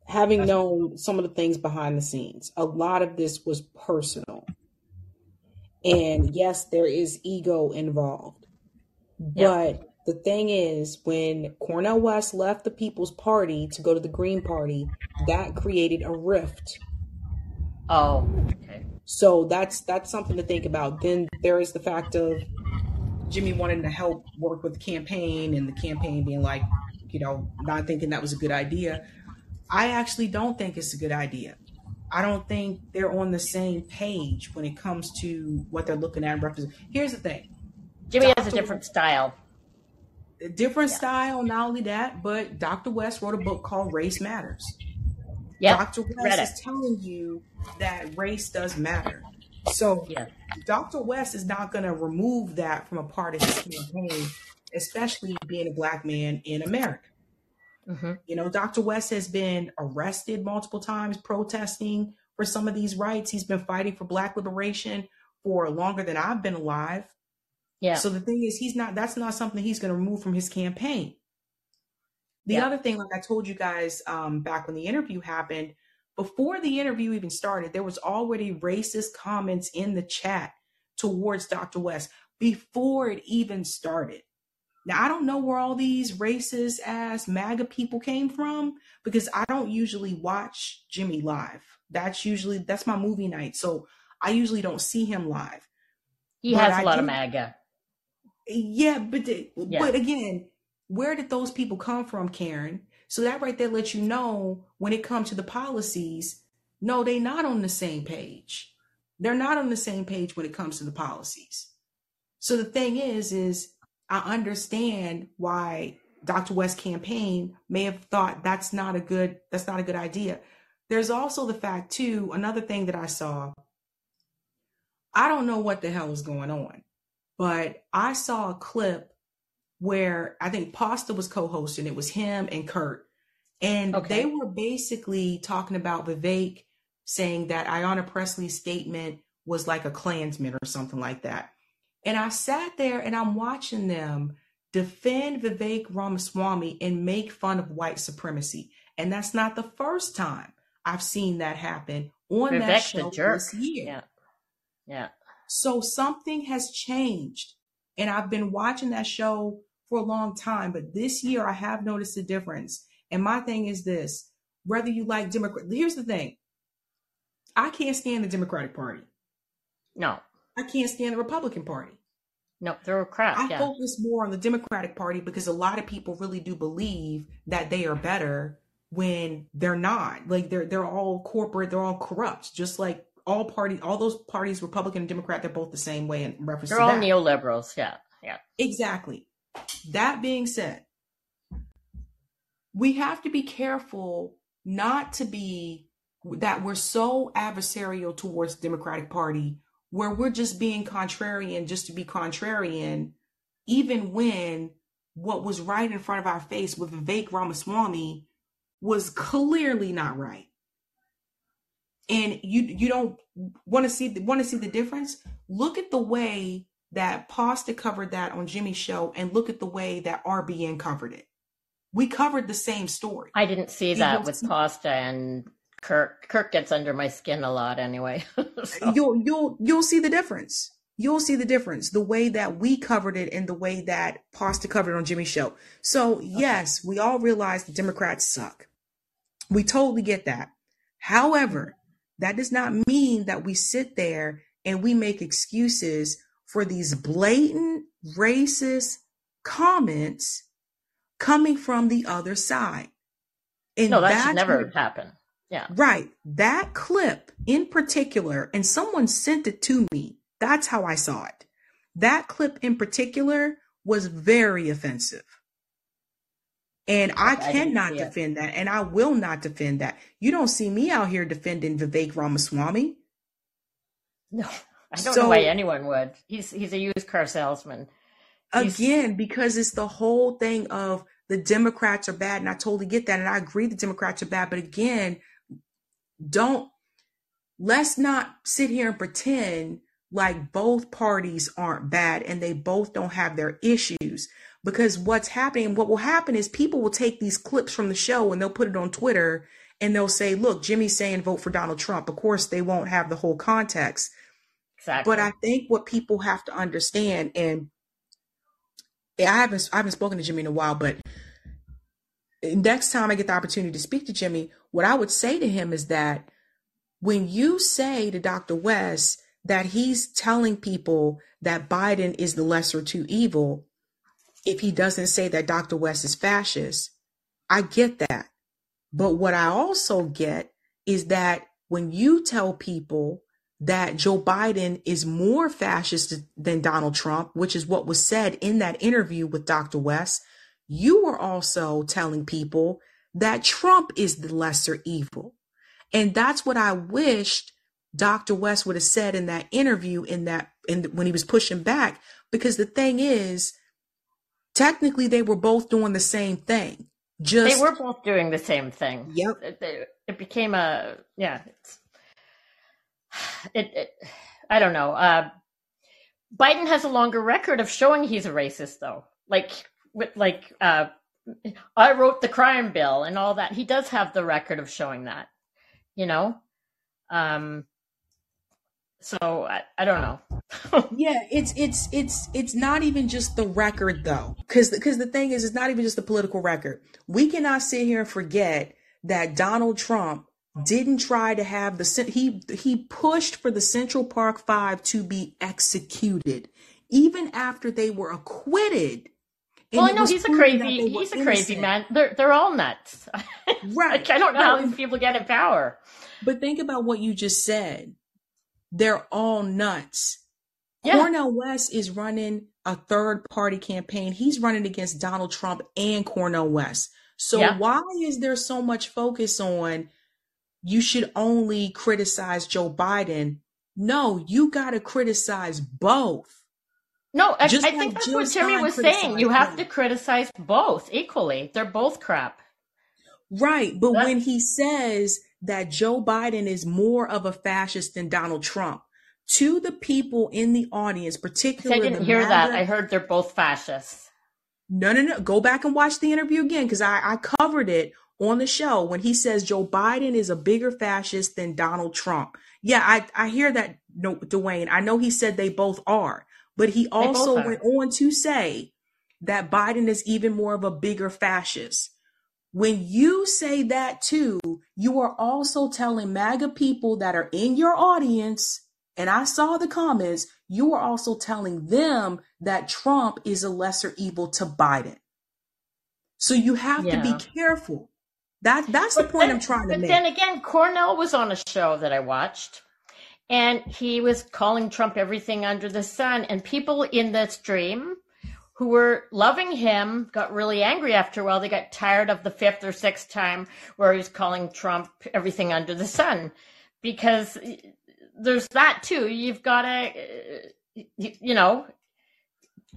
Speaker 1: Having known some of the things behind the scenes, a lot of this was personal. And yes, there is ego involved.
Speaker 22: yeah.
Speaker 1: But the thing is, when Cornel West left the People's Party to go to the Green Party, that created a rift.
Speaker 22: Oh, okay.
Speaker 1: So that's that's something to think about. Then there is the fact of Jimmy wanting to help work with the campaign and the campaign being like, you know, not thinking that was a good idea. I actually don't think it's a good idea. I don't think they're on the same page when it comes to what they're looking at and represent. Here's the thing.
Speaker 22: Jimmy has a different style.
Speaker 1: different
Speaker 22: Yeah.
Speaker 1: style, not only that, but Dr. West wrote a book called Race Matters.
Speaker 22: Yep.
Speaker 1: Dr. West is telling you that race does matter. So
Speaker 22: Yeah.
Speaker 1: Dr. West is not going to remove that from a part of his campaign, especially being a black man in America.
Speaker 22: hmm
Speaker 1: You know, Dr. West has been arrested multiple times protesting for some of these rights. He's been fighting for black liberation for longer than I've been alive.
Speaker 22: Yeah.
Speaker 1: So the thing is, he's not. That's not something he's going to remove from his campaign. The
Speaker 22: Yeah.
Speaker 1: other thing, like I told you guys um, back when the interview happened, before the interview even started, there was already racist comments in the chat towards Dr. West before it even started. Now I don't know where all these racist ass MAGA people came from because I don't usually watch Jimmy live. That's usually that's my movie night, so I usually don't see him live.
Speaker 22: He
Speaker 1: But
Speaker 22: has
Speaker 1: I
Speaker 22: a lot of MAGA.
Speaker 1: yeah, but
Speaker 22: Yeah.
Speaker 1: but again, where did those people come from, Karen? So that right there lets you know when it comes to the policies, no, they're not on the same page. They're not on the same page when it comes to the policies. So the thing is, is I understand why Dr. West campaign may have thought that's not a good that's not a good idea. There's also the fact too, another thing that I saw. I don't know what the hell is going on, but I saw a clip where I think Pasta was co-hosting. It was him and Kurt, and they were basically talking about Vivek saying that Ayanna Pressley's statement was like a Klansman or something like that. And I sat there and I'm watching them defend Vivek Ramaswamy and make fun of white supremacy. And that's not the first time I've seen that happen on that
Speaker 22: Vivek's a
Speaker 1: show this year.
Speaker 22: Yeah. Yeah.
Speaker 1: So something has changed. And I've been watching that show for a long time, but this year I have noticed a difference. And my thing is this whether you like Democrat, here's the thing I can't stand the Democratic Party.
Speaker 22: No.
Speaker 1: I can't stand the Republican Party.
Speaker 22: No, they're crap.
Speaker 1: I
Speaker 22: yeah.
Speaker 1: focus more on the Democratic Party because a lot of people really do believe that they are better when they're not. Like they're they're all corporate, they're all corrupt, just like all party all those parties, Republican and Democrat, they're both the same way in reference
Speaker 22: They're all
Speaker 1: that.
Speaker 22: neoliberals. Yeah. Yeah.
Speaker 1: Exactly. That being said, we have to be careful not to be that we're so adversarial towards Democratic Party where we're just being contrarian just to be contrarian, even when what was right in front of our face with Vivek Ramaswamy was clearly not right. And you you don't want to see want to see the difference? Look at the way that Pasta covered that on Jimmy's show, and look at the way that RBN covered it. We covered the same story.
Speaker 22: I didn't see that
Speaker 1: you'll
Speaker 22: with Pasta and Kurt. Kurt gets under my skin a lot anyway. So,
Speaker 1: you'll you'll you'll see the difference. You'll see the difference. The way that we covered it and the way that Pasta covered it on Jimmy's show. So yes, we all realize the Democrats suck. We totally get that. However, that does not mean that we sit there and we make excuses for these blatant racist comments coming from the other side. And
Speaker 22: no, that
Speaker 1: that's
Speaker 22: should never
Speaker 1: what-
Speaker 22: happen. Yeah.
Speaker 1: Right. That clip in particular, and someone sent it to me. That's how I saw it. That clip in particular was very offensive. And I
Speaker 22: I
Speaker 1: cannot
Speaker 22: see it.
Speaker 1: defend that, and I will not defend that. You don't see me out here defending Vivek Ramaswamy.
Speaker 22: No, I don't
Speaker 1: So-
Speaker 22: know why anyone would. He's he's a used car salesman. He's-
Speaker 1: Again, because it's the whole thing of the Democrats are bad, and I totally get that, and I agree the Democrats are bad. But again, don't let's not sit here and pretend like both parties aren't bad and they both don't have their issues. Because what's happening, what will happen is people will take these clips from the show and they'll put it on Twitter and they'll say, look, Jimmy's saying vote for Donald Trump. Of course, they won't have the whole context.
Speaker 22: Exactly.
Speaker 1: But I think what people have to understand, and I haven't I haven't spoken to Jimmy in a while, but next time I get the opportunity to speak to Jimmy, what I would say to him is that when you say to Dr. West that he's telling people that Biden is the lesser two evil, if he doesn't say that Dr. West is fascist, I get that. But what I also get is that when you tell people that Joe Biden is more fascist than Donald Trump, which is what was said in that interview with Dr. West, you were also telling people that Trump is the lesser evil. And that's what I wished Dr. West would have said in that interview in that in when he was pushing back because the thing is technically they were both doing the same thing. Just
Speaker 22: they were both doing the same thing.
Speaker 1: Yep.
Speaker 22: It, it, became a yeah. It's, it, it I don't know. Uh, Biden has a longer record of showing he's a racist, though. Like with like uh, I wrote the crime bill and all that. He does have the record of showing that. You know, um, so I, I don't know.
Speaker 1: yeah, it's it's it's it's not even just the record though, because because the thing is, it's not even just the political record. We cannot sit here and forget that Donald Trump didn't try to have the he he pushed for the Central Park Five to be executed, even after they were acquitted.
Speaker 22: Well, I know he's a crazy he's a crazy man. They're they're all nuts.
Speaker 1: Right.
Speaker 22: I don't know how these people get in power.
Speaker 1: But think about what you just said. They're all nuts.
Speaker 22: Yeah.
Speaker 1: Cornel West is running a third party campaign. He's running against Donald Trump and Cornel West. So
Speaker 22: Yeah.
Speaker 1: why is there so much focus on you should only criticize Joe Biden? No, you got to criticize both.
Speaker 22: No, I, I
Speaker 1: Just
Speaker 22: think that's
Speaker 1: Jill
Speaker 22: what Timmy was saying. You have
Speaker 1: him.
Speaker 22: to criticize both equally. They're both crap.
Speaker 1: Right. But
Speaker 22: That-
Speaker 1: when he says that Joe Biden is more of a fascist than Donald Trump, to the people in the audience, particularly.
Speaker 22: I
Speaker 1: didn't
Speaker 22: hear that. I heard they're both fascists.
Speaker 1: No, no, no. Go back and watch the interview again because I, I covered it on the show when he says Joe Biden is a bigger fascist than Donald Trump. Yeah, I, I hear that, no, Dwayne. I know he said they both are, but he also went on to say that Biden is even more of a bigger fascist. When you say that too, you are also telling MAGA people that are in your audience, and I saw the comments, you are also telling them that Trump is a lesser evil to Biden. So you have to be careful. That that's the point
Speaker 22: then,
Speaker 1: I'm trying to
Speaker 22: but
Speaker 1: make.
Speaker 22: then again, Cornel was on a show that I watched, and he was calling Trump everything under the sun. And people in the stream who were loving him got really angry after a while. They got tired of the fifth or sixth time where he was calling Trump everything under the sun, because there's that too. You've got to, uh, you, you know,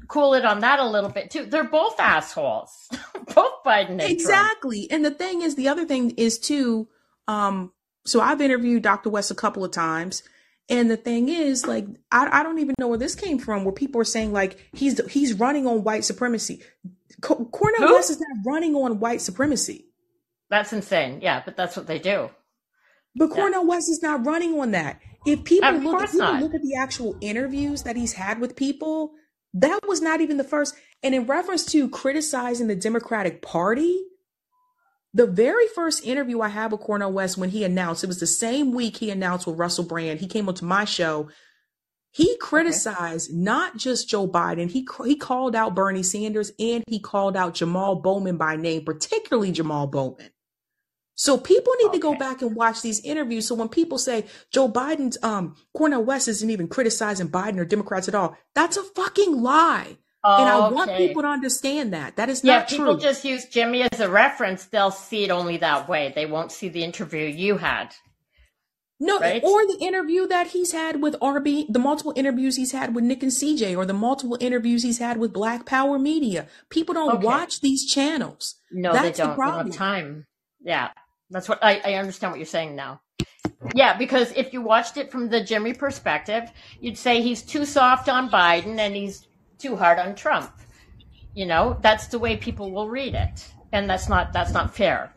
Speaker 22: cool it on that a little bit too. They're both assholes, both Biden and Trump.
Speaker 1: Exactly. And the thing is, the other thing is too, um, so I've interviewed Dr. West a couple of times. And the thing is, like, I, I don't even know where this came from, where people are saying like he's he's running on white supremacy. Co- Cornel
Speaker 22: Who?
Speaker 1: West is not running on white supremacy,
Speaker 22: That's insane. Yeah, but that's what they do.
Speaker 1: but Cornel West is not running on that. If people
Speaker 22: Of
Speaker 1: look, if people
Speaker 22: not.
Speaker 1: look at the actual interviews that he's had with people, that was not even the first. And in reference to criticizing the Democratic Party, the very first interview I had with Cornel West when he announced, it was the same week he announced with Russell Brand. He came onto my show. He criticized not just Joe Biden. He he called out Bernie Sanders and he called out Jamal Bowman by name, particularly Jamal Bowman. So people need to go back and watch these interviews. So when people say Joe Biden's um Cornel West isn't even criticizing Biden or Democrats at all, that's a fucking lie. and I want people to understand that. That is
Speaker 22: Yeah,
Speaker 1: not true.
Speaker 22: Yeah, people just use Jimmy as a reference. They'll see it only that way. They won't see the interview you had.
Speaker 1: No,
Speaker 22: Right?
Speaker 1: or the interview that he's had with RB, the multiple interviews he's had with Nick and CJ, or the multiple interviews he's had with Black Power Media. People don't
Speaker 22: Okay.
Speaker 1: watch these channels.
Speaker 22: No,
Speaker 1: That's
Speaker 22: they don't. They don't
Speaker 1: problem.
Speaker 22: have time. Yeah, that's what I, I understand what you're saying now. Yeah, because if you watched it from the Jimmy perspective, you'd say he's too soft on Biden and he's too hard on Trump. You know, that's the way people will read it, and that's not that's not fair.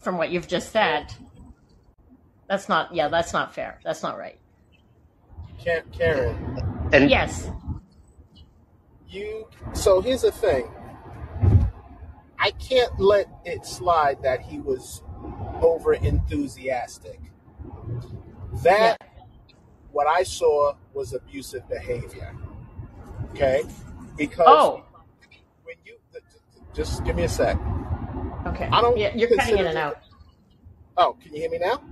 Speaker 22: From what you've just said, that's not. Yeah, that's not fair. That's not right.
Speaker 4: Ka- Karen,
Speaker 8: And
Speaker 22: Yes.
Speaker 4: you. So here's the thing. I can't let it slide that he was over enthusiastic. That what I saw was abusive behavior. Okay, because
Speaker 22: Oh,
Speaker 4: when you just give me a sec.
Speaker 22: okay.
Speaker 4: I don't
Speaker 22: Yeah, you're cutting
Speaker 4: consider
Speaker 22: in and
Speaker 4: it-
Speaker 22: out.
Speaker 4: Oh, can you hear me now?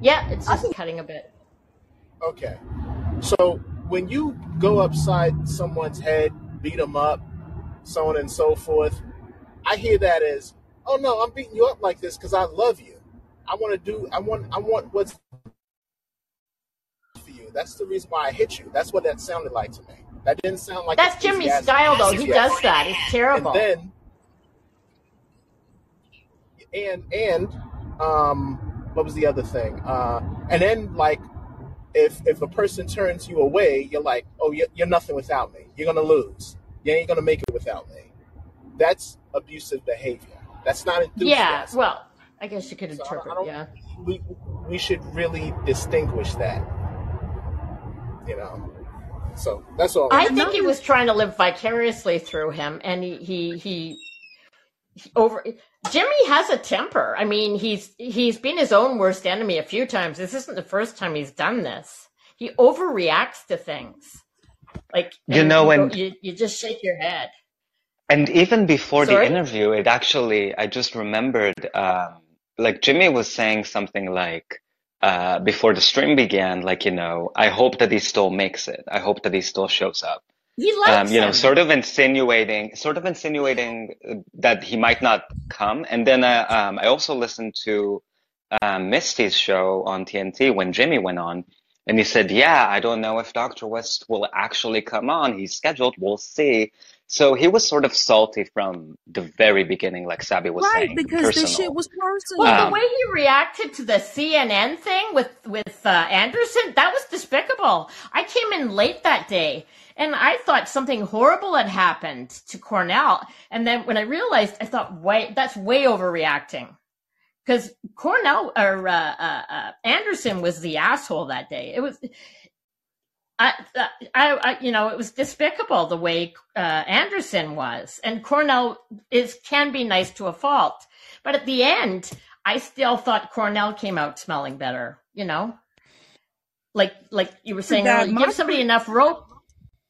Speaker 22: Yeah, it's just cutting a bit.
Speaker 4: Okay. So when you go upside someone's head, beat them up, so on and so forth, I hear that as, oh no, I'm beating you up like this because I love you. I want to do, I want, I want what's for you. That's the reason why I hit you. That's what that sounded like to me. That didn't sound like
Speaker 22: That's Jimmy's style, though. He does that. It's terrible.
Speaker 4: And then, and and um, what was the other thing? Uh, and then like if if a person turns you away, you're like, oh, you're, you're nothing without me. You're gonna lose. You ain't gonna make it without me. That's abusive behavior. That's not enthusiasm.
Speaker 22: Yeah, well, I guess you could
Speaker 4: So I don't,
Speaker 22: interpret,
Speaker 4: I don't
Speaker 22: yeah.
Speaker 4: we we should really distinguish that, you know. So that's all.
Speaker 22: I think he was trying to live vicariously through him, and he he he, he over. Jimmy has a temper. I mean, he's he's been his own worst enemy a few times. This isn't the first time he's done this. He overreacts to things, like
Speaker 17: You know, when
Speaker 22: you you just shake your head.
Speaker 17: And even before the interview, it actually, I just remembered, um, like Jimmy was saying something like, uh, before the stream began, like, you know, I hope that he still makes it. I hope that he still shows up.
Speaker 22: He
Speaker 17: Um,
Speaker 22: likes
Speaker 17: you know,
Speaker 22: him.
Speaker 17: sort of insinuating, sort of insinuating uh, that he might not come. And then, uh, um, I also listened to, um, Misty's show on TNT when Jimmy went on. And he said, yeah, I don't know if Dr. West will actually come on. He's scheduled. We'll see. So he was sort of salty from the very beginning, like Sabby was
Speaker 1: Right,
Speaker 17: saying,
Speaker 1: because this shit was personal.
Speaker 22: Well, the
Speaker 17: Um,
Speaker 22: way he reacted to the CNN thing with with uh, Anderson, that was despicable. I came in late that day, and I thought something horrible had happened to Cornel. And then when I realized, I thought, wait, that's way overreacting. Because Cornel or uh, uh, uh, Anderson was the asshole that day. It was. I, I, I, you know, it was despicable the way uh, Anderson was, and Cornel is can be nice to a fault, but at the end, I still thought Cornel came out smelling better. You know, like like you were saying
Speaker 1: that
Speaker 22: earlier, give somebody enough rope.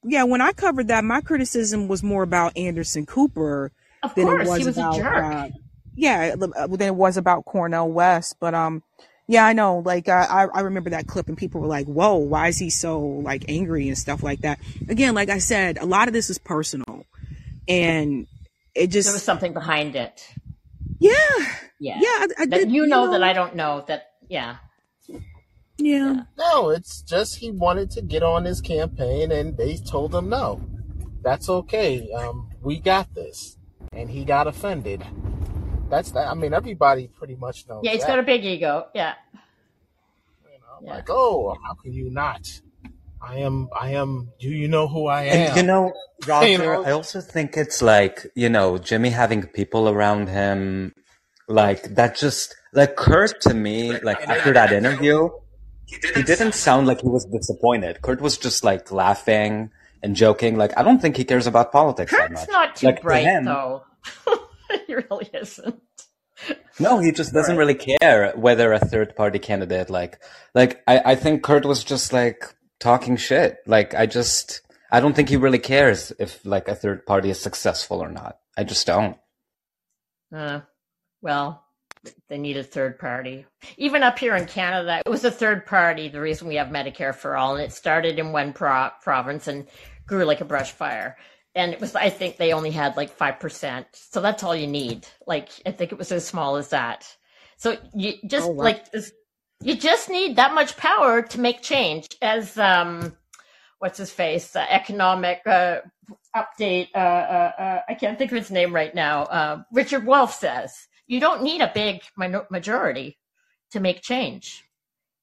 Speaker 1: yeah, when I covered that, my criticism was more about Anderson Cooper
Speaker 22: Of
Speaker 1: than it was
Speaker 22: he was a
Speaker 1: about
Speaker 22: jerk.
Speaker 1: Yeah, uh, than it was about Cornel West. But um, yeah, I know. Like I I I remember that clip, and people were like, "Whoa, why is he so like angry and stuff like that?" Again, like I said, a lot of this is personal, and it just
Speaker 22: There was something behind it.
Speaker 1: yeah,
Speaker 22: Yeah,
Speaker 1: yeah, I, I did.
Speaker 22: you
Speaker 1: You
Speaker 22: know that I don't know. That yeah,
Speaker 1: yeah.
Speaker 4: No, it's just he wanted to get on his campaign, and they told him no. That's okay. Um, we got this, and he got offended. That's that. I mean, everybody pretty much knows
Speaker 22: yeah. He's
Speaker 4: that.
Speaker 22: got a big ego. Yeah, yeah.
Speaker 4: Like, oh, how can you not? I am. I am. Do you know who I
Speaker 17: And you
Speaker 4: am?
Speaker 17: know,
Speaker 4: you
Speaker 17: Roger,
Speaker 4: know.
Speaker 17: I also think it's like, you know, Jimmy having people around him, like that just, like Kurt to me, like after that interview, he didn't sound like he was disappointed. Kurt was just like laughing and joking. Like, I don't think he cares about politics that
Speaker 22: Kurt's not too
Speaker 17: Like to
Speaker 22: bright
Speaker 17: him,
Speaker 22: though. he really isn't.
Speaker 17: no, he just doesn't really care whether a third party candidate, like, like I, I think Kurt was just like talking shit. Like, I just, I don't think he really cares if like a third party is successful or not. I just don't.
Speaker 22: Uh, well, they need a third party. Even up here in Canada, it was a third party. The reason we have Medicare for all, and it started in one pro- province and grew like a brush fire. And it was, I think they only had like five percent. So that's all you need. Like I think it was as small as that. So you just
Speaker 1: Oh wow.
Speaker 22: like you just need that much power to make change. As um, what's his face? Uh, economic uh, update. Uh, uh, uh, I can't think of his name right now. Uh, Richard Wolff says you don't need a big minor- majority to make change.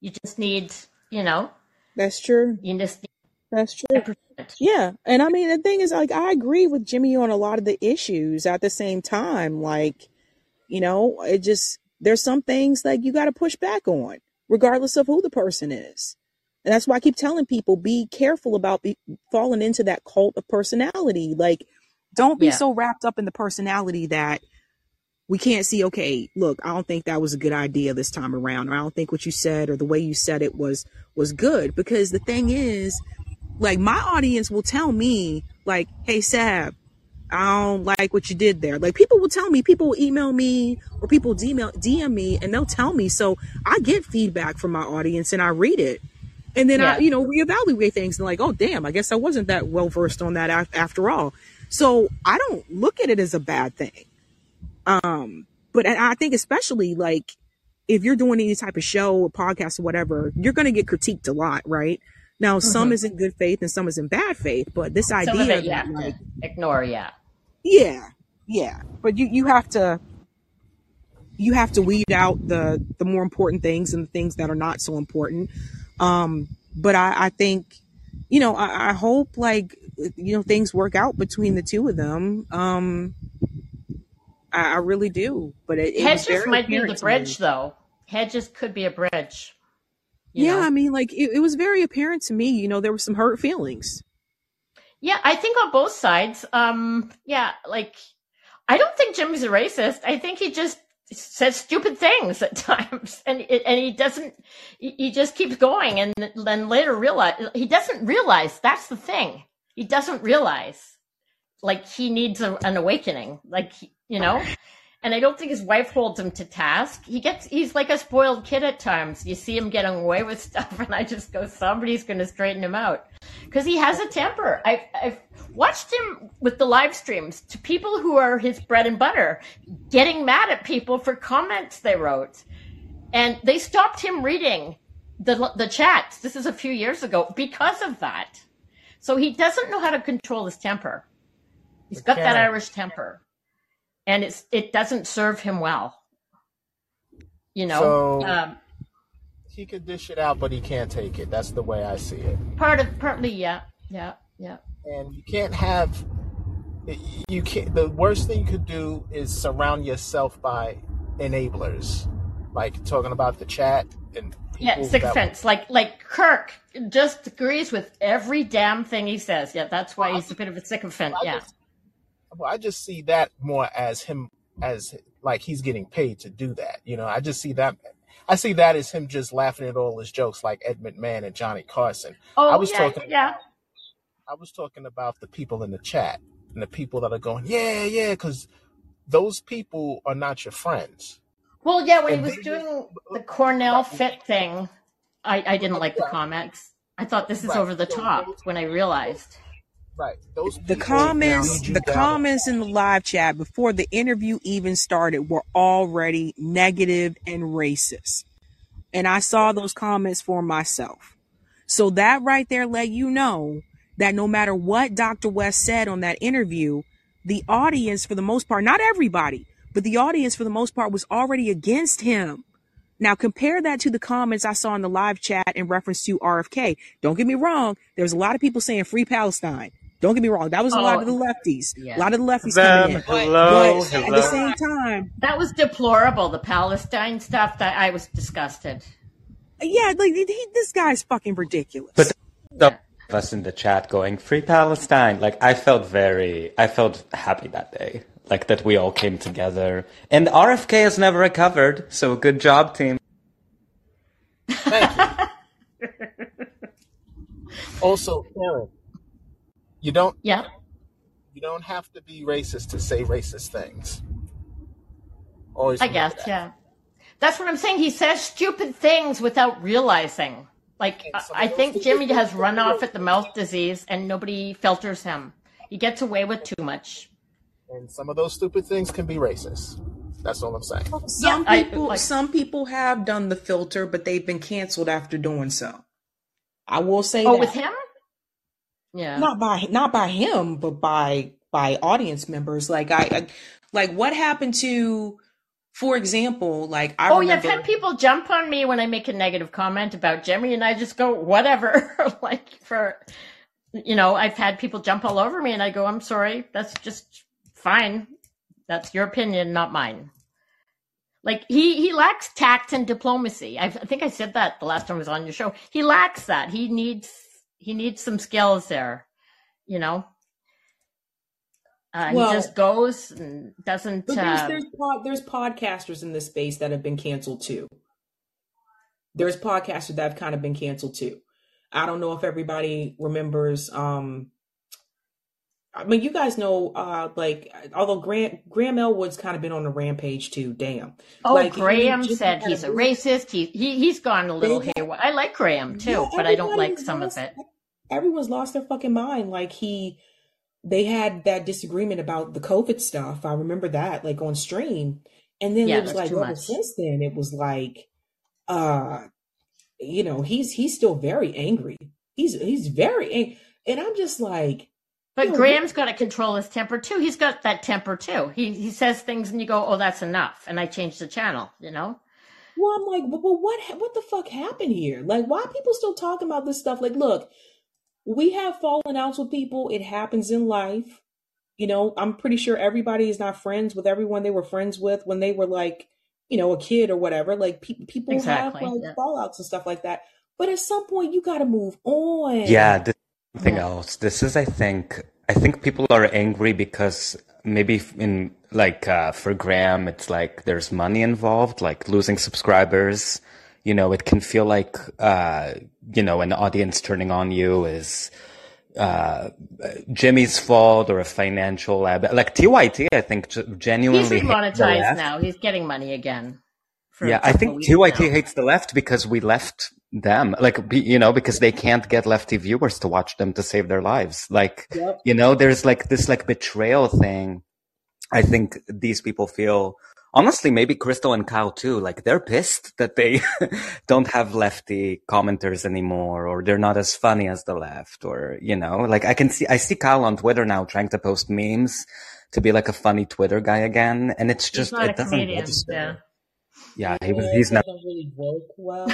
Speaker 22: You just need, you know,
Speaker 1: That's true.
Speaker 22: you just
Speaker 1: That's true. Yeah. And I mean, the thing is, like, I agree with Jimmy on a lot of the issues at the same time. Like, you know, it just, there's some things like you got to push back on, regardless of who the person is. And that's why I keep telling people be careful about be, falling into that cult of personality. Like, don't be
Speaker 22: Yeah.
Speaker 1: so wrapped up in the personality that we can't see, okay, look, I don't think that was a good idea this time around, or I don't think what you said or the way you said it was was good. Because the thing is, like my audience will tell me, like, hey Sab, I don't like what you did there. Like people will tell me, people will email me or people DM, DM me and they'll tell me. So I get feedback from my audience and I read it. And then I, you know, reevaluate things and like, oh damn, I guess I wasn't that well versed on that after all. So I don't look at it as a bad thing. Um, but I I think especially like if you're doing any type of show or podcast or whatever, you're going to get critiqued a lot, right? Now, some
Speaker 22: Mhm.
Speaker 1: is in good faith and some is in bad faith, but this
Speaker 22: Some of
Speaker 1: idea
Speaker 22: it, yeah,
Speaker 1: that like,
Speaker 22: ignore, yeah.
Speaker 1: yeah, yeah, but you, you have to, you have to weed out the, the more important things and the things that are not so important. Um, but I, I think, you know, I, I hope like you know things work out between the two of them. Um, I, I really do, but it, it
Speaker 22: Hedges might be the bridge, though. Hedges could be a bridge.
Speaker 1: Yeah, know? I mean, like it, it was very apparent to me. You know, there were some hurt feelings.
Speaker 22: Yeah, I think on both sides. Um, yeah, like I don't think Jimmy's a racist. I think he just says stupid things at times, and and he doesn't. He just keeps going, and then later realize he doesn't realize that's the thing. He doesn't realize like he needs a, an awakening. Like you know, and I don't think his wife holds him to task. He gets he's like a spoiled kid at times. You see him getting away with stuff, and I just go, somebody's going to straighten him out because he has a temper. I, I've watched him with the live streams to people who are his bread and butter, getting mad at people for comments they wrote, and they stopped him reading the the chats. This is a few years ago because of that. So he doesn't know how to control his temper. He's got that Irish temper and it's it doesn't serve him well. You know,
Speaker 4: So
Speaker 22: um,
Speaker 4: he could dish it out, but he can't take it. That's the way I see it.
Speaker 22: part of partly, yeah, yeah, yeah.
Speaker 4: And you can't have you can't. The worst thing you could do is surround yourself by enablers, like talking about the chat and
Speaker 22: Yeah,
Speaker 4: people
Speaker 22: sixth
Speaker 4: that.
Speaker 22: sense. Like like Kirk just agrees with every damn thing he says. Yeah, that's why he's a bit of a sycophant. Yeah.
Speaker 4: just, well, I just see that more as him as like he's getting paid to do that. You know, I just see that. I see that as him just laughing at all his jokes, like Ed McMahon and Johnny Carson. I
Speaker 22: Oh
Speaker 4: was
Speaker 22: yeah,
Speaker 4: talking.
Speaker 22: yeah.
Speaker 4: I was talking about the people in the chat and the people that are going, yeah, yeah, because those people are not your friends.
Speaker 22: Well, yeah. When he was
Speaker 4: just
Speaker 22: doing the Cornel fit thing, I I didn't like the comments. I thought this is
Speaker 4: right.
Speaker 22: over the top when I realized.
Speaker 4: Right, those
Speaker 1: The comments, the comments in the live chat before the interview even started were already negative and racist. And I saw those comments for myself. So that right there let you know that no matter what Dr. West said on that interview, the audience, for the most part, not everybody, but the audience, for the most part, was already against him. Now compare that to the comments I saw in the live chat in reference to RFK. Don't get me wrong. There was a lot of people saying free Palestine. Don't get me wrong. That was a lot of the
Speaker 22: Oh,
Speaker 1: lefties.
Speaker 22: yeah.
Speaker 1: A lot of the lefties
Speaker 23: Them,
Speaker 1: coming in.
Speaker 23: hello,
Speaker 1: But at the same time,
Speaker 22: That was deplorable. The Palestine stuff. That I was disgusted.
Speaker 1: yeah, like he, this guy's fucking ridiculous.
Speaker 13: But the of us in the chat going free Palestine. Like I felt very, I felt happy that day. Like that we all came together, and RFK has never recovered. So good job, team. Thank you.
Speaker 4: also, Karen, you don't
Speaker 22: Yeah.
Speaker 4: you don't have to be racist to say racist things. Always
Speaker 22: I
Speaker 4: remember
Speaker 22: guess,
Speaker 4: that.
Speaker 22: yeah. That's what I'm saying. He says stupid things without realizing. Like, I I think Jimmy has run off at the mouth disease and nobody filters him. He gets away with too much.
Speaker 4: And some of those stupid things can be racist. That's all I'm saying.
Speaker 1: Some
Speaker 22: I-
Speaker 1: people,
Speaker 22: like-
Speaker 1: some people have done the filter, but they've been canceled after doing so. I will say
Speaker 22: Oh,
Speaker 1: that.
Speaker 22: with him? Yeah.
Speaker 1: not by not by him, but by by audience members. Like I, I like what happened to, for example, like I
Speaker 22: oh, yeah.
Speaker 1: remember.
Speaker 22: I've had people jump on me when I make a negative comment about Jimmy, and I just go, whatever. like, for, you know, I've had people jump all over me, and I go, I'm sorry. That's just fine. That's your opinion, not mine. Like he he lacks tact and diplomacy. I, I think I said that the last time I was on your show. He lacks that. He needs he needs some skills there. You know, uh,
Speaker 1: Well-
Speaker 22: he just goes and doesn't.
Speaker 1: But there's
Speaker 22: Uh,
Speaker 1: there's pod, there's podcasters in this space that have been canceled too. There's podcasters that have kind of been canceled too. I don't know if everybody remembers. Um, I mean, you guys know, uh, like although Grant Graham Elwood's kind of been on a rampage too. Damn.
Speaker 22: oh,
Speaker 1: Like,
Speaker 22: Graham
Speaker 1: just
Speaker 22: said he's a racist. He he he's gone a little haywire. I like Graham too,
Speaker 1: Yeah,
Speaker 22: but I don't like some of it.
Speaker 1: Everyone's lost their fucking mind. Like he, they had that disagreement about the COVID stuff. I remember that, like on stream, and then
Speaker 22: Yeah,
Speaker 1: it was like ever since then, it was like, uh, you know, he's he's still very angry. He's he's very angry, and I'm just like,
Speaker 22: But
Speaker 1: Yo, what-
Speaker 22: Graham's got to control his temper too. He's got that temper too. He he says things and you go, "Oh, that's enough," and I change the channel. You know,
Speaker 1: Well, I'm like, but, but what what the fuck happened here? Like, why are people still talking about this stuff? Like, look, we have fallen outs with people. It happens in life. You know, I'm pretty sure everybody is not friends with everyone they were friends with when they were like, you know, a kid or whatever. Like, pe- people
Speaker 22: Exactly.
Speaker 1: have like
Speaker 22: Yeah.
Speaker 1: fallouts and stuff like that. But at some point, you got to move on.
Speaker 13: Yeah, this is something
Speaker 22: Yeah.
Speaker 13: else. This is, I think, I think people are angry because maybe in like uh, for Graham, it's like there's money involved, like losing subscribers. You know, it can feel like uh, you know an audience turning on you is uh, Jimmy's fault or a financial lab. Like TYT, I think
Speaker 22: He's
Speaker 13: genuinely hates the
Speaker 22: now. He's getting money again
Speaker 13: Yeah, I think TYT
Speaker 22: now.
Speaker 13: hates the left because we left them. Like, you know, because they can't get lefty viewers to watch them to save their lives. Like,
Speaker 1: Yep.
Speaker 13: you know, there's like this like betrayal thing. I think these people feel, honestly, maybe Krystal and Kyle too. Like, they're pissed that they don't have lefty commenters anymore, or they're not as funny as the left, or, you know, like I can see, I see Kyle on Twitter now trying to post memes to be like a funny Twitter guy again. And it's just,
Speaker 22: not a
Speaker 13: it doesn't
Speaker 22: comedian.
Speaker 13: register.
Speaker 22: Yeah.
Speaker 13: Yeah, he was, he's not.
Speaker 1: doesn't really work well.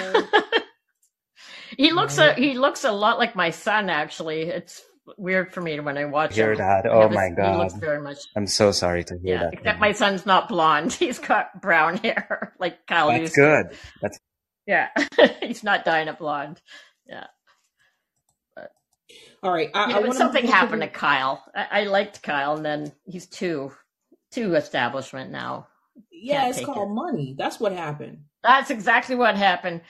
Speaker 22: He looks
Speaker 1: No.
Speaker 22: a, he looks a lot like my son. Actually, it's weird for me when I watch
Speaker 13: hear
Speaker 22: him.
Speaker 13: that. Oh
Speaker 22: have a-
Speaker 13: my
Speaker 22: He looks
Speaker 13: god.
Speaker 22: very much.
Speaker 13: I'm so sorry to hear
Speaker 22: Yeah,
Speaker 13: that.
Speaker 22: except my son's not blonde. He's got brown hair, like Kyle
Speaker 13: That's
Speaker 22: used to.
Speaker 13: good. That's
Speaker 22: Yeah, he's not dying a blonde. Yeah,
Speaker 1: All right. I,
Speaker 22: you know, but
Speaker 1: want
Speaker 22: something happened to Kyle. I, I liked Kyle, and then he's too too establishment now.
Speaker 1: Yeah,
Speaker 22: Can't
Speaker 1: it's called
Speaker 22: it.
Speaker 1: money. That's what happened.
Speaker 22: That's exactly what happened.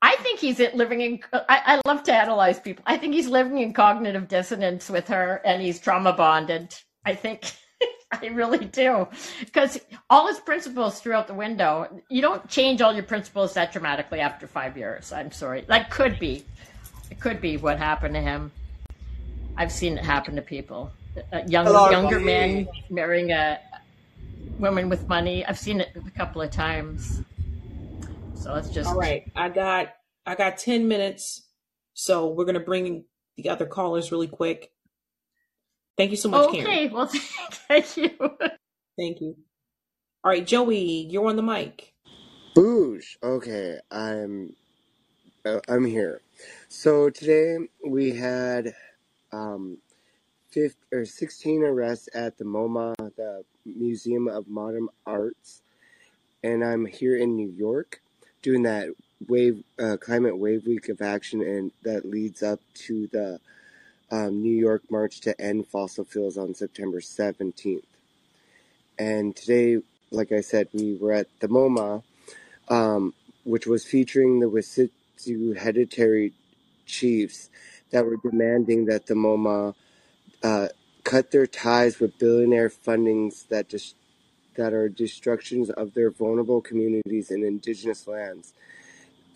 Speaker 22: I think he's living in. I, I love to analyze people. I think he's living in cognitive dissonance with her, and he's trauma bonded. I think. I really do, because all his principles threw out the window. You don't change all your principles that dramatically after five years. I'm sorry. That could be, it could be what happened to him. I've seen it happen to people. Uh, young,
Speaker 24: Hello,
Speaker 22: younger
Speaker 24: everybody.
Speaker 22: men marrying a woman with money. I've seen it a couple of times. So it's just
Speaker 1: All right. I got I got 10 minutes. So we're gonna bring the other callers really quick. Thank you so much, Karen.
Speaker 22: Okay, well, thank you.
Speaker 1: Thank you. All right, Joey, you're on the mic.
Speaker 15: Boosh. Okay, I'm uh, I'm here. So today we had um, 15, or 16 arrests at the MoMA, the Museum of Modern Arts, and I'm here in New York doing that wave uh, climate wave week of action, and that leads up to the um, New York March to End Fossil Fuels on September 17th. And today, like I said, we were at the MoMA, um, which was featuring the Wasitsu hereditary chiefs that were demanding that the MoMA uh, cut their ties with billionaire fundings that dis- that are destructions of their vulnerable communities in indigenous lands.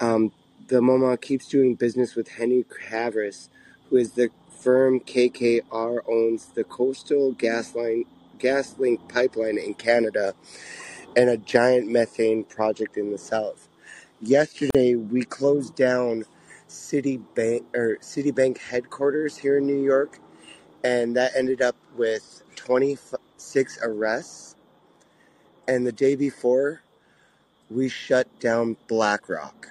Speaker 15: Um, the MoMA keeps doing business with Henry Kravis, who is the firm KKR owns the Coastal Gasline Gas Link pipeline in Canada and a giant methane project in the south. Yesterday, we closed down Citibank or Citibank headquarters here in New York, and that ended up with 26 arrests. And the day before, we shut down BlackRock.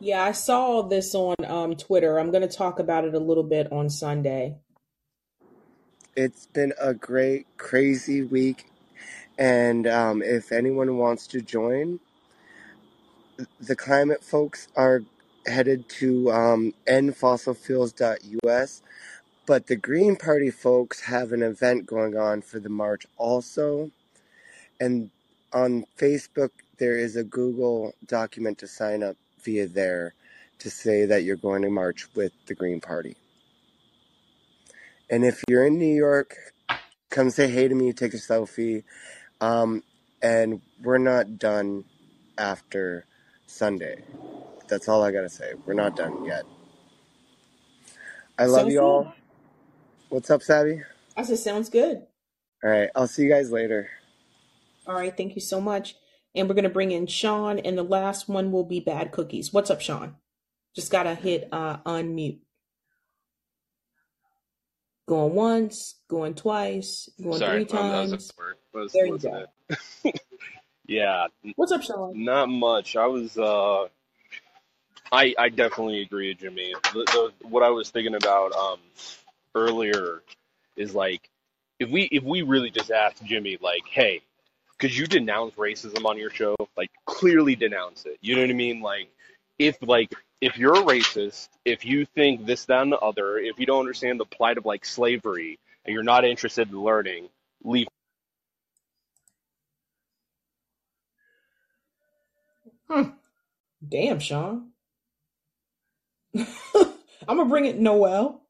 Speaker 1: Yeah, I saw this on um, Twitter. I'm gonna talk about it a little bit on Sunday.
Speaker 15: It's been a great, crazy week, and um, if anyone wants to join, the climate folks are headed to um, endfossilfuels.us, but the Green Party folks have an event going on for the march also. And on Facebook, there is a Google document to sign up via there to say that you're going to march with the Green Party. And if you're in New York, come say hey to me, take a selfie. Um, and we're not done after Sunday. That's all I gotta say. We're not done yet. I love
Speaker 1: Sounds
Speaker 15: you
Speaker 1: good.
Speaker 15: all. What's up, Sabby?
Speaker 1: I said sounds good.
Speaker 15: All right, I'll see you guys later.
Speaker 1: All right, thank you so much. And we're gonna bring in Sean, and the last one will be Bad Cookies. What's up, Sean? Just gotta hit uh, unmute. Going once, going twice, going
Speaker 24: Sorry,
Speaker 1: three
Speaker 24: um,
Speaker 1: times.
Speaker 24: Was
Speaker 1: There you go.
Speaker 24: Yeah.
Speaker 1: What's up, Sean?
Speaker 24: Not much. I was uh I I definitely agree Jimmy. The, the, what I was thinking about um earlier is like if we if we really just asked Jimmy like, "Hey, could you denounce racism on your show? Like clearly denounce it." You know what I mean? Like if like if you're a racist, if you think this, that, and the other, if you don't understand the plight of like slavery and you're not interested in learning, leave.
Speaker 1: Hmm. Damn, Sean. I'm gonna bring it, Noel.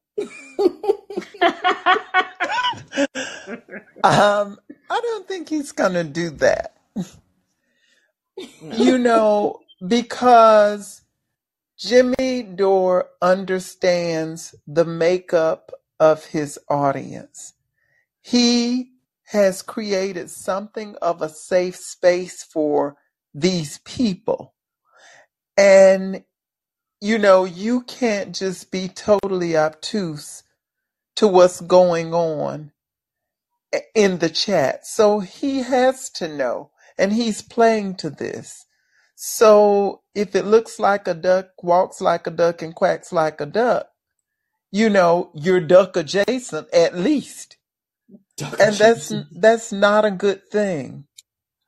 Speaker 7: Um, I don't think he's gonna do that. You know, because Jimmy Dore understands the makeup of his audience. He has created something of a safe space for these people. And, you know, you can't just be totally obtuse to what's going on in the chat. So he has to know, and he's playing to this. So if it looks like a duck, walks like a duck, and quacks like a duck, you know, you're duck adjacent at least.
Speaker 1: Duck
Speaker 7: And that's
Speaker 1: adjacent.
Speaker 7: that's not a good thing.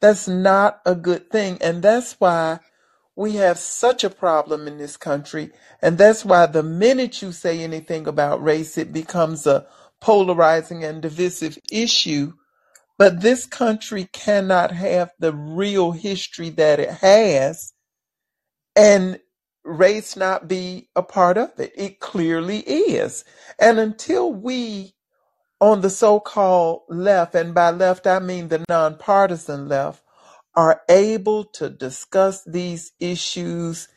Speaker 7: That's not a good thing. And that's why we have such a problem in this country. And that's why the minute you say anything about race, it becomes a polarizing and divisive issue. But this country cannot have the real history that it has and race not be a part of it. It clearly is. And until we on the so-called left, and by left I mean the nonpartisan left, are able to discuss these issues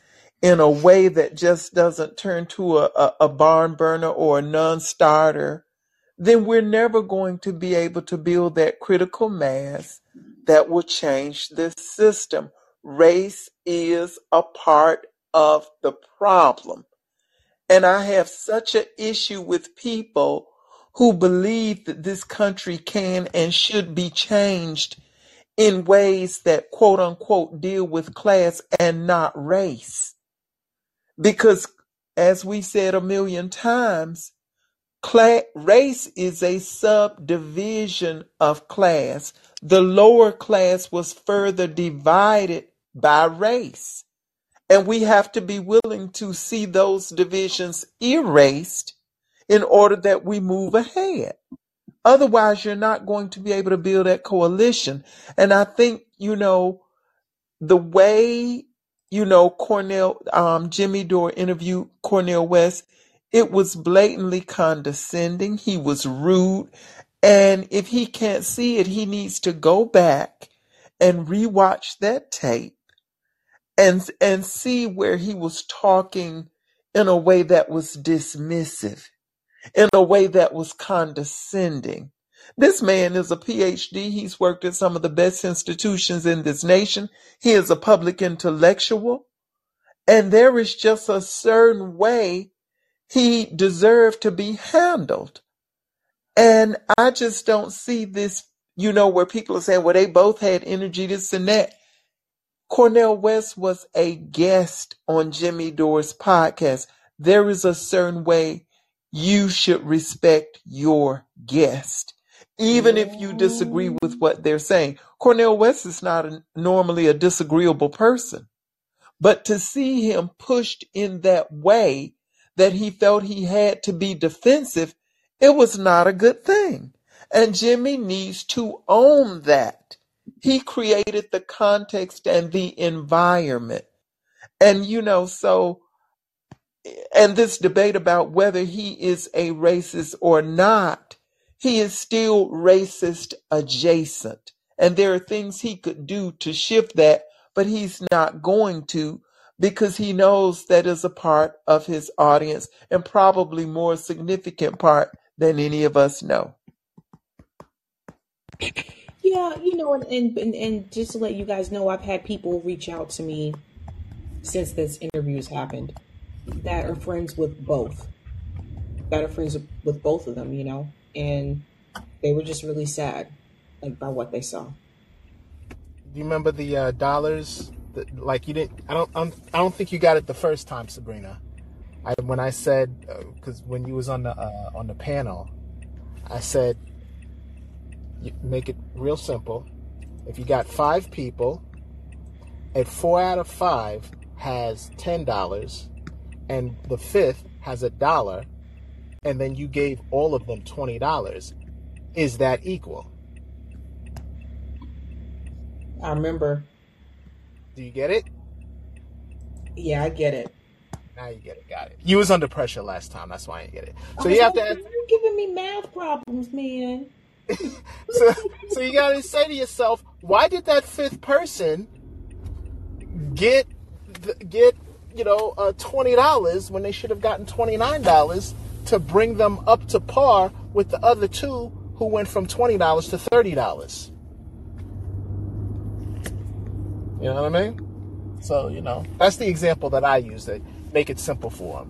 Speaker 7: in a way that just doesn't turn to a, a, a barn burner or a non-starter, then we're never going to be able to build that critical mass that will change this system. Race is a part of the problem. And I have such an issue with people who believe that this country can and should be changed in ways that quote unquote deal with class and not race. Because as we said a million times, cla- race is a subdivision of class. The lower class was further divided by race. And we have to be willing to see those divisions erased in order that we move ahead. Otherwise, you're not going to be able to build that coalition. And I think, you know, the way, you know, Cornel, um, Jimmy Dore interviewed Cornel West, it was blatantly condescending. He was rude. And if he can't see it, he needs to go back and rewatch that tape and, and see where he was talking in a way that was dismissive in a way that was condescending. This man is a PhD. He's worked at some of the best institutions in this nation. He is a public intellectual. And there is just a certain way he deserved to be handled. And I just don't see this, you know, where people are saying, well, they both had energy, this and that. Cornel West was a guest on Jimmy Dore's podcast. There is a certain way you should respect your guest, even if you disagree with what they're saying. Cornel West is not a, normally a disagreeable person, but to see him pushed in that way that he felt he had to be defensive, it was not a good thing. And Jimmy needs to own that. He created the context and the environment. And you know, so and this debate about whether he is a racist or not, he is still racist adjacent. And there are things he could do to shift that, but he's not going to because he knows that is a part of his audience and probably more significant part than any of us know.
Speaker 1: Yeah, you know, and, and and just to let you guys know, I've had people reach out to me since this interview has happened that are friends with both, that are friends with both of them, you know, and they were just really sad, like by what they saw.
Speaker 4: Do you remember the uh, dollars? That, like you didn't. I don't. I'm, I don't think you got it the first time, Sabrina. I when I said because uh, when you was on the uh, on the panel, I said make it real simple. If you got five people, and four out of five has ten dollars, and the fifth has a dollar, and then you gave all of them twenty dollars, is that equal?
Speaker 1: I remember.
Speaker 4: Do you get it?
Speaker 1: Yeah, I get it.
Speaker 4: Now you get it. Got it. You was under pressure last time. That's why I didn't get it. So
Speaker 1: Oh,
Speaker 4: you have to.
Speaker 1: You're giving me math problems, man.
Speaker 4: So, so you got to say to yourself, why did that fifth person get get you know uh, twenty dollars when they should have gotten twenty nine dollars to bring them up to par with the other two who went from twenty dollars to thirty dollars? You know what I mean? So you know that's the example that I use to make it simple for them.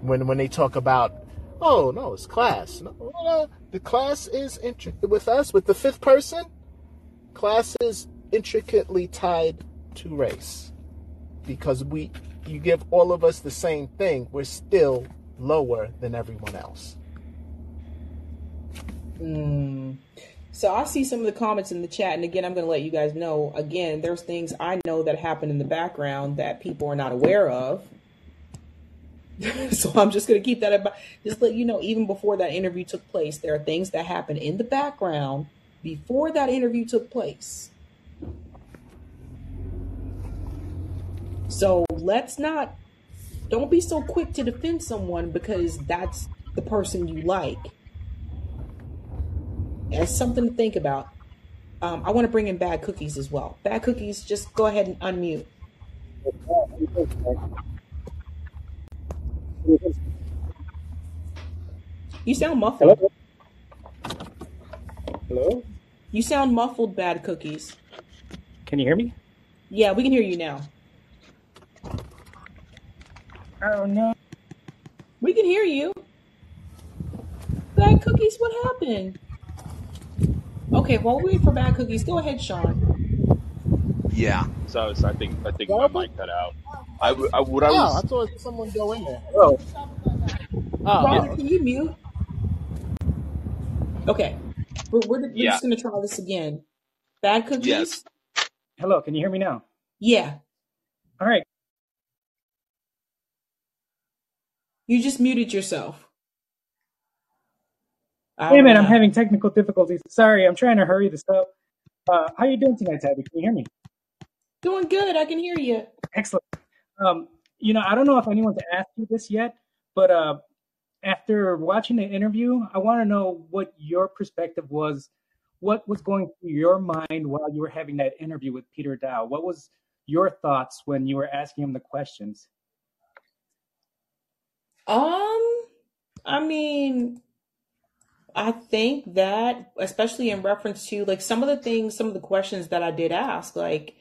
Speaker 4: When when they talk about, oh no, it's class. No, no, no, the class is intricate with us with the fifth person. Class is intricately tied to race because we you give all of us the same thing. We're still lower than everyone else.
Speaker 1: Mm. So I see some of the comments in the chat, and again, I'm going to let you guys know. Again, there's things I know that happen in the background that people are not aware of. so I'm just going to keep that about. Just let you know, even before that interview took place, there are things that happen in the background before that interview took place. So let's not. Don't be so quick to defend someone because that's the person you like. That's something to think about. Um, I want to bring in bad cookies as well. Bad cookies, just go ahead and unmute. You sound muffled.
Speaker 25: Hello?
Speaker 1: You sound muffled, bad cookies.
Speaker 25: Can you hear me?
Speaker 1: Yeah, we can hear you now.
Speaker 25: Oh no.
Speaker 1: We can hear you. Bad cookies, what happened? Okay, while we wait for bad cookies, go ahead, Sean.
Speaker 24: Yeah. So, so I think I think my mic cut out. I, w- I- what I
Speaker 4: Oh, I
Speaker 24: was
Speaker 4: thought someone go in there.
Speaker 25: Oh.
Speaker 4: Oh,
Speaker 1: Robert, can you mute? Okay, we're, we're, we're
Speaker 24: Yeah.
Speaker 1: just going to try this again. Bad cookies?
Speaker 24: yes.
Speaker 25: Hello, can you hear me now?
Speaker 1: Yeah,
Speaker 25: All right.
Speaker 1: You just muted yourself.
Speaker 25: Hey
Speaker 1: don't
Speaker 25: man, I'm having technical difficulties. Sorry, I'm trying to hurry this up. Uh, how are you doing tonight, Tabby? Can you hear me?
Speaker 1: Doing good. I can hear you.
Speaker 25: Excellent. Um, you know, I don't know if anyone's asked you this yet, but uh, after watching the interview, I want to know what your perspective was. What was going through your mind while you were having that interview with Peter Daou? What was your thoughts when you were asking him the questions?
Speaker 1: Um, I mean, I think that, especially in reference to like some of the things, some of the questions that I did ask, like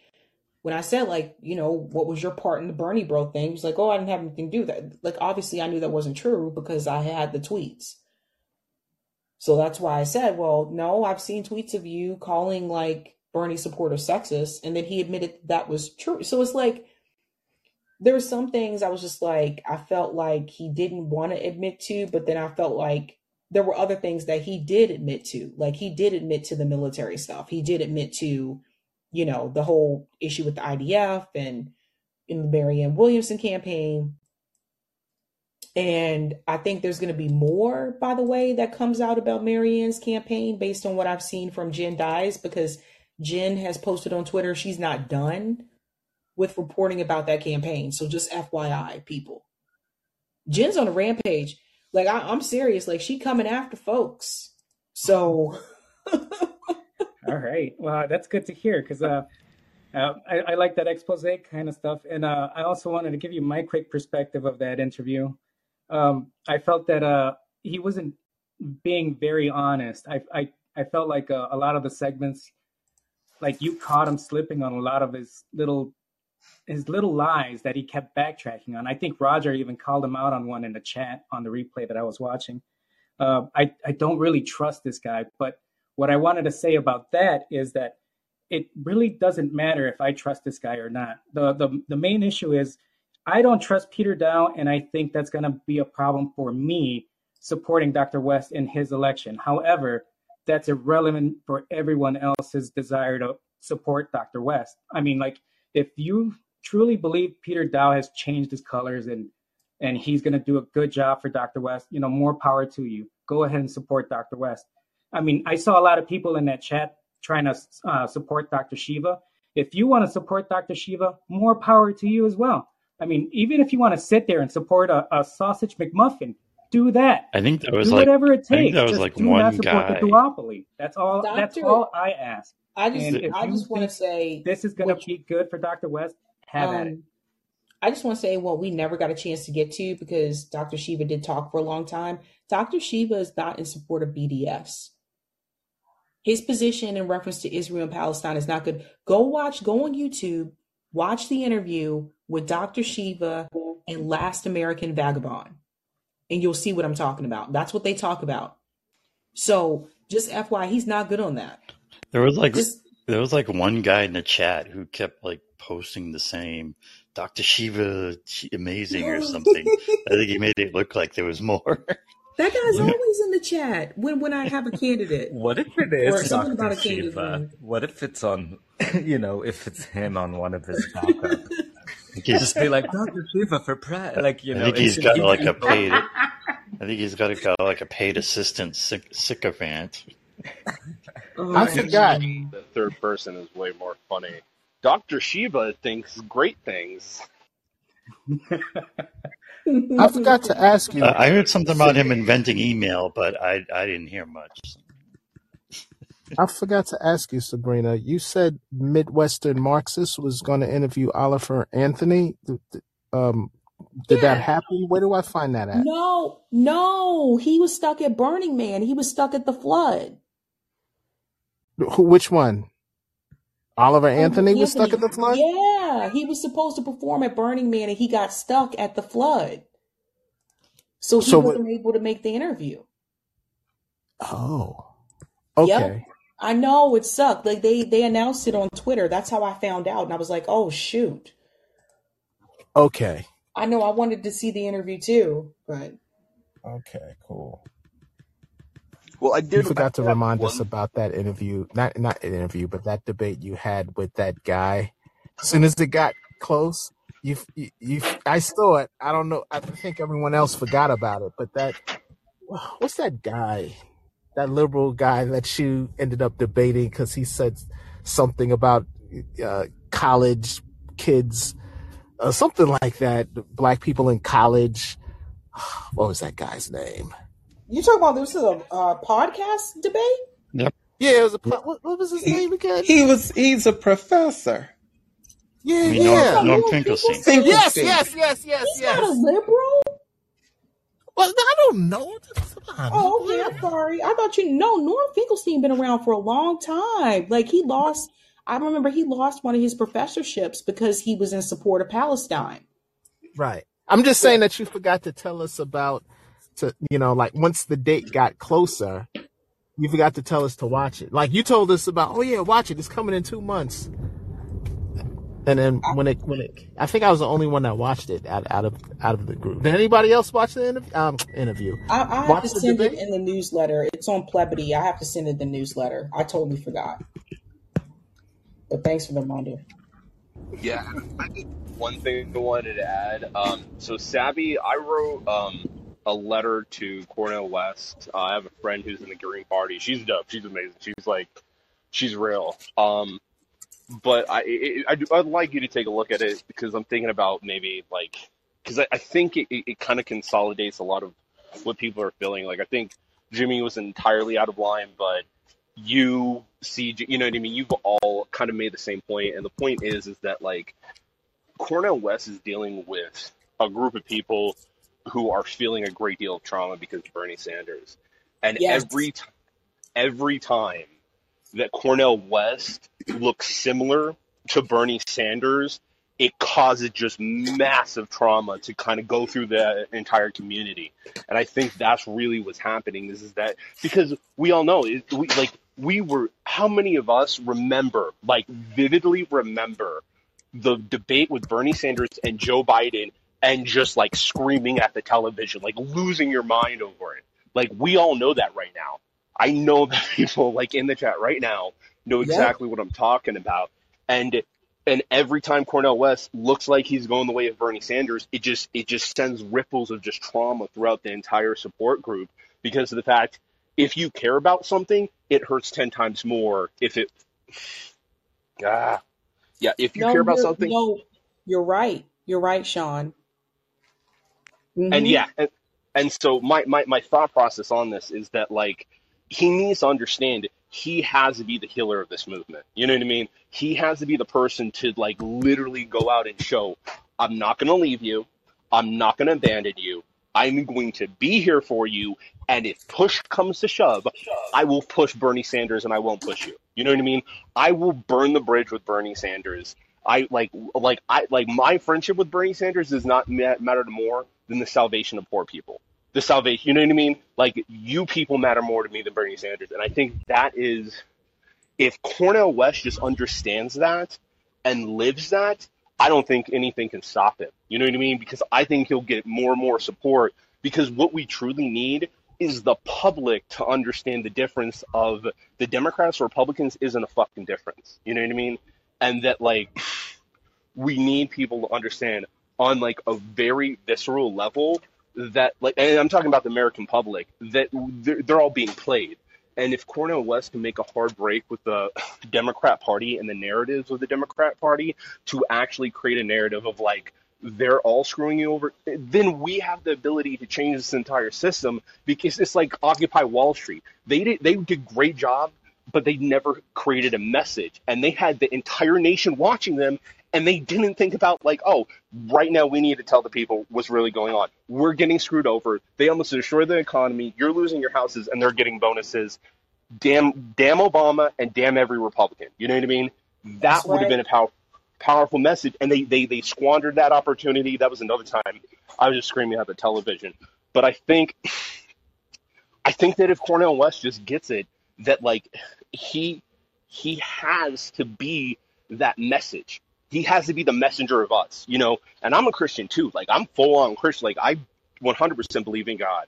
Speaker 1: when I said, like, you know, what was your part in the Bernie bro thing? He was like, oh, I didn't have anything to do with that. Like, obviously, I knew that wasn't true because I had the tweets. So that's why I said, well, no, I've seen tweets of you calling like Bernie supporters sexist. And then he admitted that was true. So it's like, there were some things I was just like, I felt like he didn't want to admit to, but then I felt like there were other things that he did admit to. Like he did admit to the military stuff. He did admit to, you know, the whole issue with the IDF and in the Marianne Williamson campaign. And I think there's going to be more, by the way, that comes out about Marianne's campaign based on what I've seen from Jen Dyes, because Jen has posted on Twitter she's not done with reporting about that campaign. So just FYI, people. Jen's on a rampage. Like I, I'm serious. Like she coming after folks. So
Speaker 25: All right. Well, that's good to hear because uh, uh, I, I like that expose kind of stuff. And uh, I also wanted to give you my quick perspective of that interview. Um, I felt that uh, he wasn't being very honest. I, I, I felt like uh, a lot of the segments, like you caught him slipping on a lot of his little his little lies that he kept backtracking on. I think Roger even called him out on one in the chat on the replay that I was watching. Uh, I I don't really trust this guy, but what I wanted to say about that is that it really doesn't matter if I trust this guy or not. The the the main issue is I don't trust Peter Daou, and I think that's going to be a problem for me supporting Dr. West in his election. However, that's irrelevant for everyone else's desire to support Dr. West. I mean, like if you truly believe Peter Daou has changed his colors and and he's going to do a good job for Dr. West, you know, more power to you. Go ahead and support Dr. West. I mean, I saw a lot of people in that chat trying to uh, support Dr. Shiva. If you want to support Dr. Shiva, more power to you as well. I mean, even if you want to sit there and support a, a sausage McMuffin, do that.
Speaker 3: I think that was
Speaker 25: do
Speaker 3: like
Speaker 25: whatever it takes.
Speaker 3: I think that was
Speaker 25: Just
Speaker 3: like
Speaker 25: do
Speaker 3: one
Speaker 25: not support
Speaker 3: guy.
Speaker 25: the duopoly. That's all. That's all I ask.
Speaker 1: I just,
Speaker 25: And
Speaker 1: I just want to say
Speaker 25: this is going to be good for Dr. West, have at it.
Speaker 1: Um, I just want to say what we never got a chance to get to because Dr. Shiva did talk for a long time. Dr. Shiva is not in support of BDS. His position in reference to Israel and Palestine is not good. Go watch, go on YouTube, watch the interview with Dr. Shiva and Last American Vagabond, and you'll see what I'm talking about. That's what they talk about. So just FY, he's not good on that.
Speaker 3: There was like
Speaker 1: Just
Speaker 3: there was like one guy in the chat who kept like posting the same Dr. Shiva she- amazing or something. I think he made it look like there was more.
Speaker 1: That guy's always in the chat when when I have a candidate
Speaker 13: What if it
Speaker 1: or
Speaker 13: is
Speaker 1: something about
Speaker 13: Dr.
Speaker 1: a candidate.
Speaker 13: Shiva? What if it's on, you know, if it's him on one of his backup? Just be like, Dr. Shiva for press. Like, you know, I
Speaker 3: think
Speaker 13: it
Speaker 3: he's
Speaker 13: should
Speaker 3: got like a paid. I think he's got to go like a paid assistant syc- sycophant.
Speaker 1: Oh
Speaker 4: I
Speaker 1: my
Speaker 4: forgot.
Speaker 24: The third person is way more funny. Dr. Shiva thinks great things.
Speaker 4: I forgot to ask you.
Speaker 3: Uh, I heard something about him inventing email, but I I didn't hear much.
Speaker 4: I forgot to ask you, Sabrina. You said Midwestern Marxist was going to interview Oliver Anthony. Th- th- Um, did that happen? Where do I find that at?
Speaker 1: No, no, he was stuck at Burning Man. He was stuck at the flood.
Speaker 4: Who? Which one? Oliver
Speaker 1: Oh,
Speaker 4: Anthony was stuck at the flood.
Speaker 1: Yeah, he was supposed to perform at Burning Man and he got stuck at the flood. So he
Speaker 4: So
Speaker 1: wasn't able to make the interview.
Speaker 4: Oh,
Speaker 1: Yep.
Speaker 4: okay.
Speaker 1: I know it sucked. Like they they announced it on Twitter. That's how I found out. And I was like, "Oh shoot."
Speaker 4: Okay.
Speaker 1: I know I wanted to see the interview too, but
Speaker 4: Okay. Cool.
Speaker 24: Well, I did.
Speaker 4: You forgot to remind us about that interview. Not not an interview, but that debate you had with that guy. As soon as it got close, you you, you I saw it. I don't know. I think everyone else forgot about it. But that what's that guy? That liberal guy that you ended up debating because he said something about uh, college kids, uh, something like that. Black people in college. What was that guy's name?
Speaker 1: You talking about this is a uh, podcast debate?
Speaker 3: Yep.
Speaker 4: Yeah, it was a. po- What, what was his name again?
Speaker 7: He was he's a professor.
Speaker 4: Yeah,
Speaker 3: I mean,
Speaker 4: yeah.
Speaker 3: Norm, Norm
Speaker 1: Norm
Speaker 3: Finkelstein.
Speaker 1: Finkelstein.
Speaker 4: Yes, yes, yes, yes,
Speaker 1: He's not a liberal.
Speaker 4: Well, I don't know. Come on,
Speaker 1: Oh, okay. I'm sorry. I thought you know Norm Finkelstein been around for a long time. Like he lost. I remember he lost one of his professorships because he was in support of Palestine.
Speaker 4: Right. I'm just saying that you forgot to tell us about to you know like once the date got closer, you forgot to tell us to watch it. Like you told us about, oh yeah, watch it. It's coming in two months. And then when it when it, I think I was the only one that watched it out, out of out of the group. Did anybody else watch the interview? Um, interview.
Speaker 1: I, I have to
Speaker 4: the
Speaker 1: send it in the newsletter. It's on Plebity. I have to send it in the newsletter. I totally forgot. But thanks for the reminder.
Speaker 24: Yeah, I did one thing I wanted to add. Um, so Sabby, I wrote um, a letter to Cornel West. Uh, I have a friend who's in the Green Party. She's dope. She's amazing. She's like, she's real. Um, but I, it, I I'd like you to take a look at it because I'm thinking about maybe like, because I, I think it, it, it kind of consolidates a lot of what people are feeling. Like I think Jimmy was entirely out of line, but you see, you know what I mean? You've all kind of made the same point, and the point is, is that like Cornel West is dealing with a group of people who are feeling a great deal of trauma because of Bernie Sanders, and
Speaker 1: Yes.
Speaker 24: every t- every time that Cornel West looks similar to Bernie Sanders, it causes just massive trauma to kind of go through the entire community. And I think that's really what's happening. This is that because we all know it, we like we were how many of us remember like vividly remember the debate with Bernie Sanders and Joe Biden and just like screaming at the television like losing your mind over it. Like we all know that right now. I know that people like in the chat right now know exactly what I'm talking about. And and every time Cornel West looks like he's going the way of Bernie Sanders, it just it just sends ripples of just trauma throughout the entire support group because of the fact if you care about something, it hurts ten times more if it ah. Yeah, if you
Speaker 1: No,
Speaker 24: care about something
Speaker 1: no, you're right. You're right, Sean.
Speaker 24: And
Speaker 1: Mm-hmm.
Speaker 24: yeah, and, and so my, my my thought process on this is that like he needs to understand he has to be the healer of this movement. You know what I mean? He has to be the person to like literally go out and show, I'm not going to leave you. I'm not going to abandon you. I'm going to be here for you. And if push comes to shove, I will push Bernie Sanders and I won't push you. You know what I mean? I will burn the bridge with Bernie Sanders. I like like I like my friendship with Bernie Sanders does not ma- matter more than the salvation of poor people. The salvation, you know what I mean? Like you people matter more to me than Bernie Sanders, and I think that is if Cornel West just understands that and lives that, I don't think anything can stop him. You know what I mean? Because I think he'll get more and more support because what we truly need is the public to understand the difference of the Democrats or Republicans isn't a fucking difference. You know what I mean? And that like we need people to understand on like a very visceral level that like and I'm talking about the American public that they're, they're all being played. And if Cornel West can make a hard break with the Democrat Party and the narratives of the Democrat Party to actually create a narrative of like they're all screwing you over, then we have the ability to change this entire system because it's like Occupy Wall Street. They did they did great job, but they never created a message, and they had the entire nation watching them, and they didn't think about like, oh, right now we need to tell the people what's really going on. We're getting screwed over. They almost destroyed the economy. You're losing your houses, and they're getting bonuses. Damn, damn Obama, and damn every Republican. You know what I mean? That
Speaker 1: That's
Speaker 24: would have been a pow- powerful message, and they, they they squandered that opportunity. That was another time I was just screaming at the television. But I think I think that if Cornel West just gets it, that like he he has to be that message. He has to be the messenger of us, you know. And I'm a Christian too. Like I'm full on Christian. Like I 100% believe in God,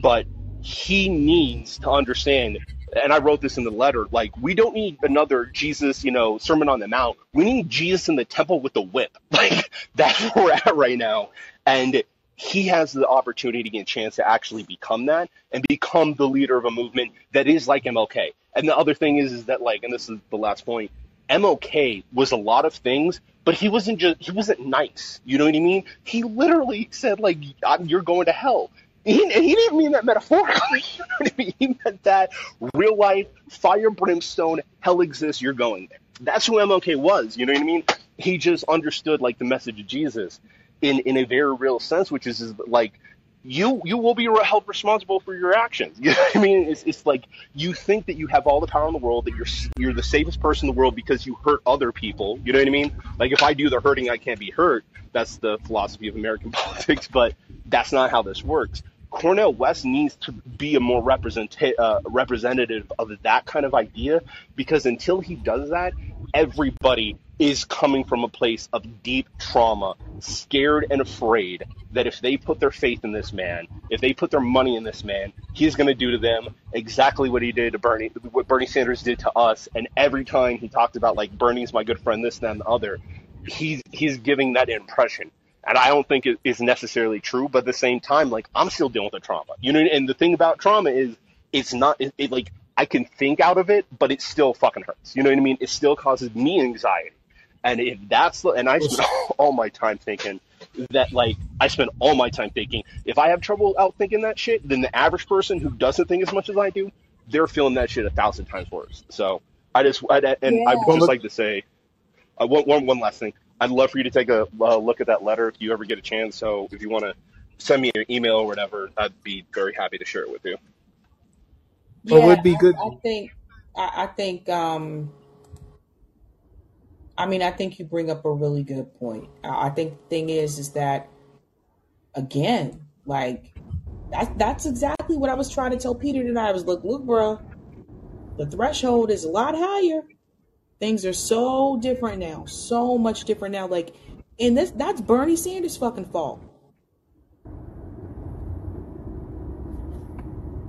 Speaker 24: but he needs to understand. And I wrote this in the letter. Like we don't need another Jesus, you know, Sermon on the Mount. We need Jesus in the temple with the whip. Like that's where we're at right now. And he has the opportunity and chance to actually become that and become the leader of a movement that is like MLK. And the other thing is, is that like, and this is the last point, MLK was a lot of things, but he wasn't just, he wasn't nice. You know what I mean? He literally said like, you're going to hell. He, and he didn't mean that metaphorically. You know what I mean? He meant that real life, fire, brimstone, hell exists, you're going there. That's who MLK was. You know what I mean? He just understood like the message of Jesus in, in a very real sense, which is, is like, you you will be held responsible for your actions. You know I mean? It's, it's like you think that you have all the power in the world, that you're you're the safest person in the world because you hurt other people. You know what I mean? Like if I do the hurting, I can't be hurt. That's the philosophy of American politics, but that's not how this works. Cornel West needs to be a more represent uh, representative of that kind of idea because until he does that, everybody is coming from a place of deep trauma, scared and afraid that if they put their faith in this man, if they put their money in this man, he's going to do to them exactly what he did to Bernie, what Bernie Sanders did to us. And every time he talked about like Bernie's my good friend, this, that, and the other, he's he's giving that impression. And I don't think it is necessarily true, but at the same time, like I'm still dealing with the trauma. You know, and the thing about trauma is it's not it, it like I can think out of it, but it still fucking hurts. You know what I mean? It still causes me anxiety. And if that's the, and I spend all my time thinking that, like, I spend all my time thinking, if I have trouble out thinking that shit, then the average person who doesn't think as much as I do, they're feeling that shit a thousand times worse. So I just, I, and I would just like to say, uh, one, one, one last thing. I'd love for you to take a uh, look at that letter if you ever get a chance. So if you want to send me an email or whatever, I'd be very happy to share it with you.
Speaker 1: Yeah,
Speaker 9: would be good.
Speaker 1: I, I think I, I think um I mean I think you bring up a really good point. I, think the thing is is that again, like that that's exactly what I was trying to tell Peter tonight. I was like, look, bro, The threshold is a lot higher. Things are so different now, so much different now. Like, and this that's Bernie Sanders' fucking fault.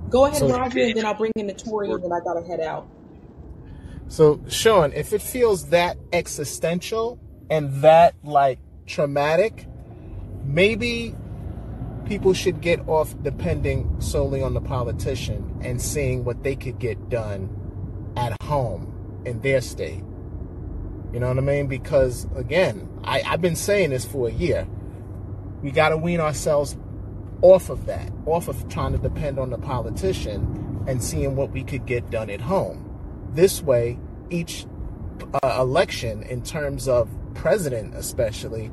Speaker 1: Go ahead,
Speaker 4: So,
Speaker 1: Roger, and then I'll bring in the Tory, and then I gotta head out.
Speaker 4: so Sean, if it feels that existential and that like traumatic, maybe people should get off depending solely on the politician and seeing what they could get done at home in their state. You know what I mean? Because again, I, I've been saying this for a year. We got to wean ourselves off of that, off of trying to depend on the politician and seeing what we could get done at home. This way, each uh, election, in terms of president especially,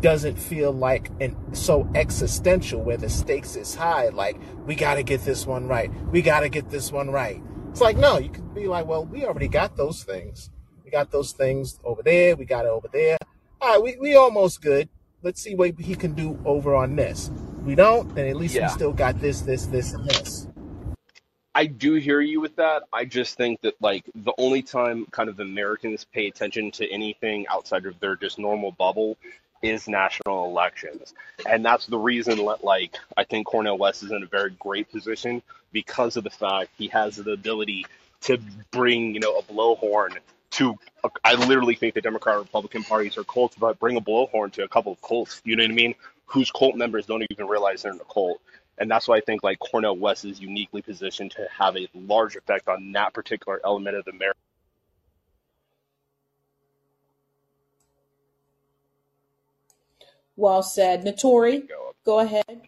Speaker 4: doesn't feel like an so existential where the stakes is high. Like we got to get this one right. We got to get this one right. It's like no, you could be like, well, we already got those things. We got those things over there. We got it over there. All right, we we almost good. Let's see what he can do over on this. We don't, then at least we
Speaker 24: Yeah.
Speaker 4: still got this, this, this, and this.
Speaker 24: I do hear you with that. I just think that like the only time kind of Americans pay attention to anything outside of their just normal bubble is national elections. And that's the reason that like I think Cornel West is in a very great position because of the fact he has the ability to bring, you know, a blowhorn to I literally think the Democrat and Republican parties are cults, but bring a blowhorn to a couple of cults, you know what I mean? Whose cult members don't even realize they're in a cult. And that's why I think like Cornel West is uniquely positioned to have a large effect on that particular element of the American.
Speaker 1: Well said, Notori. Go ahead.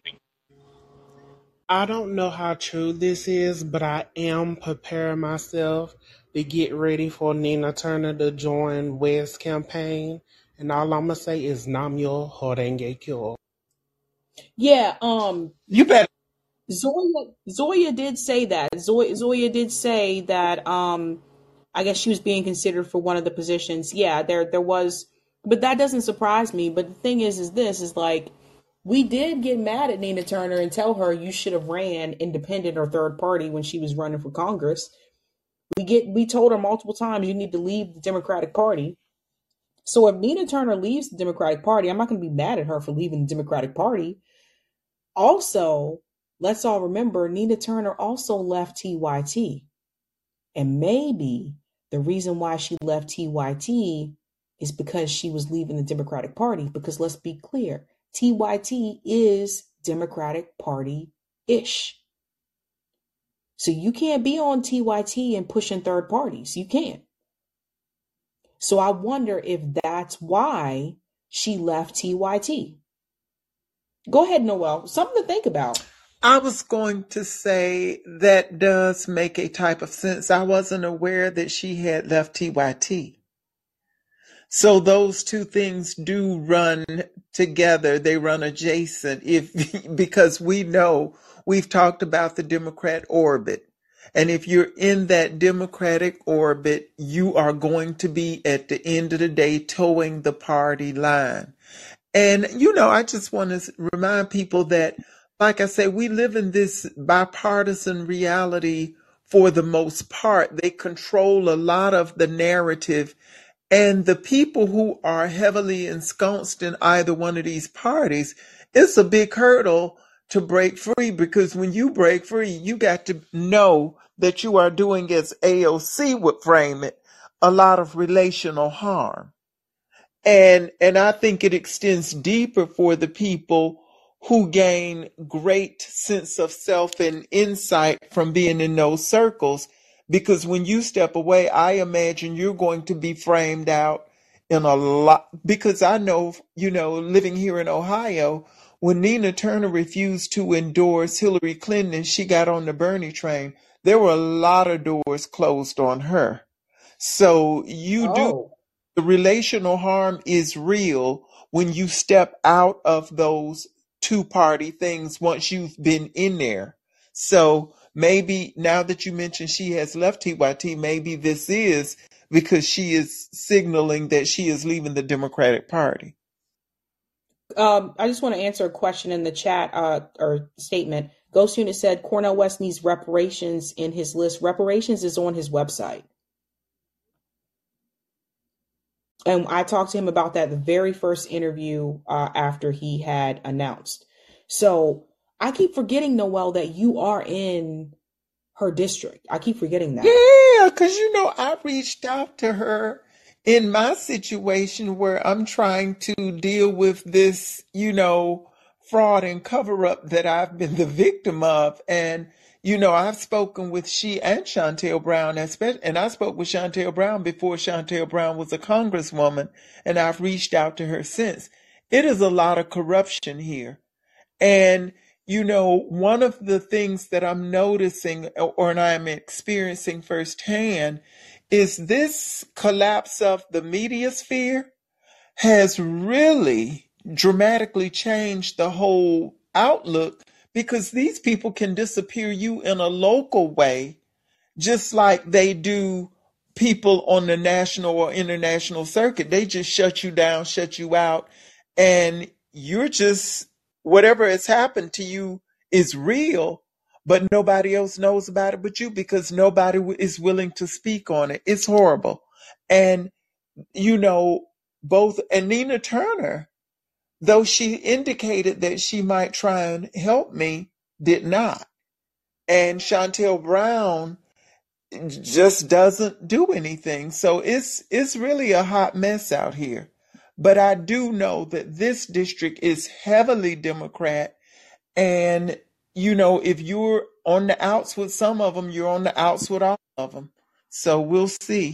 Speaker 10: I don't know how true this is, but I am preparing myself to get ready for Nina Turner to join West campaign. And all I'm gonna say is Nam Myoho Renge Kyo.
Speaker 1: Yeah, um,
Speaker 10: You better.
Speaker 1: Zoya Zoya did say that. Zoya Zoya did say that um I guess she was being considered for one of the positions. Yeah, there there was but that doesn't surprise me. But the thing is is this is like we did get mad at Nina Turner and tell her you should have ran independent or third party when she was running for Congress. We get we told her multiple times you need to leave the Democratic Party. So if Nina Turner leaves the Democratic Party, I'm not going to be mad at her for leaving the Democratic Party. Also, let's all remember Nina Turner also left TYT. And maybe the reason why she left TYT is because she was leaving the Democratic Party. Because let's be clear, TYT is Democratic Party ish. So you can't be on TYT and pushing third parties. You can't. So I wonder if that's why she left TYT. Go ahead, Noel. Something to think about.
Speaker 7: I was going to say that does make a type of sense. I wasn't aware that she had left TYT. So those two things do run together. They run adjacent if because we know we've talked about the Democrat orbit. And if you're in that Democratic orbit, you are going to be at the end of the day toeing the party line. And, you know, I just want to remind people that, like I say, we live in this bipartisan reality for the most part. They control a lot of the narrative. And the people who are heavily ensconced in either one of these parties, it's a big hurdle to break free because when you break free, you got to know that you are doing, as AOC would frame it, a lot of relational harm. And and I think it extends deeper for the people who gain great sense of self and insight from being in those circles. Because when you step away, I imagine you're going to be framed out in a lot. Because I know, you know, living here in Ohio, when Nina Turner refused to endorse Hillary Clinton and she got on the Bernie train, there were a lot of doors closed on her. So you do
Speaker 1: Oh.
Speaker 7: the relational harm is real when you step out of those two party things once you've been in there. So maybe now that you mentioned she has left TYT, maybe this is because she is signaling that she is leaving the Democratic Party.
Speaker 1: Um, I just want to answer a question in the chat uh, or statement.
Speaker 17: Ghost Unit said Cornel West needs reparations in his list. Reparations is on his website. And I talked to him about that the very first interview uh, after he had announced. So I keep forgetting, Noel, that you are in her district. I keep forgetting that.
Speaker 7: Yeah, because you know, I reached out to her in my situation where I'm trying to deal with this, you know, fraud and cover up that I've been the victim of. And, you know, I've spoken with she and Shontel Brown, and I spoke with Shontel Brown before Shontel Brown was a congresswoman, and I've reached out to her since. It is a lot of corruption here. And, you know, one of the things that I'm noticing or and I'm experiencing firsthand is this collapse of the media sphere has really dramatically changed the whole outlook because these people can disappear you in a local way just like they do people on the national or international circuit. They just shut you down, shut you out, and you're just whatever has happened to you is real, but nobody else knows about it but you because nobody is willing to speak on it. It's horrible. And, you know, both, and Nina Turner, though she indicated that she might try and help me, did not. And Shontel Brown just doesn't do anything. So it's, it's really a hot mess out here. But I do know that this district is heavily Democrat. And, you know, if you're on the outs with some of them, you're on the outs with all of them. So we'll see.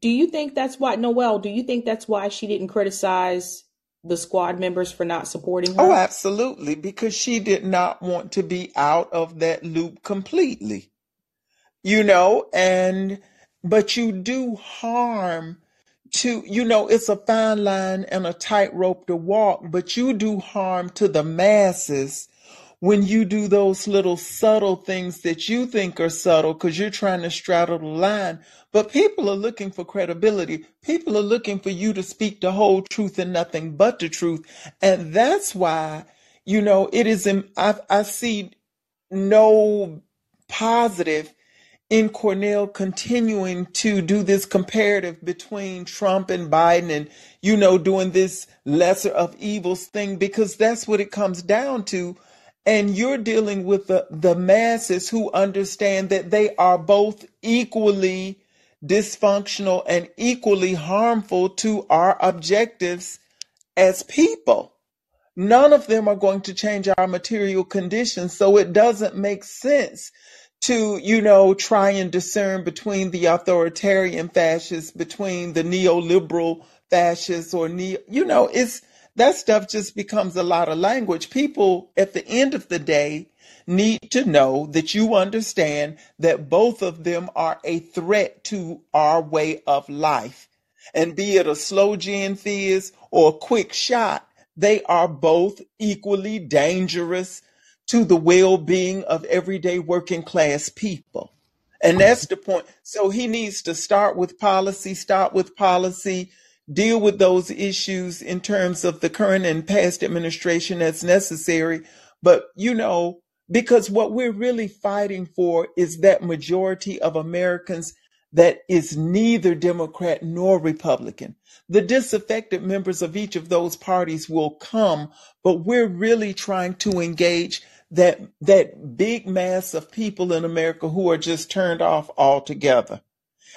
Speaker 17: Do you think that's why, Noel, do you think that's why she didn't criticize the squad members for not supporting her?
Speaker 7: Oh, absolutely. Because she did not want to be out of that loop completely. You know, and, but you do harm to you know it's a fine line and a tightrope to walk but you do harm to the masses when you do those little subtle things that you think are subtle because you're trying to straddle the line but people are looking for credibility people are looking for you to speak the whole truth and nothing but the truth and that's why you know it is in i, I see no positive in Cornel continuing to do this comparative between Trump and Biden and, you know, doing this lesser of evils thing because that's what it comes down to. And you're dealing with the, the masses who understand that they are both equally dysfunctional and equally harmful to our objectives as people. None of them are going to change our material conditions. So it doesn't make sense to, you know, try and discern between the authoritarian fascists, between the neoliberal fascists or neo, you know, it's, that stuff just becomes a lot of language. People at the end of the day need to know that you understand that both of them are a threat to our way of life. And be it a slow gin fizz or a quick shot, they are both equally dangerous to the well-being of everyday working class people. And that's the point. So he needs to start with policy, start with policy, deal with those issues in terms of the current and past administration as necessary. But, you know, because what we're really fighting for is that majority of Americans that is neither Democrat nor Republican. The disaffected members of each of those parties will come, but we're really trying to engage that that big mass of people in America who are just turned off altogether.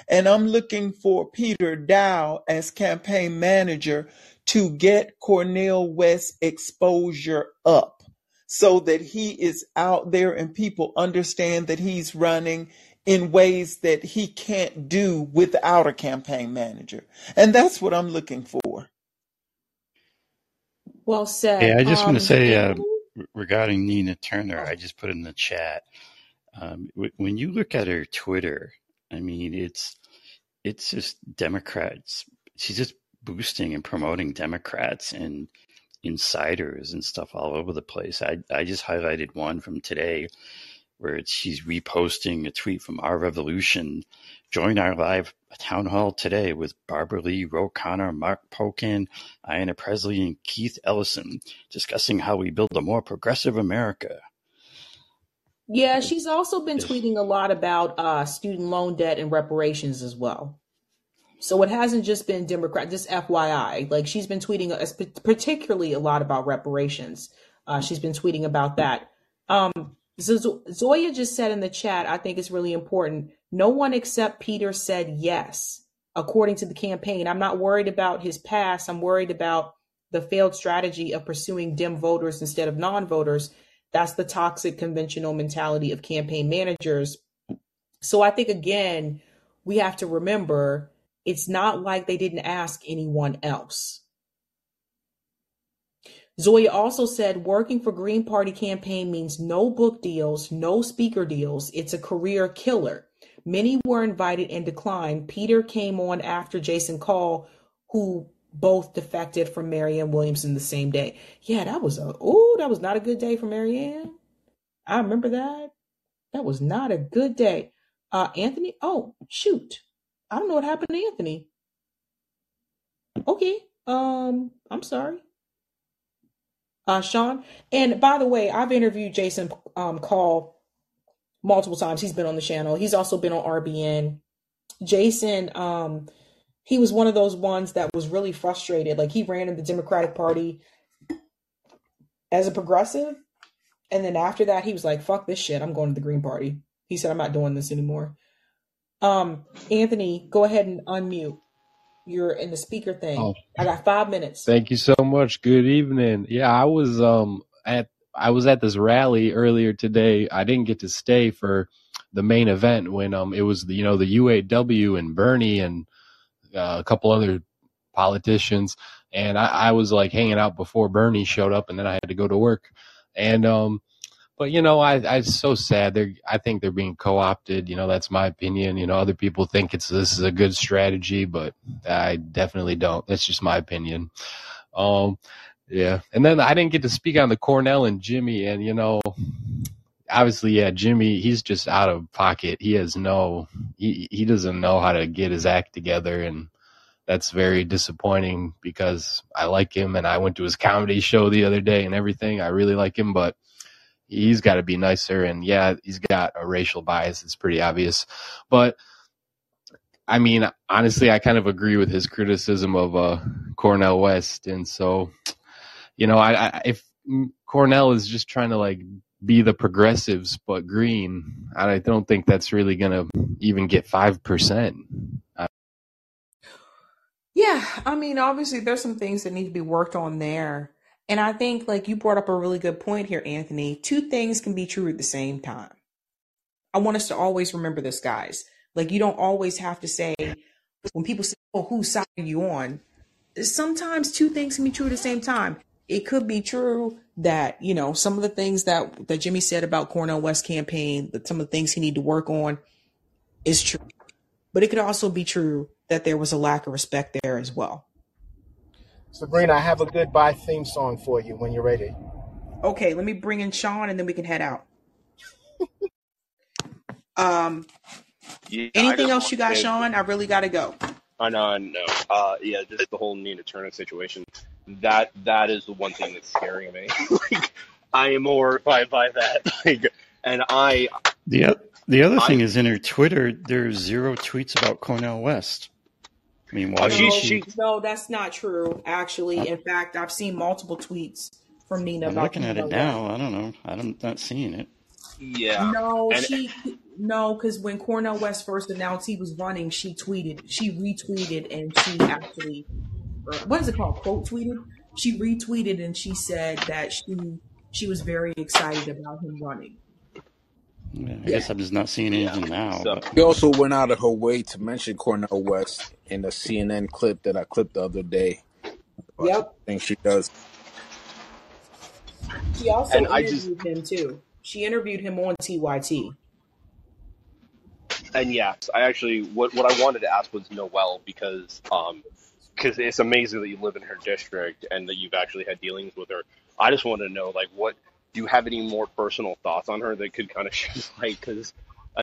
Speaker 7: And I'm looking for Peter Daou as campaign manager to get Cornel West exposure up so that he is out there and people understand that he's running in ways that he can't do without a campaign manager. And that's what I'm looking for.
Speaker 17: Well said.
Speaker 3: Hey, I just want
Speaker 17: Um,
Speaker 3: to say uh, regarding Nina Turner, I just put in the chat. Um, when you look at her Twitter, I mean, it's it's just Democrats. She's just boosting and promoting Democrats and insiders and stuff all over the place. I I just highlighted one from today where she's reposting a tweet from Our Revolution. Join our live town hall today with Barbara Lee, Ro Khanna, Mark Pocan, Ayanna Pressley, and Keith Ellison discussing how we build a more progressive America.
Speaker 1: Yeah, she's also been tweeting a lot about uh, student loan debt and reparations as well. So it hasn't just been Democrat, just FYI. Like she's been tweeting uh, particularly a lot about reparations. Uh, she's been tweeting about that. Um, so Zoya just said in the chat, I think it's really important. No one except Peter said yes, according to the campaign. I'm not worried about his past. I'm worried about the failed strategy of pursuing Dem voters instead of non voters. That's the toxic conventional mentality of campaign managers. So I think, again, we have to remember it's not like they didn't ask anyone else. Zoya also said working for Green Party campaign means no book deals, no speaker deals. It's a career killer. Many were invited and declined. Peter came on after Jason Call, who both defected from Marianne Williamson the same day. Yeah, that was a oh, that was not a good day for Marianne. I remember that. That was not a good day. Uh Anthony, oh shoot. I don't know what happened to Anthony. Okay. Um, I'm sorry. Uh, Sean. And by the way, I've interviewed Jason um, Call multiple times. He's been on the channel. He's also been on RBN. Jason, um, he was one of those ones that was really frustrated. Like he ran in the Democratic Party as a progressive. And then after that, he was like, fuck this shit. I'm going to the Green Party. He said, I'm not doing this anymore. Um, Anthony, go ahead and unmute. You're in the speaker thing.
Speaker 26: Oh,
Speaker 1: I got five minutes.
Speaker 26: thank you so much. Good evening. Yeah, I was um at I was at this rally earlier today. I didn't get to stay for the main event when um it was the you know the UAW and Bernie and uh, a couple other politicians, and I, I was like hanging out before Bernie showed up, and then I had to go to work, and um but you know, I I'm so sad. They're I think they're being co-opted. You know, that's my opinion. You know, other people think it's this is a good strategy, but I definitely don't. That's just my opinion. Um, yeah. And then I didn't get to speak on the Cornel and Jimmy, and you know, obviously, yeah, Jimmy, he's just out of pocket. He has no, he he doesn't know how to get his act together, and that's very disappointing because I like him, and I went to his comedy show the other day and everything. I really like him, but he's got to be nicer. And yeah, he's got a racial bias. It's pretty obvious. But I mean, honestly, I kind of agree with his criticism of uh, Cornel West. And so, you know, I, I if Cornel is just trying to like be the progressives but green, I don't think that's really going to even get 5%.
Speaker 1: Yeah, I mean, obviously, there's some things that need to be worked on there. And I think like you brought up a really good point here, Anthony. Two things can be true at the same time. I want us to always remember this, guys. Like you don't always have to say when people say, "Oh, whose side are you on?" Sometimes two things can be true at the same time. It could be true that you know some of the things that that Jimmy said about Cornel West campaign, that some of the things he need to work on, is true. But it could also be true that there was a lack of respect there as well.
Speaker 4: Sabrina, I have a goodbye theme song for you when you're ready.
Speaker 1: Okay, let me bring in Sean and then we can head out. um,
Speaker 24: Yeah,
Speaker 1: anything else you got, Sean? I really gotta go.
Speaker 24: I know, I know. Uh, yeah, just the whole Nina Turner situation. That that is the one thing that's scaring me. like, I am horrified by that. Like, and I,
Speaker 3: The the other
Speaker 24: I,
Speaker 3: thing is in her Twitter, there's zero tweets about Cornel West. I mean, why uh,
Speaker 24: she
Speaker 1: No,
Speaker 24: she.
Speaker 3: she?
Speaker 1: no, that's not true. Actually, uh, in fact, I've seen multiple tweets from Nina
Speaker 3: I'm
Speaker 1: about
Speaker 3: looking at it
Speaker 1: West.
Speaker 3: now. I don't know. I'm not seeing it.
Speaker 24: Yeah,
Speaker 1: No,
Speaker 24: and
Speaker 1: she no, because when Cornel West first announced he was running, she tweeted, she retweeted, and she actually, or what is it called? Quote tweeted. She retweeted and she said that she she was very excited about him running.
Speaker 3: Yeah, I
Speaker 1: Yeah.
Speaker 3: guess I'm just not seeing
Speaker 24: yeah.
Speaker 3: anything now.
Speaker 24: So
Speaker 14: She also went out of her way to mention Cornel West in the CNN clip that I clipped the other day.
Speaker 1: Yep.
Speaker 14: I think she does.
Speaker 1: She also
Speaker 24: and I just
Speaker 1: interviewed him too. She interviewed him on TYT.
Speaker 24: and yes, I actually what what I wanted to ask was Noel because um because it's amazing that you live in her district and that you've actually had dealings with her. I just want to know like what do you have any more personal thoughts on her that could kind of shed light? Because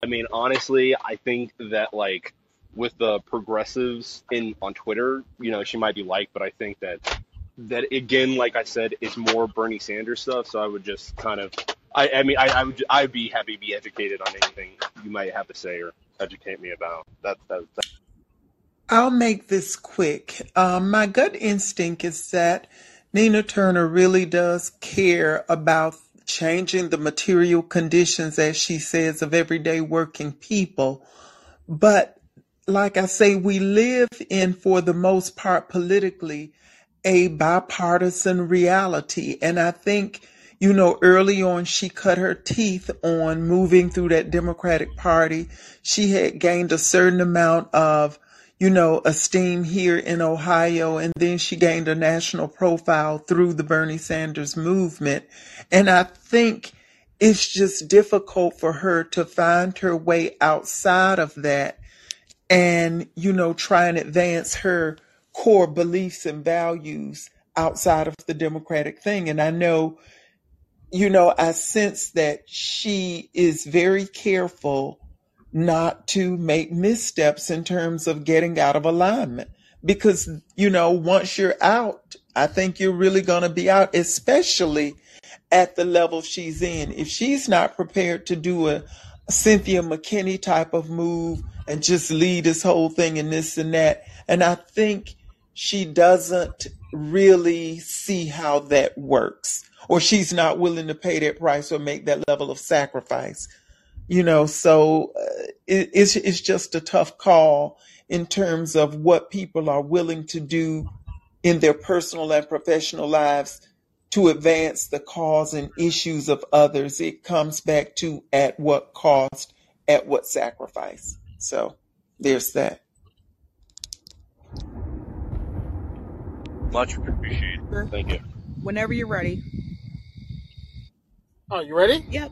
Speaker 24: I mean, honestly, I think that like with the progressives in on Twitter, you know, she might be liked, but I think that that again, like I said, it's more Bernie Sanders stuff. So I would just kind of I, I mean, I, I would, I'd be happy to be educated on anything you might have to say or educate me about. That, that, that.
Speaker 7: I'll make this quick. Um, my gut instinct is that Nina Turner really does care about changing the material conditions, as she says, of everyday working people. But like I say, we live in, for the most part, politically, a bipartisan reality. And I think, you know, early on, she cut her teeth on moving through that Democratic Party. She had gained a certain amount of, you know, esteem here in Ohio, and then she gained a national profile through the Bernie Sanders movement. And I think it's just difficult for her to find her way outside of that and, you know, try and advance her core beliefs and values outside of the Democratic thing. And I know, you know, I sense that she is very careful not to make missteps in terms of getting out of alignment. Because, you know, once you're out, I think you're really going to be out, especially at the level she's in. If she's not prepared to do a Cynthia McKinney type of move and just lead this whole thing and this and that, and I think she doesn't really see how that works, or she's not willing to pay that price or make that level of sacrifice. You know, so uh, it, it's it's just a tough call in terms of what people are willing to do in their personal and professional lives to advance the cause and issues of others. It comes back to at what cost, at what sacrifice. So there's that.
Speaker 24: Much appreciated. Thank you.
Speaker 1: Whenever you're ready.
Speaker 9: Oh, you ready?
Speaker 1: Yep.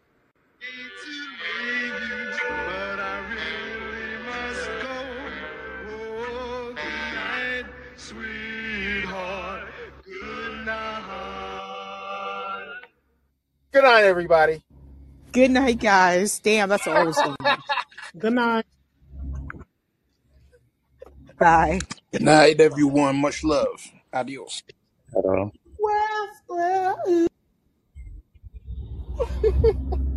Speaker 9: Good night, everybody.
Speaker 1: Good night, guys. Damn, that's an old song.
Speaker 27: Good night.
Speaker 1: Bye.
Speaker 14: Good night, everyone. Much love. Adios.
Speaker 3: Hello.
Speaker 1: Well, well.